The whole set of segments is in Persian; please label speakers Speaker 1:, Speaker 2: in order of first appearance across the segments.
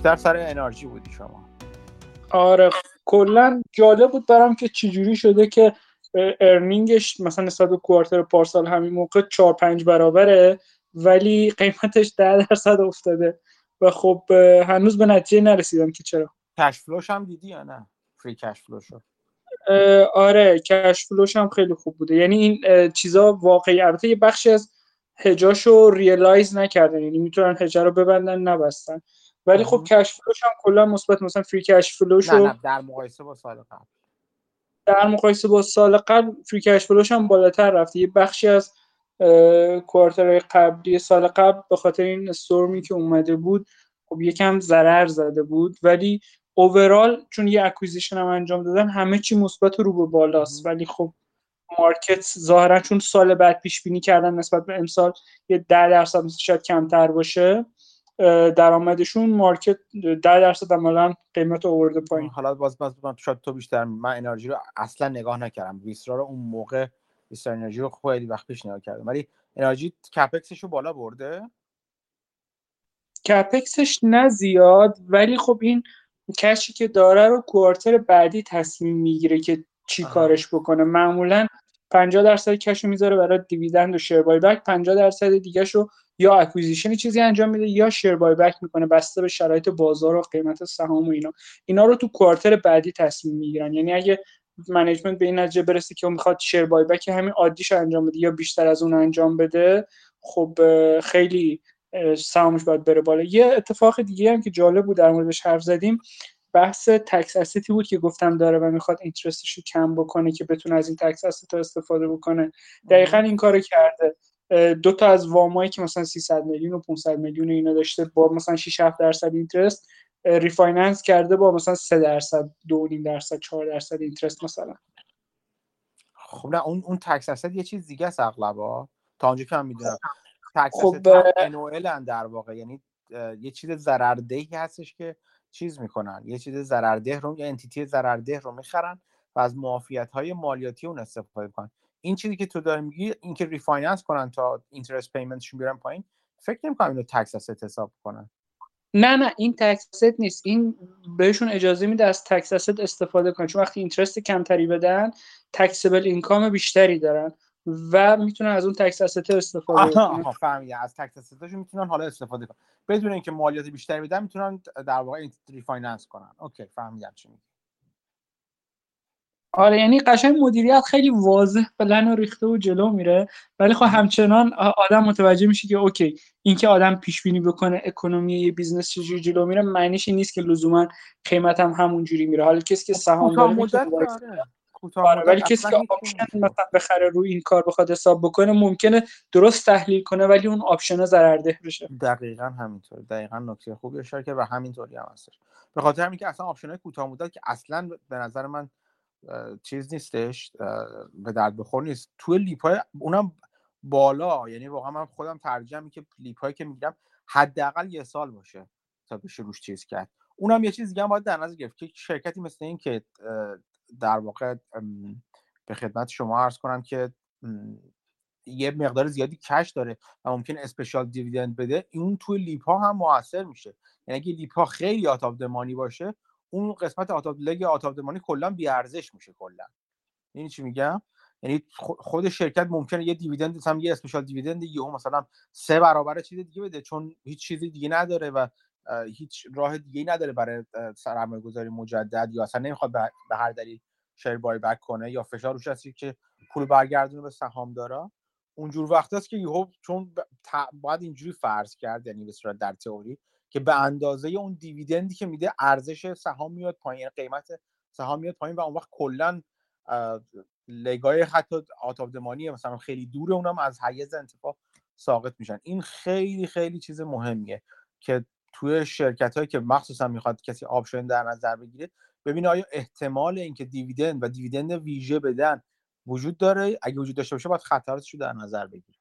Speaker 1: بیشتر سر انرژی بودی شما.
Speaker 2: آره کلا جالب بود برام که چجوری شده که ارنینگش مثلا نسبت به کوارتر پارسال همین موقع 4 5 برابره ولی قیمتش 10 درصد افتاده. و خب هنوز به نتیجه نرسیدم که چرا.
Speaker 1: کش فلوش هم دیدی یا نه؟ فری کش فلوشو
Speaker 2: آره کش فلوش هم خیلی خوب بوده. یعنی این چیزا واقعی البته یه بخشی از hedge هاشو realize نکردن. یعنی می‌تونن hedge ها رو ببندن نبستن. ولی خب cash flow ش هم کلا مثبت مثلا free cash flow ش
Speaker 1: نه نه در مقایسه با سال قبل.
Speaker 2: در مقایسه با سال قبل free cash flow ش هم بالاتر رفته یه بخشی از quarter قبلی سال قبل به خاطر این storm ی که اومده بود خب یکم ضرر زده بود. ولی overall چون یه acquisition هم انجام دادن همه چی مثبت رو به بالاست. ولی خب مارکت ظاهرا چون سال بعد پیش بینی کردن نسبت به امسال یه 10 درصد شاید کمتر باشه. درآمدشون مارکت 10 درصد عملا قیمت آورده پایین.
Speaker 1: حالا باز باز شاید تو بیشتر من انرژی رو اصلا نگاه نکردم. ویسرا رو اون موقع ویسرا انرژی رو خیلی وقت پیش نگاه کردم. ولی انرژی کپکسش رو بالا برده؟
Speaker 2: کپکسش نه زیاد ولی خب این کشی که داره رو کوارتر بعدی تصمیم می‌گیره که چی کارش بکنه. معمولا 50 درصد cash و می‌ذاره برای dividend و share buyback 50 درصد دیگه شو یا acquisition چیزی انجام میده یا share buyback می‌کنه بسته به شرایط بازار و قیمت سهام و اینا. اینا رو تو quarter بعدی تصمیم می‌گیرن. یعنی اگه management به این نتیجه برسه که اون می‌خواد share buyback همین عادیش انجام بده یا بیشتر از اون انجام بده خب خیلی سهامش باید بره بالا. یه اتفاق دیگه هم که جالب بود در موردش حرف زدیم بحث tax asset ی بود که گفتم داره و می‌خواد interest ش رو کم بکنه که بتونه از این tax asset استفاده بکنه. دقیقا این کارو کرده. دو تا از وامایی که مثلا 300 میلیون و 500 میلیون اینا داشته با مثلا 6 7 درصد interest refinance کرده با مثلا 3 درصد 2.5 درصد 4 درصد interest مثلا.
Speaker 1: خب نه اون اون tax asset یه چیز دیگه است اغلبا. تا اونجا که من می‌دونم. tax
Speaker 2: خب
Speaker 1: ان در واقع یعنی یه چیز ضرردهی هستش که چیز می‌کنن. یه چیز ضررده رو یا entity ضررده رو می‌خرن و از معافیت های مالیاتی اون استفاده کنن این چیزی که تو داری میگی اینکه refinance کنن تا interest payment شون بیارن پایین فکر نمی‌کنم اینو tax asset حساب کنن.
Speaker 2: نه نه این tax نیست. این بهشون اجازه میده از tax asset استفاده کنن. چون وقتی interest کمتری بدن taxable income بیشتری دارن و می‌تونن از اون tax asset استفاده
Speaker 1: کنن. فهمیدم. از tax asset شون می‌تونن حالا استفاده کنن. بدون اینکه مالیات بیشتری بدن می‌تونن در واقع refinance کنن. okay فهمیدم چی میگی.
Speaker 2: آره یعنی قشنگ مدیریت خیلی واضح پلن و ریخته و جلو میره. ولی خب همچنان آدم متوجه میشه که okay اینکه آدم پیش بینی بکنه economy یه business چجوری جلو میره معنیش نیست که لزوما قیمت هم همون جوری میره. حالا کسی که سهام داره آره ولی کسی که option مثلا بخره روی این کار بخواد حساب بکنه ممکنه درست تحلیل کنه ولی اون option ضررده بشه.
Speaker 1: دقیقا همینطور. دقیقا نکته خوبی اشاره که و همینطوری هم هستش. به خاطر همین که اصلا option های کوتاه مدت که اصلا به نظر من چیز نیستش به درد بخور نیست. توی LEAP های اونم بالا یعنی واقعا من خودم ترجیح که LEAP هایی که می‌گیرم حداقل یه سال باشه تا بشه روش چیز کرد. اونم یه چیز دیگه هم باید در نظر گرفت که شرکتی مثل این که در واقع به خدمت شما عرض کنم که یه مقدار زیادی cash داره و ممکن special dividend بده اون توی LEAP ها هم موثر میشه. یعنی اگه لیپ ها خیلی دمانی باشه اون قسمت آتاف لگ آتاف دمانی کلا بی ارزش میشه کلا. یعنی چی میگم؟ یعنی خود شرکت ممکنه یه دیویدند مثلا یه اسپشال دیویدند یهو مثلا سه برابر چیز دیگه بده چون هیچ چیزی دیگه نداره و هیچ راه دیگه نداره برای سرمایه گذاری مجدد یا اصلا نمی‌خواد به هر دلیل شیر بای بک کنه یا فشار روش هستی که پول برگردونه به سهام داره اونجور وقت است که یهو چون باید اینجوری فرض کرد یعنی به صورت در تئوری که به اندازه اون dividend ی که میده ارزش سهام میاد پایین یعنی قیمت سهام میاد پایین و اون وقت کلا لگای حتی آتاودمانی مثلا خیلی دور اونم از حیز انتفاع ساقط میشن. این خیلی خیلی چیز مهمیه که توی شرکت هایی که مخصوصا می‌خواد کسی option در نظر بگیره ببینه آیا احتمال اینکه dividend و dividend ویژه بدن وجود داره؟ اگه وجود داشته باشه باید خطراتش رو در نظر بگیره.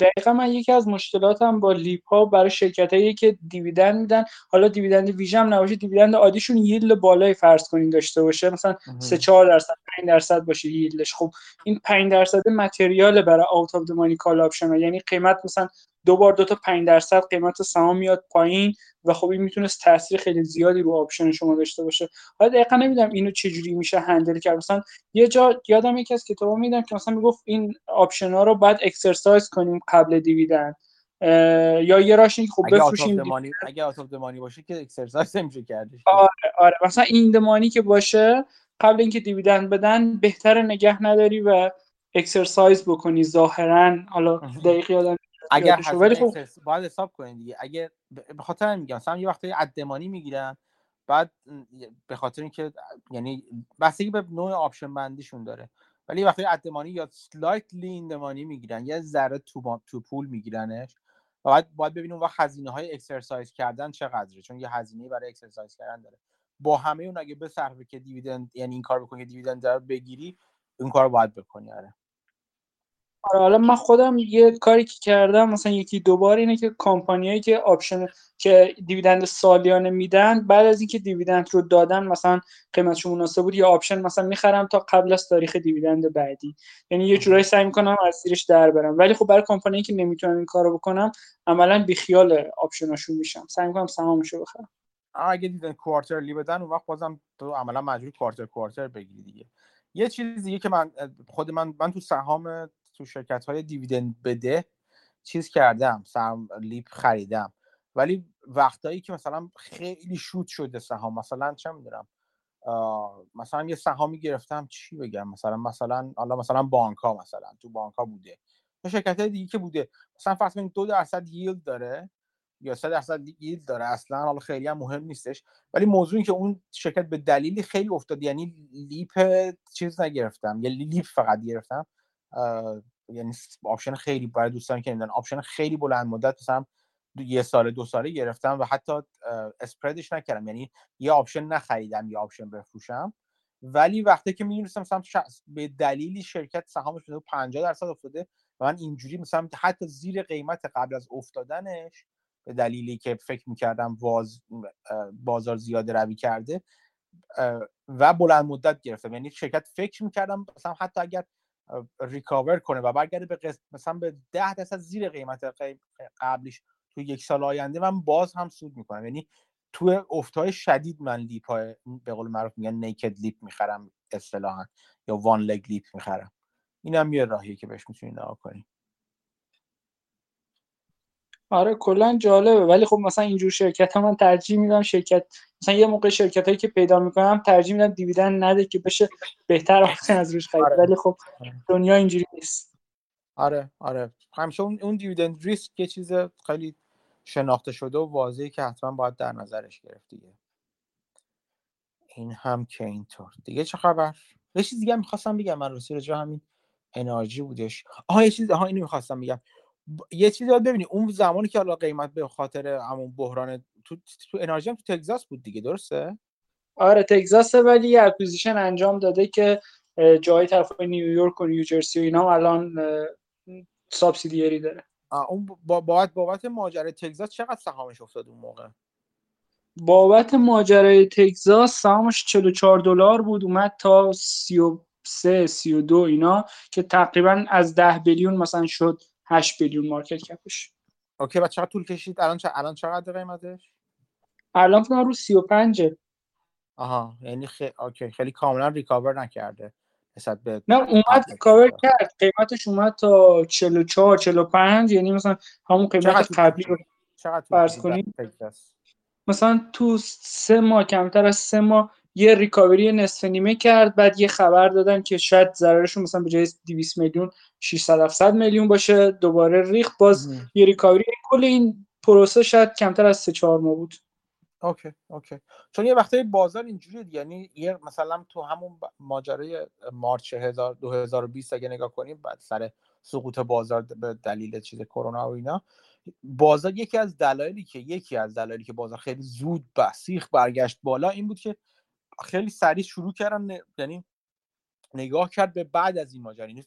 Speaker 2: دقیقا من یکی از مشکلاتم با LEAP ها برای شرکت هایی که dividend میدن حالا dividend ویژه هم نباشه dividend عادیشون yield بالای فرض کنین داشته باشه. مثلا 3 4 درصد 5 درصد باشه yield ش. خب این 5 درصد material برای out of the money call option یعنی قیمت مثلا دو بار دو تا 5 درصد قیمت سهام میاد پایین و خب این می‌تونست تاثیر خیلی زیادی رو option شما داشته باشه. حالا دقیقا نمی‌دونم اینو چجوری میشه handle کرد. مثلا یه جا یادم یکی از کتابا میدم که مثلا می‌گفت این option ها رو باید exercise کنیم قبل dividend یا یه راش خب بفروشیم
Speaker 1: اگه out the money باشه که exercise نمیشه کردش.
Speaker 2: آره آره. مثلا in the money که باشه قبل اینکه dividend بدن بهتر نگه نداری و exercise بکنی ظاهرا. حالا دقیق یادم
Speaker 1: اگر ولی خب باید حساب کنید دیگه. اگه به خاطر میگم مثلا یه وقتی at the money می‌گیرن بعد به خاطر اینکه یعنی بستگی به نوع option بندیشون داره. ولی وقتی at the money یا slightly in the money می‌گیرن یه ذره تو, تو پول میگیرنش و بعد باید ببینیم اون وقت هزینه های exercise کردن چقدره. چون یه هزینه برای exercise کردن داره. با همه اون اگه به صرفه که dividend یعنی این کار بکنی که dividend بگیری این کار باید بکنی. آره.
Speaker 2: حالا من خودم یه کاری که کردم مثلا یکی دوبار اینه که کمپانیایی که option که dividend سالیانه میدن بعد از اینکه dividend رو دادن مثلا قیمتش مناسب بود یا option مثلا می‌خرم تا قبل از تاریخ dividend بعدی. یعنی یه جورایی سعی می‌کنم از زیرش در برم. ولی خب برای کمپانی که نمی‌تونم این کارو بکنم عملا بیخیال option هاشون میشم. سعی می‌کنم سهامشو بخرم.
Speaker 1: اگه dividend quarterly بدن اون وقت بازم تو عملا مجبور quarter quarter بگیری دیگه. یه چیز دیگه که من خود من من تو سهام تو شرکت های dividend بده چیز کردم سرم لیپ خریدم. ولی وقتایی که مثلا خیلی شوت شده سهام مثلا چه می‌دونم مثلا یه سهامی گرفتم چی بگم؟ مثلا مثلا حالا مثلا بانک ها مثلا تو بانک ها بوده. یا شرکت های دیگه که بوده مثلا فرض کنید دو درصد ییلد داره یا سه درصد ییلد داره اصلا حالا خیلی هم مهم نیستش. ولی موضوع این که اون شرکت به دلیلی خیلی افتاد یعنی لیپ چیز نگرفتم یا لیپ فقط گرفتم. یعنی option خیلی برای دوستان که نمی‌دونن option خیلی بلند مدت مثلا یه سال دو ساله گرفتم و حتی spread ش نکردم. یعنی یه option نخریدم یه option بفروشم. ولی وقتی که می‌دونستم مثلا به دلیلی شرکت سهامش به 50 درصد افتاده و من اینجوری مثلا حتی زیر قیمت قبل از افتادنش به دلیلی که فکر می‌کردم واز بازار زیاده روی کرده و بلند مدت گرفتم. یعنی شرکت فکر می‌کردم مثلا حتی اگر recover کنه و برگرده به قسم مثلا به 10 درصد زیر قیمت قبلیش تو یک سال آینده من باز هم سود می‌کنم. یعنی تو افتای شدید من LEAP های به قول معروف میگن naked LEAP می‌خرم اصطلاحا یا one leg LEAP می‌خرم. اینم یه راهیه که بهش می‌تونید نگاه کنید
Speaker 2: آره کلا جالبه. ولی خب مثلا اینجور شرکت ها من ترجیح میدم شرکت مثلا یه موقع شرکت هایی که پیدا می‌کنم ترجیح میدم dividend نده که بشه بهتر option از روش خرید. آره. ولی خب آره. دنیا اینجوری نیست.
Speaker 1: آره آره. همیشه اون اون dividend risk یه چیز خیلی شناخته شده و واضحی که حتما باید در نظرش گرفت دیگه. این هم که اینطور. دیگه چه خبر؟ یه چیز دیگه می‌خواستم بگم. من رسید جا همین انرژی بودش. آها یه چیز آها اینو می‌خواستم بگم. یه چیزی باید ببینی اون زمانی که حالا قیمت به خاطر همون بحران تو تو انرژی هم تو تگزاس بود دیگه درسته؟
Speaker 2: آره تگزاس ولی یه acquisition انجام داده که جای طرف نیویورک و نیوجرسی و اینا الان subsidiary داره.
Speaker 1: اون بابت بابت ماجرای تگزاس چقدر سهامش افتاد اون موقع؟
Speaker 2: بابت ماجرای تگزاس سهامش 44 دلار بود اومد تا 33 32 اینا که تقریبا از 10 billion مثلا شد 8 billion market cap
Speaker 1: ش okay و چقدر طول کشید؟ الان چه الان چقدر قیمتش؟
Speaker 2: الان فکر رو 35
Speaker 1: آها یعنی خیلی okay خیلی کاملا recover نکرده.
Speaker 2: نسبت به نه اومد recover کرد. قیمتش اومد تا 44 45 یعنی مثلا همون قیمت قبلی رو فرض کنیم. مثلا تو سه ماه کمتر از سه ماه یه recovery نصف نیمه کرد بعد یه خبر دادن که شاید ضررشون مثلا به جای 200 میلیون 600 700 میلیون باشه دوباره ریخ باز یه recovery کل این پروسه شاید کمتر از 3 4 ماه بود.
Speaker 1: اوکی اوکی. چون یه وقتی بازار اینجوری یعنی یه مثلا تو همون ماجرای مارچ 2020 اگه نگاه کنیم بعد سر سقوط بازار به دلیل چیز کرونا و اینا بازار یکی از دلایلی که یکی از دلایلی که بازار خیلی زود بسیخ برگشت بالا این بود که خیلی سریع شروع کردن یعنی نگاه کرد به بعد از این ماجرا یعنی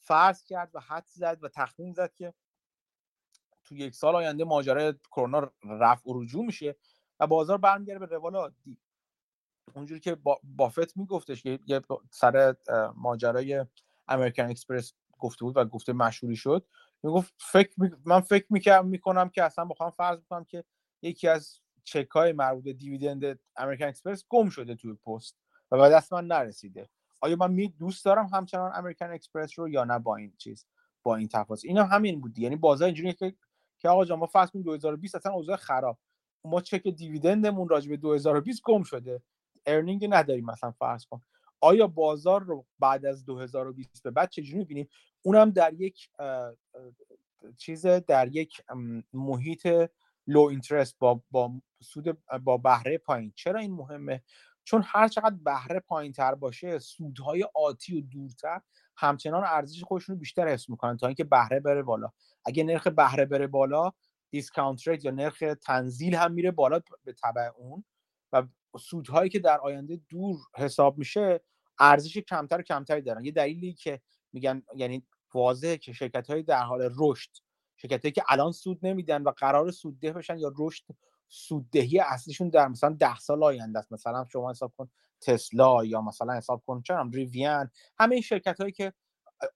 Speaker 1: فرض کرد و حد زد و تخمین زد که تو یک سال آینده ماجرای کرونا رفع و رجوع میشه و بازار برمیگرده به روال عادی. اونجوری که با بافت میگفتش که یه سر ماجرای American Express گفته بود و گفته مشهوری شد می‌گفت فکر من فکر می‌کنم می‌کنم که اصلا بخوام فرض کنم که یکی از چک های مربوط به dividend American Express گم شده توی پست و به دست من نرسیده. آیا من می دوست دارم همچنان American Express رو یا نه با این چیز با این تفاصیل اینا همین بود یعنی بازار اینجوریه که که آقا جان ما کنیم 2020 اصلا اوضاع خراب. ما چک dividend مون راجع به 2020 گم شده. earning نداریم مثلا فرض کن. آیا بازار رو بعد از 2020 به بعد چجوری می‌بینیم؟ اونم در یک چیز در یک محیط low interest با با سود با بهره پایین. چرا این مهمه؟ چون هر چقدر بهره پایین تر باشه سودهای آتی و دورتر همچنان ارزش خودشون رو بیشتر حفظ می‌کنن تا اینکه بهره بره بالا. اگه نرخ بهره بره بالا دیسکاونت ریت یا نرخ تنزیل هم میره بالا به تبع اون و سودهایی که در آینده دور حساب میشه ارزش کمتر و کمتری دارن. یه دلیلی که میگن یعنی واضحه که شرکت های در حال رشد شرکت هایی که الان سود نمیدن و قرار سودده بشن یا رشد سوددهی اصلیشون در مثلا ده سال آینده است. مثلا شما حساب کن تسلا یا مثلا حساب کن چرا ریویان همه این شرکت هایی که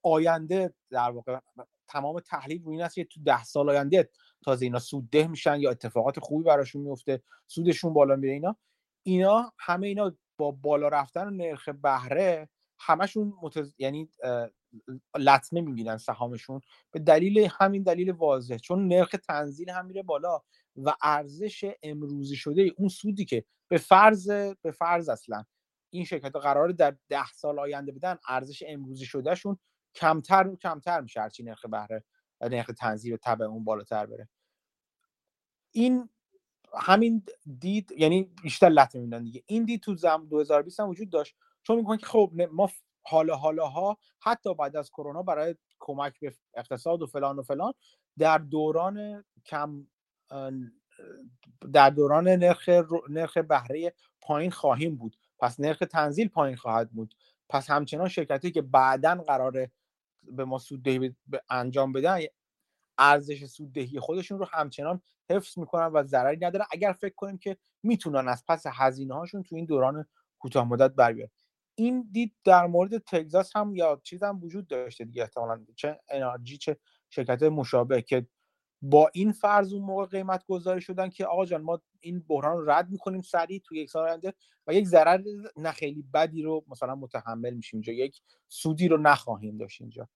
Speaker 1: آینده در واقع تمام تحلیل روی این است که تو ده سال آینده تازه اینا سودده میشن یا اتفاقات خوبی براشون میفته سودشون بالا میره اینا. اینا همه اینا با بالا رفتن نرخ بهره همشون متز... یعنی لطمه می‌بینن سهامشون. به دلیل همین دلیل واضح. چون نرخ تنزیل هم میره بالا. و ارزش امروزی شده اون سودی که به فرض به فرض اصلا این شرکت ها قرار در ده سال آینده بدن ارزش امروزی شدهشون کمتر و کمتر میشه هرچی نرخ بهره نرخ تنزیل تبع اون بالاتر بره. این همین دید یعنی بیشتر لطمه میدن دیگه. این دید تو زم 2020 هم وجود داشت. چون میگن که خب ما حالا حالا ها حتی بعد از کرونا برای کمک به اقتصاد و فلان و فلان در دوران کم در دوران نرخ نرخ بهره پایین خواهیم بود. پس نرخ تنزیل پایین خواهد بود. پس همچنان شرکتی که بعدا قراره به ما سوددهی انجام بدن ارزش سوددهی خودشون رو همچنان حفظ می‌کنن و ضرری نداره. اگر فکر کنیم که می‌تونن از پس هزینه هاشون تو این دوران کوتاه مدت بر این دید در مورد تگزاس هم یا چیز هم وجود داشته دیگه احتمالاً. چه انرژی چه شرکت مشابه که با این فرض اون موقع قیمت گذاری شدن که آقا جان ما این بحران رو رد می‌کنیم سریع تو یک سال آینده و یک ضرر نه خیلی بدی رو مثلا متحمل میشیم اینجا یک سودی رو نخواهیم داشت اینجا.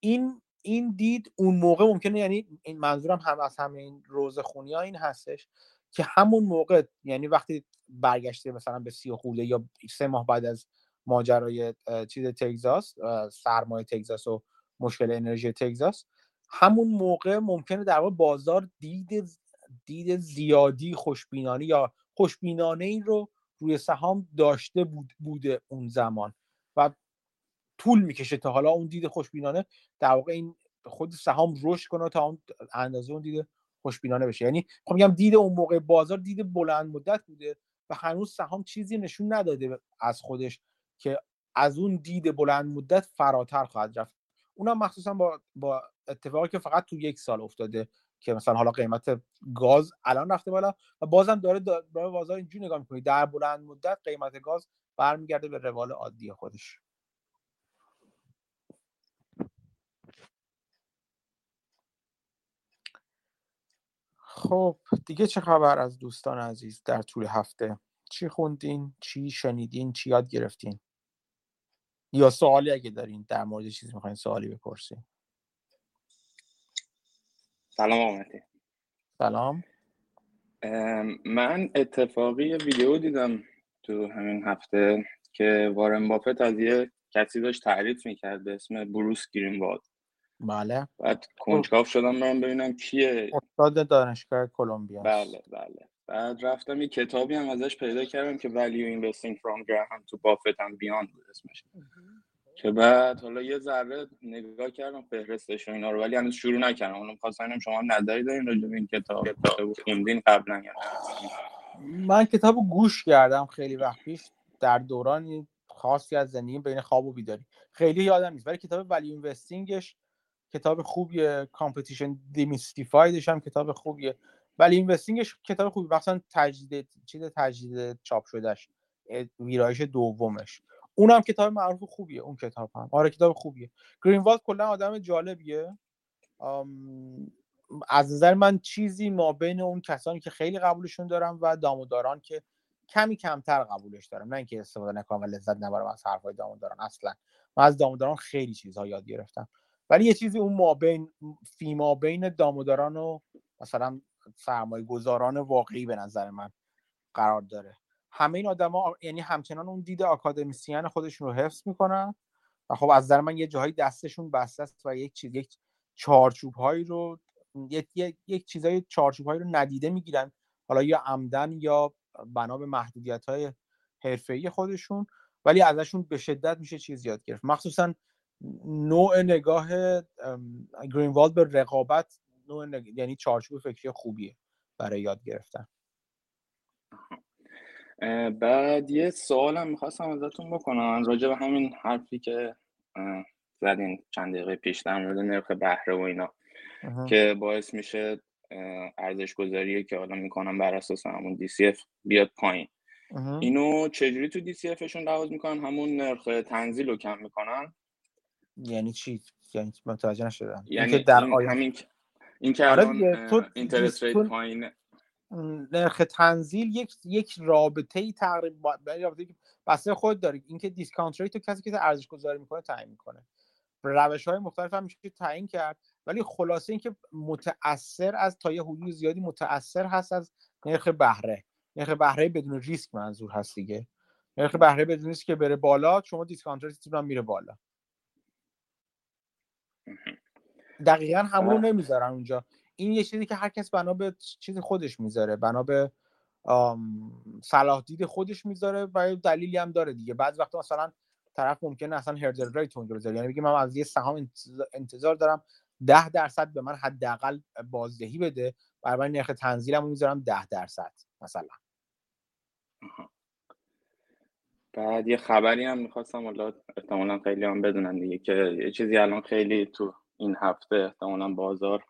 Speaker 1: این این دید اون موقع ممکنه یعنی این منظورم هم از همین روز خونی ها این هستش که همون موقع یعنی وقتی برگشته مثلا به سی خورده یا سه ماه بعد از ماجرای چیز تگزاس سرمایه تگزاس و مشکل انرژی تگزاس همون موقع ممکنه در واقع بازار دید دید زیادی خوشبینانه یا خوشبینانه این رو روی سهام داشته بود بوده اون زمان و طول می‌کشه تا حالا اون دید خوشبینانه در واقع این خود سهام رشد کنه تا اون اندازه اون دید خوشبینانه بشه. یعنی خب میگم دید اون موقع بازار دید بلند مدت بوده و هنوز سهام چیزی نشون نداده از خودش که از اون دید بلند مدت فراتر خواهد رفت. اونم مخصوصا با با اتفاقی که فقط تو یک سال افتاده که مثلا حالا قیمت گاز الان رفته بالا و بازم داره داره بازار اینجوری نگاه می‌کنی در بلند مدت قیمت گاز برمیگرده به روال عادی خودش. خب دیگه چه خبر از دوستان عزیز در طول هفته؟ چی خوندین؟ چی شنیدین؟ چی یاد گرفتین؟ یا سوالی اگه دارین در مورد چیزی می‌خواین سوالی بپرسین.
Speaker 3: سلام آمدی
Speaker 1: سلام.
Speaker 3: من اتفاقی ویدیو دیدم تو همین هفته که وارن بافت از یه کسی داشت تعریف می‌کرد به اسم بروس گرینوالد
Speaker 1: بله.
Speaker 3: بعد کنجکاف شدم برم ببینم کیه.
Speaker 1: استاد دانشگاه کلمبیا
Speaker 3: بله بله. بعد رفتم یه کتابی هم ازش پیدا کردم که Value Investing from Graham to Buffett and Beyond بود اسمش. که بعد حالا یه ذره نگاه کردم فهرستش و اینا رو ولی هنوز شروع نکردم. اونم خواستم شما نظری دارین راجع به این کتاب. کتاب. خوندین قبلا یا
Speaker 1: من کتاب گوش کردم خیلی وقت پیش. در دوران خاصی از زندگی بین خواب و بیداری. خیلی یادم نیست. ولی کتاب Value Investing ش کتاب خوبیه. Competition Demystified ش هم کتاب خوبیه. Value Investing ش کتاب خوبی. مثلا تجدید چیز تجدید چاپ شدهش ویرایش دومش. اونم کتاب معروف خوبیه اون کتاب هم. آره کتاب خوبیه. گرینوالد کلا آدم جالبیه. از نظر من چیزی ما بین اون کسانی که خیلی قبولشون دارم و داموداران که کمی کمتر قبولش دارم. نه اینکه استفاده نکنم و لذت نبرم از حرفای داموداران اصلا. من از داموداران خیلی چیزها یاد گرفتم. ولی یه چیزی اون ما بین فی ما بین داموداران و مثلا سرمایه گذاران واقعی به نظر من قرار داره. همه این آدما یعنی همچنان اون دید آکادمیسیان خودشون رو حفظ می‌کنن و خب از نظر من یه جاهایی دستشون بسته است و یک چیز یک چارچوب هایی رو یک یک, چیزای چارچوب هایی رو ندیده می‌گیرن. حالا یا عمدن یا بنا به محدودیت های حرفه‌ای خودشون ولی ازشون به شدت میشه چیز یاد گرفت. مخصوصا نوع نگاه گرینوالد به رقابت نوع یعنی چارچوب فکری خوبیه برای یاد گرفتن.
Speaker 3: بعد یه سوالم می‌خواستم ازتون بکنم. راجع به همین حرفی که زدین چند دقیقه پیش در مورد نرخ بهره و اینا که باعث میشه ارزش گذاری که حالا می‌کنم بر اساس همون DCF بیاد پایین. اینو چجوری تو DCF شون لحاظ می‌کنن؟ همون نرخ تنزیل رو کم می‌کنن؟
Speaker 1: یعنی چی؟ یعنی متوجه نشدم.
Speaker 3: یعنی در این همین این که آره تو اینترست ریت پایینه.
Speaker 1: نرخ تنزیل یک یک رابطه ای تقریبا رابطه بسته خود داره. اینکه discount rate تو کسی که ارزش گذاری می‌کنه تعیین می‌کنه. روش های مختلف هم میشه تعیین کرد. ولی خلاصه اینکه متاثر از تا یه حدود زیادی متاثر هست از نرخ بهره. نرخ بهره بدون ریسک منظور هست دیگه. نرخ بهره بدون ریسک که بره بالا شما discount rate تون هم میره بالا. دقیقا همون رو نمی‌ذارن اونجا. این یه چیزی که هر کس بنا به چیز خودش می‌ذاره بنا به صلاح دید خودش می‌ذاره و دلیلی هم داره دیگه. بعض وقتا مثلا طرف ممکنه اصلا هردل ریت اونجا بذاره. یعنی بگه من از یه سهام انتظار دارم ده درصد به من حداقل بازدهی بده برای نرخ تنزیلم می‌ذارم ده درصد مثلا.
Speaker 3: بعد یه خبری هم می‌خواستم حالا احتمالا خیلی هم بدونن دیگه که یه چیزی الان خیلی تو این هفته احتمالا بازار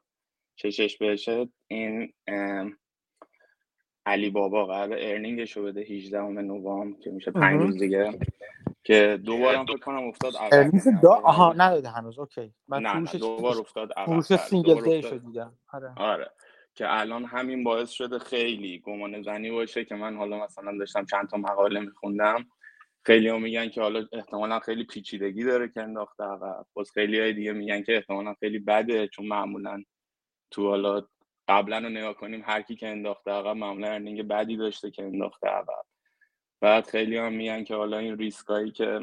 Speaker 3: چشش بشه این علی بابا قرار earning ش رو بده 18 نوامبر که میشه پنج روز دیگه. که دوباره فکر کنم افتاد
Speaker 1: اول دا... آها نداده هنوز. okay.
Speaker 3: من نه, نه دوبار افتاد اول
Speaker 1: فروش Single Day شد دیدم
Speaker 3: آره. آره. که الان همین باعث شده خیلی گمان زنی باشه که من حالا مثلا داشتم چند تا مقاله میخوندم. خیلی هم میگن که حالا احتمالا خیلی پیچیدگی داره که انداخته عقب. باز خیلی های دیگه میگن که احتمالا خیلی بده چون معمولا تو حالا قبلا رو نگاه کنیم هر کی که انداخته عقب معمولا earning بدی داشته که انداخته عقب. بعد خیلی هم میگن که حالا این ریسکایی که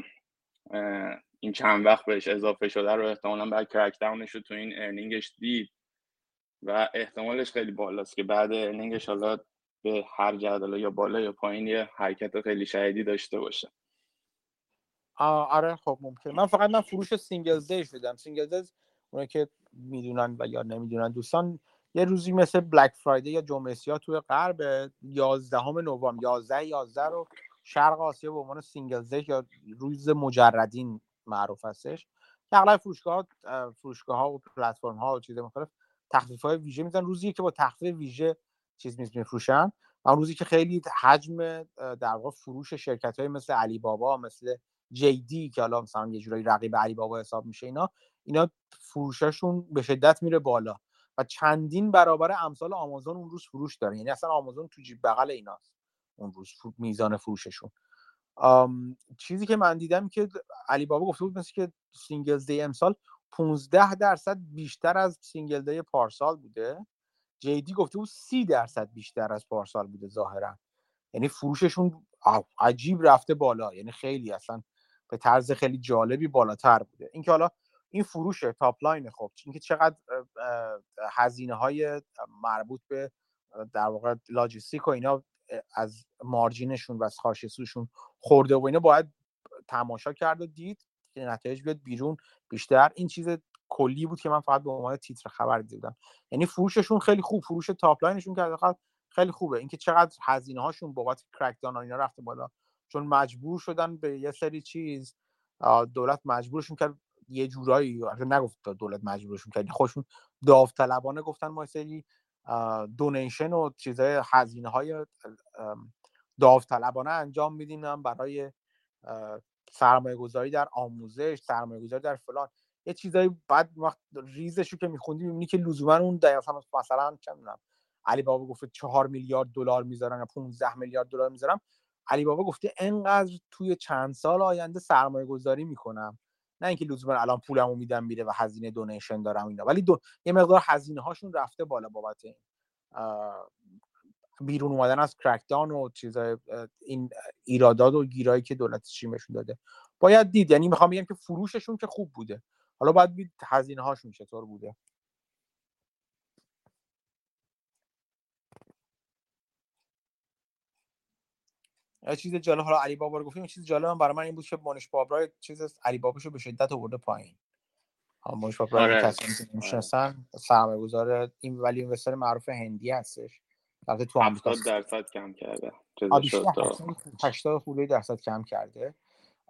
Speaker 3: این چند وقت بهش اضافه شده رو احتمالا بعد crackdown ش رو تو این earning ش دید و احتمالش خیلی بالاست که بعد earning ش حالا به هر جدول یا بالا یا پایین یه حرکت خیلی شدیدی داشته باشه.
Speaker 1: آره خب ممکن من فقط من فروش Single Day شدم Single Day اونه که می‌دونن و یا نمی‌دونن. دوستان یه روزی مثل Black Friday یا جمعه سیاه توی غرب 11 نوامبر 11 11 رو شرق آسیا به عنوان Single یا روز مجردین معروف هستش. که اغلب فروشگاه فروشگاه ها و پلتفرم ها و چیز مختلف تخفیف های ویژه میزن روزی که با تخفیف ویژه چیز میفروشن. و روزی که خیلی حجم در واقع فروش شرکت های مثل علی بابا مثل JD که حالا مثلا یه جورایی رقیب علی بابا حساب میشه اینا اینا فروششون به شدت میره بالا و چندین برابر امثال آمازون اون روز فروش داره. یعنی اصلا آمازون تو جیب بغل ایناست اون روز میزان فروششون. چیزی که من دیدم که علی بابا گفته بود مثل که Single Day امسال 15 درصد بیشتر از Single Day پارسال بوده. JD گفته بود 30 درصد بیشتر از پارسال بوده ظاهرا. یعنی فروششون عجیب رفته بالا. یعنی خیلی اصلا به طرز خیلی جالبی بالاتر بوده. اینکه حالا این فروش top line خب اینکه چقدر هزینه های مربوط به در واقع لاجستیک و اینا از margin شون و از cash flow شون خورده و اینا باید تماشا کرد و دید که نتایج بیاد بیرون بیشتر. این چیز کلی بود که من فقط به عنوان تیتر خبر دیدم یعنی فروششون خیلی خوب فروش top line شون که خیلی خوبه. اینکه چقدر هزینه هاشون بابت crackdown اینا رفته بالا. چون مجبور شدن به یه سری چیز دولت مجبورشون کرد جورایی نگفت دولت مجبورشون کرد خودشون داوطلبانه گفتن ما سری donation و چیزهای هزینه های داوطلبانه انجام میدیم برای سرمایه گذاری در آموزش سرمایه گذاری در فلان. یه چیزایی بعد وقت ریزش رو که میخوندی می‌بینی که لزوما اون دقیقا مثلا چه می‌دونم علی بابا گفته چهار میلیارد دلار می‌ذارن یا 15 میلیارد دلار می‌ذارم. علی بابا گفته انقدر توی چند سال آینده سرمایه گذاری می‌کنم. نه اینکه لزوما الان پولمو میدم میره و هزینه دونیشن دارم اینا ولی دو... یه مقدار هزینه هاشون رفته بالا بابت این بیرون اومدن از کرکدان و چیزای این ایرادات و گیرایی که دولت چیمشون داده. باید دید یعنی می‌خوام بگم که فروششون که خوب بوده. حالا باید دید هزینه هاشون چطور بوده. چیز جالب حالا علی بابا رو گفتیم چیز جالب برای من این بود که مونش بابرا چیز علی باباشو به شدت آورده پایین. مونش بابرا آره. کسی که نمی‌شناسن سرمایه گذار این ولی اینوستر معروف هندی هستش.
Speaker 3: البته تو آمریکا. درصد کم کرده.
Speaker 1: 80 خورده درصد کم کرده.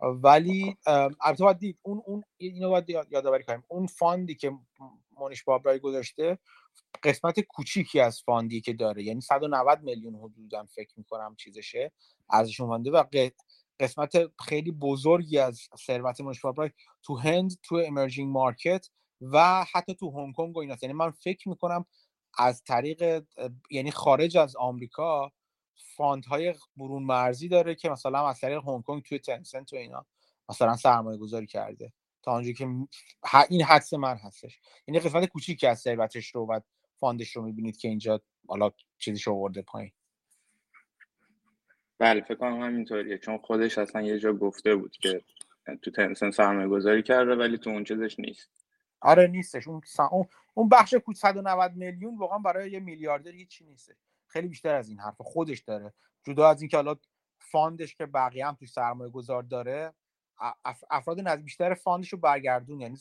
Speaker 1: ولی البته باید دید اون اون اینو باید یادآوری کنیم. اون fund ی که مونیش پابرای گذاشته قسمت کوچیکی از fund ی که داره یعنی 190 میلیون حدودا فکر می‌کنم چیزشه ارزش fund ه و قسمت خیلی بزرگی از ثروت مونیش پابرای تو هند تو emerging market و حتی تو هنگ کنگ و ایناست. یعنی من فکر می‌کنم از طریق یعنی خارج از آمریکا های برون مرزی داره که مثلا از طریق هنگ کنگ توی تنسنت و اینا مثلا سرمایه گذاری کرده. تا آنجایی که این حدس من هستش. یعنی قسمت کوچیکی از ثروتش رو و فاندش رو می‌بینید که اینجا حالا چیزیش آورده پایین.
Speaker 3: بله فکر کنم همینطوریه. چون خودش اصلا یه جا گفته بود که تو تنسن سرمایه گذاری کرده ولی تو اون چیزش نیست.
Speaker 1: آره نیستش. اون اون بخش کوچ 190 میلیون واقعا برای یه میلیاردر هیچی نیستش خیلی بیشتر از این حرف خودش داره. جدا از اینکه حالا fund ش که بقیه هم توی سرمایه گذار داره افراد نزد بیشتر fund ش رو برگردون یعنی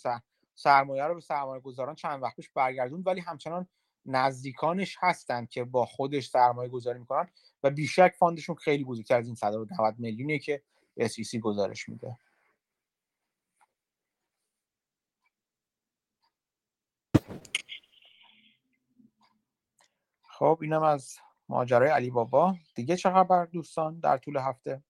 Speaker 1: سرمایه رو به سرمایه گذاران چند وقت پیش برگردون ولی همچنان نزدیکانش هستن که با خودش سرمایه گذاری می‌کنن و بیشک fund شون خیلی بزرگتر از این 190 میلیونیه که SEC گزارش میده. خب اینم از ماجرای علی بابا. دیگه چه خبر دوستان در طول هفته؟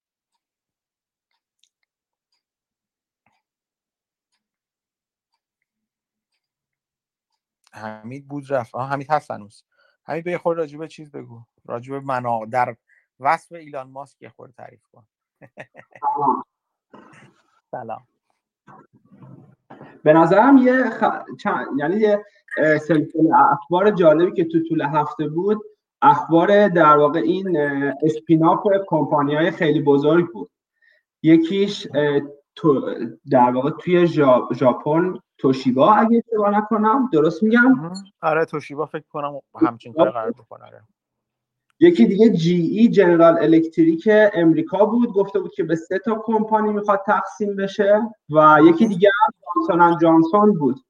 Speaker 1: حمید بود رفت. آه حمید هست هنوز. حمید به خود راجبه چیز بگو. راجبه منا در وصف ایلان ماسک یه خورده تعریف کن. سلام.
Speaker 4: به نظرم یه خ... یعنی یه سلسله اخبار جالبی که تو طول هفته بود اخبار در واقع این اسپیناف کمپانی های خیلی بزرگ بود. یکیش تو در واقع توی ژاپن توشیبا اگه اشتباه نکنم درست میگم؟
Speaker 1: آره توشیبا فکر کنم همچین کار قرار بکنه. آره.
Speaker 4: یکی دیگه جی ای جنرال الکتریک امریکا بود. گفته بود که به سه تا کمپانی می‌خواد تقسیم بشه و یکی دیگه جانسون جانسون بود.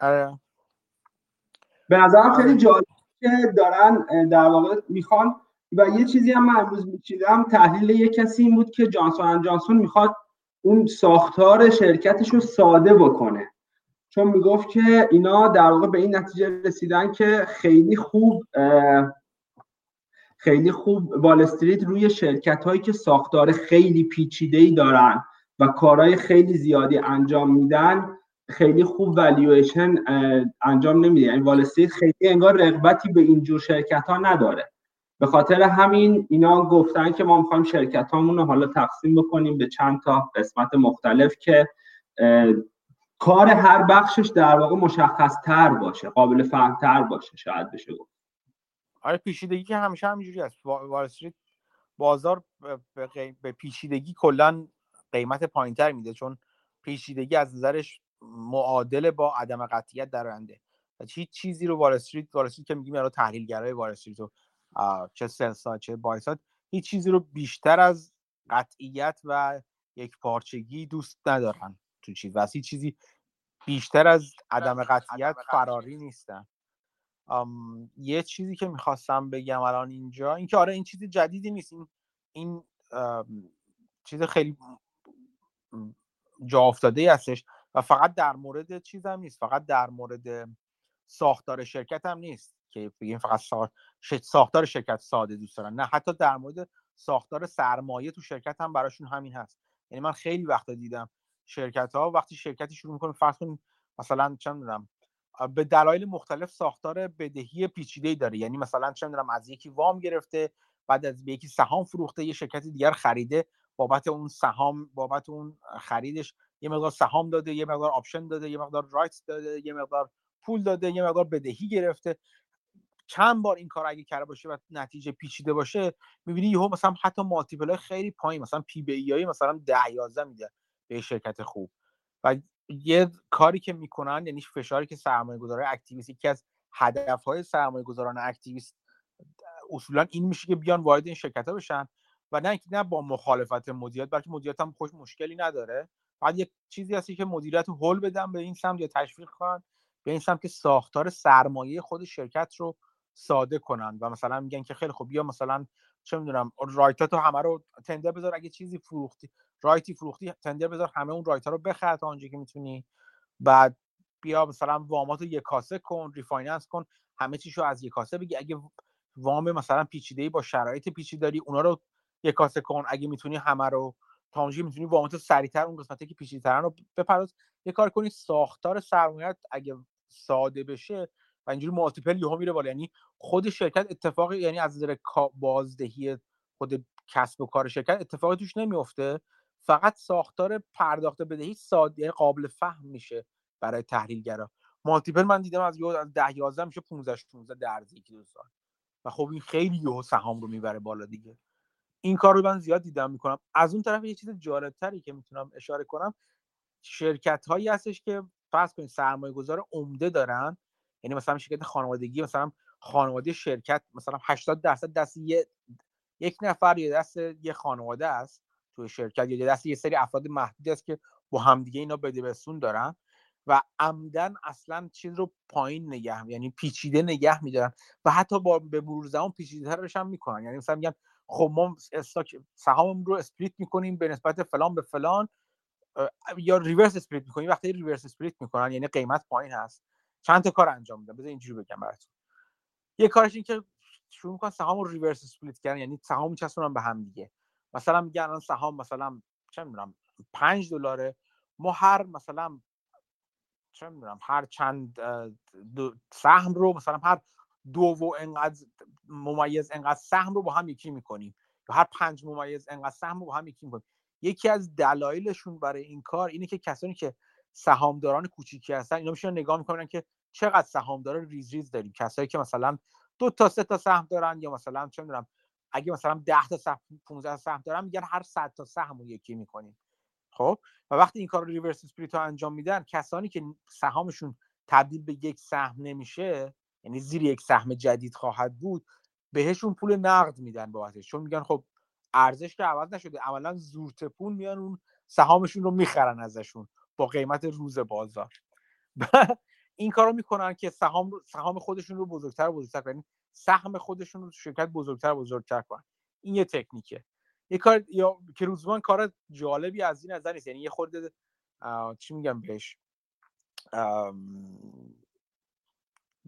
Speaker 1: آره.
Speaker 4: به نظرم خیلی جالب که دارن در واقع می‌خوان و یه چیزی هم من امروز میچیدم تحلیل یه کسی این بود که جانسون جانسون می‌خواد اون ساختار شرکتش رو ساده بکنه. چون می‌گفت که اینا در واقع به این نتیجه رسیدن که خیلی خوب خیلی خوب وال استریت روی شرکت هایی که ساختار خیلی پیچیده ای دارن و کارهای خیلی زیادی انجام میدن خیلی خوب والویشن انجام نمیده. یعنی وال استریت خیلی انگار رغبتی به اینجور شرکت ها نداره. به خاطر همین اینا گفتن که ما می‌خوایم شرکت رو حالا تقسیم بکنیم به چند تا قسمت مختلف که کار هر بخشش در واقع مشخص تر باشه قابل فهم تر باشه شاید بشه گفت.
Speaker 1: آره پیچیدگی که همیشه همینجوری هست. وال بازار به پیچیدگی کلا قیمت پایینتر میده چون پیچیدگی از نظرش معادل با عدم قطعیت در هیچ چیزی رو وال استریت که میگیم الان تحلیلگرای وال چه سلسا چه بایسات هیچ چیزی رو بیشتر از قطعیت و یک پارچگی دوست ندارن تو چیز. و هیچ چیزی بیشتر از عدم قطعیت فراری نیستن. یه چیزی که می‌خواستم بگم الان اینجا اینکه آره این چیز جدیدی نیست. این این چیز خیلی جا افتاده ای هستش و فقط در مورد چیز هم نیست. فقط در مورد ساختار شرکت هم نیست. که بگیم فقط ساختار شرکت ساده دوست دارن. نه حتی در مورد ساختار سرمایه تو شرکت هم براشون همین هست. یعنی من خیلی وقتا دیدم شرکت ها وقتی شرکتی شروع می‌کنه فرض کن مثلا چه می‌دونم به دلایل مختلف ساختار بدهی پیچیده داره. یعنی مثلا چه می‌دونم از یکی وام گرفته بعد از یکی سهام فروخته یه شرکت دیگر خریده بابت اون سهام بابت اون خریدش یه مقدار سهام داده یه مقدار option داده یه مقدار right داده یه مقدار پول داده یه مقدار بدهی گرفته. چند بار این کار اگه کرده باشه و نتیجه پیچیده باشه می‌بینی یهو مثلا حتی multiple خیلی پایین مثلا P به E مثلا 10 11 میده به شرکت خوب. و یه کاری که می‌کنن یعنی فشاری که سرمایه گذاره activist یکی از هدف های سرمایه گذاران activist اصولا این میشه که بیان وارد این شرکت ها بشن و نه اینکه نه با مخالفت مدیریت بلکه مدیریت هم خودش مشکلی نداره. بعد یه چیزی هستش که مدیریت هول بدن به این سمت یا تشویق کنن به این سمت که ساختار سرمایه خود شرکت رو ساده کنن و مثلا میگن که خیلی خوب بیا مثلا چه می‌دونم right اتو همه رو tender بذار اگه چیزی فروختی right ی فروختی tender بذار همه اون right ها رو بخر تا اونجا که می‌تونی. بعد بیا مثلا وامات رو یک کاسه کن refinance کن همه چیشو از یک کاسه بگی. اگه وام مثلا پیچیده با شرایط پیچیده داری اونا رو یک کاسه کن. اگه می‌تونی همه رو تا اونجا می‌تونی وامات سریعتر اون قسمتی که پیچیده رو بپرداز یه کار کنی ساختار سرمایت اگه ساده بشه و اینجوری مالتیپل یهو میره بالا. یعنی خود شرکت اتفاقی یعنی از نظر بازدهی خود کسب و کار شرکت اتفاقی توش نمیفته فقط ساختار پرداخت بدهی ساده یعنی قابل فهم میشه برای تحلیلگرا. مالتیپل من دیدم از از 10 11 میشه 15 16 در یکی دو سال. و خب این خیلی یهو سهام رو می‌بره بالا دیگه. این کار رو من زیاد دیدم می‌کنم. از اون طرف یه چیز جالب تری که می‌تونم اشاره کنم شرکت هایی هستش که فرض کنید سرمایه گذار عمده دارن یعنی مثلا شرکت خانوادگی مثلا خانواده شرکت مثلا 80 درصد دست یه یک نفر یا دست یه خانواده است توی شرکت یا دست یه سری افراد محدودی است که با همدیگه اینا بده بسون دارن و عمدن اصلا چیز رو پایین نگه یعنی پیچیده نگه میدارن و حتی با به مرور زمان پیچیده ترش هم می‌کنن. یعنی مثلا میگن خب ما رو split می‌کنیم به نسبت فلان به فلان یا reverse split می‌کنیم. وقتی reverse split می‌کنن یعنی قیمت پایین هست. چند تا کار انجام میدن بذار اینجوری بگم براتون. یه کارش این که شروع می‌کنن سهام رو reverse split کردن یعنی سهام میچسبونن به هم دیگه. مثلا میگن الان سهام مثلا چه می‌دونم 5 دلاره. ما هر مثلا چه می‌دونم هر چند سهم رو مثلا هر دو و انقدر ممیز انقدر سهم رو با هم یکی می‌کنیم. یا هر پنج ممیز انقدر سهم رو با هم یکی می‌کنیم. یکی از دلایلشون برای این کار اینه که کسانی که سهامداران کوچیکی هستن. اینا میشن نگاه می‌کنن که چقدر سهامدار ریز ریز داریم. کسایی که مثلا دو تا سه تا سهم دارن یا مثلا چه می‌دونم اگه مثلا 10 تا سهم 15 سهم دارن میگن هر 100 تا سهم رو یکی می‌کنیم. خب؟ و وقتی این کار reverse split انجام میدن کسانی که سهامشون تبدیل به یک سهم نمیشه یعنی زیر یک سهم جدید خواهد بود بهشون پول نقد میدن بابتش. چون میگن خب ارزش که عوض نشده عملا زورتپون میان اون سهامشون رو می‌خرن ازشون. با قیمت روز بازار این کارو می‌کنن که سهام سهام خودشون رو بزرگتر و بزرگتر کنن. سهم خودشون رو شرکت بزرگتر و بزرگتر کنن. این یه تکنیکه. یه کار یا که روزمان کار جالبی از این نظر نیست. یعنی یه خورده چی میگم بهش؟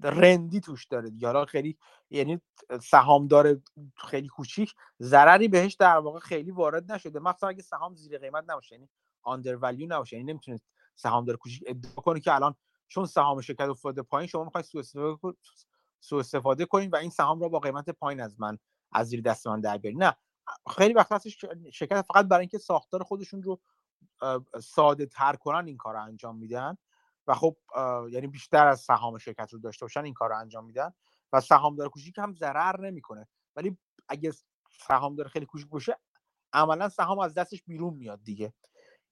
Speaker 1: رندی توش داره دیگه. حالا خیلی یعنی سهامدار خیلی کوچیک. ضرری بهش در واقع خیلی وارد نشده. مثلا اگه سهام زیر قیمت نباشه. یعنی آندر ولیو نباشه. یعنی نمی‌تونه سهامدار کوچیک ادعا کنه که الان چون سهام شرکت افتاده پایین شما می‌خواید سوء استفاده سوء استفاده کنید و این سهام رو با قیمت پایین از من از زیر دست من در بیارید نه خیلی وقت هستش شرکت فقط برای اینکه ساختار خودشون رو ساده تر کنن این کار رو انجام میدن و خب یعنی بیشتر از سهام شرکت رو داشته باشن این کار رو انجام میدن و سهامدار کوچیک هم ضرر نمی‌کنه. ولی اگه سهامدار خیلی کوچیک باشه عملا سهام از دستش بیرون میاد دیگه.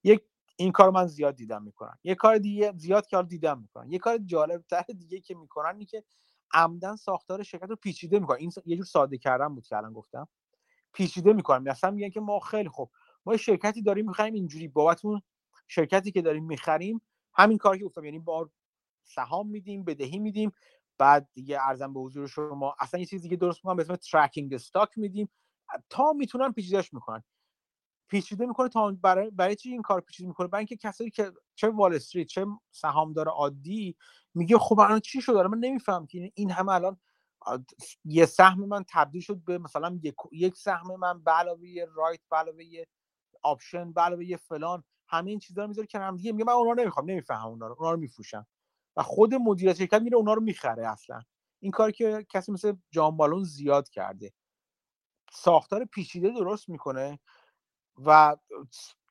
Speaker 1: یک این کار من زیاد دیدم می‌کنن. یه کار دیگه زیاد کار دیدم می‌کنن. یه کار جالب تر دیگه که می‌کنن اینه که عمدن ساختار شرکت رو پیچیده می‌کنن. این یه جور ساده کردن بود که الان گفتم. پیچیده می‌کنن. مثلا میگن که ما خیلی خوب. ما شرکتی داریم می‌خوایم اینجوری. بابت اون شرکتی که داریم می‌خریم همین کاری که گفتم. یعنی با سهام میدیم بدهی میدیم بعد دیگه ارزم به حضور شما. اصلا یه چیزی دیگه درست می‌کنن. به اسم ترکینگ استاک میدیم. تا می‌تونن پیچیدهش می‌کنن. پیچیده می‌کنه تا برای برای چی این کار پیچیده می‌کنه؟ برای اینکه کسایی که چه وال استریت چه سهامدار عادی میگه خب الان چی شده من نمیفهم که این همه الان یه سهم من تبدیل شد به مثلا یک, سهم من به علاوه right به علاوه option به علاوه فلان همه این چیزا رو می‌ذاره که هم دیگه. میگه من اونا رو نمی‌خوام نمی‌فهمم اونا رو اونا رو میفروشم. و خود مدیر شرکت میره اونا رو می‌خره اصلا. این کار که کسی مثل جان مالون زیاد کرده. ساختار پیچیده درست می‌کنه. و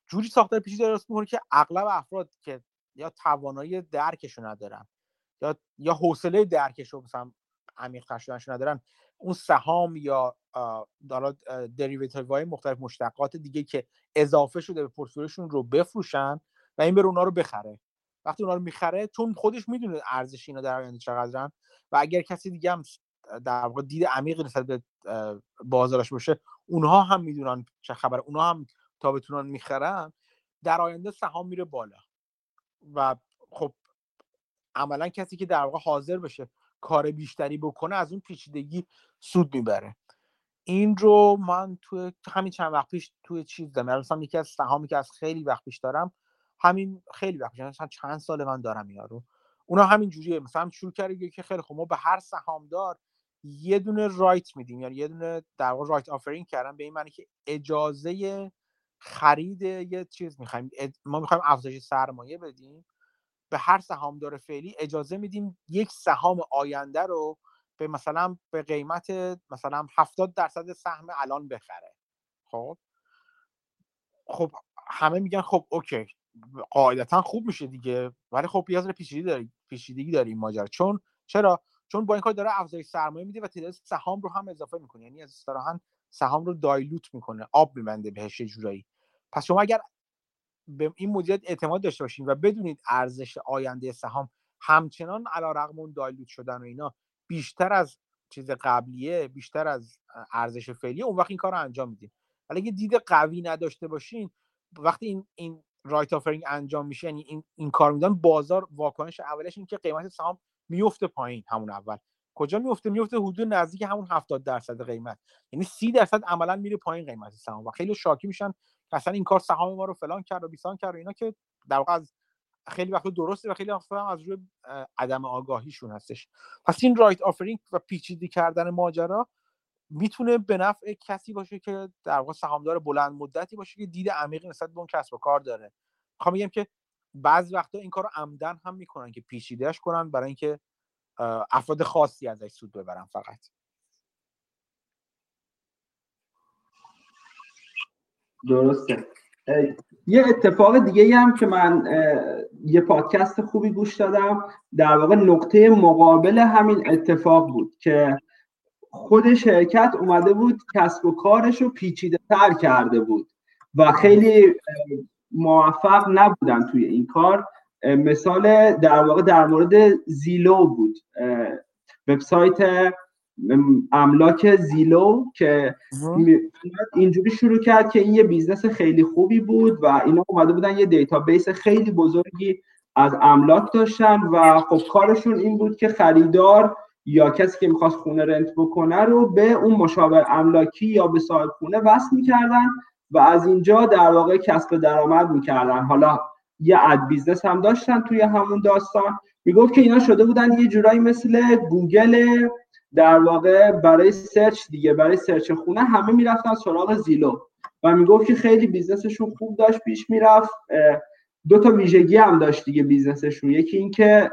Speaker 1: جوری ساختار پیچیده درست می‌کنه که اغلب افراد که یا توانایی درکش رو ندارن یا یا حوصله درکش رو مثلا عمیق شدنش ندارن اون سهام یا دارا دریوتیو های مختلف مشتقات دیگه که اضافه شده به پورتفولیوشون رو بفروشن و این بر اونا رو بخره. وقتی اونا رو می‌خره چون خودش می‌دونه ارزش اینا در آینده چقدرن و اگر کسی دیگه هم در واقع دید عمیق نسبت به بازارش باشه اونها هم می‌دونن چه خبر اونها هم تا بتونن می‌خرن. در آینده سهام میره بالا. و خب عملا کسی که در واقع حاضر بشه کار بیشتری بکنه از اون پیچیدگی سود می‌بره. این رو من توی همین چند وقت پیش توی چیز دارم. مثلا یکی از سهامی که از خیلی وقت پیش دارم همین خیلی وقت پیش مثلا چند سال من دارم اینا رو اونا همین جوریه. مثلا شروع کرده که خیلی خب ما به هر سهامدار یه دونه رایت میدیم. یعنی یه دونه در واقع رایت آفرینگ کردن. به این معنی که اجازه خرید یه چیز می‌خوایم. ما می‌خوایم افزایش سرمایه بدیم. به هر سهامدار فعلی اجازه میدیم یک سهام آینده رو به مثلا به قیمت مثلا 70 درصد سهم الان بخره. خب؟ خب همه میگن خب اوکی. قاعدتا خوب میشه دیگه. ولی خب یه پیچیدگی داری پیچیدگی داره این ماجرا. چون چرا؟ چون با این کار داره افزایش سرمایه میده و تعداد سهام رو هم اضافه می‌کنه. یعنی از اصطلاحا سهام رو دایلوت می‌کنه آب میبنده بهش یه جورایی. پس شما اگر به این مدیریت اعتماد داشته باشین و بدونید ارزش آینده سهام همچنان علی رغم اون دایلوت شدن و اینا بیشتر از چیز قبلیه بیشتر از ارزش فعلیه اون وقت این کار رو انجام میدین. ولی اگه دید قوی نداشته باشین وقتی این این رایت آفرینگ انجام میشه یعنی این این کار میدن بازار واکنش اولش این که قیمت سهام میفته پایین همون اول. کجا میفته؟ میفته حدود نزدیک همون 70 درصد قیمت. یعنی 30 درصد عملا میره پایین قیمت سهام و خیلی شاکی میشن اصلا این کار سهام ما رو فلان کرد و بیسان کرد و اینا که در واقع از خیلی وقت درسته و خیلی وقت هم از روی عدم آگاهیشون هستش. پس این رایت آفرینگ و پیچیدی کردن ماجرا می‌تونه به نفع کسی باشه که در واقع سهامدار بلند مدتی باشه که دید عمیقی نسبت به اون کسب و کار داره. می‌خوام بگم که بعضی وقتا این کار رو عمدن هم می‌کنن که پیچیدهش کنن برای اینکه افراد خاصی ازش سود ببرن فقط.
Speaker 4: درسته. یه اتفاق دیگه هم که من یه پادکست خوبی گوش دادم در واقع نقطه مقابل همین اتفاق بود که خود شرکت اومده بود کسب و کارش رو پیچیده تر کرده بود و خیلی موفق نبودن توی این کار. مثال در واقع در مورد زیلو بود. وبسایت املاک زیلو که اینجوری شروع کرد که این یه business خیلی خوبی بود و اینا اومده بودن یه database خیلی بزرگی از املاک داشتن و خب کارشون این بود که خریدار یا کسی که می‌خواست خونه rent بکنه رو به اون مشاور املاکی یا به صاحب خونه وصل می‌کردن و از اینجا در واقع کسب درآمد می‌کردن. حالا یه ad business هم داشتن توی همون داستان. می‌گفت که اینا شده بودن یه جورایی مثل گوگل در واقع برای search دیگه برای search خونه همه می‌رفتن سراغ زیلو. و می‌گفت که خیلی business شون خوب داشت پیش می‌رفت. دو تا ویژگی هم داشت دیگه business شون. یکی اینکه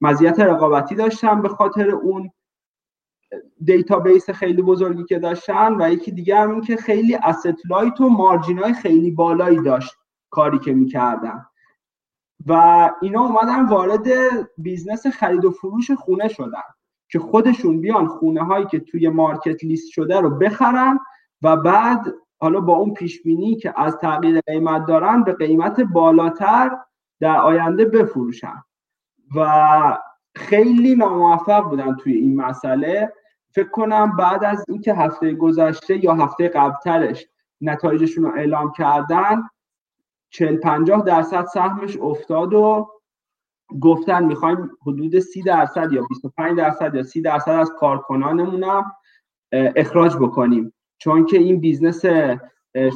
Speaker 4: مزیت رقابتی داشتن به خاطر اون. database خیلی بزرگی که داشتن و یکی دیگه هم که خیلی asset light و margin های خیلی بالایی داشت کاری که می‌کردن. و اینا اومدن وارد business خرید و فروش خونه شدن که خودشون بیان خونه هایی که توی market لیست شده رو بخرن و بعد حالا با اون پیش بینی که از تغییر قیمت دارن به قیمت بالاتر در آینده بفروشن. و خیلی ناموفق بودن توی این مسئله. فکر کنم بعد از اینکه هفته گذشته یا هفته قبلترش نتایجشون رو اعلام کردن 40 50 درصد سهمش افتاد و گفتن می‌خوایم حدود 30 درصد یا 25 درصد یا 30 درصد از کارکنانمون هم اخراج بکنیم. چون که این business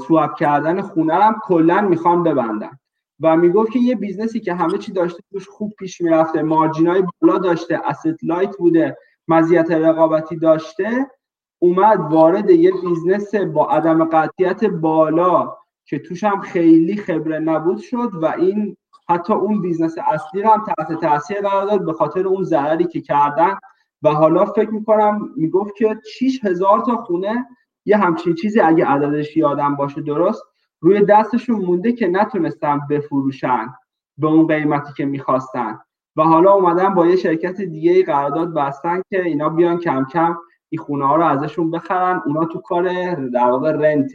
Speaker 4: سواب کردن خونه هم کلا می‌خوام ببندن. و می‌گفت که یه business ی که همه چی داشته توش خوب پیش می‌رفته margin ای بالا داشته asset light بوده مزیت رقابتی داشته اومد وارد یه business با عدم قطعیت بالا که توش هم خیلی خبره نبود شد و این حتی اون business اصلی رو هم تحت تاثیر قرار داد به خاطر اون ضرری که کردن. و حالا فکر می‌کنم می‌گفت که 6 هزار تا خونه یه همچین چیزی اگه عددش یادم باشه درست روی دستشون مونده که نتونستن بفروشن به اون قیمتی که می‌خواستن. و حالا اومدن با یه شرکت دیگه قرارداد بستن که اینا بیان کم کم این خونه ها رو ازشون بخرن. اونا تو کار در واقع رنت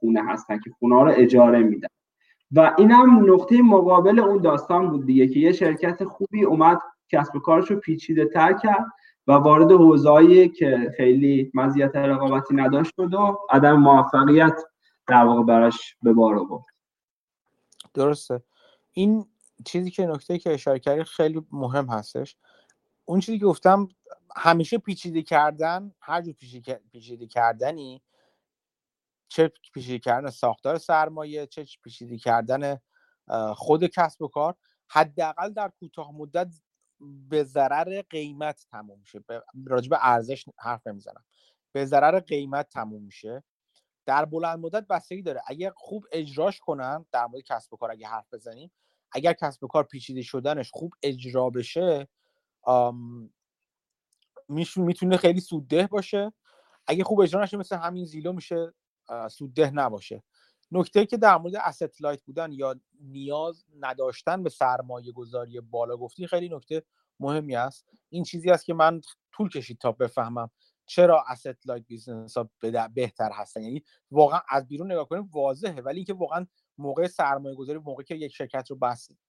Speaker 4: خونه هستن که خونه ها رو اجاره میدن. و اینم نقطه مقابل اون داستان بود دیگه که یه شرکت خوبی اومد کسب و کارش رو پیچیده تر کرد و وارد حوزه‌ای که خیلی مزیت رقابتی نداشت بود و عدم موفقیت در واقع براش به بار آورد.
Speaker 1: درسته. این چیزی که نکته که اشاره کردی خیلی مهم هستش. اون چیزی که گفتم همیشه پیچیده کردن هر جور پیچیده کردنی چه پیچیده کردن ساختار سرمایه چه پیچیده کردن خود کسب و کار حداقل در کوتاه مدت به ضرر قیمت تموم میشه. راجع به ارزش حرف نمی‌زنم. به ضرر قیمت تموم میشه. در بلند مدت بستگی داره. اگر خوب اجراش کنن در مورد کسب و کار اگه حرف بزنیم اگر کسب و کار پیچیده شدنش خوب اجرا بشه می‌تونه خیلی سودده باشه. اگه خوب اجرا نشه مثل همین زیلو میشه سودده نباشه. نکته که در مورد asset لایت بودن یا نیاز نداشتن به سرمایه گذاری بالا گفتی خیلی نکته مهمی است. این چیزی است که من طول کشید تا بفهمم چرا asset light business ها بهتر هستن. یعنی واقعا از بیرون نگاه کنیم واضحه. ولی اینکه واقعا موقع سرمایه گذاری موقعی که یک شرکت رو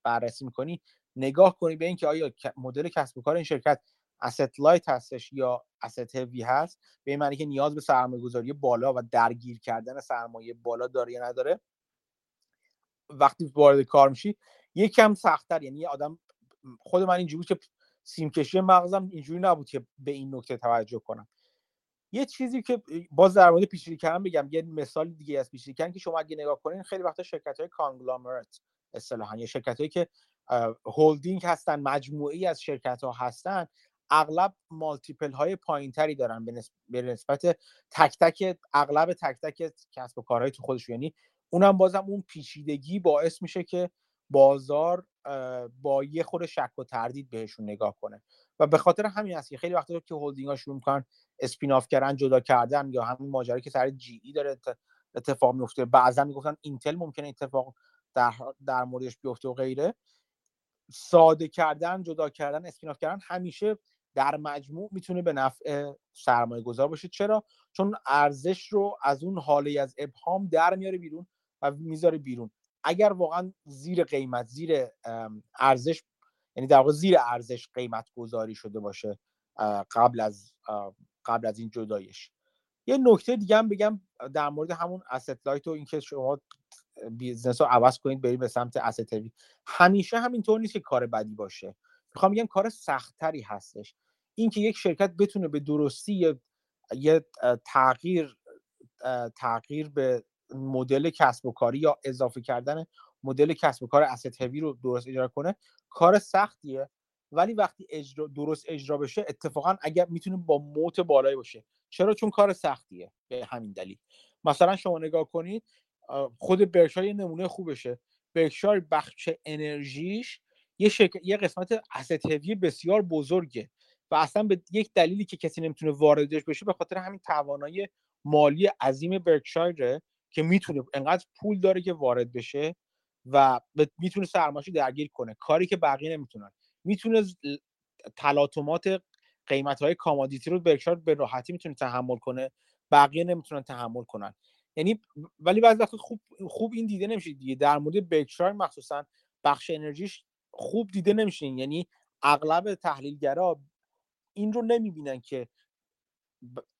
Speaker 1: بررسی می‌کنی نگاه کنی به اینکه آیا مدل کسب و کار این شرکت asset light هستش یا asset هوی هست به این معنی که نیاز به سرمایه گذاری بالا و درگیر کردن سرمایه بالا داره یا نداره. وقتی وارد کار میشی یکم سختتر یعنی آدم خود من اینجوری که سیمکشی مغزم اینجوری نبود که به این نکته توجه کنم. یه چیزی که باز در مورد پیچیده کردن بگم یه مثال دیگه از پیچیده کردن که شما اگه نگاه کنین خیلی وقتا شرکت های کانگلامرات اصطلاحا یا شرکت هایی که هولدینگ هستن مجموعی از شرکت ها هستن اغلب مالتیپل های پایین تری دارن به نسبت تک تک اغلب تک تک کسب و کارهای تو خودش یعنی اونم بازم اون پیچیدگی باعث میشه که بازار با یه خود شک و تردید بهشون نگاه کنه. و به خاطر همین است که خیلی وقتا که هولدینگ ها شروع می‌کنن spin off کردن جدا کردن یا همین ماجرایی که سر GE داره اتفاق میفته بعضا می‌گفتن اینتل ممکنه اتفاق در, در موردش بیفته و غیره. ساده کردن جدا کردن spin off کردن همیشه در مجموع می‌تونه به نفع سرمایه گذار باشه. چرا؟ چون ارزش رو از اون هاله از ابهام در میاره بیرون و می‌ذاره بیرون. اگر واقعا زیر قیمت زیر ارزش یعنی در واقع زیر ارزش قیمت گذاری شده باشه قبل از قبل از این جدایش. یه نکته دیگه هم بگم در مورد همون asset light و اینکه شما business رو عوض کنید برید به سمت asset همیشه همینطور نیست که کار بدی باشه. می‌خوام بگم کار سختتری هستش. اینکه یک شرکت بتونه به درستی یه تغییر تغییر به مدل کسب و کاری یا اضافه کردن مدل کسب و کار اسید هوی رو درست اجرا کنه کار سختیه. ولی وقتی اجرا درست اجرا بشه اتفاقا اگر می‌تونه با موت بالایی باشه. چرا؟ چون کار سختیه به همین دلیل. مثلا شما نگاه کنید خود برشای نمونه خوبشه. برکشایر بخش انرژیش یه, شک... یه قسمت اسید هوی بسیار بزرگه و اصلا به یک دلیلی که کسی نمی‌تونه واردش بشه به خاطر همین توانایی مالی عظیم برکشایره که می‌تونه انقدر پول داره که وارد بشه و می‌تونه سرمایه‌شو درگیر کنه. کاری که بقیه نمی‌تونن. می‌تونه تلاطمات قیمت های کامادیتی رو برکشایر به راحتی می‌تونه تحمل کنه. بقیه نمی‌تونن تحمل کنن. یعنی ولی بعضی وقت خوب خوب این دیده نمیشه دیگه. در مورد برکشایر مخصوصا بخش انرژیش خوب دیده نمیشه. یعنی اغلب تحلیلگرا این رو نمی‌بینن که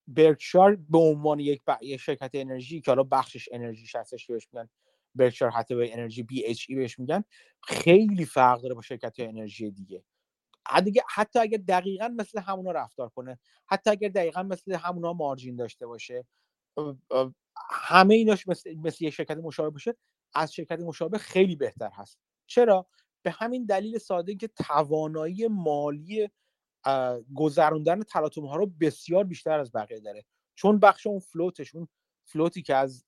Speaker 1: برکشار به عنوان یک, شرکت انرژی که حالا بخشش انرژیش هستش که بهش میگن برکشار حتی به انرژی بی اچ ای بهش میگن خیلی فرق داره با شرکت انرژی دیگه. حتی اگر دقیقا مثل همونا رفتار کنه حتی اگر دقیقا مثل همونا مارجین داشته باشه همه ایناش مثل, مثل یک شرکت مشابه باشه از شرکت مشابه خیلی بهتر هست. چرا؟ به همین دلیل ساده که توانایی مالی گذروندن تلاطم ها رو بسیار بیشتر از بقیه داره. چون بخش اون float ش اون float ی که از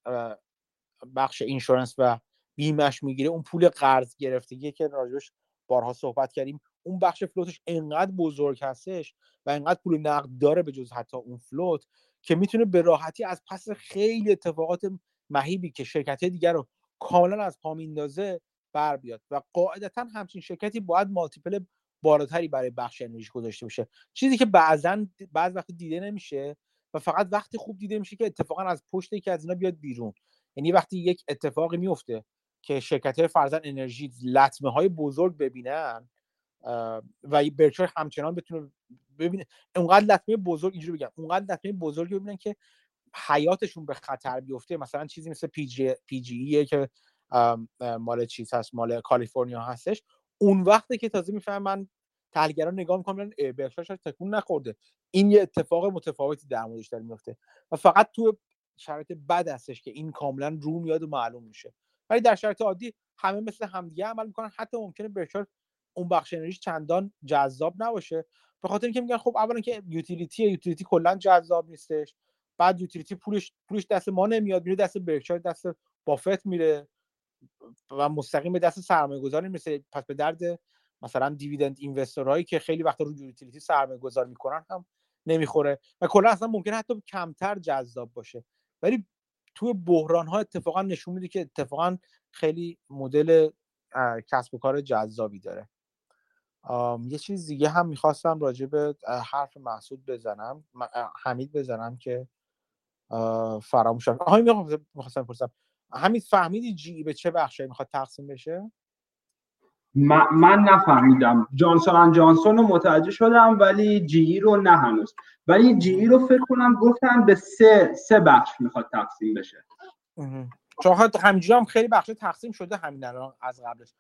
Speaker 1: بخش insurance و بیمش می‌گیره اون پول قرض گرفتگی که راجبش بارها صحبت کردیم اون بخش float ش انقدر بزرگ هستش و انقدر پول نقد داره به جز حتی اون float که می‌تونه به راحتی از پس خیلی اتفاقات مهیبی که شرکت دیگر رو کاملا از پا میندازه بر بیاد. و قاعدتا همچین شرکتی باید مالتیپل بالاتری برای بخش انرژی گذاشته باشه. چیزی که بعضا بعض وقت دیده نمیشه و فقط وقتی خوب دیده میشه که اتفاقا از پشت یکی از اینا بیاد بیرون. یعنی وقتی یک اتفاقی میفته که شرکت های فرزن انرژی لطمه های بزرگ ببینن و برکشایر همچنان بتونه ببینه اونقدر لطمه بزرگ اینجوری بگم اونقدر لطمه بزرگی ببینن که حیاتشون به خطر بیفته. مثلا چیزی مثل PG, PG که مال چیز هست مال کالیفرنیا هستش. اون وقتی که تازه می‌فهمن تحلیلگران نگاه می‌کنن برکشایر تکون نخورده. این یه اتفاق متفاوتی در موردش داره میفته و فقط تو شرایط بد هستش که این کاملا رو میاد و معلوم میشه. ولی در شرایط عادی همه مثل همدیگه عمل می‌کنن. حتی ممکنه برکشایر اون بخش انرژی چندان جذاب نباشه. به خاطر اینکه میگن خب اولا که یوتیلیتی یوتیلیتی کلا جذاب نیستش. بعد یوتیلیتی پولش پولش دست ما نمیاد میره دست برکشایر دست بافت میره و مستقیم به دست سرمایه گذاری می‌رسه. پس به درد مثلا دیویدند اینوستورهایی که خیلی وقت رو یوتیلیتی سرمایه گذار می‌کنن هم نمی‌خوره. و کلا اصلا ممکنه حتی کمتر جذاب باشه. ولی توی بحران ها اتفاقا نشون میده که اتفاقا خیلی مدل کسب و کار جذابی داره. یه چیز دیگه هم می‌خواستم راجع به حرف محسود بزنم حمید بزنم که فراموش شد آها می‌خواستم بپرسم. حمید فهمیدی جی به چه بخشی می‌خواد تقسیم بشه؟
Speaker 4: من, نفهمیدم. جانسون جانسون رو متوجه شدم ولی جی رو نه هنوز. ولی جی رو فکر کنم گفتم به سه سه بخش می‌خواد تقسیم بشه.
Speaker 1: چون همینجوری هم خیلی بخش تقسیم شده همین الان از قبلش.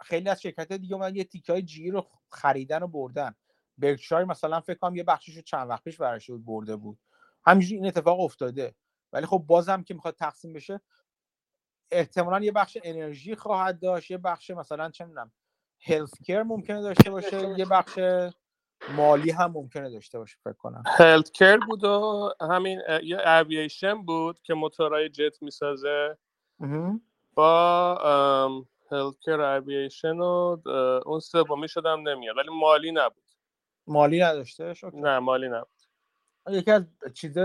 Speaker 1: خیلی از شرکت دیگه اومدن یه تیکه های جی رو خریدن و بردن. برکشایر مثلا فکر کنم یه بخشش رو چند وقت پیش برش برده بود. همینجوری این اتفاق افتاده. ولی خب بازم که می‌خواد تقسیم بشه احتمالا یه بخش انرژی خواهد داشت یه بخش مثلا چه می‌دونم هلت کیر ممکنه داشته باشه یه بخش مالی هم ممکنه داشته باشه فکر کنم.
Speaker 5: هلت کیر بود و همین یه اوییشن بود که موتورهای جت می‌سازه. با هلت کیر اوییشن و اون سومی شدم نمیاد ولی مالی نبود.
Speaker 1: مالی نداشته
Speaker 5: نه مالی نبود.
Speaker 1: یکی از چیز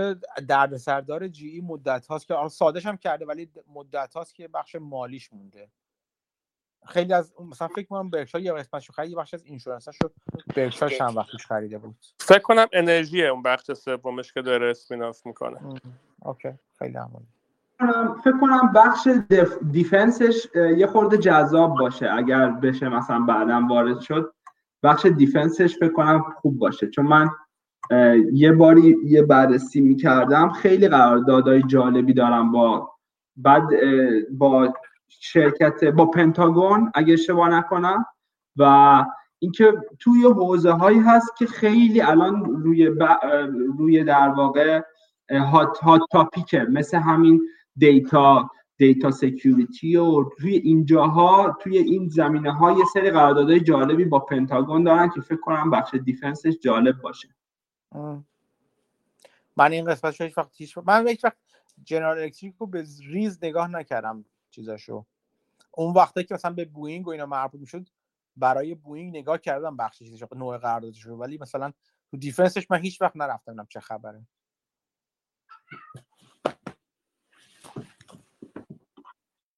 Speaker 1: دردسردار جی ای مدت هاست که سادش هم کرده ولی مدت هاست که بخش مالیش مونده. خیلی از مثلا فکر کنم برکشایر یه قسمتشو خرید یه بخش از اینشورنسش رو برکشایر چند وقت خریده بود.
Speaker 5: فکر کنم انرژی اون بخش سومش که داره اسپیناف می‌کنه.
Speaker 1: OK. خیلی عالی.
Speaker 4: فکر کنم بخش def... defense ش یه خورده جذاب باشه اگر بشه مثلا بعدا وارد شد. بخش defense ش فکر کنم خوب باشه. چون من یه باری یه بررسی می‌کردم. خیلی قراردادهای جالبی دارن با بعد با شرکت با پنتاگون اگه اشتباه نکنم. و اینکه توی حوزه هایی هست که خیلی الان روی روی در واقع hot hot topic ه مثل همین data data security و توی اینجاها توی این زمینه ها یه سری قراردادهای جالبی با پنتاگون دارن که فکر کنم بخش defense ش جالب باشه.
Speaker 1: من این قسمت هیچ وقت هیچ من هیچ وقت جنرال الکتریک رو به ریز نگاه نکردم چیزاشو. اون وقتی که مثلا به بوینگ و اینا مربوط می‌شد برای بوینگ نگاه کردم بخش چیزش نوع قراردادش رو. ولی مثلا تو دیفنسش من هیچ وقت نرفتم چه خبره.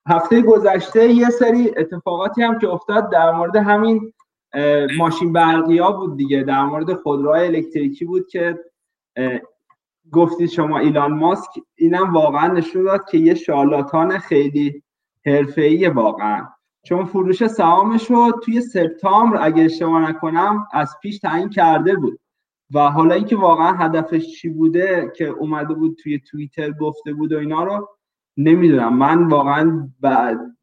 Speaker 4: هفته گذشته یه سری اتفاقاتی هم که افتاد در مورد همین ماشین برقی ها بود دیگه. در مورد خودروهای الکتریکی بود که گفتید شما ایلان ماسک اینم واقعا نشون داد که یه شالاتان خیلی حرفه‌ای واقعا. چون فروش سهامش رو توی سپتامبر اگه اشتباه نکنم از پیش تعیین کرده بود. و حالا اینکه واقعا هدفش چی بوده که اومده بود توی توییتر گفته بود و اینا رو نمی‌دونم. من واقعا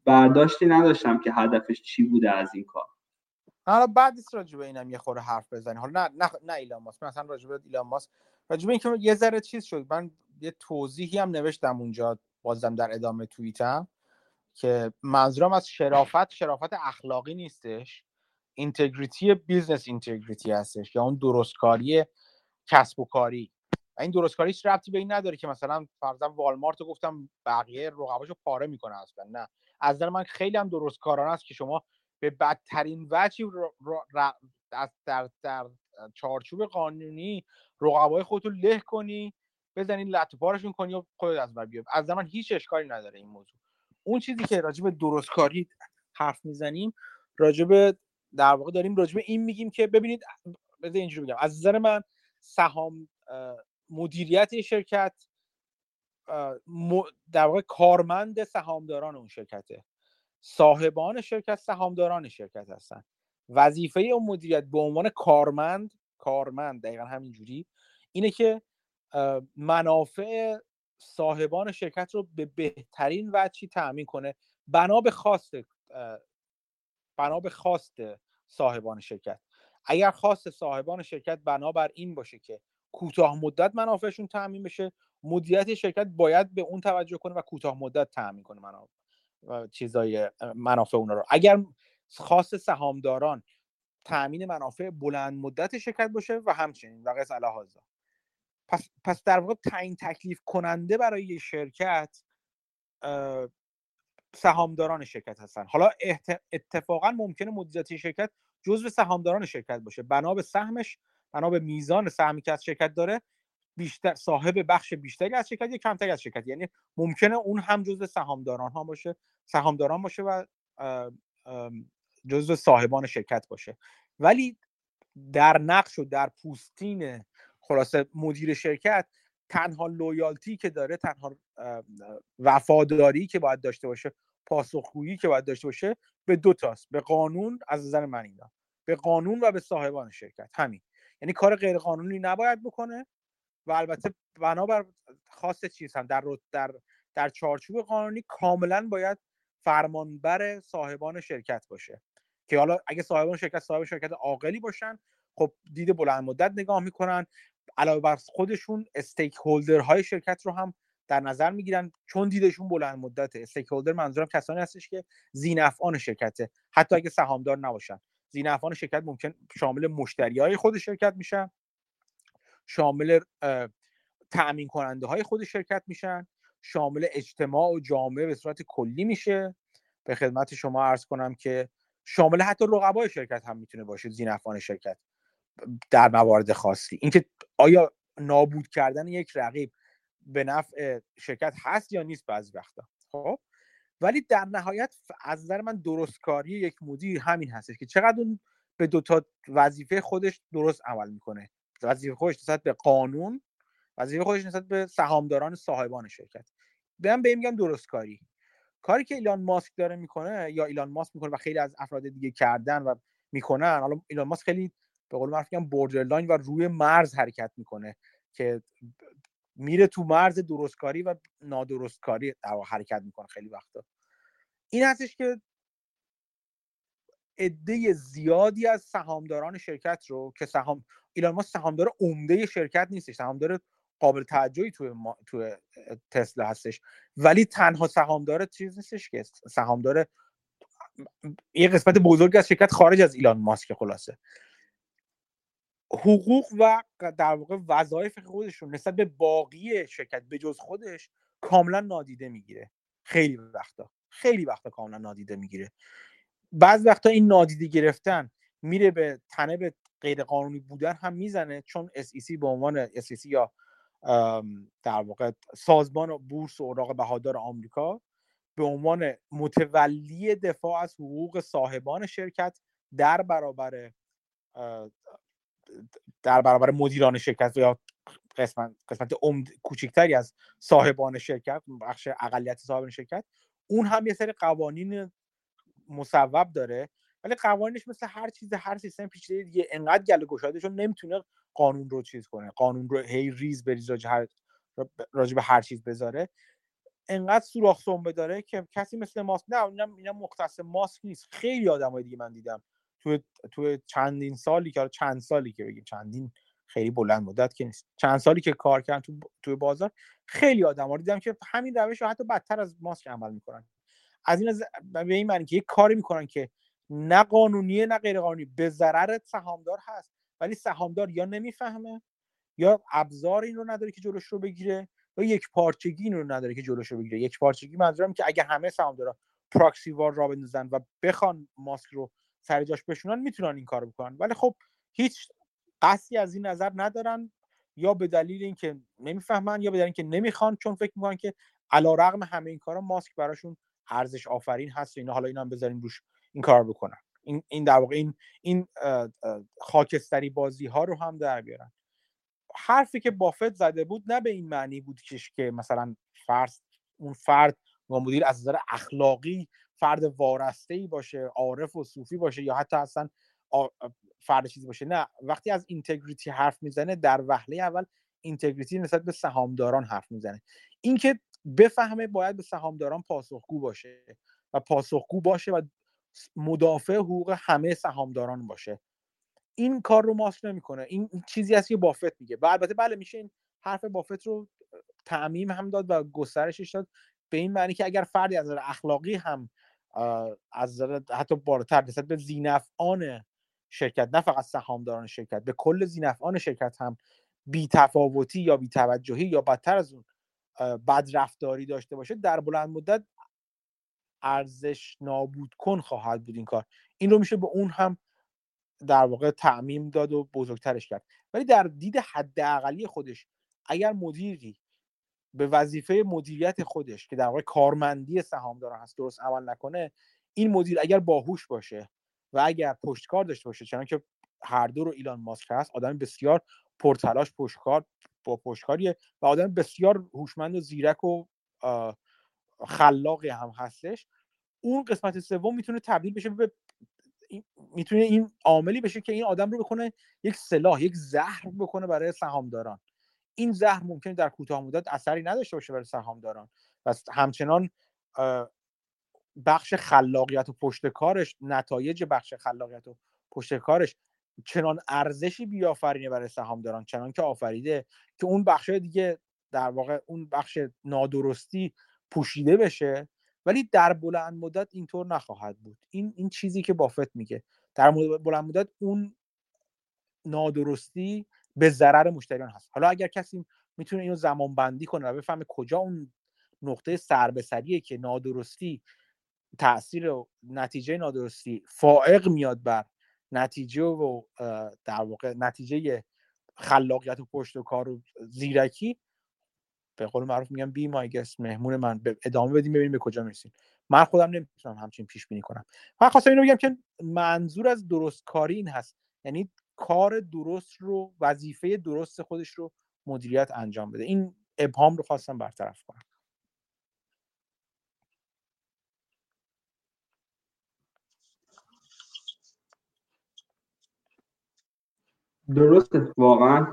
Speaker 4: برداشتی نداشتم که هدفش چی بوده از این کار.
Speaker 1: حالا بعد نیست راجع به اینم یه خوره حرف بزنی حالا نه نه نه ایلان ماسک مثلا راجع به ایلان ماسک. راجع اینکه یه ذره چیز شد. من یه توضیحی هم نوشتم اونجا بازم در ادامه توییتم که منظورم از شرافت شرافت اخلاقی نیستش. integrity business integrity هستش. یا اون درستکاری کسب و کاری. این درستکاری هیچ ربطی به این نداره که مثلا فرضاً والمارت گفتم بقیه رقباشو پاره می‌کنه اصلا. نه. از نظر من خیلی هم درستکارانه است که شما به بدترین وجهی در, در, چارچوب قانونی رقبای خودتو له کنی بزنی لطو کنی و خودت از بر بیاد از من هیچ اشکالی نداره این موضوع. اون چیزی که راجب درستکاری حرف می‌زنیم راجب در واقع داریم راجب این میگیم که ببینید بذار اینجوری بگم. از نظر من سهام مدیریت شرکت در واقع کارمند سهامداران اون شرکته. صاحبان شرکت سهامداران شرکت هستن. وظیفه اون مدیریت به عنوان کارمند کارمند دقیقا همینجوری اینه که منافع صاحبان شرکت رو به بهترین وجهی تأمین کنه. بنا به خواست بنا به خواست صاحبان شرکت. اگر خواست صاحبان شرکت بنابر این باشه که کوتاه مدت منافعشون تأمین بشه مدیریت شرکت باید به اون توجه کنه و کوتاه مدت تأمین کنه منافع. چیزای منافع اونا رو. اگر خاص سهامداران تأمین منافع بلند مدت شرکت باشه و همچنین و قص پس, پس در واقع تعیین تکلیف کننده برای یه شرکت سهامداران شرکت هستن. حالا اتفاقا ممکنه مدیریت شرکت جزو سهامداران شرکت باشه. بنا به سهمش بنا به میزان سهمی که از شرکت داره بیشتر صاحب بخش بیشتری از شرکت یا کمتری از شرکت؟ یعنی ممکنه اون هم جزو سهامداران ها باشه سهامداران باشه و جزو صاحبان شرکت باشه. ولی در نقش و در پوستین خلاصه مدیر شرکت تنها لویالتی که داره تنها وفاداری که باید داشته باشه پاسخگویی که باید داشته باشه به دو تاست. به قانون از نظر من اینا. به قانون و به صاحبان شرکت. همین. یعنی کار غیر قانونی نباید بکنه. و البته بنابر خاص چیز هم در در در چارچوب قانونی کاملا باید فرمانبر صاحبان شرکت باشه که حالا اگه صاحبان شرکت صاحب شرکت عاقلی باشن خب دید بلند مدت نگاه می‌کنن علاوه بر خودشون استیک هولدر های شرکت رو هم در نظر می‌گیرن چون دیدشون بلند مدته. استیک هولدر منظورم کسانی هستش که زینفعان شرکته حتی اگه سهامدار نباشن. زینفعان شرکت ممکن شامل مشتری های خود شرکت میشن. شامل تأمین کننده های خود شرکت میشن شامل اجتماع و جامعه به صورت کلی میشه. به خدمت شما عرض کنم که شامل حتی رقبای شرکت هم می‌تونه باشه زینفعان شرکت در موارد خاصی. اینکه آیا نابود کردن یک رقیب به نفع شرکت هست یا نیست بعضی وقتا. خب؟ ولی در نهایت از نظر من درستکاری یک مدیر همین هستش که چقدر اون به دو تا وظیفه خودش درست عمل می‌کنه. وظیفه خودش نسبت به قانون وظیفه خودش نسبت به سهامداران صاحبان شرکت. بیان به میگم درستکاری کاری. که ایلان ماسک داره می‌کنه یا ایلان ماسک می‌کنه و خیلی از افراد دیگه کردن و می‌کنن حالا ایلان ماسک خیلی به قول معروف میگم borderline و روی مرز حرکت می‌کنه که میره تو مرز درستکاری و نادرستکاری در حرکت می‌کنه خیلی وقتا. این هستش که عده زیادی از سهامداران شرکت رو که سهام ایلان ماسک سهامدار عمده شرکت نیستش سهامدار قابل توجهی توی, ما... توی تسلا هستش. ولی تنها سهامدار چیز نیستش که سهامدار یه قسمت بزرگی از شرکت خارج از ایلان ماسک خلاصه. حقوق و در واقع وظایف خودشون نسبت به باقی شرکت به جز خودش کاملا نادیده می‌گیره. خیلی وقتا. خیلی وقتا کاملا نادیده می‌گیره. بعض وقتا این نادیده گرفتن میره به تنه به غیر قانونی بودن هم می‌زنه چون SEC به عنوان SEC یا در واقع سازمان بورس و اوراق بهادار آمریکا به عنوان متولی دفاع از حقوق صاحبان شرکت در برابر در برابر مدیران شرکت یا قسمت قسمت کوچکتری از صاحبان شرکت بخش اقلیت صاحبان شرکت اون هم یه سری قوانین مصوب داره ولی قوانینش مثل هر چیز هر سیستم پیچیده دیگه انقدر گله گشاده چون نمی‌تونه قانون رو چیز کنه قانون رو هی ریز بریز راجع هر راجع به هر چیز بذاره. انقدر سوراخ سنبه داره که کسی مثل ماسک نه اینا اینا مختص ماسک نیست. خیلی آدمای دیگه من دیدم. تو تو چندین سالی که چند سالی که بگیم چندین خیلی بلند مدت که نیست. چند سالی که کار کردن تو تو بازار خیلی آدم دیدم که همین روش رو حتی بدتر از ماسک عمل می‌کنن. از این از به این معنی که یک کاری می‌کنن که نه قانونیه نه غیر قانونی به ضرر سهامدار هست. ولی سهامدار یا نمی‌فهمه یا ابزار این رو نداره که جلوش رو بگیره یا یک پارچگی این رو نداره که جلوش رو بگیره. یک پارچگی منظورم که اگه همه سهامدارا پراکسی وار را بندازن و بخوان ماسک رو سر جاش بشونن می‌تونن این کارو بکنن. ولی خب هیچ قصدی از این نظر ندارن یا به دلیل اینکه نمی‌فهمن یا به دلیل اینکه نمی‌خوان چون فکر می‌کنن که علا رغم همه این کارا ماسک براشون ارزش آفرین هست و اینا حالا اینا هم بذاریم روش این کار بکنن. این این در واقع این این خاکستری بازی ها رو هم در بیارن. حرفی که بافت زده بود نه به این معنی بود که مثلا فرد اون فرد و مدیر از نظر اخلاقی فرد وارسته ای باشه عارف و صوفی باشه یا حتی اصلا فرد چیزی باشه. نه وقتی از اینتگریتی حرف می‌زنه در وهله اول اینتگریتی نسبت به سهامداران حرف می‌زنه. اینکه بفهمه باید به سهامداران پاسخگو باشه و پاسخگو باشه و مدافع حقوق همه سهامداران باشه. این کار رو ماسک نمی‌کنه. این چیزی است که بافت میگه. و البته بله میشه این حرف بافت رو تعمیم هم داد و گسترشش داد به این معنی که اگر فردی از نظر اخلاقی هم از نظر حتی بالاتر نسبت به زینفعان شرکت نه فقط سهامداران شرکت به کل زینفعان شرکت هم بی تفاوتی یا بی توجهی یا بدتر از اون بد رفتاری داشته باشه در بلند مدت ارزش نابود کن خواهد بود این کار. این رو میشه به اون هم در واقع تعمیم داد و بزرگترش کرد. ولی در دید حداقلی خودش اگر مدیری به وظیفه مدیریت خودش که در واقع کارمندی سهامداران هست درست عمل نکنه این مدیر اگر باهوش باشه و اگر پشتکار داشته باشه چون که هر دو رو ایلان ماسک هست آدم بسیار پرتلاش پشتکار پشتکاریه و آدم بسیار هوشمند و زیرک و خلاقی هم هستش. اون قسمت سوم می‌تونه تبدیل بشه به می‌تونه این عاملی بشه که این آدم رو بکنه یک سلاح یک زهر بکنه برای سهامداران. این زهر ممکنه در کوتاه مدت اثری نداشته باشه برای سهامداران. و همچنان بخش خلاقیت و پشت کارش نتایج بخش خلاقیت و پشت کارش چنان ارزشی بیافرینه برای سهامداران چنان که آفریده که اون بخش دیگه در واقع اون بخش نادرستی پوشیده بشه. ولی در بلند مدت اینطور نخواهد بود. این این چیزی که بافت میگه. در بلند مدت اون نادرستی به ضرر مشتریان هست. حالا اگر کسی می‌تونه اینو زمان بندی کنه و بفهمه کجا اون نقطه سر که نادرستی تاثیر و نتیجه نادرستی فائق میاد بر نتیجه و در واقع نتیجه خلاقیت و پشت و کار و زیرکی. به قول معروف میگم بی مای گست مهمون من. ادامه بدیم ببینیم به کجا می‌رسیم. من خودم نمی‌تونم همچین پیش بینی کنم. من خواستم اینو بگم که منظور از درست کاری این هست. یعنی کار درست رو وظیفه درست خودش رو مدیریت انجام بده. این ابهام رو خواستم برطرف کنم.
Speaker 4: درست واقعا.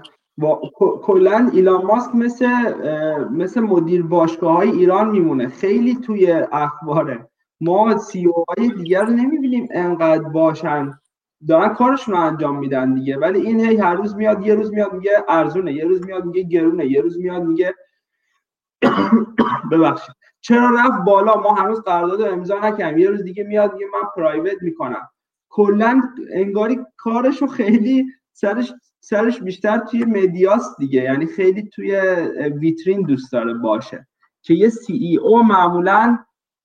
Speaker 4: کلا ایلان ماسک مثل مثل مدیر باشگاه های ایران میمونه. خیلی توی اخباره. ما سی او های دیگر رو نمی‌بینیم انقدر باشن. دارن کارشون رو انجام میدن دیگه. ولی این هی هر روز میاد یه روز میاد میگه ارزونه. یه روز میاد میگه گرونه. یه روز میاد میگه ببخشید. چرا رفت بالا؟ ما هنوز قرارداد امضا نکردیم. یه روز دیگه میاد میگه من پرایوت می‌کنم. کلا انگاری کارشو خیلی سرش سرش بیشتر توی مدیاست دیگه. یعنی خیلی توی ویترین دوست داره باشه. که یه سی ای او معمولا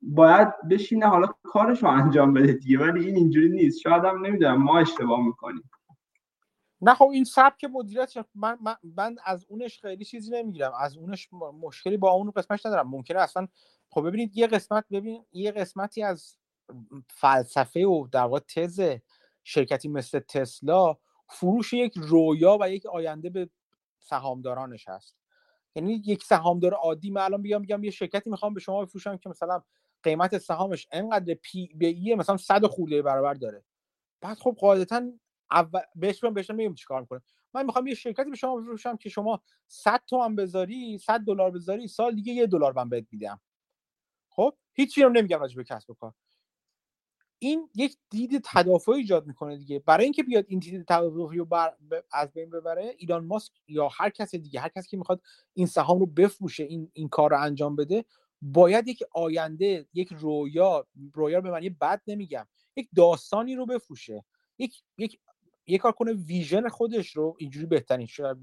Speaker 4: باید بشینه حالا کارش رو انجام بده دیگه. ولی این اینجوری نیست. شاید هم نمی‌دونم. ما اشتباه می‌کنیم.
Speaker 1: نه خب این سبک مدیریت من, من, من از اونش خیلی چیزی نمی‌گیرم. از اونش مشکلی با اون قسمتش ندارم. ممکنه اصلا خب ببینید یه قسمت ببین یه قسمتی از فلسفه و در واقع تز شرکتی مثل تسلا فروش یک رویا و یک آینده به سهامدارانش هست یعنی یک سهامدار عادی من الان بیام میگم یه شرکتی می‌خوام به شما بفروشم که مثلا قیمت سهامش انقدر پی بی مثلا 100 خورده برابر داره. بعد خب قاعدتا اول بهش بهش میگم چیکار می‌کنه. من می‌خوام یه شرکتی به شما بفروشم که شما 100 تومن بذاری 100 دلار بذاری سال دیگه یه دلار من بهت میدم. خب؟ هیچی رو نمیگم راجع به کسب و کار. این یک دید تدافعی ایجاد می‌کنه دیگه. برای اینکه بیاد این دید تدافعی رو بر... از بین ببره ایلان ماسک یا هر کس دیگه هر کسی که می‌خواد این سهام رو بفروشه این این کار رو انجام بده باید یک آینده یک رویا رویا به معنی بد نمیگم یک داستانی رو بفروشه. یک یک یه کار کنه ویژن خودش رو اینجوری بهترین شاید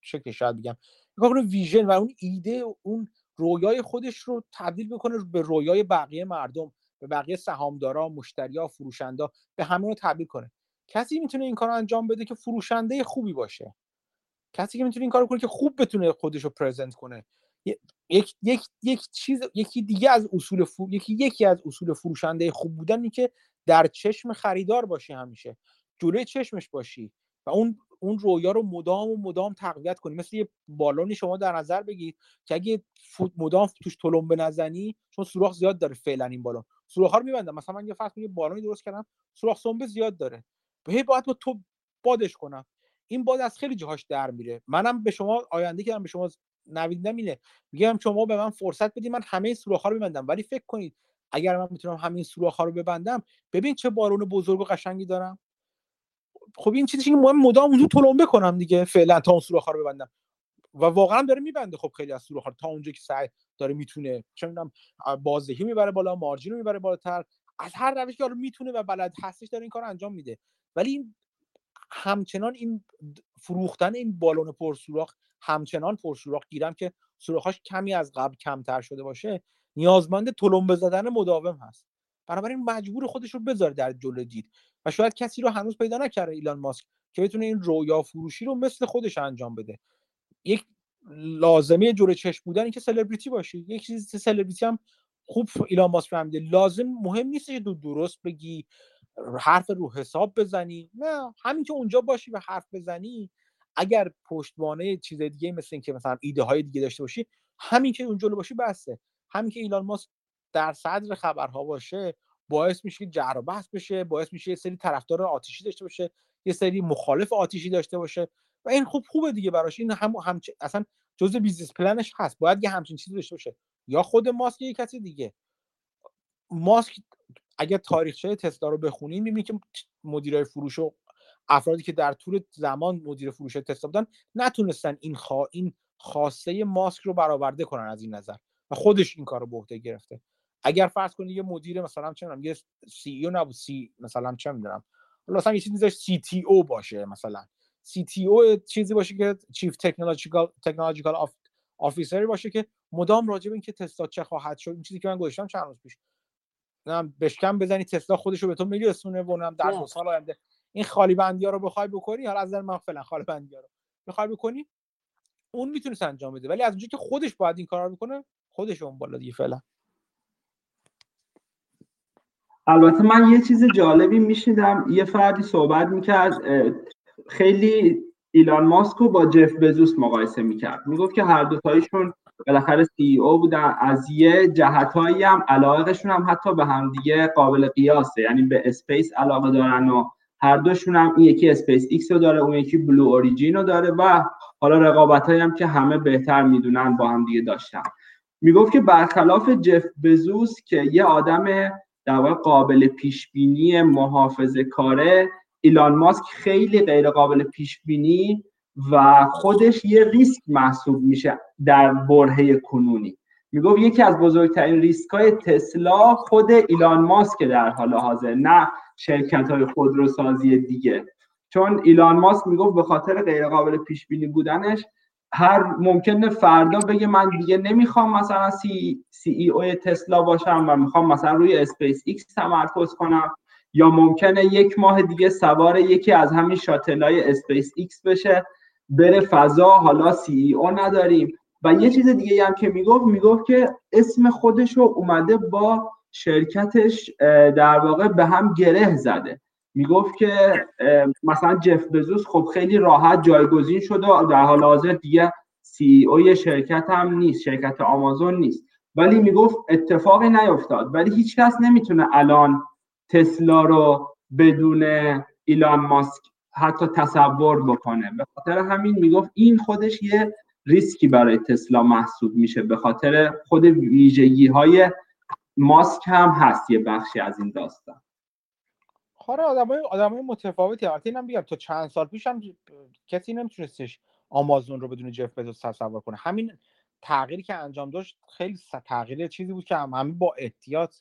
Speaker 1: شکل شاید بگم. یه کار کنه ویژن و اون ایده اون رویای خودش رو تبدیل بکنه به رویای بقیه مردم. به بقیه سهامدارا مشتریا فروشندا به همه رو تبدیل کنه. کسی می‌تونه این کار رو انجام بده که فروشنده خوبی باشه. کسی که می‌تونه این کار کنه که خوب بتونه خودش رو پرزنت کنه یک یک یک چیز یکی دیگه از اصول فرو... یکی یکی از اصول فروشنده خوب بودن که در چشم خریدار باشی همیشه. جلوی چشمش باشی و اون اون رویا رو مدام و مدام تقویت کنی. مثل یه بالونی شما در نظر بگید که اگه مدام توش تلمبه نزنی چون سوراخ زیاد داره فعلا این بالون. سوراخ رو میبندم. مثلا من یه فرض یه بالونی درست کردم سوراخ سنبه زیاد داره. هی باید با تو بادش کنم. این باد از خیلی جاهاش در میره. منم به شما آینده که به شما نویدم اینه. میگم شما به من فرصت بدید من همه سوراخ رو ببندم. ولی فکر کنید اگر من می‌تونم همین سوراخ رو ببندم ببین چه بارون بزرگ و قشنگی دارم. خب این چیزی که مهم مدام اونجا تلمبه کنم دیگه فعلا تا اون سوراخ رو ببندم. و واقعا داره میبنده خب خیلی از سوراخ تا اونجا که سعی داره می‌تونه چه می‌دونم بازدهی می‌بره بالا مارجین رو می‌بره بالاتر. از هر روشی که می‌تونه و بلد هستش داره این کار انجام میده. ولی این همچنان این فروختن این بالون پرسوراخ همچنان پرسوراخ گیرم که سوراخاش کمی از قبل کمتر شده باشه نیازمند تلمبه زدن مداوم هست. بنابراین مجبور خودش رو بذاره در جلو دید. و شاید کسی رو هنوز پیدا نکرده ایلان ماسک که بتونه این رویا فروشی رو مثل خودش انجام بده. یک لازمه جلو چشم بودن که سلبریتی باشی. یک چیز سلبریتی هم خوب ایلان ماسک فهمیده لازم مهم نیست که دو درست بگی حرف رو حساب بزنی. نه همین که اونجا باشی و حرف بزنی. اگر پشتوانه چیز دیگه مثل اینکه مثلا ایده های دیگه داشته باشی همین که اونجا باشی بسه. همین که ایلان ماسک در صدر خبرها باشه باعث میشه که جر و بحث بشه باعث میشه یه سری طرفدار آتیشی داشته باشه یه سری مخالف آتیشی داشته باشه. و این خوب خوبه دیگه براش. این هم, هم اصلا جزء business plan ش هست. باید یه همچین چیزی داشته باشه. یا خود ماسک یا کسی دیگه. ماسک اگر تاریخچه تسلا رو بخونیم می‌بینید که مدیرای فروش و افرادی که در طول زمان مدیر فروش تسلا بودن نتونستن این خوا... این خواسته ماسک رو برآورده کنن از این نظر و خودش این کار رو به گرفته. اگر فرض کنید یه مدیر مثلا چه می‌دونم یه سی ای نبود سی مثلا چه می‌دونم حالا مثلا یه چیزی سی تی او باشه مثلا. سی تی او چیزی باشه که چیف تکنولوژیکال تکنولوژیکال آفیسری باشه که مدام راجع به اینکه تسلا چه خواهد شد این چیزی که من گذاشتم چند روز پیش. نم بشکم بزنی تسلا خودش رو به تو میرسونه و نم در دو سال آینده. این خالی بندی ها رو بخوای بکنی حالا از نظر من فعلا خالی بندی ها رو. بخوای بکنی اون می‌تونه انجام بده. ولی از اونجایی که خودش باید این کارا رو بکنه خودش اون بالا دیگه فعلا.
Speaker 4: البته من یه چیز جالبی میشیدم یه فردی صحبت می‌کرد خیلی ایلان ماسک رو با جف بزوس مقایسه می‌کرد. می‌گفت که هر دوتایشون بالاخره CEO بودن. از یه جهتهایی هم علاقهشون هم حتی به همدیگه قابل قیاسه. یعنی به space علاقه دارن و هر دوشون هم این یکی اسپیس ایکس رو داره اون یکی بلو اوریجین رو داره و حالا رقابت هم که همه بهتر می‌دونن با هم دیگه داشتن. می‌گفت که برخلاف جف بزوس که یه آدم در قابل پیش بینی محافظه کاره ایلان ماسک خیلی غیر قابل پیش بینی و خودش یه ریسک محسوب میشه در برهه کنونی. می‌گفت یکی از بزرگترین ریسک های تسلا خود ایلان ماسک در حال حاضر نه شرکت های خودروسازی دیگه. چون ایلان ماسک می‌گفت به خاطر غیر قابل پیش بینی بودنش هر ممکنه فردا بگه من دیگه نمی‌خوام مثلا C, CEO تسلا باشم و می‌خوام مثلا روی اسپیس ایکس تمرکز کنم. یا ممکنه یک ماه دیگه سوار یکی از همین شاتل های اسپیس ایکس بشه بره فضا حالا سی ای او نداریم. و یه چیز دیگه هم که می‌گفت می‌گفت که اسم خودش رو اومده با شرکتش در واقع به هم گره زده. می‌گفت که مثلا جف بزوس خب خیلی راحت جایگزین شده و در حال حاضر دیگه سی او شرکت هم نیست شرکت آمازون نیست. ولی می‌گفت اتفاقی نیفتاد. ولی هیچ کس نمی‌تونه الان تسلا رو بدون ایلان ماسک حتی تصور بکنه. به خاطر همین می‌گفت این خودش یه ریسکی برای تسلا محسوب میشه. به خاطر خود ویژگی های ماسک هم هست یه بخشی از این داستان.
Speaker 1: آره آدمای آدمای متفاوتی. البته اینم بگم تا چند سال پیش هم کسی نمیتونستش آمازون رو بدون جف بزوس تصور کنه. همین تغییری که انجام داشت خیلی تغییر چیزی بود که همه با احتیاط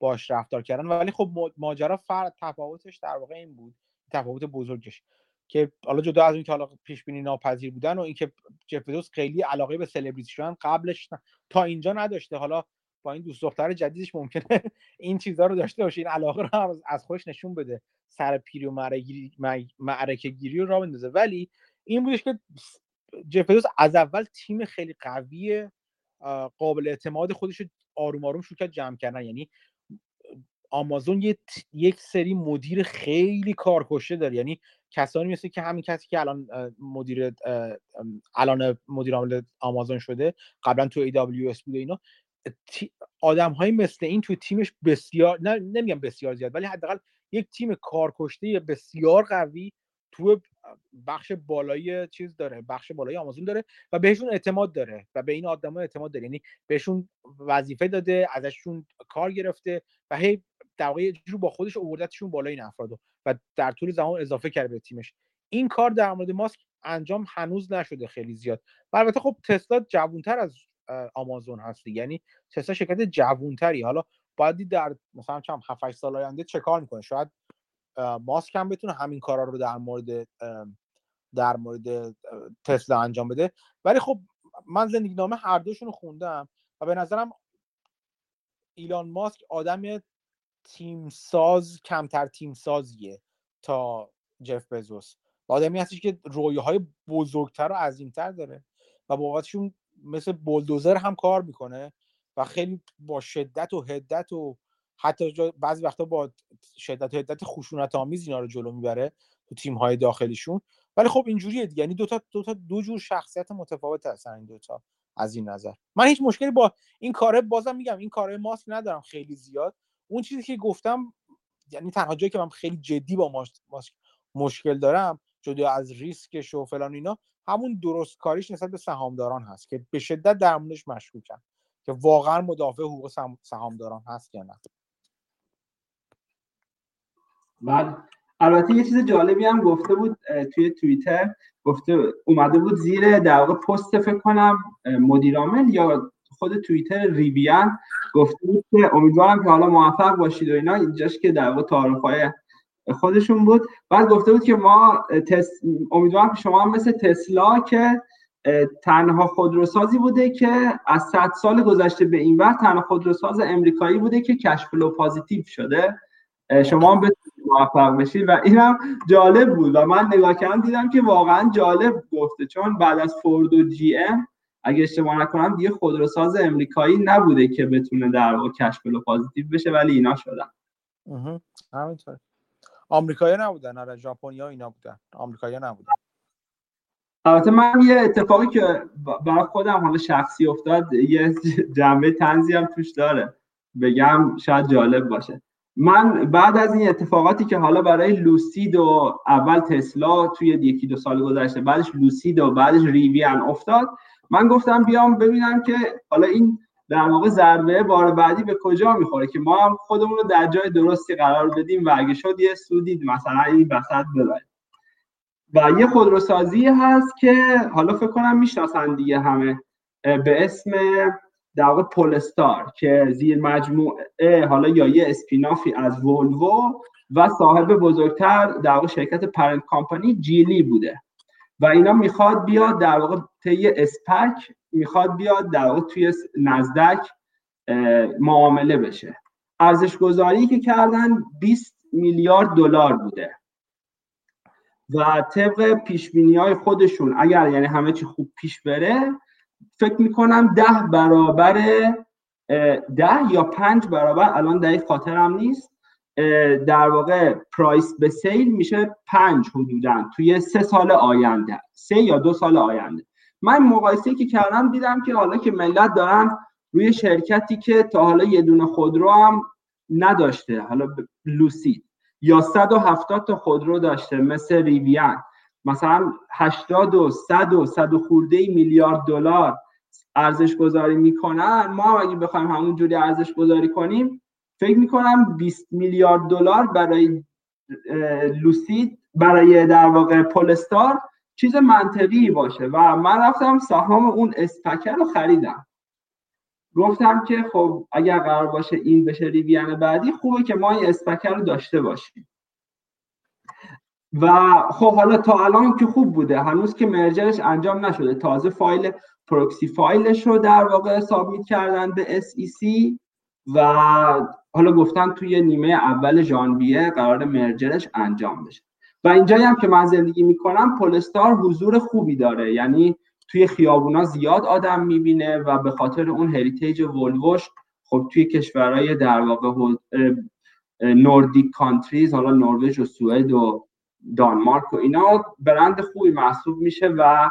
Speaker 1: باش رفتار کردن. ولی خب ماجرا فرق تفاوتش در واقع این بود. تفاوت بزرگش. که حالا جدا از اینکه حالا پیش بینی ناپذیر بودن و اینکه جف بزوس خیلی علاقه به سلبریتی شدن قبلش تا اینجا نداشته. حالا با این دوست دختر جدیدش ممکنه این چیزها رو داشته باشه. این علاقه رو از خودش نشون بده. سر پیری و معرکه گیری رو را بندازه. ولی این بودش که جف از اول تیم خیلی قوی قابل اعتماد خودش رو آروم آروم شروع کرد جمع کردن. یعنی آمازون یک سری مدیر خیلی کارکشه داره. یعنی کسانی مثل که همین کسی که الان مدیر الان مدیر عامل آمازون شده قبلا تو AWS بوده اینا آدم های مثل این تو تیمش بسیار نه نمیگم بسیار زیاد ولی حداقل یک تیم کارکشته بسیار قوی تو بخش بالایی چیز داره بخش بالایی آمازون داره و بهشون اعتماد داره و به این آدما اعتماد داره. یعنی بهشون وظیفه داده ازشون کار گرفته و هی در واقع با خودش اوردتشون بالای این افرادو و در طول زمان اضافه کرده به تیمش. این کار در مورد ماسک انجام هنوز نشده خیلی زیاد. البته خب تسلا جوونتر از آمازون هستی یعنی تسلا شرکت جوونتری. حالا باید در مثلا چند 7 سال آینده چه کار می‌کنه. شاید ماسک هم بتونه همین کارا رو در مورد در مورد تسلا انجام بده. ولی خب من زندگی نامه هر دوشون رو خوندم و به نظرم ایلان ماسک آدم تیم ساز کمتر تیم سازیه تا جف بزوس. آدمی هستش که های بزرگتر و عظیمتر داره و بابتشون مثل بولدوزر هم کار می‌کنه و خیلی با شدت و هدت و حتی بعضی وقتا با شدت و هدت خشونت آمیز اینا رو جلو می‌بره تو تیم های داخلیشون. ولی خب اینجوریه دیگه. یعنی دو تا دو تا دو جور شخصیت متفاوت هستن این دوتا از این نظر. من هیچ مشکلی با این کاره بازم میگم این کاره ماسک ندارم خیلی زیاد. اون چیزی که گفتم یعنی تنها جایی که من خیلی جدی با ماسک مشکل دارم جدا از ریسکش و فلان اینا همون درست کاریش نسبت به سهامداران هست که به شدت در موردش مشکوکم که واقعا مدافع حقوق سهامداران هست یا نه.
Speaker 4: بعد البته یه چیز جالبی هم گفته بود توی توییتر گفته اومده بود زیر در واقع پست فکر کنم مدیرامل یا خود توییتر ریویان گفته بود که امیدوارم که حالا موفق باشید و اینا. اینجاش که در واقع تعارفای خودشون بود. بعد گفته بود که ما تس... امیدوارم که شما هم مثل تسلا که تنها خودروسازی بوده که از 100 سال گذشته به این وقت تنها خودروساز امریکایی بوده که کشفلو پازیتیو شده. شما هم موفق بشید و اینم جالب بود و من نگاه کردم دیدم که واقعا جالب گفته چون بعد از فورد و جی ام اگه اشتباه نکنم دیگه خودروساز امریکایی نبوده که بتونه در واقع کشف پازیتیو بشه ولی اینا شدن.
Speaker 1: همینطور. آمریکایی نبودن آره ژاپنیا اینا بودن. آمریکایی نبودن.
Speaker 4: البته من یه اتفاقی که برای خودم حالا شخصی افتاد یه جنبه تنزی هم توش داره. بگم شاید جالب باشه. من بعد از این اتفاقاتی که حالا برای لوسید و اول تسلا توی یکی دو سال گذشته بعدش لوسید و بعدش ریویان افتاد من گفتم بیام ببینم که حالا این در واقع ضربه بار بعدی به کجا می‌خوره که ما هم خودمون رو در جای درستی قرار بدیم و اگه شد یه سودی مثلا این وسط ببریم و یه خودروسازی هست که حالا فکر کنم می‌شناسن دیگه همه به اسم در واقع پولستار که زیر مجموعه حالا یا یه اسپینافی از ولوو و صاحب بزرگتر در واقع شرکت پرنت کامپانی جیلی بوده. و اینا می‌خواد بیاد در واقع طی اسپک می‌خواد بیاد در واقع توی نزدک معامله بشه. ارزش گذاری که کردن 20 میلیارد دلار بوده. و طبق پیش های خودشون اگر یعنی همه چی خوب پیش بره فکر می‌کنم ده برابر ده یا پنج برابر الان دقیق خاطرم نیست در واقع پرایس به سیل میشه پنج حدودا توی سه سال آینده سه یا دو سال آینده. من مقایسه که کردم دیدم که حالا که ملت دارن روی شرکتی که تا حالا یه دونه خودرو هم نداشته حالا لوسید. یا 170 تا خودرو داشته مثل ریویان مثلا 80 و 100 و 100 خورده میلیارد دلار ارزش گذاری می‌کنن. ما اگه بخوایم همون جوری ارزش گذاری کنیم فکر می‌کنم 20 میلیارد دلار برای لوسید برای در واقع پولستار چیز منطقی باشه. و من رفتم سهام اون اسپکر رو خریدم. گفتم که خب اگر قرار باشه این بشه ریویان بعدی خوبه که ما این اسپکر رو داشته باشیم. و خب حالا تا الان که خوب بوده. هنوز که مرجرش انجام نشده. تازه فایل پروکسی فایلش رو در واقع سابمیت کردن به SEC و حالا گفتن توی نیمه اول ژانویه قرار مرجرش انجام بشه. و اینجایی هم که من زندگی می‌کنم پولستار حضور خوبی داره. یعنی توی خیابونا زیاد آدم می‌بینه و به خاطر اون هریتیج ولووش خب توی کشورهای در واقع نوردیک کانتریز حالا نروژ و سوئد و دانمارک و اینا برند خوبی محسوب میشه و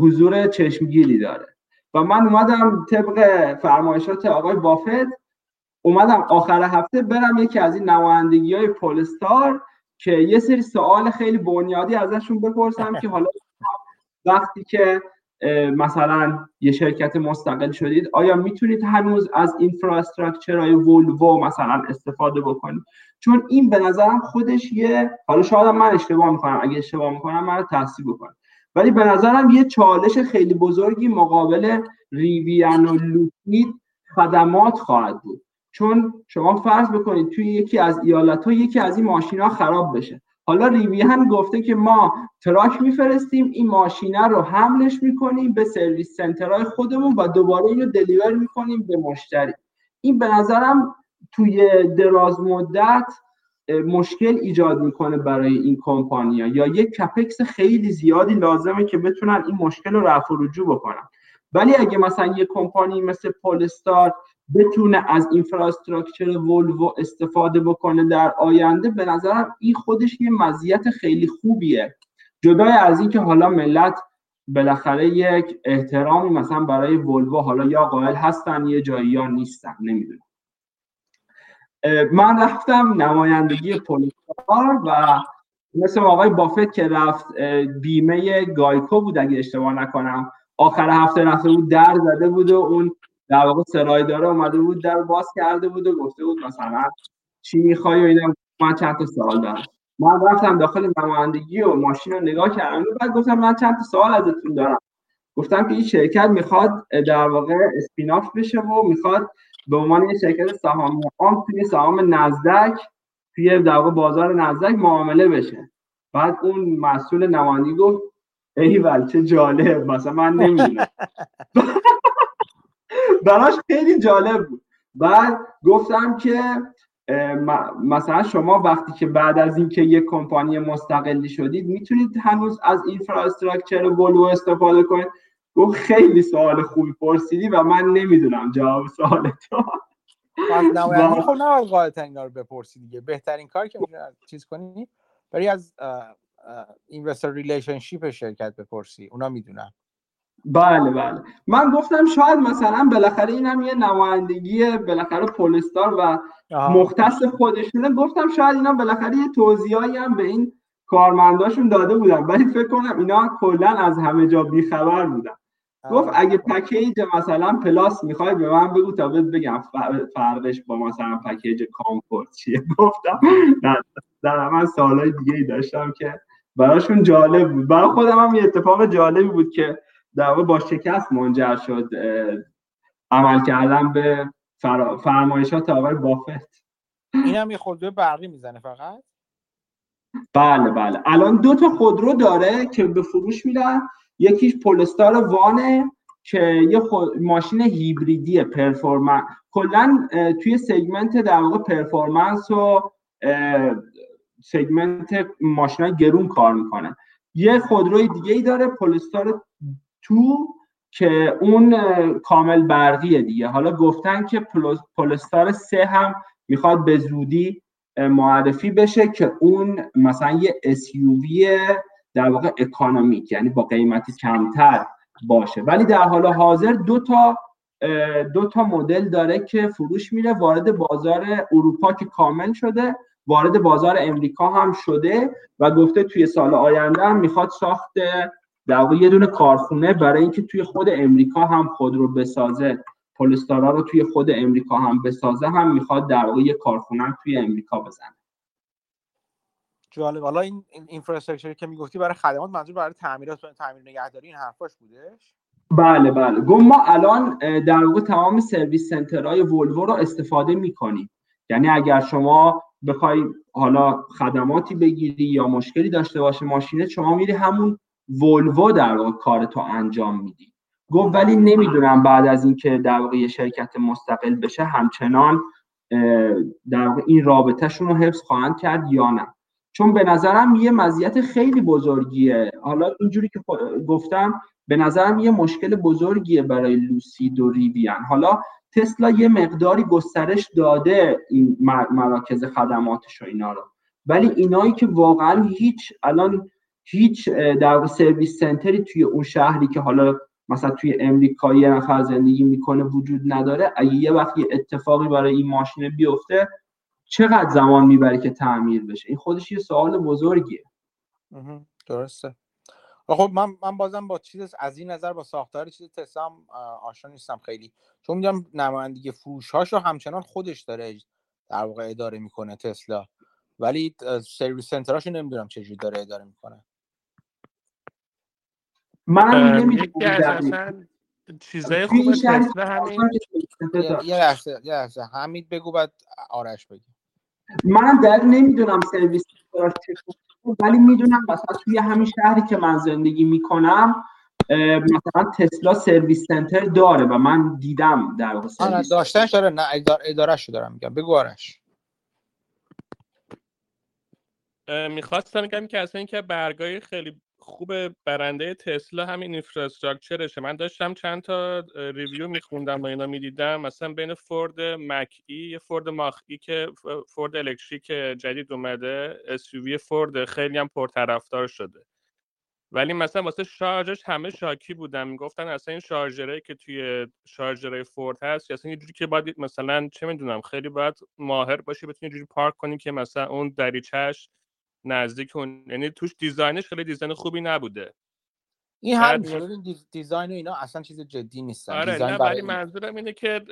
Speaker 4: حضور چشمگیری داره. و من اومدم طبق فرمایشات آقای بافت اومدم آخر هفته برم یکی از این نمایندگی های پولستار که یه سری سوال خیلی بنیادی ازشون بپرسم که حالا وقتی که مثلا یه شرکت مستقل شدید آیا می‌تونید هنوز از اینفراستراکچر های ولوو مثلا استفاده بکنید؟ چون این به نظرم خودش یه حالا شاید من اشتباه می‌کنم اگه اشتباه می‌کنم من تحصیل بکنم ولی به نظرم یه چالش خیلی بزرگی مقابل ریویان و لوپید خدمات خواهد بود. چون شما فرض بکنید توی یکی از ایالت ها یکی از این ماشین ها خراب بشه. حالا ریویان گفته که ما truck میفرستیم این ماشینه رو حملش می‌کنیم به service center های خودمون و دوباره اینو deliver می‌کنیم به مشتری. این به نظرم توی دراز مدت مشکل ایجاد می‌کنه برای این کمپانیا یا یک CapEx خیلی زیادی لازمه که بتونن این مشکل رو رفع و رجوع بکنن. ولی اگه مثلا یه کمپانی مثل پولستار بتونه از infrastructure ولوو استفاده بکنه در آینده به نظرم این خودش یه مزیت خیلی خوبیه. جدای از اینکه حالا ملت بالاخره یک احترامی مثلا برای ولوو حالا یا قائل هستن یه جایی یا نیستن نمی‌دونم. من رفتم نمایندگی پولیسار و مثل آقای بافت که رفت بیمه گایکو بود اگه اشتباه نکنم. آخر هفته رفته بود در زده بود و اون در واقع سرایداره اومده بود در باز کرده بود و گفته بود مثلا چی می‌خوای و اینا. من چند تا سوال دارم. من رفتم داخل نمایندگی و ماشین رو نگاه کردم و بعد گفتم من چند تا سوال ازتون دارم. گفتم که این شرکت می‌خواد در واقع اسپیناف بشه و می‌خواد به عنوان یه شرکت سهامی عام توی سهام نزدک توی در واقع بازار نزدک معامله بشه. بعد اون مسئول نمایندگی گفت ای چه جالب مثلا من نمی‌دونم. براش خیلی جالب بود. بعد گفتم که مثلا شما وقتی که بعد از اینکه یک کمپانی مستقلی شدید می‌تونید هنوز از infrastructure ولوو استفاده کنید؟ گفت خیلی سوال خوبی پرسیدی و من نمی‌دونم جواب سوال تو.
Speaker 1: نمایندگی خب نباید غالبا اینا رو بپرسی دیگه. بهترین کار که چیز کنی بری از investor relationship شرکت بپرسی. اونا می‌دونن.
Speaker 4: بله بله. من گفتم شاید مثلا بالاخره این هم یه نمایندگی بالاخره پولستار و مختص خودشونه. گفتم شاید اینا بالاخره یه توضیحایی هم به این کارمنداشون داده بودن. ولی فکر کنم اینا کلا از همه جا بیخبر بودن. گفت اگه پکیج مثلا پلاس می‌خوای به من بگو تا بهت بگم فرقش با مثلا پکیج کامفورت چیه. گفتم نه در من سوالای دیگه داشتم که براشون جالب بود. برای خودم هم یه اتفاق جالبی بود که در با شکست منجر شد عمل کردن به فرمایشات آقای بافت.
Speaker 1: این هم یه خودرو برقی می‌زنه فقط؟
Speaker 4: بله بله. الان دو تا خودرو داره که به فروش میدن یکیش پولستار وان ه که یه ماشین هیبریدی performance کلا توی segment در واقع performance و سگمنت ماشین گرون کار می‌کنه. یه خودروی دیگه ای داره پولستار تو که اون کامل برقیه دیگه. حالا گفتن که پولستار سه هم می‌خواد به زودی معرفی بشه که اون مثلا یه SUV در واقع اکانومیک یعنی با قیمتی کمتر باشه. ولی در حال حاضر دو تا دو تا مدل داره که فروش میره. وارد بازار اروپا که کامل شده وارد بازار امریکا هم شده و گفته توی سال آینده هم می‌خواد ساخت در واقع یه دونه کارخونه برای اینکه توی خود امریکا هم خود رو بسازه پولستارا رو توی خود امریکا هم بسازه هم می‌خواد در واقع یه کارخونه توی امریکا بزنه.
Speaker 1: جالب. حالا این اینفراستراکچر که می‌گفتی برای خدمات منظور برای تعمیرات تعمیر نگهداری این حرفاش بودش؟
Speaker 4: بله بله. گم ما الان در واقع تمام سرویس سنترهای ولوو رو استفاده می‌کنیم. یعنی اگر شما بخوای حالا خدماتی بگیری یا مشکلی داشته باشه ماشینت شما میری همون ولوو در واقع کارتو انجام میدی. گفت ولی نمی‌دونم بعد از اینکه در واقع یه شرکت مستقل بشه همچنان در واقع این رابطهشون رو حفظ خواهند کرد یا نه. چون به نظرم یه مزیت خیلی بزرگیه. حالا اینجوری که گفتم به نظرم یه مشکل بزرگیه برای لوسید و ریویان حالا تسلا یه مقداری گسترش داده این مراکز خدماتش و اینا رو. ولی اینایی که واقعا هیچ الان هیچ در سرویس سنتری توی اون شهری که حالا مثلا توی امریکا یه نفر زندگی می‌کنه وجود نداره اگه یه وقت اتفاقی برای این ماشین بیفته چقدر زمان می‌بره که تعمیر بشه؟ این خودش یه سوال بزرگیه.
Speaker 1: درسته. خب من من بازم با چیز از این نظر با ساختار چیز تسلا آشنا نیستم خیلی. چون میگم نمایندگی فروش هاشو همچنان خودش داره در واقع اداره می‌کنه تسلا. ولی سرویس سنتراشو نمی‌دونم چجوری داره اداره می‌کنه.
Speaker 4: من نمی‌دونم
Speaker 5: چیزای خوب تسلا همین
Speaker 1: یه لحظه یه لحظه. حمید بگو بعد آرش بگو.
Speaker 4: منم دقیق نمی‌دونم سرویس ولی می‌دونم مثلا توی همین شهری که من زندگی می‌کنم مثلا تسلا سرویس سنتر داره و من دیدم در واقع
Speaker 1: سرویس. داشتنش داره نه ادارهشو دارم میگم. بگو آرش.
Speaker 5: می‌خواستم بگم که اصلا اینکه برگای خیلی خوب برنده تسلا همین اینفراستراکچرشه من داشتم چند تا ریویو میخوندم و اینا می‌دیدم. مثلا بین فورد مک ای یه فورد ماخ که فورد الکتریک جدید اومده. اس فورد خیلی هم پرطرفدار شده. ولی مثلا واسه شارژش همه شاکی بودن می‌گفتن اصلا این charger ایی که توی charger ای فورد هست اصلا یه جوری که باید مثلا چه می‌دونم خیلی باید ماهر باشی بتونی جوری پارک کنی که مثلا اون دریچهش نزدیک اون یعنی توش design ش خیلی design خوبی نبوده.
Speaker 1: این هر design و اینا اصلا چیز جدی نیستن.
Speaker 5: آره
Speaker 1: design
Speaker 5: نه ولی منظورم اینه که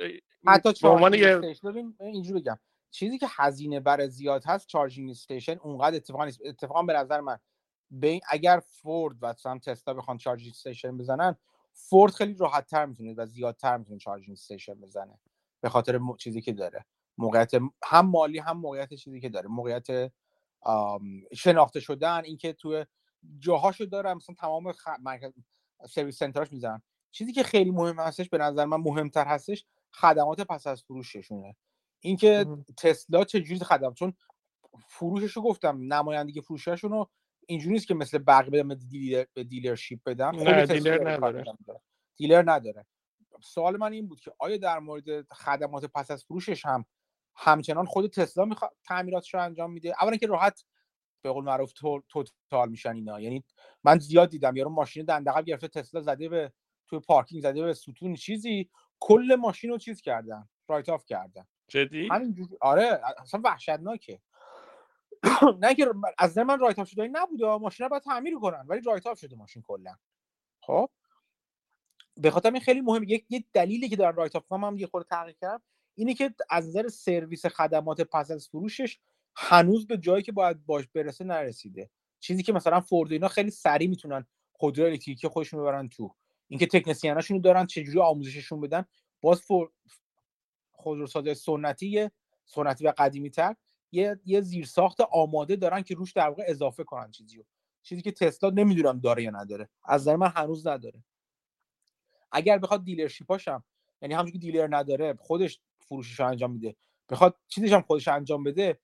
Speaker 1: حتی charging station اینجوری بگم. چیزی که هزینه بر زیاد هست charging station اونقدر اتفاقا نیست. اتفاقا به نظر من بین اگر فورد و مثلا تسلا بخوان charging station بزنن فورد خیلی راحت تر می‌تونه و زیادتر می‌تونه charging station بزنه به خاطر چیزی که داره. موقعیت هم مالی هم موقعیت چیزی که داره. موقعیت شناخته شدن اینکه توی جاهاشو دارم مثلا تمام خ... مرکز service center اش می‌زنن چیزی که خیلی مهم هستش به نظر من مهمتر هستش خدمات پس از فروششونه. اینکه تسلا چجوری خدمات چون فروششو گفتم نمایندگی فروششون رو اینجوری نیست که مثل بقیه بدم به دیلر به دیلرشیپ بدم.
Speaker 5: دیلر نداره.
Speaker 1: دیلر نداره. سوال من این بود که آیا در مورد خدمات پس از فروشش هم همچنان خود تسلا می‌خواد تعمیراتش رو انجام میده. اولا که راحت به قول معروف توتال میشن اینا. یعنی من زیاد دیدم. یارو ماشین دندقب گرفته تسلا زده به توی پارکینگ زده به ستون چیزی. کل ماشین رو چیز کردن write off کردن.
Speaker 5: جدی؟
Speaker 1: آره اصلا وحشتناکه. نه که از من write off شده نبوده. ماشین رو باید تعمیر کنن ولی write off شده ماشین کلا. خب؟ به خاطر این خیلی مهم یک یه دلیلی که در write off هم یه خورده تغییر کرد اینه که از نظر سرویس خدمات پس از فروشش هنوز به جایی که باید باش برسه نرسیده. چیزی که مثلا فورد اینا خیلی سریع می‌تونن خودرو الکتریکی خودشون ببرن تو. اینکه تکنسیناشون دارن چجوری آموزششون بدن باز فور خودروساز سنتی سنتی و قدیمی تر یه یه زیرساخت آماده دارن که روش در واقع اضافه کنن چیزی رو چیزی که تسلا نمی‌دونم داره یا نداره. از نظر من هنوز نداره. اگر بخواد دیلرشیپاشم یعنی همونجوری دیلر نداره خودش فروشش رو انجام میده. بخواد چیزش هم خودش انجام بده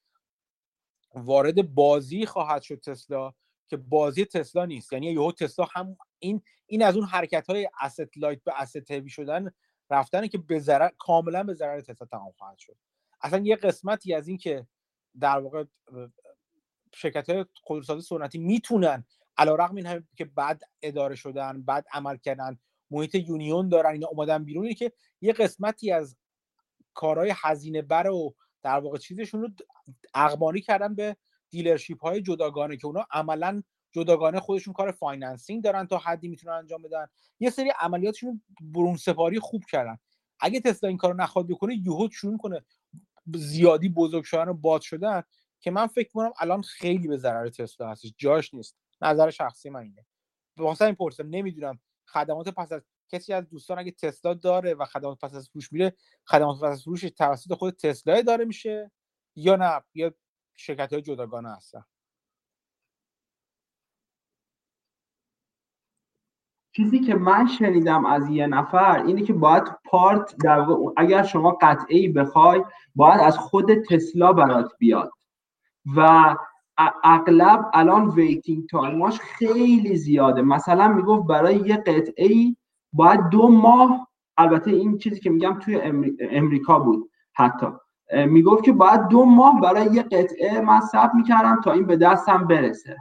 Speaker 1: وارد بازی خواهد شد تسلا که بازی تسلا نیست. یعنی یهو تسلا هم این این از اون حرکت های asset لایت به asset هوی شدن رفتن که به ضرر کاملا به ضرر تسلا تمام خواهد شد. اصلا یه قسمتی از این که در واقع شرکت های خودروسازی سنتی می‌تونن علیرغم این که بعد اداره شدن بعد عمل کردن محیط یونیون دارن اینا اومدن بیرون که یه قسمتی از کارهای هزینه بر و در واقع چیزشون رو اقماری کردن به dealership های جداگانه که اونا عملا جداگانه خودشون کار financing دارن تا حدی می‌تونن انجام بدن. یه سری عملیاتشون برون سپاری خوب کردن. اگه تسلا این کارو نخواد بکنه یهو شروع کنه زیادی بزرگ شدن و باد شدن که من فکر کنم الان خیلی به ضرر تسلا هستش. جاش نیست. نظر شخصی من اینه. واسه این پرسم نمی‌دونم خدمات پس از کسی از دوستان اگه تسلا داره و خدمات پس از فروش میره خدمات پس از فروش توسط خود تسلا داره میشه یا نه؟ یا شرکت های جداگانه هستن؟
Speaker 4: چیزی که من شنیدم از یه نفر اینه که باید part در اگر شما قطعه ای بخوای باید از خود تسلا برات بیاد. و اغلب الان waiting time اش خیلی زیاده. مثلا می‌گفت برای یه قطعه ای باید دو ماه البته این چیزی که میگم توی امریکا بود حتی. می‌گفت که باید دو ماه برای یه قطعه من ثبت می‌کردم تا این به دستم برسه.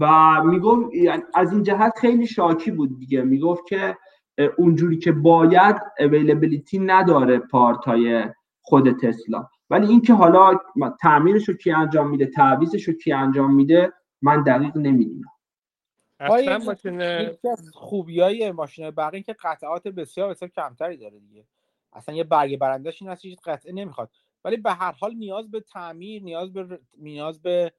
Speaker 4: و می‌گفت یعنی از این جهت خیلی شاکی بود دیگه. می‌گفت که اونجوری که باید اویلیبیلیتی نداره پارتای خود تسلا. ولی اینکه حالا تعمیرش رو کی انجام میده تعویزش رو کی انجام میده من دقیق نمی‌دونم.
Speaker 1: اصلا ماشین خوبی های ماشین برقی که قطعات بسیار بسیار کمتری داره دیگه. اصلا یه برگ برندش این هست قطعه نمی‌خواد. ولی به هر حال نیاز به تعمیر نیاز به نیاز به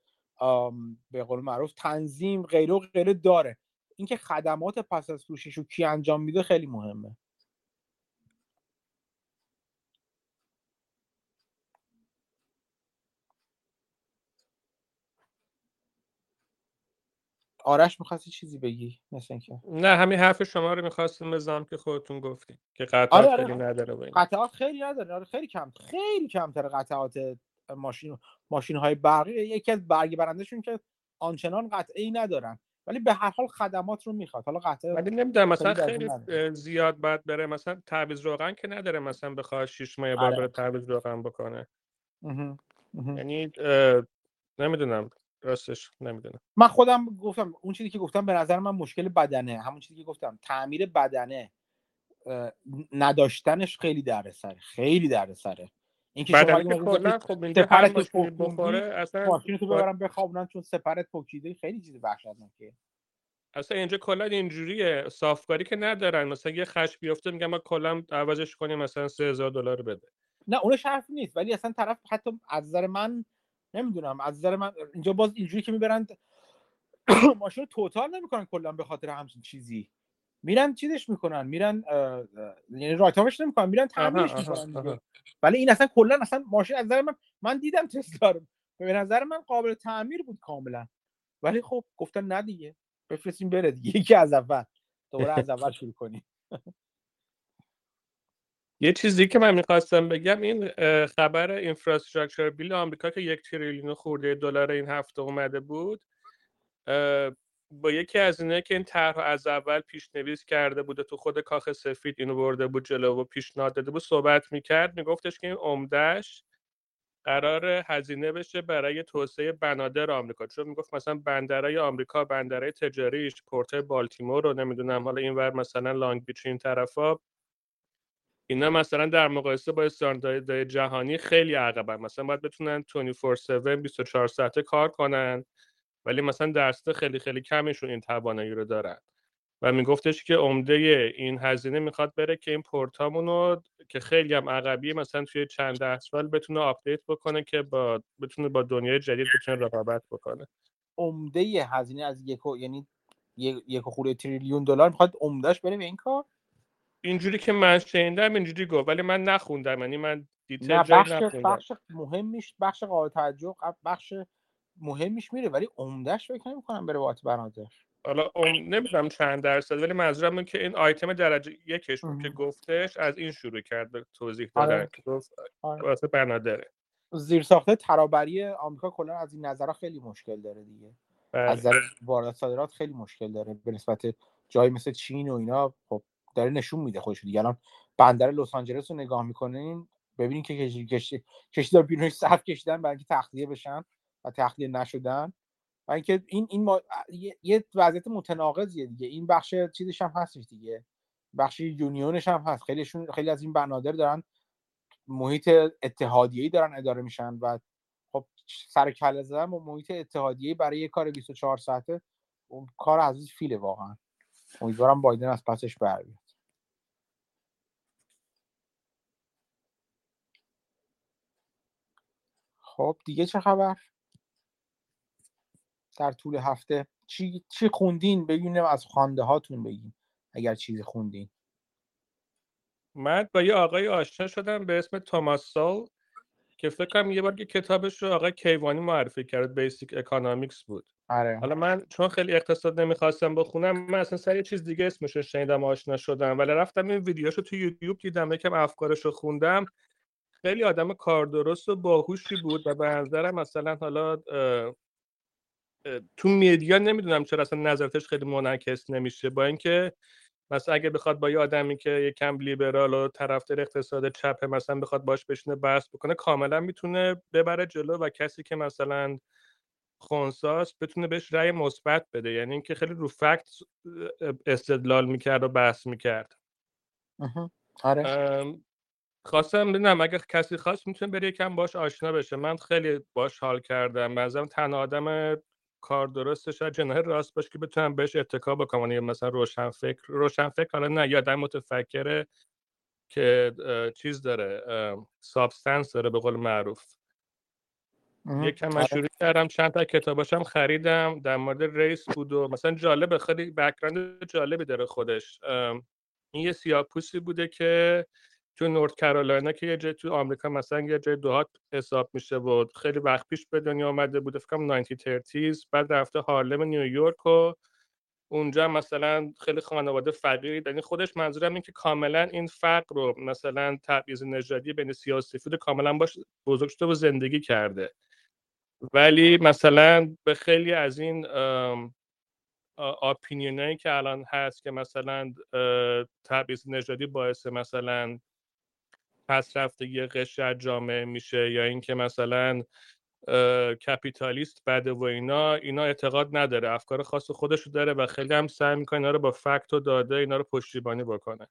Speaker 1: به قول معروف تنظیم غیره و غیره داره. اینکه خدمات پس از فروشش رو کی انجام میده خیلی مهمه. آرش می‌خواستی چیزی بگی؟ مثل اینکه.
Speaker 5: نه همین حرف شما رو می‌خواستم بزنم که خودتون گفتیم که قطعات آره آره. خیلی نداره
Speaker 1: قطعات خیلی نداره. آره خیلی کم خیلی کمتر قطعات ماشین ماشین های برقی. یکی از برگ برندشون که آنچنان قطعی ای ندارن ولی به هر حال خدمات رو می‌خواد. حالا قطعه
Speaker 5: ولی نمی‌دونم مثلا خیلی زیاد باید بره. مثلا تعویض روغن که نداره مثلا بخواد 6 ماه بار بره تعویض روغن بکنه. یعنی نمی‌دونم. راستش نمی‌دونم.
Speaker 1: من خودم گفتم اون چیزی که گفتم به نظر من مشکل بدنه. همون چیزی که گفتم تعمیر بدنه نداشتنش خیلی دردسره خیلی دردسره
Speaker 5: اینکه شما خب سپرت بخوره اصلا
Speaker 1: ماشین تو ببرم بخوابونن چون سپرت پوکیده خیلی چیز وحشتناکه.
Speaker 5: اصلا اینجا کلا اینجوریه. صافکاری که ندارن. مثلا یه خش بیفته میگم ما کلا عوضش کنیم مثلا 3000 دلار بده.
Speaker 1: نه اونش حرف نیست. ولی اصلا طرف حتی از نظر من نمی‌دونم از نظر من اینجا باز اینجوری که می‌برند ماشین رو توتال نمی‌کنن کلا به خاطر همچین چیزی. میرن چیزش می‌کنن میرن یعنی رایتامش نمی‌کنن میرن تعمیرش می‌کنن ولی این اصلا کلا اصلا ماشین از نظر من من دیدم تسلا رو. به نظر من قابل تعمیر بود کاملا. ولی خب گفتن نه دیگه. بفرستیم بره دیگه. یکی از اول. دوباره از اول شروع کنیم.
Speaker 5: یه چیزی که من می‌خواستم بگم این خبر اینفراستراکچر بیل آمریکا که یک تریلیون خورده دلار این هفته اومده بود با یکی از اینه که این طرح از اول پیشنویس کرده بوده تو خود کاخ سفید اینو برده بود جلو و پیشنهاد داده بود صحبت می‌کرد میگفتش که این عمدهش قرار هزینه بشه برای توسعه بنادر آمریکا. چون می‌گفت مثلا بندرهای آمریکا بندرهای تجاریش پورت بالتیمور رو نمی‌دونم حالا اینور مثلا لانگ بیچ این طرفا اینا مثلا در مقایسه با استانداردهای جهانی خیلی عقبن. مثلا باید بتونن 24/7 24 ساعته کار کنن ولی مثلا درسته خیلی خیلی کمشون این توانایی رو دارن. و میگفتش که عمده این هزینه می‌خواد بره که این پورتامونو که خیلی هم عقبی مثلا توی چند ده سال بتونه آپدیت بکنه که با بتونه با دنیای جدید بتونه رقابت بکنه.
Speaker 1: عمده هزینه از یک یعنی یک خورده تریلیون دلار می‌خواد عمدهش بره به این کار؟
Speaker 5: اینجوری که من شنیدم اینجوری گفت ولی من نخوندم یعنی من
Speaker 1: دیتیل بخش بخش مهمیش بخش قابل توجه بخش مهمیش میره ولی عمدهش فکر نمی‌کنم بره وات بنادر
Speaker 5: حالا نمی‌دونم چند درصد ولی منظورم اینه که این آیتم درجه یکش که گفتش از این شروع کرد به توضیح دادن آره. که گفت آره. واسه بنادره
Speaker 1: زیر ساخته ترابری آمریکا کلا از این نظرها خیلی مشکل داره دیگه بله. از نظر واردات صادرات خیلی مشکل داره به نسبت جایی مثل چین و اینا خب داره نشون میده خودش دیگه. الان بندر لس آنجلس رو نگاه می‌کنین ببینین که کشتی کشتی کشتی دار بیرونش صف کشیدن برای اینکه تخلیه بشن و تخلیه نشدن. و اینکه این این ما... یه وضعیت متناقضیه دیگه. این بخش چیزش هم هستش دیگه. بخش یونیونش هم هست. خیلیشون خیلی از این بنادر دارن محیط اتحادیه‌ای دارن اداره میشن و خب سر کله زدن با محیط اتحادیه‌ای برای یه کار 24 ساعته اون کار عزیز فیله واقعا. امیدوارم بایدن از پسش بر بیاد خب دیگه چه خبر؟ در طول هفته چی, چی خوندین؟ ببینیم از خوانده هاتون بگین اگر چیزی خوندین.
Speaker 5: من با یه آقای آشنا شدم به اسم توماس سول که فکر کنم یه بار که کتابش رو آقای کیوانی معرفی کرد Basic Economics بود.
Speaker 1: آره.
Speaker 5: حالا من چون خیلی اقتصاد نمی‌خواستم بخونم من اصلا سر یه چیز دیگه اسمش رو شنیدم آشنا شدم. ولی رفتم این ویدیوشو تو یوتیوب دیدم یکم افکارش رو خوندم. خیلی آدم کار درست و باهوشی بود و به نظرم مثلا حالا اه، اه، تو media نمی‌دونم چرا اصلا نظرتش خیلی منعکس نمیشه. با اینکه مثلا اگه بخواد با یه آدمی که یکم لیبرال و طرفدار اقتصاد چپه مثلا بخواد باش بشینه بحث بکنه کاملا می‌تونه ببره جلو و کسی که مثلا خونساست بتونه بهش رأی مثبت بده. یعنی اینکه خیلی رو فکت استدلال می‌کرد و بحث می‌کرد.
Speaker 1: آره.
Speaker 5: خواستم بدونم اگه کسی خواست می‌تونه بره یکم باش آشنا بشه. من خیلی باش حال کردم. بنظرم تنها آدم کار درسته شاید جناح راست باشه که بتونم بهش اتکا بکنم. یا مثلا روشن فکر روشن فکر حالا نه یا آدم متفکره که چیز داره substance داره به قول معروف. یکم من
Speaker 1: آره.
Speaker 5: شروع کردم چند تا کتاباشم خریدم. در مورد race بود و مثلا جالبه خیلی background جالبی داره خودش. این یه سیاه‌پوستی بوده که تو North Carolina که یه جای تو آمریکا مثلا یه جای دهات حساب میشه و خیلی وقت پیش به دنیا آمده بوده فکر کنم 1930 بعد رفته هارلم نیویورک و اونجا مثلا خیلی خانواده فقیری یعنی خودش منظورم این که کاملا این فقر رو مثلا تبعیض نژادی بین سیاه و سفید کاملا باش بزرگ شده و زندگی کرده. ولی مثلا به خیلی از این آپینیونایی که الان هست که مثلا تبعیض نژادی باعث مثلا پس رفتگی قشر جامعه میشه یا اینکه مثلا کپیتالیست بده و اینا اینا اعتقاد نداره. افکار خاص خودشو داره و خیلی هم سعی می‌کنه اینا رو با فکت و داده اینا رو پشتیبانی بکنه.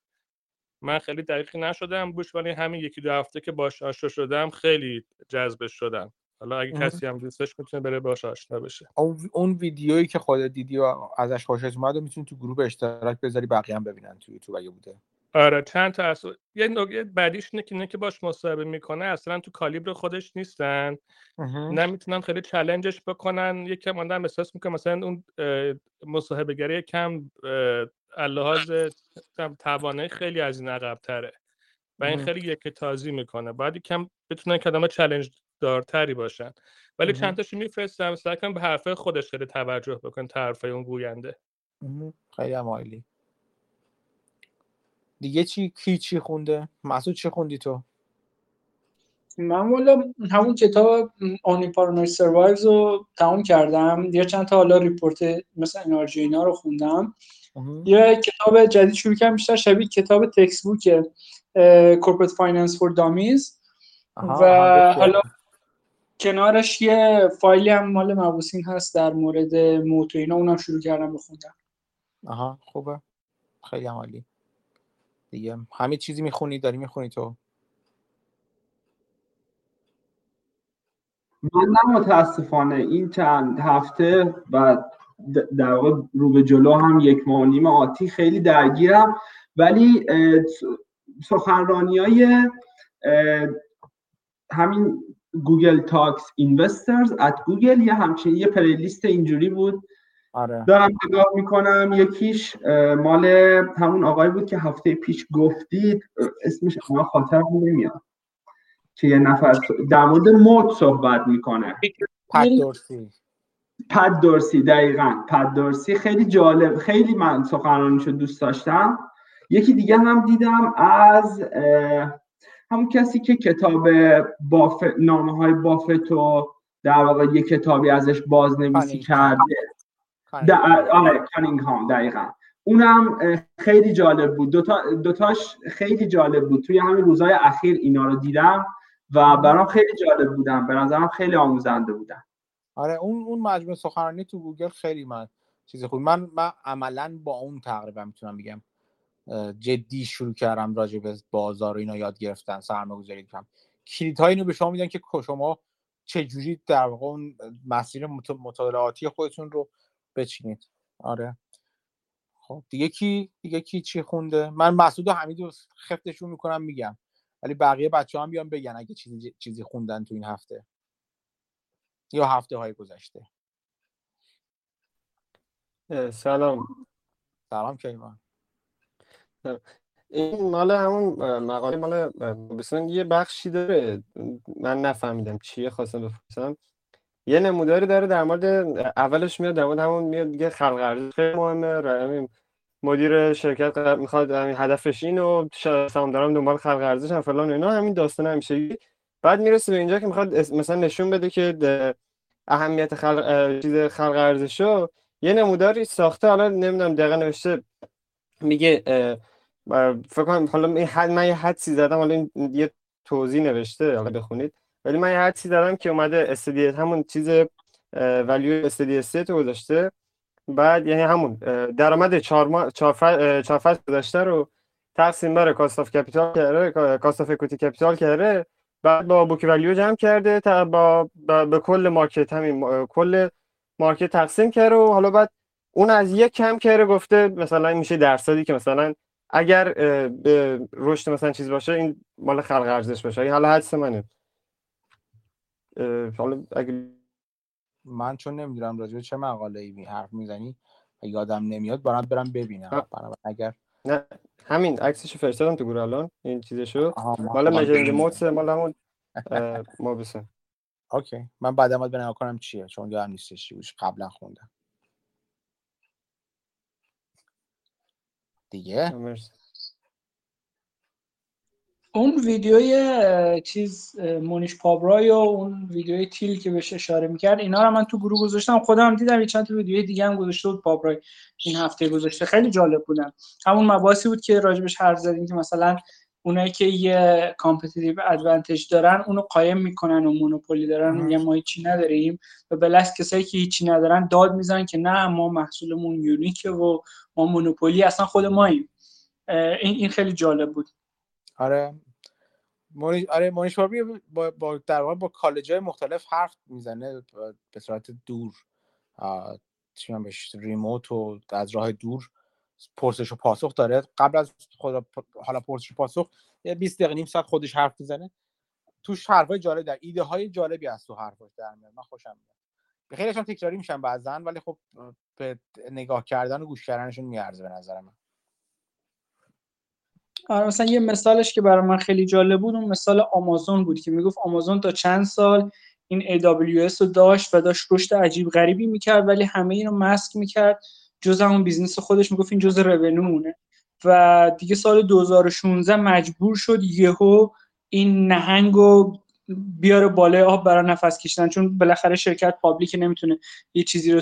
Speaker 5: من خیلی دقیقی نشدم بوش ولی همین یکی دو هفته که باش آشنا شدم خیلی جذبش شدم. حالا اگه. کسی هم دوستش می‌تونه بره باش آشنا بشه.
Speaker 1: اون اون ویدیویی که خودت دیدی و ازش خوشت اومد و می‌تونی تو گروه اشتراک بذاری بقیه هم ببینن تو یوتیوب اگه بوده.
Speaker 5: آره چند تا از یه نکته بعدیش اینه که اینه که باش مصاحبه می‌کنه اصلا تو کالیبر خودش نیستن. نمی‌تونن خیلی چلنجش بکنن یکم آدم احساس می‌کنه مثلا اون مصاحبه گری یکم لحاظ توانایی خیلی از این عقب تره و این. خیلی یک تازی می‌کنه باید یکم بتونن آدم چلنج دارتری باشن ولی. چند تاشو میفرستم سعی کنم به حرفای خودش خیلی توجه بکن حرفای اون گوینده.
Speaker 1: خیلی هم عالی دیگه چی کی چی خونده؟ مسعود چی خوندی تو؟
Speaker 2: من والا همون کتاب Only the Paranoid Survive رو تموم کردم. یه چند تا حالا report مثل انرژی اینا رو خوندم. یه کتاب جدید شروع کردم بیشتر شبیه کتاب textbook Corporate Finance For
Speaker 1: Dummies
Speaker 2: و. حالا کنارش یه فایلی هم مال Mauboussin هست در مورد moat و اینا اونم شروع کردم بخوندم.
Speaker 1: آها خوبه. خیلی عالی. دیگه. همه چیزی می‌خونی؟ داری می‌خونی تو؟
Speaker 4: من نه متاسفانه. این چند هفته و در واقع رو به جلو هم یک ماه نیم آتی خیلی درگیرم. ولی سخنرانی های همین Google Talks Investors at Google یه همچین یه playlist اینجوری بود
Speaker 1: آره.
Speaker 4: دارم نگاه می‌کنم. یکیش مال همون آقای بود که هفته پیش گفتید اسمش الان خاطرم نمیاد. که یه نفر در مورد مود صحبت می‌کنه.
Speaker 1: پت دورسی
Speaker 4: پد دورسی دقیقا. پد دورسی خیلی جالب خیلی من سخنرانیشو دوست داشتم. یکی دیگه هم دیدم از همون کسی که کتاب باف... نامه های بافت و در واقع یه کتابی ازش بازنویسی. کرده. آره. کانینگهام دقیقا. اونم خیلی جالب بود. دوتا دوتاش خیلی جالب بود. توی همین روزهای اخیر اینا رو دیدم و برام خیلی جالب بودن. به نظرم خیلی آموزنده بودن.
Speaker 1: آره اون اون مجموعه سخنرانی تو گوگل خیلی من چیز خوب. من من عملا با اون تقریبا می‌تونم بگم جدی شروع کردم راجع به بازار و اینا یاد گرفتن سرمایه گذاری کنم کلید اینو به شما میدن که شما چجوری در واقع اون مسیر مطالعاتی خودتون رو بچینید. آره. خب دیگه کی دیگه کی چی خونده؟ من مسعود و حمید رو خفتشون می‌کنم میگم. ولی بقیه بچه هم بیان بگن اگه چیزی چیزی خوندن تو این هفته. یا هفته های گذشته
Speaker 6: سلام.
Speaker 1: سلام کیوان.
Speaker 6: این مال همون مقاله مال یه بخشی داره. من نفهمیدم چیه خواستم بپرسم. یه نموداری داره در مورد اولش میاد در مورد همون میاد دیگه خلق ارزش خیلی مهمه مدیر شرکت می‌خواد هدفش اینو دارم دنبال خلق ارزش هم فلان اینا همین داستان همیشه بعد می‌رسه به اینجا که می‌خواد مثلا نشون بده که اهمیت خلق چیز خلق ارزشو. یه نموداری ساخته حالا نمی‌دونم دقیقا نوشته میگه فکر کنم حالا من یه حدسی زدم حالا یه توضیح نوشته حالا بخونید. ولی من یه حدسی زدم که اومده steady همون چیز value steady state گذاشته. بعد یعنی همون درآمد چهار ما چهار فصل گذشته رو تقسیم بر cost of capital کرده cost of equity capital کرده بعد با book value جمع کرده تا با, به کل market همین کل market تقسیم کرده و حالا بعد اون از یک کم کرده گفته مثلا میشه درصدی که مثلا اگر رشد مثلا چیز باشه این مال خلق ارزش باشه. حالا حدس منه. حالا اگه
Speaker 1: من چون نمی‌دونم راجع چه مقاله ای حرف می‌زنی یادم نمیاد برام برم ببینم. اگر
Speaker 6: نه همین عکسشو فرستادم تو گروه الان این چیزشو. مال مجرد موتس مال همون بسن
Speaker 1: اوکی من بعد باید بنام کنم چیه چون یادم نیستش چی قبلا خوندم. دیگه؟
Speaker 2: اون ویدیوی چیز مونیش پابرای و اون ویدیوی تیل که بهش اشاره می‌کرد اینا رو من تو گروه گذاشتم. خودم دیدم یه چند تا ویدیوی دیگه هم گذاشته بود پابرای این هفته گذاشته. خیلی جالب بودن. همون مباحثی بود که راجبش حرف زدیم که مثلا اونایی که یه competitive advantage دارن اونو قایم می‌کنن و monopoly دارن میگن ما هیچی نداریم و برعکس کسایی که هیچی ندارن داد می‌زنن که نه ما محصولمون unique ه و ما monopoly اصلا خود ماییم. این این خیلی جالب بود.
Speaker 1: آره. مونیش آره مونیش با, با در واقع با کالج های مختلف حرف می‌زنه به صورت دور. چی بهش remote و از راه دور پرسش و پاسخ داره. قبل از خود حالا پرسش و پاسخ یه 20 دقیقه نیم ساعت خودش حرف می‌زنه. توش حرفای جالب در ایده های جالبی از تو حرفاش در میاد. من خوشم میاد. خیلیشون تکراری میشن بعضن ولی خب به نگاه کردن و گوش کردنشون میارزه به نظر من.
Speaker 2: مثلا یه مثالش که برای من خیلی جالب بود اون مثال آمازون بود که می‌گفت آمازون تا چند سال این AWS رو داشت و داشت رشد عجیب غریبی می‌کرد ولی همه اینو مسک می‌کرد. جز همون business خودش می‌گفت این جز مونه و دیگه سال 2016 مجبور شد یهو این نهنگ رو بیاره بالای آب برای نفس کشیدن. چون بالاخره شرکت public نمی‌تونه یه چیزی رو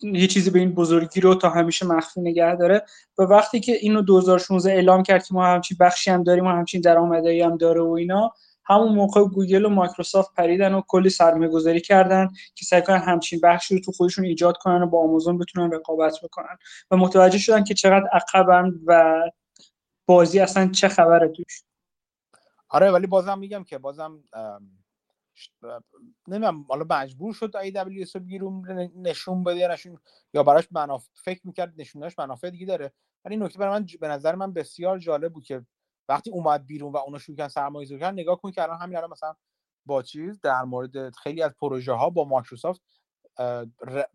Speaker 2: یه چیزی به این بزرگی رو تا همیشه مخفی نگه داره. و وقتی که اینو 2016 اعلام کرد که ما همچین بخشی هم داریم و همچین درآمدی هم داره و اینا همون موقع گوگل و مایکروسافت پریدن و کلی سرمایه گذاری کردن که سعی کنن همچین بخشی رو تو خودشون ایجاد کنن و با آمازون بتونن رقابت بکنن. و متوجه شدن که چقدر عقبن و بازی اصلا چه خبره توش.
Speaker 1: آره ولی بازم میگم که بازم نمی‌دونم حالا مجبور شد AWS رو بیرون نشون بده نشون یا براش منافع فکر می‌کرد نشونش منافع دیگه داره. ولی نکته برای من به نظر من بسیار جالب بود که وقتی اومد بیرون و اونو شروع کردن سرمایه‌گذاری کردن نگاه کن که الان همین الان مثلا با چیز در مورد خیلی از پروژه ها با مایکروسافت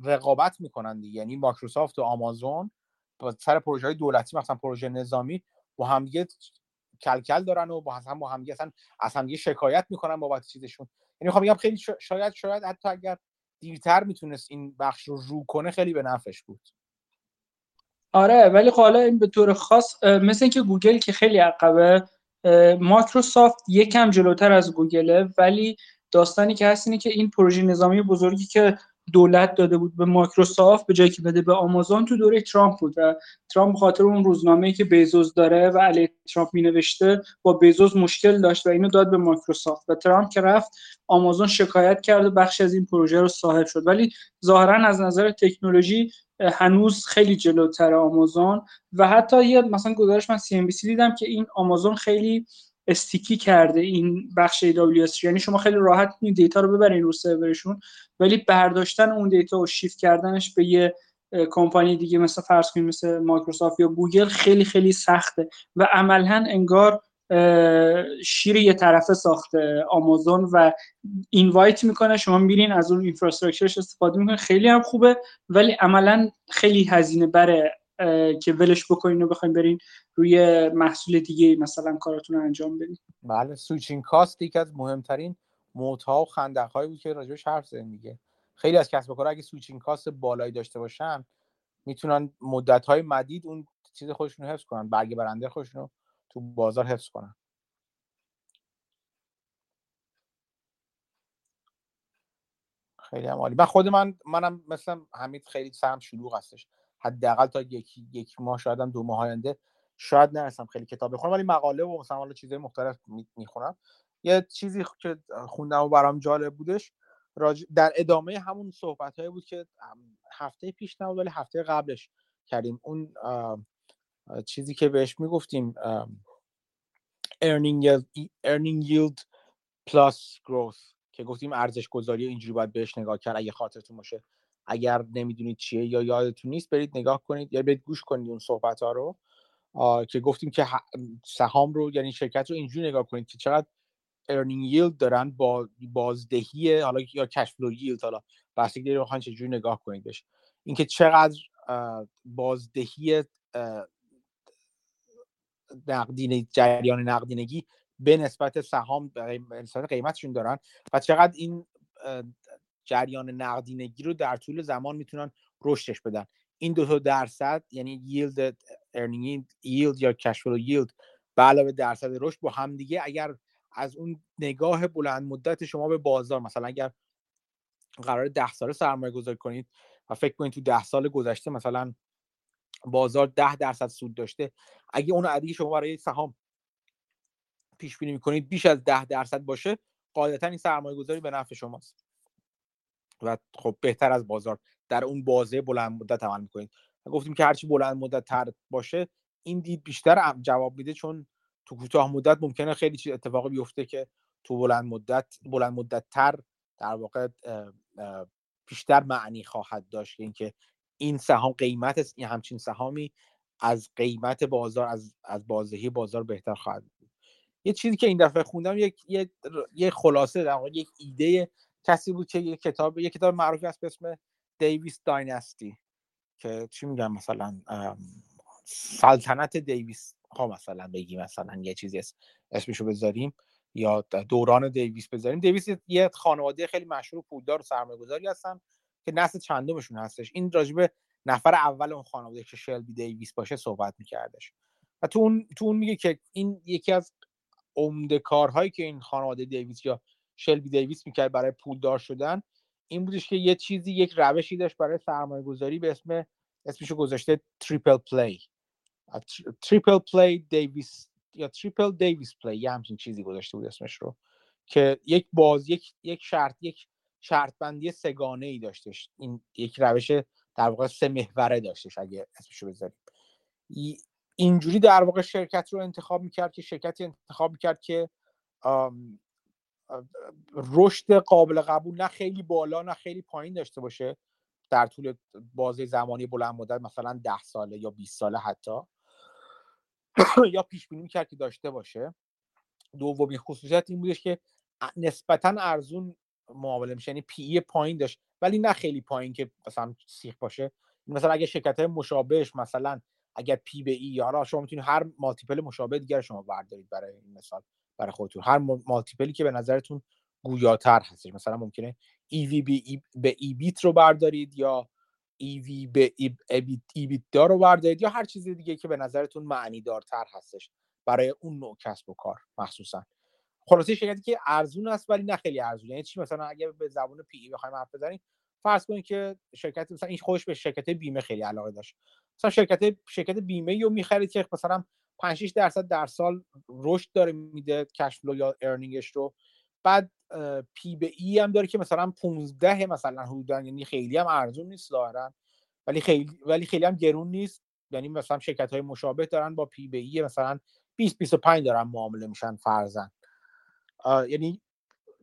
Speaker 1: رقابت می‌کنن دیگه. یعنی مایکروسافت و آمازون با سر پروژه های دولتی مثلا پروژه نظامی با هم کلکل دارن و با هم با هم اصلا اصلا یه شکایت می‌کنن بابت چیزشون. یعنی می‌خوام بگم خیلی شاید شاید حتی اگر دیرتر می‌تونست این بخش رو رو کنه خیلی به نفعش بود.
Speaker 2: آره ولی خب حالا این به طور خاص مثل اینکه گوگل که خیلی عقبه مایکروسافت یکم جلوتر از گوگله ولی داستانی که هست اینه که این پروژه نظامی بزرگی که دولت داده بود به مایکروسافت به جایی که بده به آمازون تو دوره ترامپ بود و ترامپ خاطر اون روزنامه‌ای که بزوس داره و علیه ترامپ می نوشته با بزوس مشکل داشت و اینو داد به مایکروسافت و ترامپ که رفت آمازون شکایت کرد و بخش از این پروژه رو صاحب شد. ولی ظاهرا از نظر تکنولوژی هنوز خیلی جلوتر آمازون و حتی یه مثلا گزارش من CNBC دیدم که این آمازون خیلی sticky کرده این بخش AWS یعنی شما خیلی راحت این دیتا رو ببرین رو سرورشون ولی برداشتن اون دیتا و شیفت کردنش به یه کمپانی دیگه مثل فرض کنید مثل مایکروسافت یا گوگل خیلی خیلی سخته و عملا انگار شیر یه طرفه ساخته آمازون و invite می‌کنه. شما میرین از اون infrastructure ش استفاده می‌کنه خیلی هم خوبه ولی عملا خیلی هزینه بره که ولش بکنین و بخواین برین روی محصول دیگه مثلا کاراتون رو انجام بدین.
Speaker 1: بله switching cost یکی از مهمترین moat ها و خندقهایی بود که راجبش حرف زدیم دیگه. خیلی از کسب و کارها اگه switching cost بالایی داشته باشن می‌تونن مدت های مدید اون چیز خودشون رو حفظ کنن برگ برنده خودشون رو تو بازار حفظ کنن. خیلی هم عالی. من خود من منم مثلا حمید خیلی سرم شلوغ هستش. حداقل تا یک یک ماه شاید هم دو ماه آینده شاید نرسم خیلی کتاب بخونم ولی مقاله و مثلا حالا چیزهای مختلف می‌خونم. یه چیزی که خوندم و برام جالب بودش در ادامه همون صحبت بود که هفته پیش نبود ولی هفته قبلش کردیم. اون چیزی که بهش می‌گفتیم earning yield, earning yield plus growth که گفتیم ارزش گذاری اینجوری باید بهش نگاه کرد اگه خاطرتون باشه. اگر نمی‌دونید چیه یا یادتون نیست برید نگاه کنید یا برید گوش کنید اون صحبت ها رو که گفتیم که سهام رو یعنی شرکت رو اینجوری نگاه کنید که چقدر earning yield دارن با بازدهی حالا یا کش فلو yield حالا بستگی داره بخواید چجوری نگاه کنید بهش. اینکه چقدر بازدهی نقدین جریان نقدینگی به نسبت سهام به نسبت قیمتشون دارن و چقدر این جریان نقدینگی رو در طول زمان می‌تونن رشدش بدن. این دو تا درصد یعنی yield earning yield یا cash flow yield به علاوه درصد رشد با همدیگه اگر از اون نگاه بلند مدت شما به بازار مثلا اگر قرار ده ساله سرمایه گذاری کنید و فکر کنید تو ده سال گذشته مثلا بازار ده درصد سود داشته اگه اون عددی شما برای سهام پیش بینی می‌کنید بیش از ده درصد باشه قاعدتا این سرمایه گذاری به نفع شماست. و خب بهتر از بازار. در اون بازه بلند مدت عمل می‌کنید. گفتیم که هرچی بلند مدت تر باشه این دید بیشتر جواب میده چون تو کوتاه مدت ممکنه خیلی چیز اتفاقی بیفته که تو بلند مدت بلند مدت تر در واقع بیشتر معنی خواهد داشت اینکه این سهام قیمت این همچین سهامی از قیمت بازار از از بازدهی بازار بهتر خواهد بود. یه چیزی که این دفعه خوندم یک یه, خلاصه در واقع یک ایده کسی بود که یه کتاب یه کتاب معروفی هست به اسم دیویس دایناستی که چی میگم مثلا سلطنت دیویس ها مثلا بگیم مثلا یه چیزی اسمشو بذاریم یا دوران Davis بذاریم. Davis یه خانواده خیلی مشهور پولدار و سرمایه‌گذاری هستن که نسل چندمشون هستش. این راجبه نفر اول اون خانواده که Shelby Davis باشه صحبت میکردش. و تو اون تو اون میگه که این یکی از عمده کارهایی که این خانواده Davis یا Shelby Davis می‌کرد برای پولدار شدن. این بودش که یه چیزی یک روشی داشت برای سرمایه گذاری به اسم اسمشو گذاشته triple play triple play دیویس یا triple دیویس play یه همچین چیزی گذاشته بود اسمش رو که یک باز یک یک شرط یک شرط بندی سگانه ای داشتش. این یک روش در واقع سه محوره داشتش اگه اسمشو بذاریم. اینجوری در واقع شرکت رو انتخاب می‌کرد که شرکتی انتخاب می‌کرد که رشد قابل قبول نه خیلی بالا نه خیلی پایین داشته باشه در طول بازه زمانی بلند مدت مثلا ده ساله یا 20 ساله حتی. یا پیش بینی کرد که داشته باشه. دومین خصوصیت این بودش که نسبتا ارزون معامله میشه یعنی P پایین داشت. ولی نه خیلی پایین که مثلا سیخ باشه. مثلا اگه شرکت مشابهش مثلا اگر P به E یا شما می‌تونید هر multiple مشابه دیگر شما بردارید برای این مثال. برای خودتون. هر multiple ی که به نظرتون گویاتر هستش. مثلا ممکنه ای بی به ای بیت رو بردارید یا ای وی به ای بیت دار رو بردارید یا هر چیز دیگه که به نظرتون معنی دارتر هستش برای اون نوع کسب و کار مخصوصا. خلاصه شرکتی که ارزون است ولی نه خیلی ارزون یعنی چی؟ مثلا اگه به زبان پی ای بخوایم حرف بزنیم فرض کنید که شرکت مثلا این خوش به شرکت بیمه خیلی علاقه داشت. مثلا شرکت شرکت بیمه رو می‌خرید که مثلا 5 6 درصد در سال رشد داره میده cash flow یا earning ش رو. بعد P به E هم داره که مثلا 15 مثلا حدودا یعنی خیلی هم ارزون نیست ظاهرا. ولی خیلی ولی خیلی هم گرون نیست. یعنی مثلا شرکت های مشابه دارن با P به E مثلا 20 25 دارن معامله میشن فرضا یعنی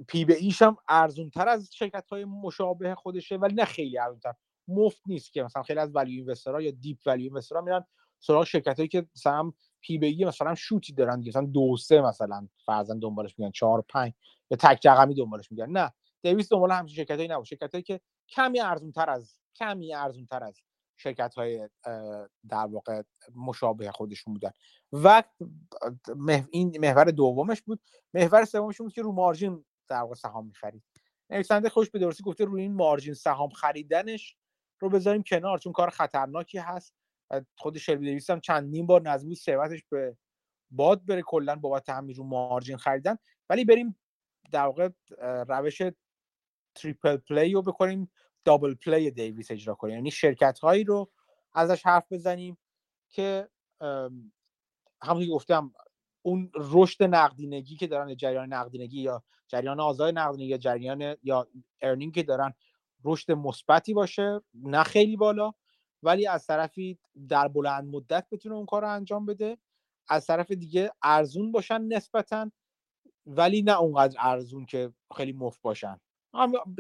Speaker 1: P به E ش هم ارزون تر از شرکت های مشابه خودشه ولی نه خیلی ارزون تر مفت نیست که مثلا خیلی از value investor ها یا deep value investor ها میرن سراغ شرکت هایی که مثلا پی به ای مثلا شوتی دارن مثلا دو سه مثلا فرضاً دنبالش میگن 4 5 یا تک رقمی دنبالش میگن. نه دیویس دنبال همچین شرکتایی نبود. شرکتایی که کمی ارزون تر از کمی ارزون تر از شرکت های در واقع مشابه خودشون بودن. و این محور دومش بود. محور سومش بود که رو مارجین در واقع سهام می‌خرید. نویسنده خوش به درستی گفته روی این مارجین سهام خریدنش رو بذاریم کنار چون کار خطرناکی هست. خود شلبی دیویس هم چندین بار نزدیک ثروتش به باد بره کلا بابت همین رو margin خریدن. ولی بریم در واقع روش triple play رو بکنیم double play دیویس اجرا کنیم. یعنی شرکت هایی رو ازش حرف بزنیم که همونطور که گفتم اون رشد نقدینگی که دارن جریان نقدینگی یا جریان آزاد نقدینگی یا جریان یا earning که دارن رشد مثبتی باشه نه خیلی بالا. ولی از طرفی در بلند مدت بتونه اون کار رو انجام بده. از طرف دیگه ارزون باشن نسبتا ولی نه اونقدر ارزون که خیلی مفت باشن.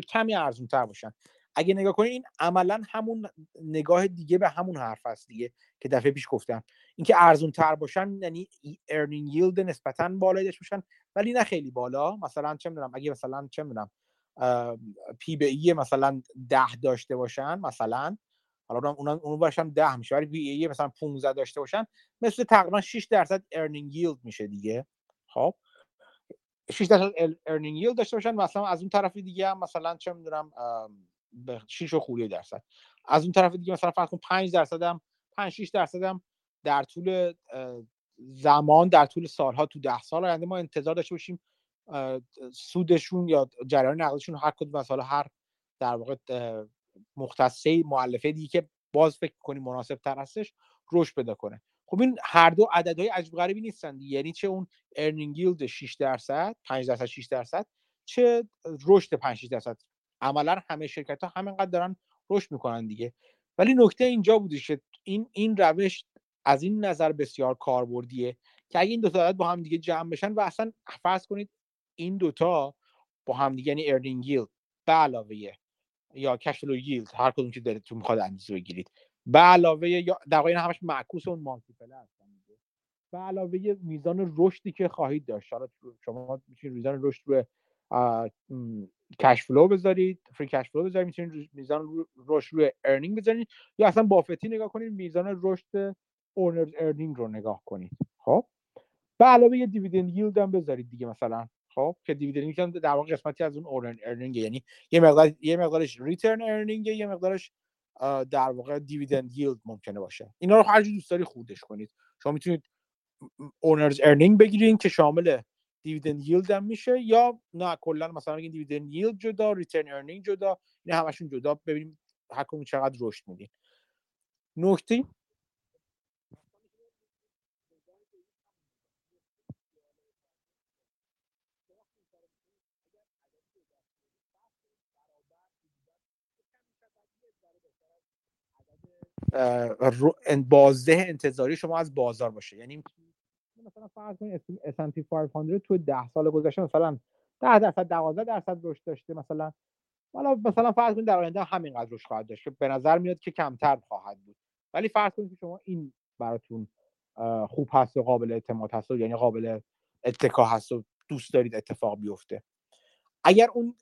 Speaker 1: کمی ارزون تر باشن. اگه نگاه کنید این عملا همون نگاه دیگه به همون حرف است دیگه که دفعه پیش گفتم. اینکه ارزون تر باشن یعنی earning yield نسبتا بالایی داشته باشن ولی نه خیلی بالا. مثلا چه می‌دونم اگه مثلا چه می‌دونم P به E مثلا ده داشته باشن مثلا حالا اون اون باشم ده میشه. ولی P E مثلا 15 داشته باشن مثل تقریبا 6 درصد earning yield میشه دیگه. خب؟ 6 درصد earning yield داشته باشن مثلا از اون طرف دیگه هم مثلا چه می‌دونم به 6 و خورده‌ای درصد. از اون طرف دیگه مثلا فرض کن 5 درصد هم 5 6 درصد هم در طول زمان در طول سالها تو ده سال آینده ما انتظار داشته باشیم سودشون یا جریان نقدشون هر کدوم از هر در واقع مختصه مؤلفه دیگه که باز فکر کنیم مناسب تر هستش رشد پیدا کنه. خب این هر دو عددهای عجیب غریبی نیستن یعنی چه اون ارنینگ ییلد 6 درصد 5 درصد 6 درصد چه رشد 5 6 درصد. عملا همه شرکت ها همینقدر دارن رشد می‌کنن دیگه. ولی نکته اینجا بوده که این این روش از این نظر بسیار کاربردیه که اگه این دو تا با هم دیگه جمع بشن و اصلا فرض کنید این دوتا با هم دیگه یعنی ارنینگ ییلد به علاوه یا کشفلو ییلد هر کدوم که دلتون می‌خواد اندازه بگیرید. به علاوه یا در واقع همش معکوس اون مالتیپل هستن به علاوه میزان رشدی که خواهید داشت. حالا شما می‌تونید میزان رشد رو cash flow بذارید free cash flow بذارید می‌تونید میزان رشد روی earning بذارید یا اصلا بافتی نگاه کنید میزان رشد owner's earning رو نگاه کنید. خب؟ به علاوه یه dividend yield هم بذارید دیگه مثلا. خب که dividend yield در واقع قسمتی از اون owner earning یعنی یه مقدار یه مقدارش retained earning یه مقدارش در واقع dividend yield ممکنه باشه. اینا رو هر دوست داری خودش کنید. شما می‌تونید owner's earning بگیرید که شامل دیویدند ییلد هم میشه یا نه کلا مثلا بگین دیویدند ییلد جدا ریترن ارنینگ جدا اینا همشون جدا. ببینیم هر چقدر رشد میدین. نکته بازده انتظاری شما از بازار باشه. یعنی مثلا فرض کنید S&P 500 تو 10 سال گذشته مثلا 10 درصد 12 درصد رشد داشته مثلا. حالا مثلا فرض کنید در آینده همینقدر رشد خواهد داشت به نظر میاد که کمتر خواهد بود. ولی فرض کنید که شما این براتون خوب هست و قابل اعتماد هست و یعنی قابل اتکا هست و دوست دارید اتفاق بیفته. اگر اون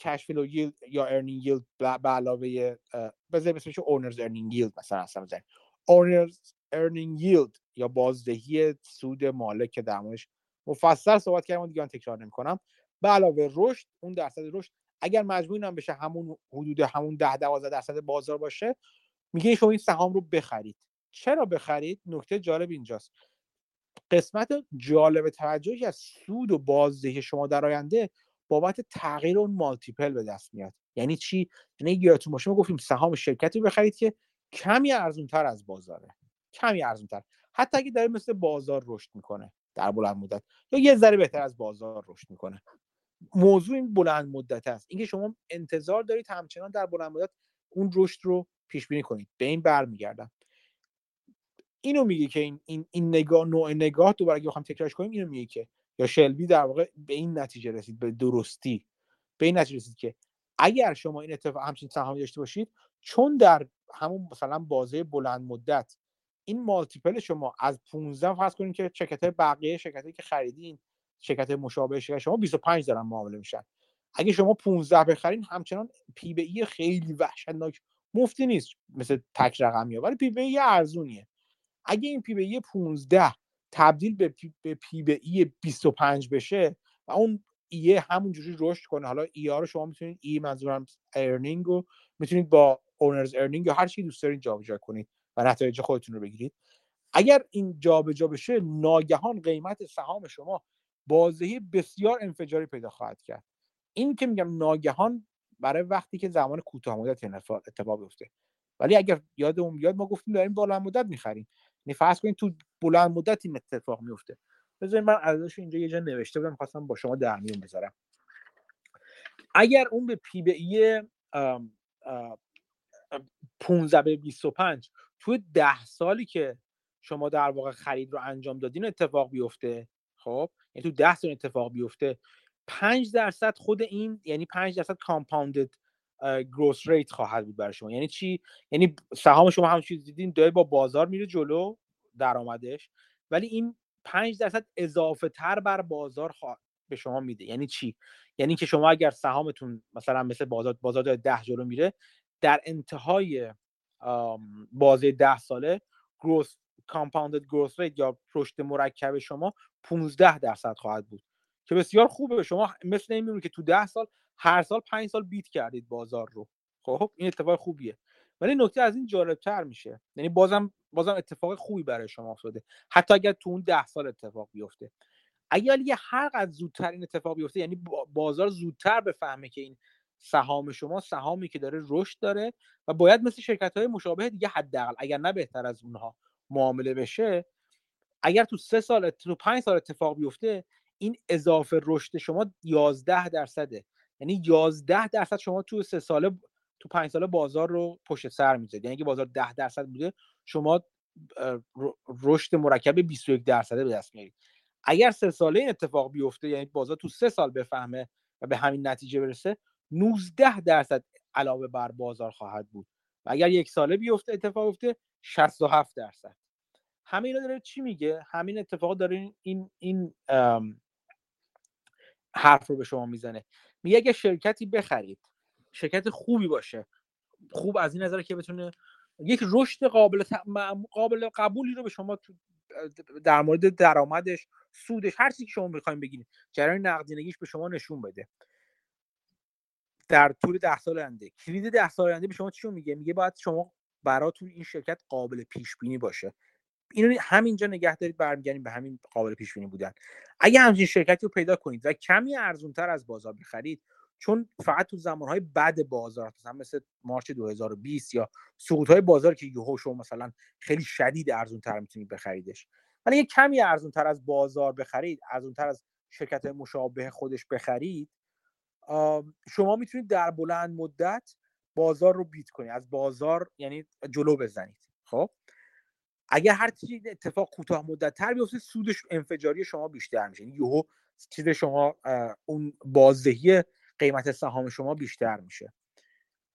Speaker 1: cash flow yield یا earning yield به علاوه بذاریم اسمش owner's earning yield مثلا اصلا بزنیم اونرز ارنینگ ییلد یا بازدهی سود مالک که مفصل صحبت کردم دیگه من تکرار نمی‌کنم. به علاوه رشد اون درصد رشد اگر مجموعی هم بشه همون حدود همون 10 12 درصد بازار باشه میگه شما این سهام رو بخرید. چرا بخرید؟ نکته جالب اینجاست. قسمت جالب توجهی از سود و بازدهی شما در آینده بابت تغییر اون مالتیپل به دست میاد. یعنی چی؟ یعنی یادتون باشه ما گفتیم سهام شرکتی بخرید که کمی ارزون تر از بازاره. کمی ارزون تر حتی اگه داره مثل بازار رشد می‌کنه در بلند مدت. یا یه ذره بهتر از بازار رشد می‌کنه. موضوع این بلند مدت است. اینکه شما انتظار دارید همچنان در بلند مدت اون رشد رو پیش بینی کنید. به این برمیگردم. اینو میگه که این این, این نگاه نوع نگاه دوباره اگه بخوام تکرارش کنیم اینو میگه که یا شلبی در واقع به این نتیجه رسید به درستی. به این نتیجه رسید که اگر شما این اتفاق همچین سهامی داشته باشید چون در همون مثلا بازه بلند مدت این multiple شما از 15 فرض کنید که شرکت بقیه شرکتی که خریدین شرکت مشابه شرکت شما 25 دارن معامله میشن. اگه شما 15 بخرین همچنان P به E خیلی وحشتناک مفتی نیست مثل تک رقمی ولی P به E ارزونیه. اگه این P به E 15 تبدیل به P, به P به E 25 بشه و اون E ه همونجوری رشد کنه. حالا E رو شما می‌تونید E منظورم earning رو می‌تونید با owner's earning یا هر چی دوست دارید جابجا کنید و نتایج خودتون رو بگیرید. اگر این جابجا بشه ناگهان قیمت سهام شما بازدهی بسیار انفجاری پیدا خواهد کرد. این که میگم ناگهان برای وقتی که زمان کوتاه مدت اتفاق بیفته. ولی اگر یادمون بیاد ما گفتیم داریم بلند مدت می‌خریم. یعنی فرض کنید تو بلند مدت این اتفاق میفته بذارید من ازش اینجا یه جا نوشته بودم خواستم با شما در میون بذارم. اگر اون به P به E 15 به 25 توی ده سالی که شما در واقع خرید رو انجام دادین اتفاق بیفته؟ خب یعنی تو ده سال اتفاق بیفته. 5 درصد خود این یعنی 5 درصد compounded growth rate خواهد بود برای شما. یعنی چی؟ یعنی سهام شما هم چیز دیدین داره با بازار میره جلو؟ درآمدش ولی این 5 درصد اضافه تر بر بازار به شما میده. یعنی چی؟ یعنی که شما اگر سهامتون مثلا مثل بازار بازار 10 جلو میره در انتهای بازه 10 ساله گروس کامپاوندد گروس ریت یا رشد مرکب شما 15 درصد خواهد بود. که بسیار خوبه. شما مثل این که تو 10 سال هر سال 5 سال بیت کردید بازار رو. خب این اتفاق خوبیه. ولی نکته از این جالبتر میشه. یعنی بازم بازم اتفاق خوبی برای شما افتاده. حتی اگر تو اون 10 سال اتفاق بیفته. اگر یه هر قد زودتر این اتفاق بیفته یعنی بازار زودتر بفهمه که این سهام شما سهامی که داره رشد داره و باید مثل شرکت های مشابه دیگه حداقل اگر نه بهتر از اونها معامله بشه. اگر تو سه سال تو پنج سال اتفاق بیفته این اضافه رشد شما 11 درصده. یعنی 11 درصد شما تو سه ساله تو پنج ساله بازار رو پشت سر می‌ذارید. یعنی اگه بازار 10 درصد بوده شما رشد مرکب 21 درصده به دست میارید. اگر سه ساله این اتفاق بیفته یعنی بازار تو سه سال بفهمه و به همین نتیجه برسه 19 درصد علاوه بر بازار خواهد بود. و اگر یک ساله بیفته اتفاق بیفته 67 درصد. همین داره چی میگه؟ همین اتفاق داره این این حرف رو به شما می‌زنه. میگه اگه شرکتی بخرید شرکت خوبی باشه خوب از این نظر که بتونه یک رشد قابل قابل قبولی رو به شما در مورد درآمدش سودش هر چیزی که شما می‌خوایم بگین جریان نقدینگیش به شما نشون بده. در طول ده سال آینده. کلید ده سال آینده به شما چی میگه؟ میگه باید شما براتون این شرکت قابل پیش بینی باشه. اینو همینجا نگه دارید برمیگردیم به همین قابل پیش بینی بودن. اگه همچین شرکتی رو پیدا کنید و کمی ارزونتر از بازار بخرید چون فقط تو زمانهای بد بازار مثلا مثل مارچ 2020 یا سقوط های بازار که یهو شما مثلا خیلی شدید ارزون تر می‌تونید بخریدش. ولی یه کمی ارزون تر از بازار بخرید ارزون تر از شرکت مشابه خودش بخرید شما می‌تونید در بلند مدت بازار رو بیت کنید. از بازار یعنی جلو بزنید. خب؟ اگر هر چیزی اتفاق کوتاه مدت تر بیفته سودش انفجاری شما بیشتر میشه. یعنی یهو چیز شما اون بازدهی قیمت سهام شما بیشتر میشه.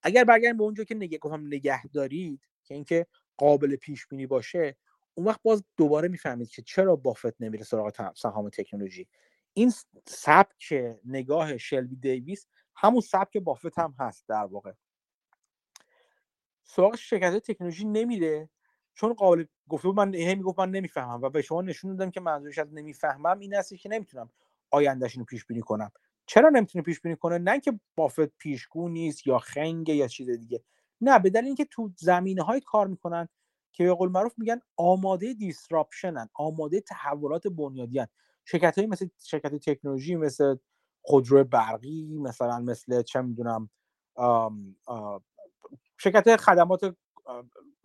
Speaker 1: اگر برگردیم به اونجا که نگه گفتم نگه دارید که اینکه قابل پیش بینی باشه اون وقت باز دوباره می‌فهمید که چرا بافت نمیره سراغ سهام تکنولوژی. این سبک نگاه شلبی دیویس همون سبک بافت هم هست در واقع. سراغ شرکت تکنولوژی نمیره چون قابل گفته من هی می‌گفت من نمی‌فهمم و به شما نشون دادم که منظورش از نمی‌فهمم این است که نمی‌تونم آیندهش رو پیش بینی کنم. چرا نمی‌تونه پیش بینی کنه؟ نه که بافت پیشگو نیست یا خنگه یا چیز دیگه. نه به دلیل اینکه تو زمینه های کار می‌کنن که به قول معروف میگن آماده دیسراپشنن آماده تحولات بنیادی شرکت های مثل شرکت تکنولوژی مثل خودرو برقی مثلا مثل چه می‌دونم شرکت خدمات